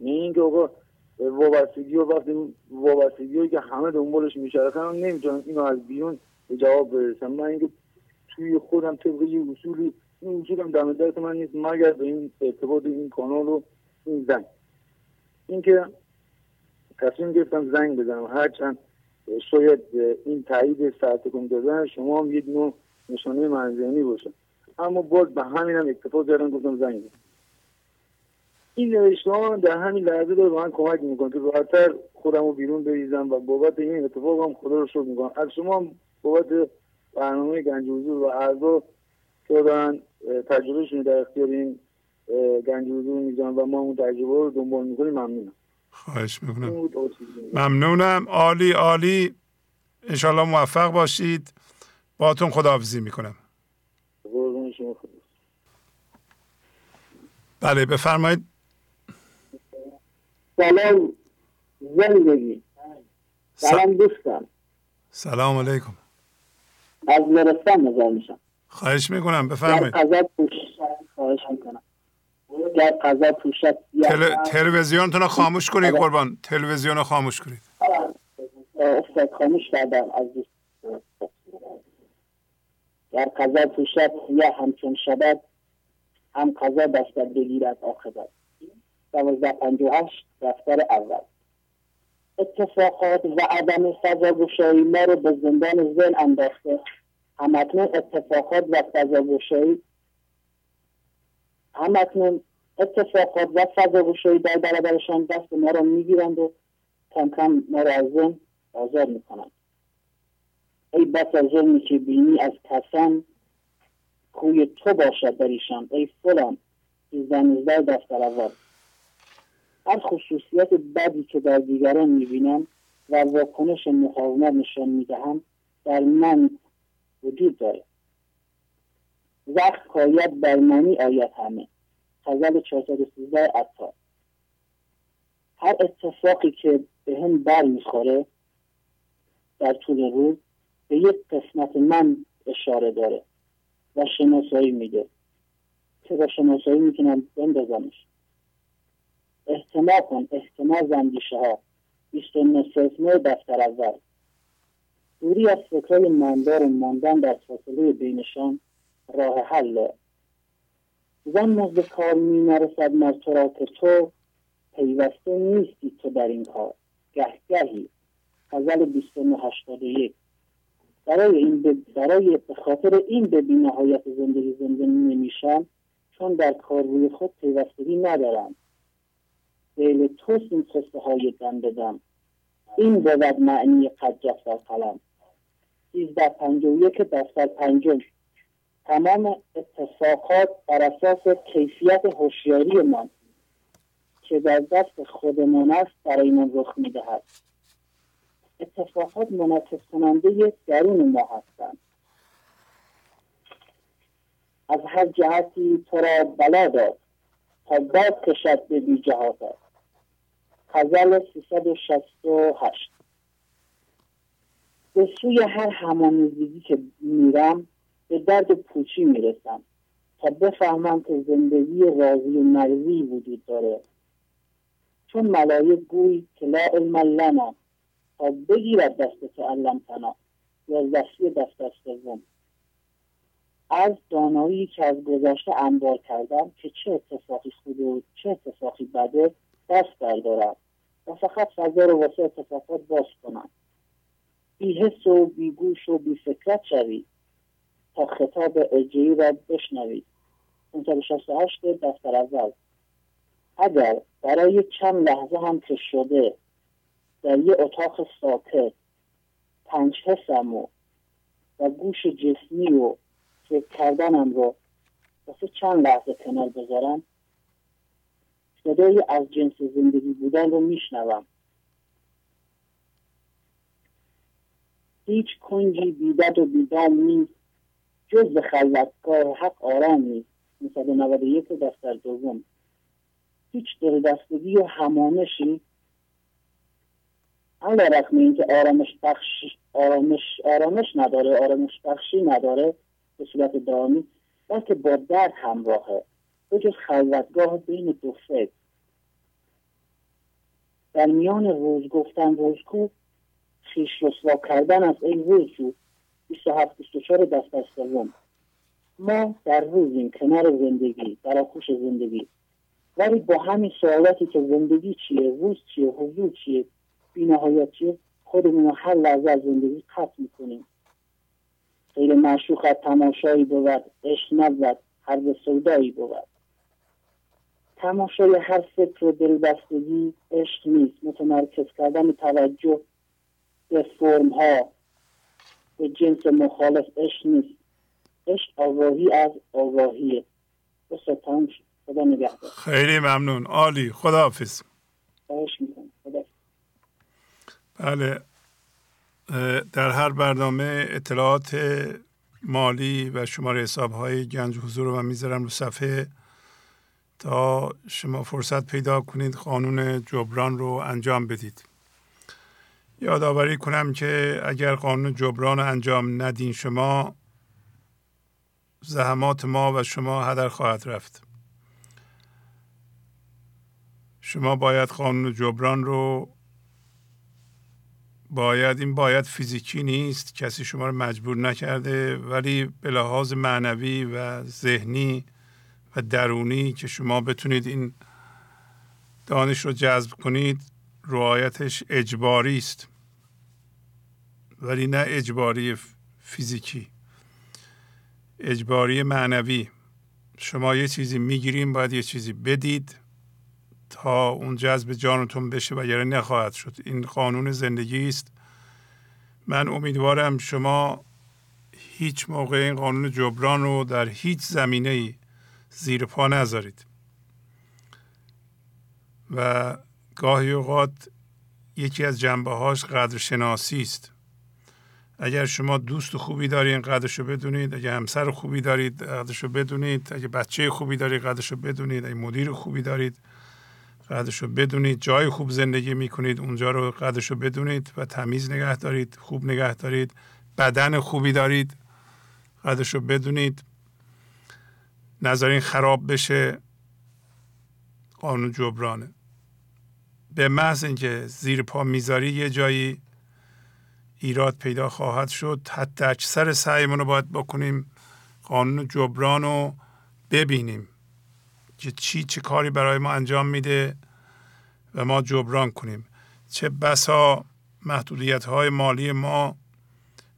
Speaker 28: نه اینکه آقا وابستگی و وقتی وابستگی که همه دنبالش میچرخن من نمی‌تونم اینو از بیرون به جواب برسم. من اینکه توی خودم طبق یه اصولی این اصول هم دم دست من نیست مگر به این ارتباط این کانال و این زنگ. اینکه تصمیم گرفتم زنگ بزنم. هرچند شاید این تایید ساعت کن دادن شما هم یک نوع نشانه منظمی باشه. اما باز به همین هم اکتفا کردم گفتم زنگ بزنم این نوشته در همین لحظه داره به من کمک می‌کنه. که راحتتر خودم رو بیرون بریزم و بابت این اتفاق هم خدا رو شکر می‌کنم. از شما بابت برنامه گنج و اعضا که دارن تجربهشون در اختیار این گنج حضور می‌زنن و ما اون تجربه رو دنبال می‌کنیم ممنونم.
Speaker 3: خواهش می‌کنم. ممنونم. عالی عالی. انشالله موفق باشید. باتون خداحافظی می‌کنم. بله بفرمایید.
Speaker 29: سلام زندگی. سلام دوستان.
Speaker 3: سلام علیکم.
Speaker 29: از لرستان نظر میشم.
Speaker 3: خواهش می‌کنم. بفرمایید.
Speaker 29: خواهش می‌کنم. در قضا پوشد
Speaker 3: تل... تلویزیونتون رو خاموش کنید قربان. تلویزیون رو خاموش کنید.
Speaker 29: استاد خاموش کردم از در قضا پوشد یا همچون شبد هم قضا دستت بگیرد آخرت. دوازده پنجه هشت دفتر اول. اتفاقات و عدم فضاگشایی ما رو به زندان ذهن انداخته. همکنون اتفاقات و فضاگشایی همکنون اتفاقات و فضاگشایی در برابرشان دست ما رو می‌گیرند و کم کم ما رو از ذهن آزاد می‌کنند. ای بس از ظلمی که بینی از کسان خوی تو باشد در ایشان. ای فلان زنیزده دفتر اول. هر خصوصیت بدی که در دیگران می‌بینم و واکنش مقاومت نشان می‌دهم در من وجود داره وقت کاید بر منی آید همه. غزل 413 عطار. هر اتفاقی که به هم بر می‌خوره در طول روز به یک قسمت من اشاره داره و شناسایی میده. که با شناسایی می‌تونم بندازمش. احتمال کن احتمال زندیشه ها. بیست و دفتر اول. دوری از فکرهای ماندار و ماندن در فاصله بینشان راه حل. زن مزد کار می نرسد مر تو. را که تو پیوسته نیستی تو در این کار. گهگهی غزل بیست و یک. برای این برای به خاطر این به نهایت زندگی زنده نمیشم چون در کار روی خود پیوستگی ندارم. دیل توست این قصه های دم. بدم این بود معنی قد جفتر قلم. سیزده پنج و یک دفتر پنجم. تمام اتفاقات بر اساس کیفیت هوشیاری من که در دست خودمان است برای من رخ می‌دهد. اتفاقات منعکس کننده درون ما هستند. از هر جهتی تو را بلا داد تا داد کشد به بی جهاتت غزل 368 به سوی هر همانیزگی که میرم به درد پوچی می‌رسم تا بفهمم که زندگی راضی و مرزی وجود داره. چون ملایک گوی که لا علم لنا تا بگیرد دست که علم تنا یا دستی دست سوم. از دانایی که از گذشته انبار کردم که چه اتفاقی خوبه و چه اتفاقی بده دست بردارم و فقط فضا رو واسه اتفاقات باز کنم. بی حس و بی گوش و بی فکرت تا خطاب اجایی را بشنوید. 568 دفتر اول. اگر برای چند لحظه هم که شده در یه اتاق ساکت پنج حسم و و گوش جسمی و فکر کردنم رو واسه چند لحظه کنار بذارم صدای از جنس زندگی بودن رو میشنوم. هیچ کنجی بیدد و بیدام نیست. جز به خلوتگاه حق آرام نیست مثل 91 دفتر دوم. هیچ دلدستگی و همانشی علا رقم اینکه آرامش بخش آرامش آرامش نداره آرامش بخشی نداره به صورت دائمی بلکه با درد همراهه. به خلوتگاه بین دو فکر. در میان روز گفتن روزکو خیش رسوا کردن از این روزجو 27 24 دست از سوم ما در روزیم کنار زندگی در آخوش زندگی. ولی با همین سوالاتی که زندگی چیه روز چیه حضور چیه بینهایت چیه خودمون هر لحظه از زندگی قطع می‌کنیم. غیر معشوق تماشایی بود عشق نبود به سودایی بود. تماشای هر فکر و دلبستگی عشق نیست. متمرکز کردن توجه به فرم ها به جنس مخالف عشق نیست. عشق آگاهی از آگاهیه. خدا نگهدار.
Speaker 3: خیلی ممنون. عالی. خداحافظ. بله. در هر برنامه اطلاعات مالی و شماره حساب های گنج حضور رو من می‌ذارم رو صفحه. تا شما فرصت پیدا کنید قانون جبران رو انجام بدید. یادآوری کنم که اگر قانون جبران انجام ندین شما زحمات ما و شما هدر خواهد رفت. شما باید قانون جبران رو باید این باید فیزیکی نیست کسی شما رو مجبور نکرده ولی به لحاظ معنوی و ذهنی و درونی که شما بتونید این دانش رو جذب کنید رعایتش اجباری است ولی نه اجباری فیزیکی. اجباری معنوی. شما یه چیزی می‌گیریم باید یه چیزی بدید تا اون جذب جانتون بشه و یعنی نخواهد شد. این قانون زندگی است. من امیدوارم شما هیچ موقع این قانون جبران رو در هیچ زمینه زیر پا نذارید. و گاهی اوقات یکی از جنبه هاش قدر شناسی است. اگر شما دوست خوبی دارید قدرش رو بدونید اگر همسر خوبی دارید قدرش رو بدونید اگر بچه خوبی دارید قدرش رو بدونید اگر مدیر خوبی دارید قدرش رو بدونید جای خوب زندگی می‌کنید اونجا رو قدرش رو بدونید و تمیز نگه دارید خوب نگه دارید بدن خوبی دارید قدرش رو بدونید نظرین خراب بشه قانون جبرانه. به محض اینکه زیر پا می‌ذاری یه جایی ایراد پیدا خواهد شد. حتی اکثر سعیمون رو باید بکنیم قانون جبران رو ببینیم که چی چه کاری برای ما انجام میده و ما جبران کنیم. چه بسا محدودیت های مالی ما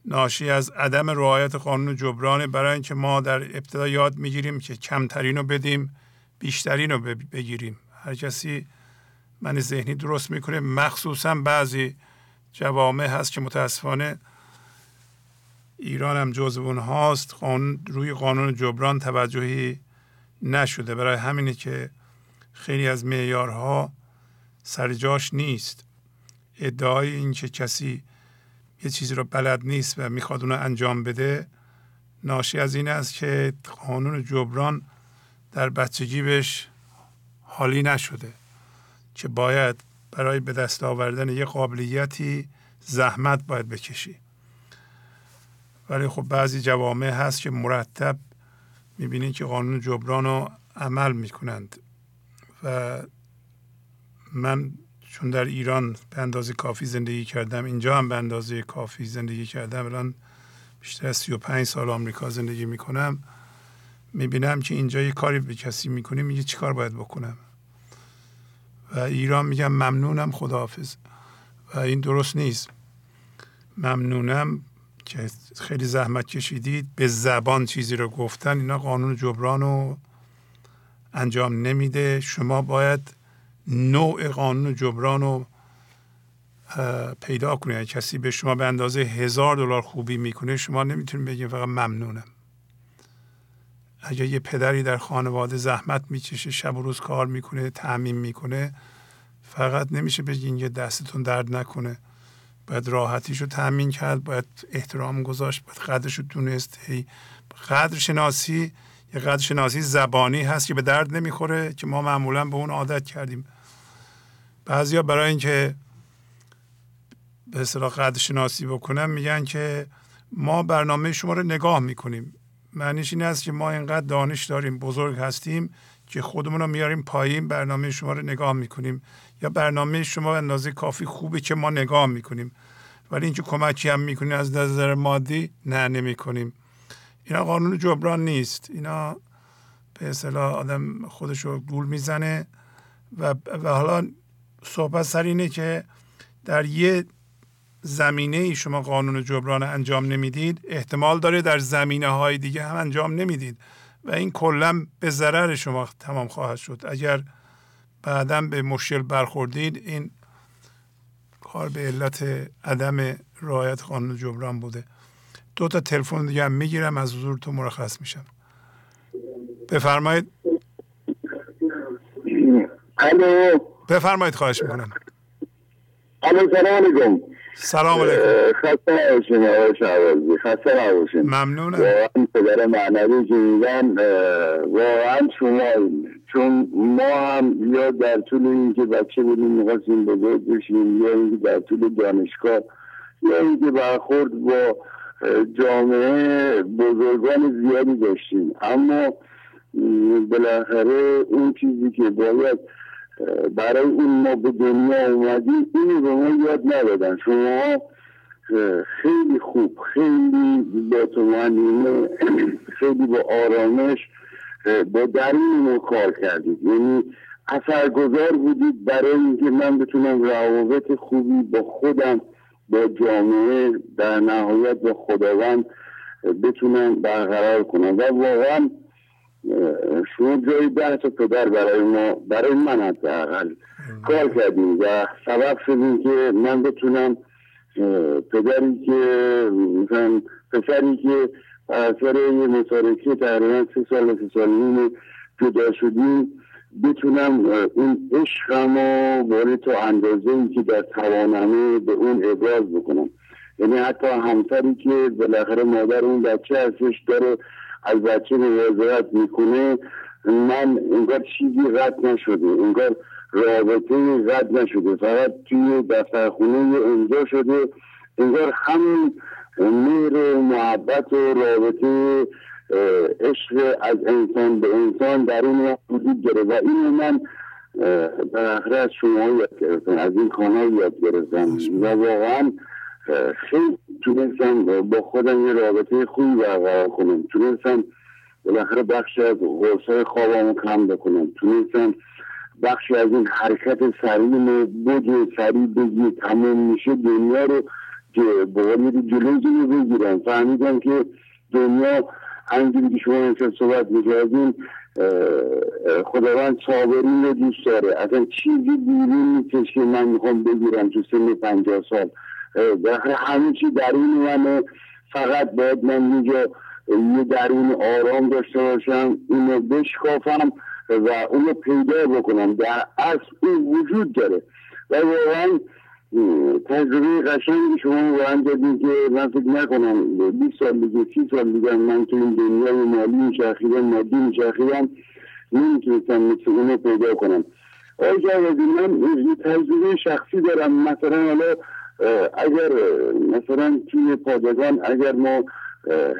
Speaker 3: ناشی از عدم رعایت قانون جبران برای اینکه ما در ابتدا یاد می‌گیریم که کمترین رو بدیم بیشترین رو بگیریم. هر کسی من ذهنی درست می‌کنه. مخصوصا بعضی جوامع هست که متاسفانه ایران هم جزو اونهاست. قانون روی قانون جبران توجهی نشده. برای همینه که خیلی از معیارها سر جاش نیست. ادعای اینکه کسی یه چیزی رو بلد نیست و می‌خواد اونو انجام بده ناشی از این است که قانون جبران در بچگی بهش حالی نشده که باید برای به دست آوردن یه قابلیتی زحمت باید بکشی. ولی خب بعضی جوامع هست که مرتب می‌بینید که قانون جبران رو عمل می‌کنند. و من چون در ایران به اندازه کافی زندگی کردم اینجا هم به اندازه کافی زندگی کردم الان بیشتر از 35 سال آمریکا زندگی می‌کنم. می‌بینم که اینجا یه کاری به کسی می‌کنی میگه چی کار باید بکنم؟ و ایران میگم ممنونم خداحافظ. و این درست نیست. ممنونم که خیلی زحمت کشیدید. به زبان چیزی رو گفتن اینا قانون جبران رو انجام نمیده. شما باید نوع قانون جبران رو پیدا کنید. کسی به شما به اندازه هزار دلار خوبی می‌کنه شما نمی‌تونید بگید فقط ممنونم. اگر یه پدری در خانواده زحمت می‌کشه شب و روز کار می‌کنه تعمین می‌کنه فقط نمیشه بگین یه دستتون درد نکنه. باید راحتیش رو تأمین کرد باید احترام گذاشت باید قدرش رو دونست. هی قدر شناسی یه قدر شناسی زبانی هست که به درد نمی‌خوره که ما معمولا به اون عادت کردیم. بعضیا برای اینکه به اصطلاح قدر شناسی بکنن میگن که ما برنامه شما رو نگاه می‌کنیم. معنیش این است که ما اینقدر دانش داریم بزرگ هستیم که خودمون رو میاریم پایین برنامه شما رو نگاه می‌کنیم. یا برنامه شما اندازه کافی خوبه که ما نگاه می‌کنیم. ولی اینکه کمکی هم می‌کنیم از نظر مادی نه نمی‌کنیم. اینا قانون جبران نیست. اینا به اصطلاح آدم خودش رو گول می‌زنه. و, و حالا صحبت سر اینه که در یه زمینه ای شما قانون جبران انجام نمی‌دید احتمال داره در زمینه های دیگه هم انجام نمی‌دید و این کلا به ضرر شما تمام خواهد شد. اگر بعدا به مشکل برخوردید این کار به علت عدم رعایت قانون جبران بوده. دو تا تلفن دیگه هم می‌گیرم از حضورتون مرخص میشم. بفرمایید.
Speaker 30: الو.
Speaker 3: بفرمایید خواهش می‌کنم.
Speaker 30: الو سلام علیکم.
Speaker 3: سلام علیکم.
Speaker 30: خسته نباشین آقای شعبازی خسته نباشین.
Speaker 3: ممنونم.
Speaker 30: واقعا پدر معنوی که میگن واقعا شما چون ما هم یا در طول اینکه بچه بودیم می‌خواستیم بزرگ بشیم یا اینکه در طول دانشگاه یا اینکه برخورد با جامعه بزرگان زیادی داشتیم. اما بالاخره اون چیزی که باید برای این ما به دنیا اومدیم این رو ما یاد ندادن. شما خیلی خوب خیلی با تومنینه خیلی با آرامش با درون ما کار کردید. یعنی اثرگذار بودید برای اینکه من بتونم روابط خوبی با خودم با جامعه در نهایت با خداوند بتونم برقرار کنم. و واقعا شما جای ده تا پدر برای ما برای من حداقل کار کردیم و سبب شدیم که من بتونم پدری که مثلا پسری که اثر یه مشارکه تقریبا سه سال سه سال نیم جدا شدیم بتونم اون عشقم و تا اندازه ای که در توانمه به اون ابراز بکنم. یعنی حتی همسری که بالاخره مادر اون بچه هستش داره از بچه مواظبت می‌کنه من انگار چیزی رد نشده انگار رابطه رد نشده فقط توی دفتر خونه امضا شده انگار همین مهر محبت و رابطه عشق از انسان به انسان در اون وجود داره و این من بالاخره از شما یاد گرفتم از این کانال یاد گرفتم و واقعا خیلی تونستم با خودم یه رابطه خوبی برقرار کنم. تونستم بالاخره بخشی از غرصای خوابمو کم بکنم. تونستم بخشی از این حرکت سریم بگه سریع بگی تمام میشه دنیا رو به جلوی رو بگیرم. فهمیدم که دنیا همینجوری که شما اینجا صحبت می‌کردیم خداوند صابرین رو دوست داره. اصلا چیزی بیرون نیستش که من می‌خوام بگیرم تو سن پنجاه سال. همه چی درون منه فقط باید من اینجا یه درون آرام داشته باشم اینو بشکافم و اونو پیدا بکنم. در اصل اون وجود داره. و واقعا تجربه قشنگی شما واقعا دادین که من فکر نکنم 20 سال دیگه 30 سال دیگه من تو این دنیای مالی میچرخیدم مادی میچرخیدم نمی‌تونستم مثل اونو پیدا کنم. آقای جوادی من تجربه شخصی دارم. مثلا حالا اگر مثلا توی پادگان اگر ما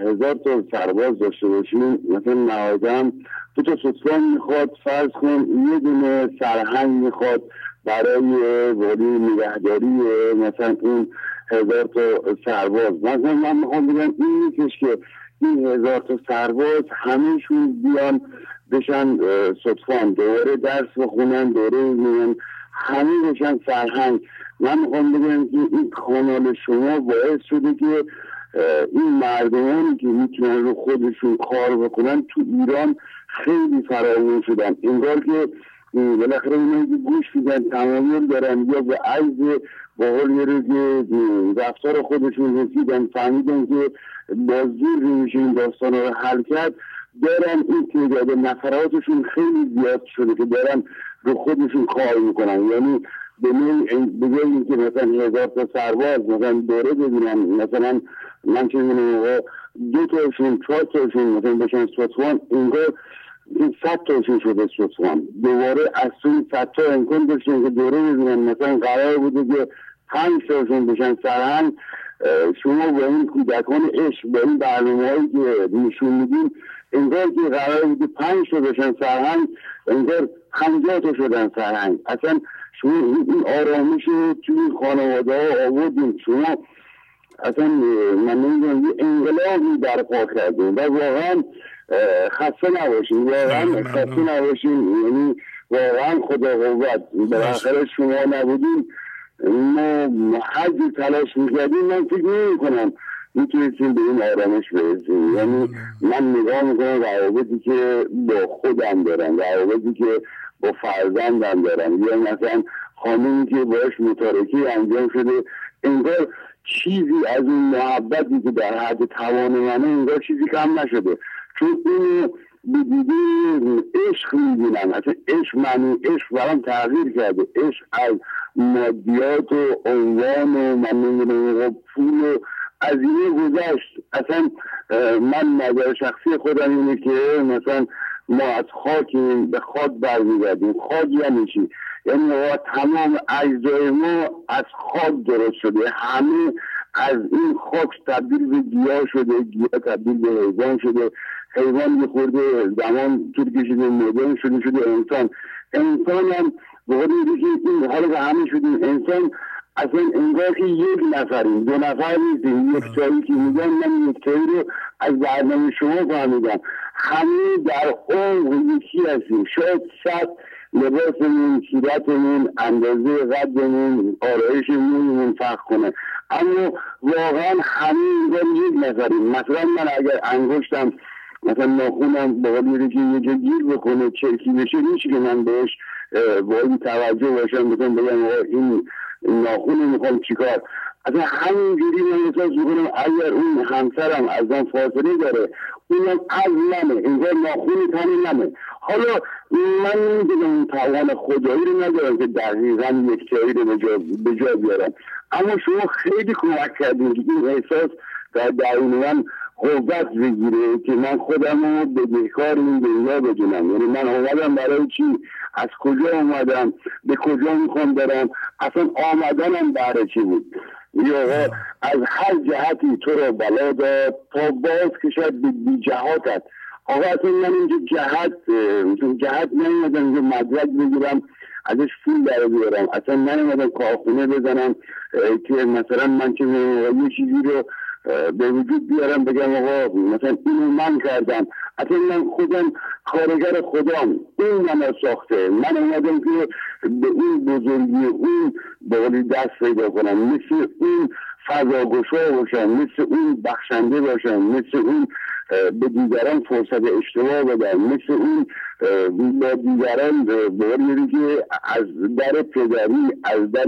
Speaker 30: هزار تا سرباز داشته باشیم مثلا نهایتا دو تا ستوان می‌خواد فرض کن یه دونه سرهنگ می‌خواد برای ولی نگهداری مثلا این هزار تا سرباز. مثلا من می‌خوام بگم این نیستش که این هزار تا سرباز همهشون بیان بشن صدفان دوره درس بخونن دوره میان همه بشن سرهنگ. من می‌خوام بگم که این کانال شما باعث شده که این مردمانی که می‌تونن رو خودشون کار بکنن تو ایران خیلی فراوون شدن. انگار که بالاخره اینا که گوش میدن تمایل دارن یا به عجز با حال رفتار خودشون رسیدن فهمیدن که با زور نمیشه این داستان رو حل کرد. دارن این تعداد نفراتشون خیلی زیاد شده که دارن رو خودشون کار می‌کنن. یعنی به بگه اینکه مثلا هزار تا سرباز مثلا دوره ببینن مثلا من چه می‌دونم دو تاشون چهار تاشون مثلا بشن سوتوان انگار این صد تاشون شده سوتوان. دوباره از توی صد تا امکان داشتن که دوره ببینن. مثلا قرار بوده که پنج تاشون بشن سرهنگ شما با این کودکان عشق با این برنامه هایی که نشون میدین انگار که قرار بوده پنج تا بشن سرهنگ انگار پنجاه شدن سرهنگ اصلا شما این آرامش توی خانواده ها آوردیم. شما اصلا من نمی‌دونم یه انقلابی برپا کردیم و واقعا خسته نباشیم واقعا خسته نباشیم یعنی واقعا خدا قوت. بالاخره شما نبودیم ما هر تلاش می‌کردیم. من فکر نمی کنم می‌تونستیم به این آرامش برسیم. یعنی من نگاه می‌کنم روابطی که با خودم دارم روابطی که با فرزندم دارم. یا مثلا خانمی که باش متارکی انجام شده انگار چیزی از این محبتی که در حد توان منه انگار چیزی کم نشده. چون اینو به دیده عشق می‌بینم. اصلا عشق معنی عشق برام تغییر کرده. عشق از مادیات و عنوان و من نمی‌دونم پول و از این گذشت. اصلا من نظر شخصی خودم اینه که مثلا ما از خاک به خاک برمیگردیم. خاک یعنی چی یعنی تمام اجزای ما از خاک درست شده. همه از این خاک تبدیل به گیاه شده. گیاه تبدیل به حیوان شده. حیوان یه خورده زمان طول کشیده. مدرن شده. شده. انسان. انسان هم به این حالا که همه شدیم انسان اصلا انگار که یک نفریم. دو نفر نیستیم. یک چایی که میگن من یک چایی رو از برنامه شما فهمیدم. همه در عمق یکی هستیم. شاید صد لباسمون صورتمون اندازه قدمون آرایشمون فرق کنه. اما واقعا همه انگار یک نفریم. مثلا من اگر انگشتم مثلا ناخونم با میره که یه گیر بکنه چرکی بشه میشه که من بهش با این توجه باشم بکنم بگم این ناخون می‌خوام چیکار؟ اصلا همینجوری من احساس می‌کنم اگر اون همسرم از من فاصله داره اونم از منه اینجا ناخون تنی منه. حالا من نمی‌دونم اون توان خدایی رو ندارم که دقیقا یک جایی رو به جا بیارم. اما شما خیلی کمک کردیم که این احساس در درون من قوت بگیره که من خودم رو به بهکار این دنیا بدونم. یعنی من آمدم برای چی؟ از کجا آمدم به کجا می‌خوام برم؟ اصلا آمدنم برای چی بود؟ یا از هر جهتی تو رو بلا داد تا باز کشد به بی جهاتت. آقا اصلا من اینجا جهت جهت نیومدم اینجا مدرک بگیرم ازش پول در بیارم اصلا نیومدم کارخونه بزنم که مثلا من که یه چیزی رو به وجود بیارم بگم آقا مثلا اینو من کردم. اصلا من خودم کارگر خدام این من ساخته. من اومدم که به این بزرگی اون به دست پیدا کنم. مثل اون فضاگشا باشم مثل اون بخشنده باشم مثل اون به دیگران فرصت اشتباه بدن. مثل اون با دیگران باید که از در پدری از در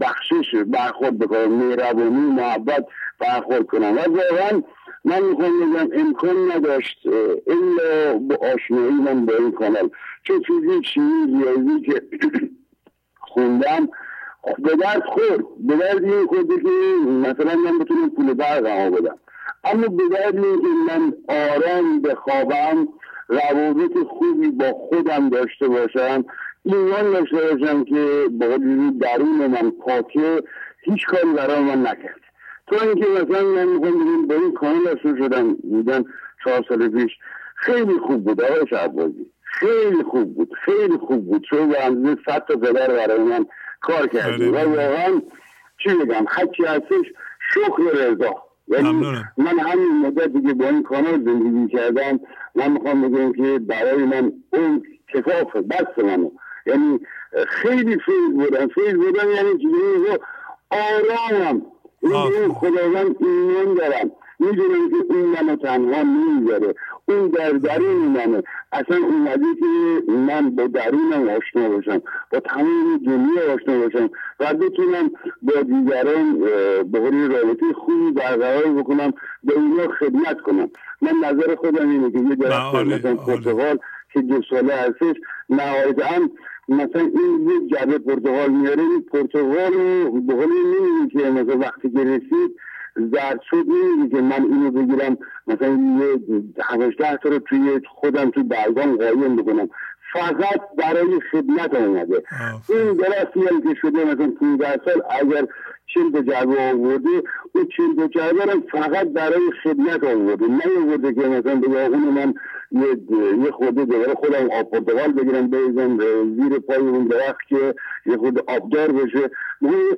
Speaker 30: بخشش برخورد بکنم مهربانی محبت برخورد کنم و واقعا من می‌خوام بگم امکان نداشت الا با آشنایی من با این کانال. چه چیزی چیزی ریاضی که خوندم به درد خورد. به درد این خورده که مثلا من بتونم پول برقم بدم. اما درد که من آرام بخوابم روابط خوبی با خودم داشته باشم. ایمان داشته باشم که با درون من پاکه هیچ کاری برای من نکرد. تو اینکه مثلا من می‌خوام با این کانال اصول شدم بودن چهار سال پیش خیلی خوب بود آقای شعبازی خیلی خوب بود خیلی خوب بود. چون به اندازه صد تا پدر برای من کار کردی و واقعا چی بگم حکی هستش شکر رضا. یعنی من همین مدتی که با این کانال زندگی کردم. من می‌خوام بگم که برای من اون کفاف بس منو یعنی خیلی فیض بودم. فیض بودم یعنی که آرامم. این خداوند ایمان دارم. می‌دونم که اون منو تنها نمی‌ذاره اون در درون منه. اصلا اومده که من با درونم آشنا باشم با تمام دنیا آشنا باشم و بتونم با دیگران به رابطه خوبی برقرار بکنم به اونا خدمت کنم. من نظر خودم اینه که یه درخت مثلا پرتغال که دو ساله هستش نهایتا مثلا این یک جبه پرتغال میاره این پرتغال رو به که مثلا وقتی که رسید زرد شد که من اینو بگیرم. مثلا یه هفتاشده تا رو توی خودم توی برگام قایم بکنم. فقط برای خدمت آمده این درستی که شده مثلا 15 سال اگر چین تا جعبه آورده اون چین تا جعبه هم فقط برای خدمت آورده. نه آورده که مثلا به اون من یه, یه خورده دوباره خودم آب پرتغال بگیرم بریزم زیر پای اون درخت که یه خورده آبدار بشه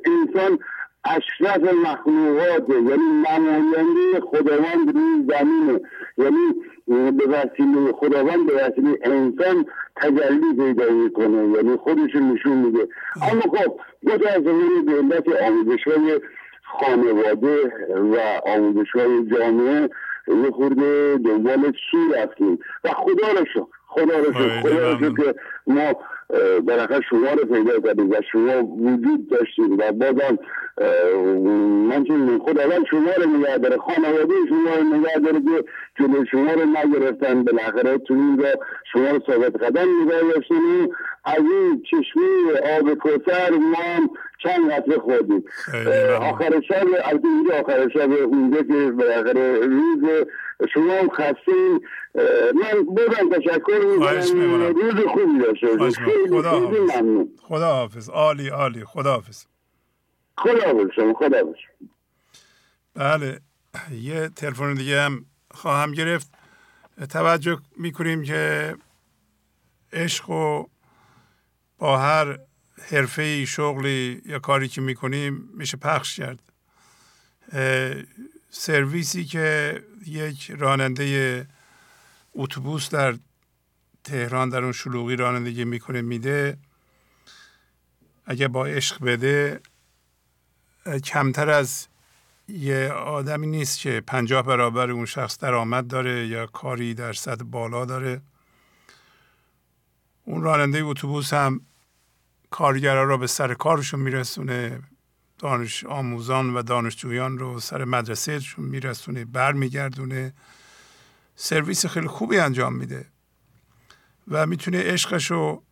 Speaker 30: انسان اشرف مخلوقات یعنی نماینده خداوند روی زمینه. یعنی به وسیله خداوند به وسیله انسان تجلی پیدا می‌کنه. یعنی خودش نشون میده. اما خب متاسفانه به علت آموزش های خانواده و آموزش های جامعه یه خورده دنبال سو رفتیم. و خدا رو شکر. خدا رو شکر خدا رو که ما بالاخره شما رو پیدا کردیم و شما وجود داشتیم و بازم من چون خداوند شما رو نگه داره خانواده شما رو نگه داره که جلو شما رو نگرفتن. بالاخره تو اینجا شما رو ثابت قدم نگه داشتیم. از این چشمه آب کوثر ما چند قطره خوردیم آخر شب از اینجا آخر شب اونجا که بالاخره روز شما هم خسته من بودم تشکر می‌کنم. روز خوبی داشته
Speaker 3: خدا حافظ. خدا حافظ. عالی عالی. خدا حافظ.
Speaker 30: خدا حافظ شما. خدا حافظ.
Speaker 3: بله. یه تلفن دیگه هم خواهم گرفت. توجه می‌کنیم که عشق و با هر حرفه ای شغلی یا کاری که می‌کنیم میشه پخش کرد. سرویسی که یک راننده اتوبوس در تهران در اون شلوغی رانندگی می‌کنه میده. اگه با عشق بده کمتر از یه آدمی نیست که پنجاه برابر اون شخص درآمد داره یا کاری در سطح بالا داره. اون راننده اتوبوس هم کارگرا را به سر کارشون میرسونه دانش آموزان و دانشجویان رو سر مدرسهشون میرسونه برمیگردونه. سرویس خیلی خوبی انجام میده و می‌تونه عشقش رو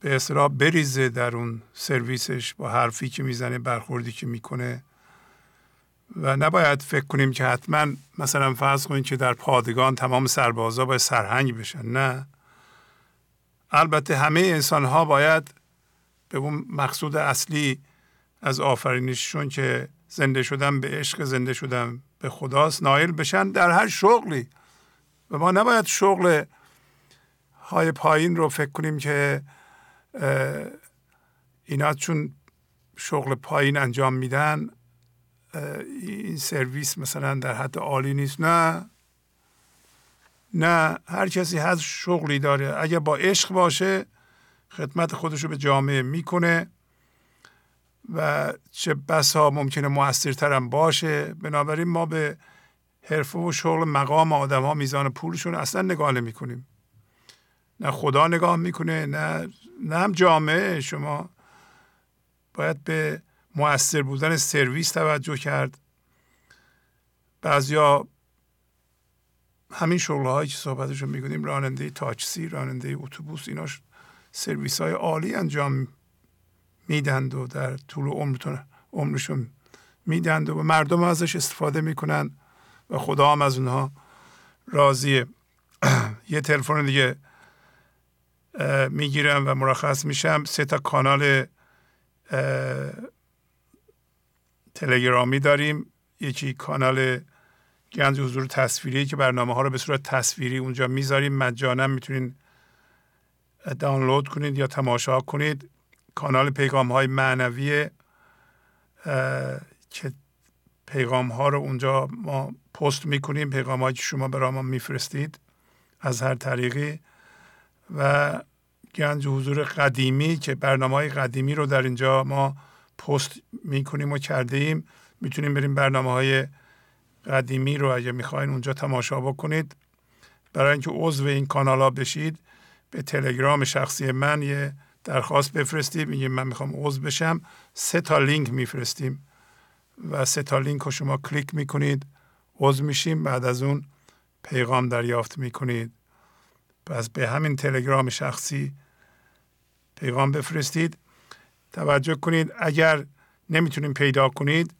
Speaker 3: به اصطلاح بریزه در اون سرویسش با حرفی که می‌زنه برخوردی که می‌کنه. و نباید فکر کنیم که حتما مثلا فرض کنیم که در پادگان تمام سربازا باید سرهنگ بشن. نه. البته همه انسان ها باید به اون مقصود اصلی از آفرینششون که زنده شدن به عشق زنده شدن به خداست نایل بشن در هر شغلی. و ما نباید شغل های پایین رو فکر کنیم که اینا چون شغل پایین انجام میدن این سرویس مثلا در حد عالی نیست. نه. نه هر کسی هست شغلی داره. اگه با عشق باشه خدمت خودش رو به جامعه می‌کنه و چه بسا ممکنه موثرتر هم باشه. بنابراین ما به حرفه و شغل مقام آدم ها میزان پولشون اصلا نگاه نمی کنیم نه خدا نگاه می‌کنه نه نه هم جامعه. شما باید به مؤثر بودن سرویس توجه کرد. بعضیا همین شغل هایی که صحبتشون می‌کنیم راننده تاکسی راننده اتوبوس اینا سرویس های عالی انجام میدند و در طول عمرتون عمرشون میدند و مردم ازش استفاده می‌کنن و خدا هم از اونها راضیه. یه تلفن دیگه می‌گیرم و مرخص میشم. سه تا کانال تلگرامی داریم. یکی کانال گنج حضور تصویری که برنامه ها رو به صورت تصویری اونجا می‌ذاریم. مجانا می‌تونین دانلود کنید یا تماشا کنید. کانال پیغام های معنوی که پیغام ها رو اونجا ما پست می‌کنیم. پیغام هایی که شما برای ما میفرستید از هر طریقی. و گنج حضور قدیمی که برنامه های قدیمی رو در اینجا ما پست می‌کنیم و کرده ایم می‌تونیم بریم برنامه های قدیمی رو اگه می‌خواین اونجا تماشا بکنید. برای اینکه عضو این کانال ها بشید به تلگرام شخصی من یه درخواست بفرستید. میگه من می‌خوام عضو بشم. سه تا لینک میفرستیم و سه تا لینک رو شما کلیک می‌کنید. عضو میشیم. بعد از اون پیغام دریافت می‌کنید. پس به همین تلگرام شخصی پیغام بفرستید. توجه کنید. اگر نمی‌تونید پیدا کنید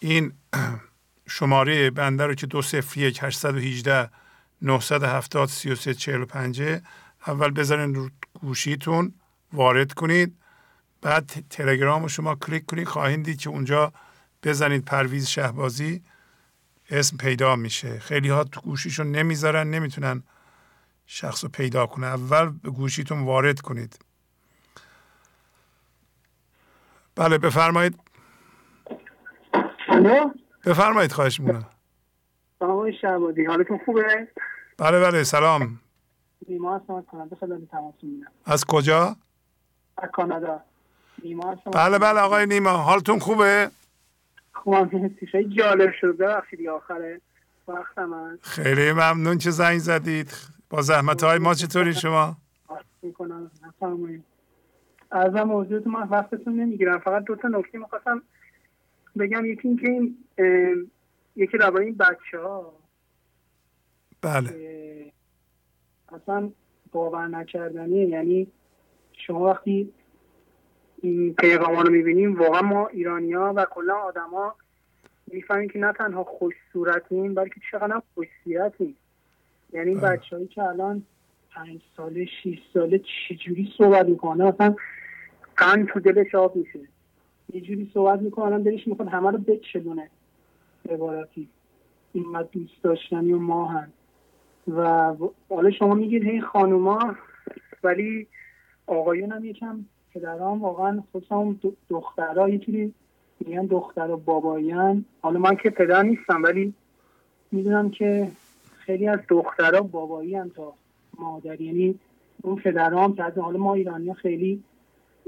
Speaker 3: این شماره بنده رو که دو صفر یک هشتصد و هیجده نهصد هفتاد سی و سه چهل و پنجه. اول بذارین رو گوشیتون وارد کنید. بعد تلگرام رو شما کلیک کنید. خواهید دید که اونجا بزنید پرویز شهبازی. اسم پیدا میشه. خیلی ها تو گوشیشون نمی‌ذارن نمی‌تونن شخص رو پیدا کنه اول به گوشیتون وارد کنید. بله بفرمایید. بفرمایید خواهش می‌کنم.
Speaker 31: سلام شعبادی حالتون خوبه؟
Speaker 3: بله بله سلام.
Speaker 31: نیما هستم از کانادا تماس می‌گیرم.
Speaker 3: از کجا؟
Speaker 31: از کانادا. نیما هستم.
Speaker 3: بله بله آقای نیما حالتون خوبه؟
Speaker 31: خوبم خیلی جالب شده وقتی آخره وقتم
Speaker 3: خیلی ممنون که زنگ زدید. با زحمت های ما چطوری شما؟
Speaker 31: می‌کنم. ارزم موضوعت من وقتتون نمی‌گیرم. فقط دو تا نکته می‌خواستم بگم یکی اینکه این یکی درباره این بچه ها
Speaker 3: بله
Speaker 31: اصلا باور نکردنیه. یعنی شما وقتی این پیغام رو می‌بینیم واقعا ما ایرانیا و کلا آدما می‌فهمیم که نه تنها خوش صورتیم بلکه چقدر خوش سیرتیم یعنی این بچههایی که الان پنج ساله شیش ساله چجوری صحبت می‌کنه؟ اصلا قند تو دلش آب میشه. یه جوری صحبت می‌کنن دلش می‌خواد همه رو بچلونه عبارتی. اینقدر دوست داشتنی و ماهن. و حالا شما میگید این خانوما ولی آقایون هم یکم پدران واقعا خصوصا دخترها یه میگن دختر و بابایان حالا من که پدر نیستم ولی می‌دونم که خیلی از دخترها بابایی هم تا مادر. یعنی اون پدرها هم حالا ما ایرانی خیلی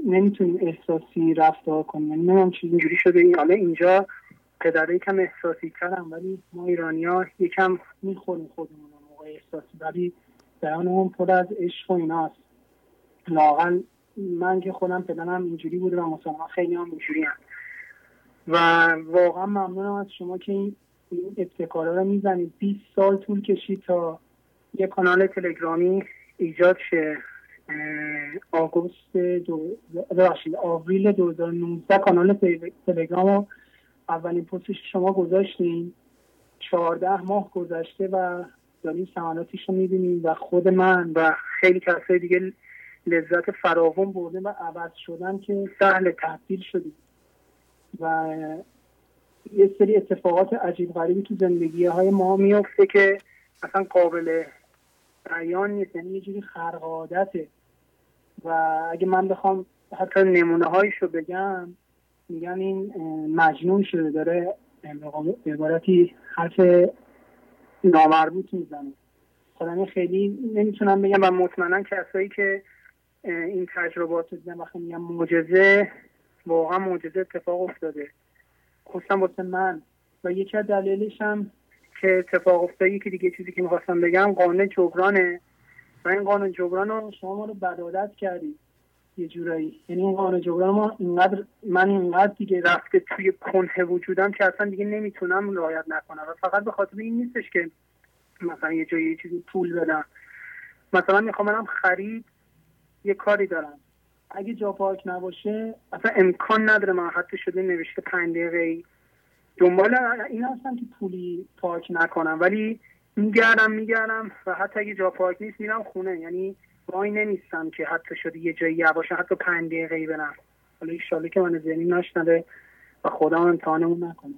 Speaker 31: نمی‌تونیم احساسی رفتار کنیم. یعنی نمیم چیزی اینجوری شده این. حالا اینجا پدره یکم احساسی کردم ولی ما ایرانی ها یکم می‌خوریم خودمون موقع احساسی. ولی اون پر از عشق و ایناست. لاغل من که خودم پدرم اینجوری بوده و مثلا خیلی هم اینجوری هم. و واقعا ممنونم از شما که این ابتکارا رو می‌زنید. 20 سال طول کشید تا یه کانال تلگرامی ایجاد شه. آگوست دو آوریل 2019 کانال تلگرام رو اولین پستش شما گذاشتین چهارده ماه گذشته و داریم سماناتیش رو می‌بینیم و خود من و خیلی کسای دیگه لذت فراوان برده و عوض شدن که سهل تبدیل شدیم. و یه سری اتفاقات عجیب غریبی تو زندگی های ما میفته که اصلا قابل بیان نیست. یعنی یه جوری خرقادته و اگه من بخوام حتی نمونه هایشو بگم میگن این مجنون شده داره عبارتی حرف نامربوط می‌زنه. خودم خیلی نمی‌تونم بگم و مطمئنا کسایی که این تجربات دیدن وقتی میگم معجزه واقعا معجزه اتفاق افتاده. خصوصا واسه من. و یکی از دلیلش هم که اتفاق افتاده یکی دیگه چیزی که می‌خواستم بگم قانون جبرانه. این قانون جبران رو شما ما رو بدادت کردید. یه جورایی. یعنی این قانون جبران ما اینقدر من اینقدر دیگه رفته توی کنه وجودم که اصلا دیگه نمی‌تونم رعایت نکنم. و فقط به خاطر این نیستش که مثلا یه جایی چیزی پول بدم. مثلا می‌خوام منم خرید یه کاری دارم. اگه جا پارک نباشه اصلا امکان نداره من حتی شده نوشته پنج دقیقه دنبال این هستم که پولی پارک نکنم. ولی میگردم میگردم. و حتی اگه جا پارک نیست میرم خونه. یعنی وای نمیستم که حتی شده یه جایی یواشم حتی پنج دقیقه برم. حالا ایشاله که من ذهنی نشنده و خدا امتحانمون نکنه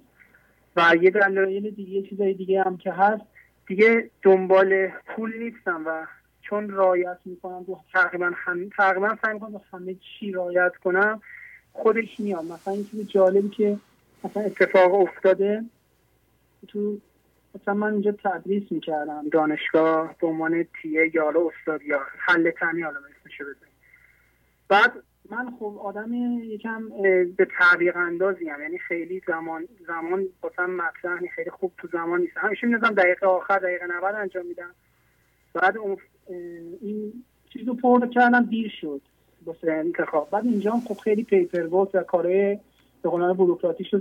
Speaker 31: و یه دلایل دیگه چیزای دیگه هم که هست. دیگه دنبال پول نیستم و چون رایت می‌کنم تقریبا هم تقریبا سعی می‌کنم همه چی رایت کنم خودش میاد. مثلا این چیز جالبی که مثلا اتفاق افتاده تو مثلا من اینجا تدریس می‌کردم دانشگاه به عنوان تیه یا حالا استاد یا حل تنی حالا اسمشو بزنیم. بعد من خب آدم یکم به تعویق اندازی هم. یعنی خیلی زمان زمان باسم مطرح خیلی خوب تو زمان نیست. همیشه می‌دونم دقیقه آخر دقیقه 90 انجام میدم. بعد این چیز رو پر کردم دیر شد. واسه انتخاب. بعد اینجا هم خب خیلی پیپر ورک و کارهای به قولان بروکراتیش رو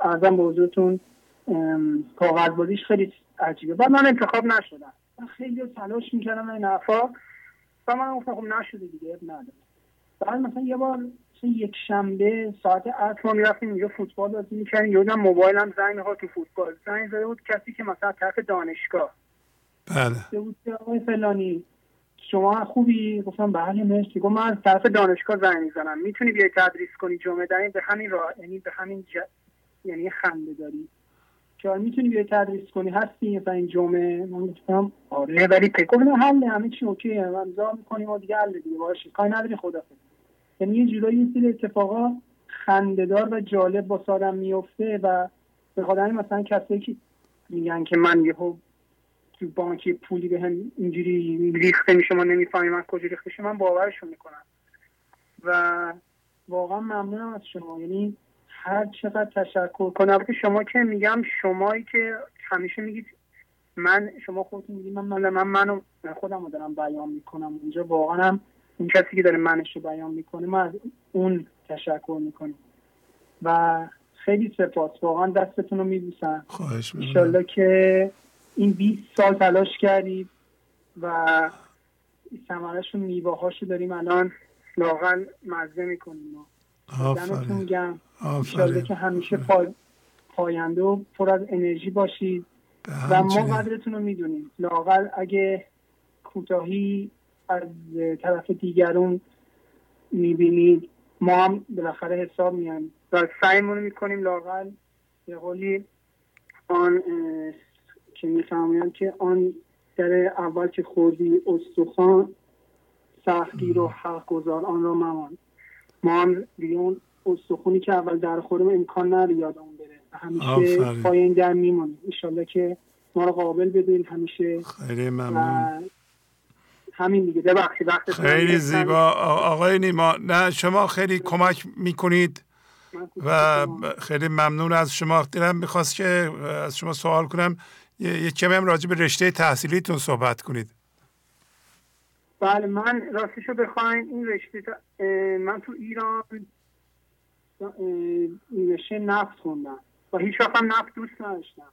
Speaker 31: ارزم به کاغذ بازیش خیلی عجیبه. بعد من انتخاب نشدم. من خیلی تلاش می‌کردم این حرفا. و من گفتم خب نشده دیگه نداره. بعد مثلا یه بار یک شنبه ساعت عصر ما می‌رفتیم اینجا فوتبال بازی می‌کردیم. یادم موبایلم زنگ می‌خواد تو فوتبال. زنگ زده بود کسی که مثلا طرف دانشگاه.
Speaker 3: بله.
Speaker 31: بود آقای فلانی شما خوبی؟ گفتم بله مرسی. گفت من از طرف دانشگاه زنگ می‌زنم. می‌تونی بیای تدریس کنی جمعه داریم به همین راه یعنی به همین ج... یعنی خنده داری. چرا می‌تونی بیای تدریس کنی؟ هستی مثلا این جمعه؟ من گفتم آره ولی پکو حل همه چی اوکی امضا می‌کنیم و دیگه حل دیگه باشه. کاری نداری خدا یعنی یه جورایی یه سری اتفاقا خندهدار و جالب با سادم میفته و به خاطر مثلا کسایی که میگن که من یهو تو بانکی پولی به هم اینجوری ریخته میشه ما نمی‌فهمیم من کجا ریخته من باورشون می‌کنم. و واقعا ممنونم از شما. یعنی هر چقدر تشکر کنم. که شما که میگم شمایی که همیشه میگید من شما خودتون میگید من من, من منو خودم رو دارم بیان می‌کنم. اونجا واقعا هم اون کسی که داره منش رو بیان می‌کنه ما از اون تشکر می‌کنیم و خیلی سپاس. واقعا دستتون رو میبوسم.
Speaker 3: خواهش
Speaker 31: که این 20 سال تلاش کردید و ثمرش و میوه هاشو داریم الان لاغل مزه می‌کنیم. دمتون گم که همیشه پاینده و پر از انرژی باشید. و ما قدرتون رو می‌دونیم. لاغل اگه کوتاهی از طرف دیگرون می‌بینید ما هم بالاخره حساب میان و سعیمون می‌کنیم لاغل به قولی آن که می‌فهمیم که آن در اول که خوردی استخوان سختگیر و حق گذار آن را ممان. ما هم دیگه اون استخونی که اول در خورم امکان نره یادمون بره. همیشه پای این در میمونیم انشالله که ما رو قابل بدین همیشه.
Speaker 3: خیلی ممنون.
Speaker 31: همین دیگه. ببخشید
Speaker 3: خیلی زیبا. آقای نیما نه شما خیلی کمک می‌کنید و خیلی ممنون از شما. دلم می‌خواست که از شما سوال کنم. یه کمی هم راجع به رشته تحصیلیتون صحبت کنید.
Speaker 31: بله من راستشو بخواین این رشته من تو ایران رشته نفت خوندم. و هیچ وقت هم نفت دوست نداشتم.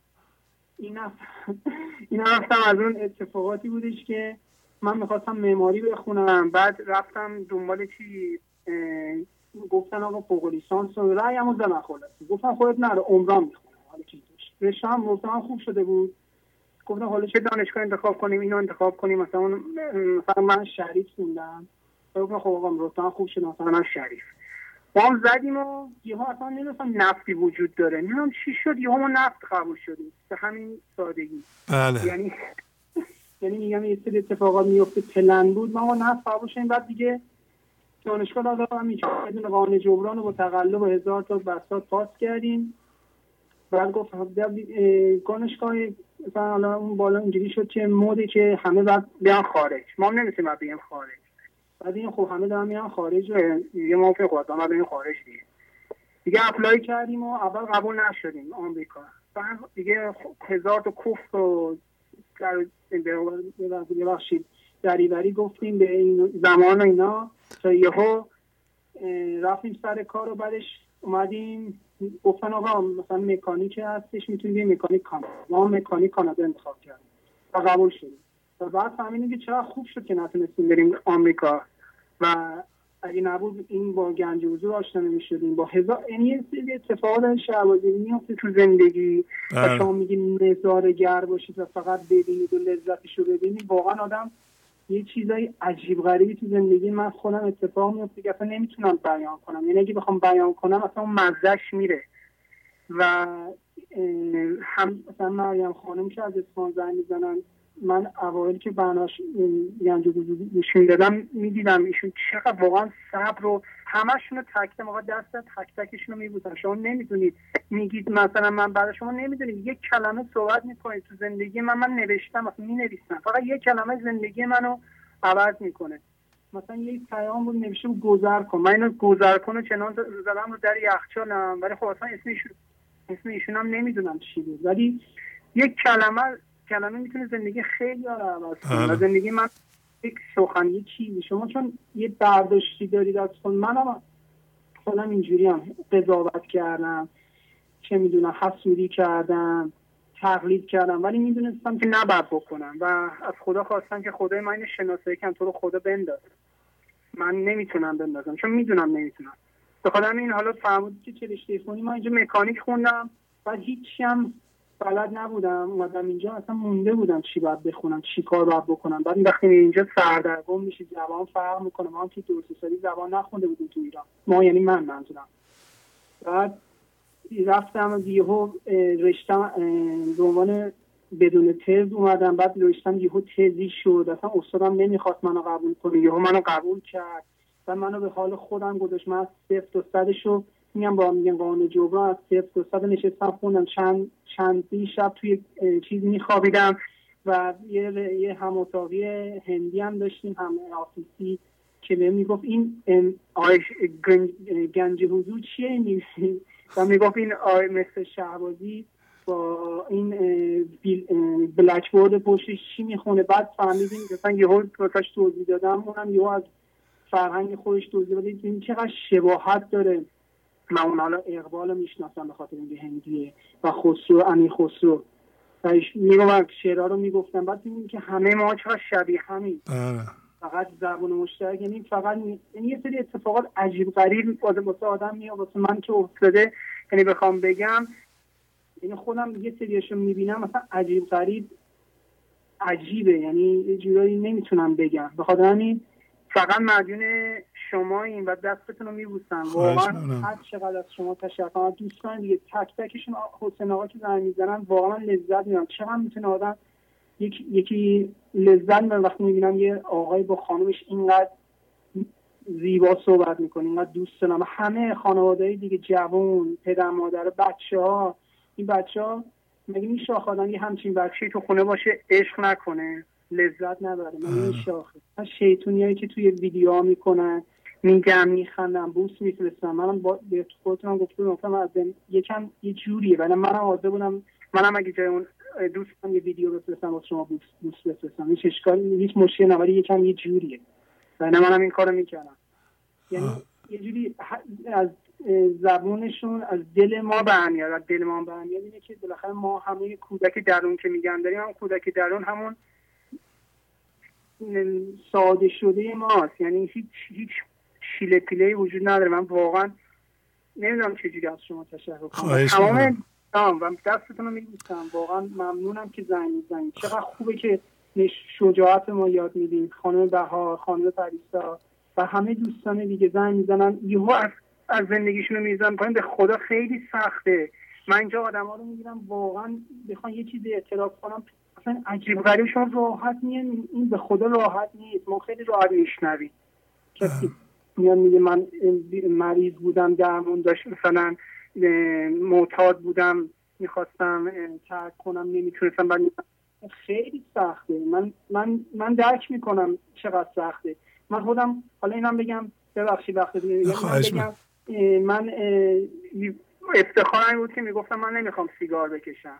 Speaker 31: این نفت این رفتم از اون اتفاقاتی بودش که من می‌خواستم معماری بخونم. بعد رفتم دنبال چی؟ گفتن آقا فوق لیسانس و رأیم رو زدن گفتم خودت نره عمران می‌خونم حالا چی رشته هم خوب شده بود. گفتم حالا چه دانشگاه انتخاب کنیم اینو انتخاب کنیم. مثلا مثلا من شریف خوندم. گفتم خب آقا رتبه خوب شد مثلا من شریف. ما هم زدیم و یهو اصلا نمی‌دونستم نفتی وجود داره. نمی‌دونم چی شد یهو ما نفت قبول شدیم. به همین سادگی.
Speaker 3: بله.
Speaker 31: یعنی یعنی میگم یه سری اتفاقات میفته پلن بود ما نفت قبول شدیم. بعد دیگه دانشگاه دادم هم بدون قانون جبران و با تقلب و هزار تا بساط پاس کردیم. بعد گفت دانشگاه مثلا حالا اون بالا اینجوری شد که مودی که همه بعد بیان خارج. ما هم نمی‌تونیم بعد بیان خارج. بعد این خب همه دارن میان خارج دیگه ما فکر خواستم بعد بیان خارج دیگه. دیگه اپلای کردیم و اول قبول نشدیم آمریکا. بعد دیگه هزار تا کفر و در ببخشید دریوری گفتیم به این زمان و اینا. تا یهو رفتیم سر کار و بعدش اومدیم. گفتن آقا مثلا مکانیک هستش می‌تونید یه مکانیک کانادا ما مکانیک کانادا انتخاب کردیم و قبول شدیم. و بعد فهمیدیم که چرا خوب شد که نتونستیم بریم آمریکا. و اگه نبود این با گنج حضور آشنا نمی‌شدیم. با هزار یعنی یه سری اتفاقات شعبازی میفته تو زندگی و بله. شما میگی نظارگر باشید و فقط ببینید و لذتش رو ببینید. واقعا آدم یه چیزای عجیب غریبی تو زندگی من خودم اتفاق میفته که اصلا نمی‌تونم بیان کنم. یعنی اگه بخوام بیان کنم اصلا مزدش میره. و هم مثلا مریم خانم که از اسمان زنگ می‌زنن من اوایل که بناش گنج گوش می‌دادم می‌دیدم ایشون چقدر واقعا صبر رو همشون رو تک موقع دست تک تکشون رو میبودن شما نمی‌دونید. میگید مثلا من برای شما نمی‌دونید. یک کلمه صحبت می‌کنید. تو زندگی من من نوشتم مثلا می نویسم فقط یک کلمه زندگی منو عوض می‌کنه. مثلا یک پیام بود نوشته گذر کن. من اینو گذر کن چنان زدم رو در یخچالم. ولی خب اصلا اسم ایشون اسم ایشون هم نمی‌دونم چی بود. ولی یک کلمه کلمه می‌تونه زندگی خیلی عوض کنه
Speaker 3: بله.
Speaker 31: زندگی من یک سخن یک چیزی. شما چون یه برداشتی دارید از خود منم خودم اینجوری هم قضاوت کردم چه می‌دونم حسودی کردم تقلید کردم ولی می‌دونستم که نباید بکنم. و از خدا خواستم که خدای من شناسایی کنم تو رو خدا بنداز من نمی‌تونم بندازم چون می‌دونم نمی‌تونم. به خاطر این حالا فرمودی که چه رشته خونی من اینجا مکانیک خوندم و هیچی هم بلد نبودم اومدم اینجا اصلا مونده بودم چی باید بخونم چی کار باید بکنم. بعد وقتی اینجا سردرگم میشی زبان فرق می‌کنه. ما هم که سالی زبان نخونده بودیم تو ایران. ما یعنی من منظورم. بعد رفتم یهو رشتم به عنوان بدون تز اومدم. بعد رشتم یهو تزی شد. اصلا استادم نمی‌خواست منو قبول کنه. یهو منو قبول کرد. و منو به حال خودم گذاشت. من صفر تا صدشو میگم با میگن قانون جبران از صفر تا صد نشستم خوندم. چند چند شب توی چیز میخوابیدم و یه یه هم هندی هم داشتیم هم آفیسی که بهم می‌گفت این آیش گنج, حضور چیه این و می‌گفت این آی مثل شهبازی با این بلک بورد پشتش چی می‌خونه؟ بعد فهمیدیم مثلا یهو توضیح دادم اونم یهو از فرهنگ خودش توضیح داد. این چقدر شباهت داره. من اون حالا اقبال رو می‌شناسم به خاطر اینکه هندیه و خسرو امیر خسرو. و میگم شعرها رو می‌گفتم. بعد دیدیم که همه ما چقدر شبیه همین
Speaker 3: بله.
Speaker 31: فقط زبون مشترک یعنی فقط یعنی یه سری اتفاقات عجیب غریب واسه واسه آدم میاد واسه من که افتاده. یعنی بخوام بگم یعنی خودم یه سریاشو می‌بینم مثلا عجیب غریب عجیبه. یعنی یه جورایی نمی‌تونم بگم. به خاطر همین فقط مدیون شما این و دستتون رو میبوسم. واقعا. هر چقدر از شما تشکر دوستان دیگه تک تکشون حسین آقا که زنگ می‌زنن واقعا من لذت می‌برم. چقدر می‌تونه آدم یک- یکی لذت می‌بره وقتی می‌بینم یه آقای با خانومش اینقدر زیبا صحبت می‌کنه اینقدر دوست دارم همه خانواده دیگه جوان پدر مادر بچه ها این بچه ها مگه میشه آخه آدم یه همچین بچه تو خونه باشه عشق نکنه؟ لذت نبره. مگه میشه آخه؟ من شیطونی هایی که توی ویدیو ها می‌کنن. میگم میخندم بوس میفرستم. منم با به خودتونم گفته بودم از یکم یه جوریه ولی منم حاضر بودم منم اگه جای اون دوستم یه ویدیو بفرستم واسه شما بوس بوس بفرستم. هیچ اشکالی هیچ مشکلی نه ولی یکم یه جوریه. و منم این کارو می‌کردم. یعنی یه جوری از زبونشون از دل ما برمیاد. از دل ما برمیاد. اینه که بالاخره ما همه کودک درون که میگن داریم هم کودک درون همون ساده شده ماست یعنی هیچ هیچ شیله پیله وجود نداره. من واقعا نمی‌دونم چجوری از شما تشکر کنم. تمام و دستتون رو میبوسم واقعا ممنونم که زنگ می‌زنید چقدر خوبه که شجاعت ما یاد میدین خانم بهار خانم پریسا و همه دوستان دیگه زنگ می‌زنن. یهو از از زندگیشون رو می‌زنن پایین. به خدا خیلی سخته. من اینجا آدم ها رو می‌گیرم. واقعا بخوان یه چیزی اعتراف کنم. اصلا عجیب غریب. شما راحت میان این به خدا راحت نیست. ما خیلی راحت میشنویم. کسی میاد میگه من مریض بودم درمون داشت مثلا معتاد بودم می‌خواستم ترک کنم نمی‌تونستم بعد خیلی سخته. من من من درک می‌کنم چقدر سخته. من خودم حالا اینم بگم ببخشید وقت دیگه میگم من بگم من افتخارم بود که می‌گفتم من نمی‌خوام سیگار بکشم.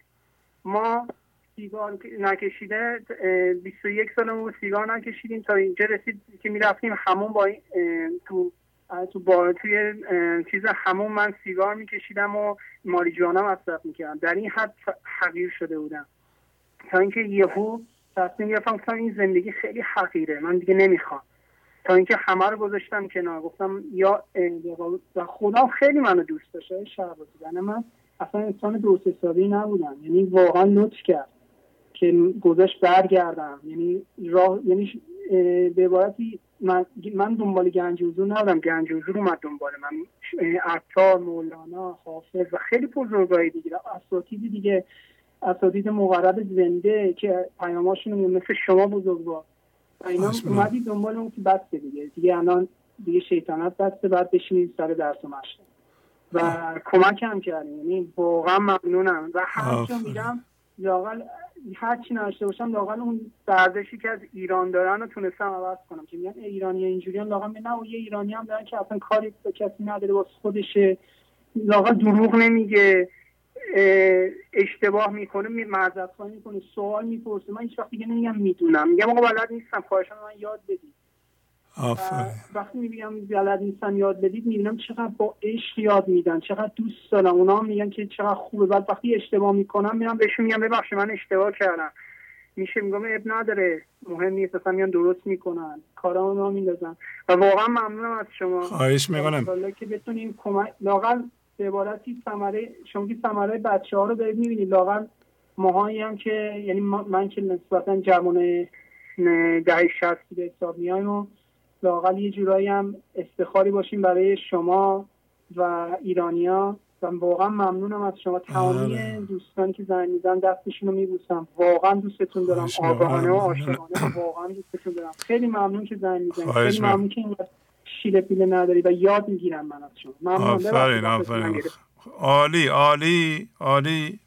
Speaker 31: ما سیگار نکشیده اه، 21 سالمون سیگار نکشیدیم. تا اینجا رسید که می‌رفتیم همون با تو تو با توی چیز همون من سیگار میکشیدم و ماریجوانا مصرف می‌کردم. در این حد حقیر شده بودم. تا اینکه یهو تصمیم گرفتم گفتم این زندگی خیلی حقیره. من دیگه نمی‌خوام. تا اینکه همه رو گذاشتم کنار. گفتم یا و خدا خیلی منو دوست داشته یعنی من اصلا انسان درست حسابی نبودم. یعنی واقعا لطف کرد. که گذاشت برگردم. یعنی راه یعنی به عبارتی من, من دنبال گنج حضور نبودم. گنج حضور اومد دنبال من. عطار مولانا حافظ و خیلی بزرگایی دیگه. اساتید دیگه. اساتید مقرب زنده که پیاماشون مثل شما بزرگوار اینا اومدی دنبال اون که بسته دیگه. دیگه الان دیگه شیطنت بسته. بعد بشینید سر درس و مشق. و کمک هم کردیم یعنی واقعا ممنونم. و هر جا. میرم لاقل هر چی نشته باشم لاقل اون ورزشی که از ایران دارن رو تونستم عوض کنم. که میگن ایرانی اینجوری هم لاقل نه و یه ایرانی هم دارن که اصلا کاری به کسی نداره واسه خودشه. لاقل دروغ نمیگه اشتباه می‌کنه معذرت خواهی می‌کنه سوال می‌پرسه. من هیچ وقت نمیگم می‌دونم. میگم آقا بلد نیستم خواهشان من یاد بدید. وقتی می‌بینم بلد نیستم یاد بدید می‌بینم چقدر با عشق یاد میدن چقدر دوست دارم. اونا میگن که چقدر خوبه. بعد وقتی اشتباه می‌کنم میرم بهشون میگم ببخشید من اشتباه کردم. میشه میگم اب نداره. مهم نیست اصلا میان درست می‌کنن. کارا اونا میندازن. و واقعا ممنونم از شما.
Speaker 3: خواهش می‌کنم.
Speaker 31: که بتونیم کمک لاقل به عبارتی ثمره شما که ثمره بچه ها رو دارید می‌بینید لاقل ماهایی هم که یعنی من که نسبتا جوان ده شستی به حساب میایم و لاقل یه جورایی هم استخاری باشیم برای شما و ایرانیا. و واقعا ممنونم از شما. تمامی آره. دوستانی که زنگ میزن دستشون رو میبوسم. واقعا دوستتون دارم. آگاهانه و عاشقانه. واقعا دوستتون دارم. خیلی ممنون که زنگ می‌زنید. خیلی ممنون که این شیله پیله نداری و یاد می‌گیرم من از شما. ممنون.
Speaker 3: آفرین آفرین. عالی عالی عالی.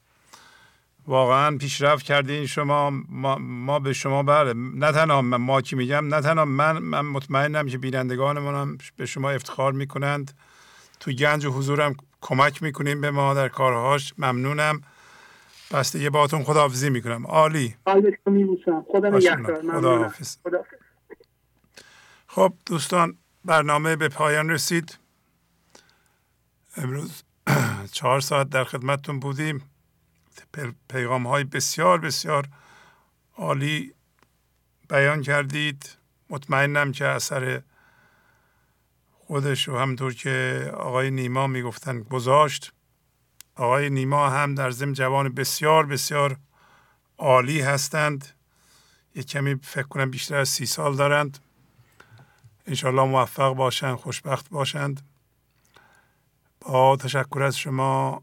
Speaker 3: واقعا پیشرفت کردین شما ما, ما به شما بله نه تنها ما که میگم نه تنها من من مطمئنم که بینندگانمون هم به شما افتخار می‌کنند. تو گنج و حضورم کمک می‌کنیم به ما در کارهاش ممنونم. بسته یه باتون خداحافظی می‌کنم. عالی.
Speaker 31: خدا خدا
Speaker 3: خب دوستان برنامه به پایان رسید. امروز چهار ساعت در خدمتتون بودیم. پیغام های بسیار بسیار عالی بیان کردید. مطمئنم که اثر خودش و همطور که آقای نیما می‌گفتن گذاشت. آقای نیما هم در زم جوان بسیار بسیار عالی هستند. یک کمی فکر کنم بیشتر از سی سال دارند. انشالله موفق باشند خوشبخت باشند. با تشکر از شما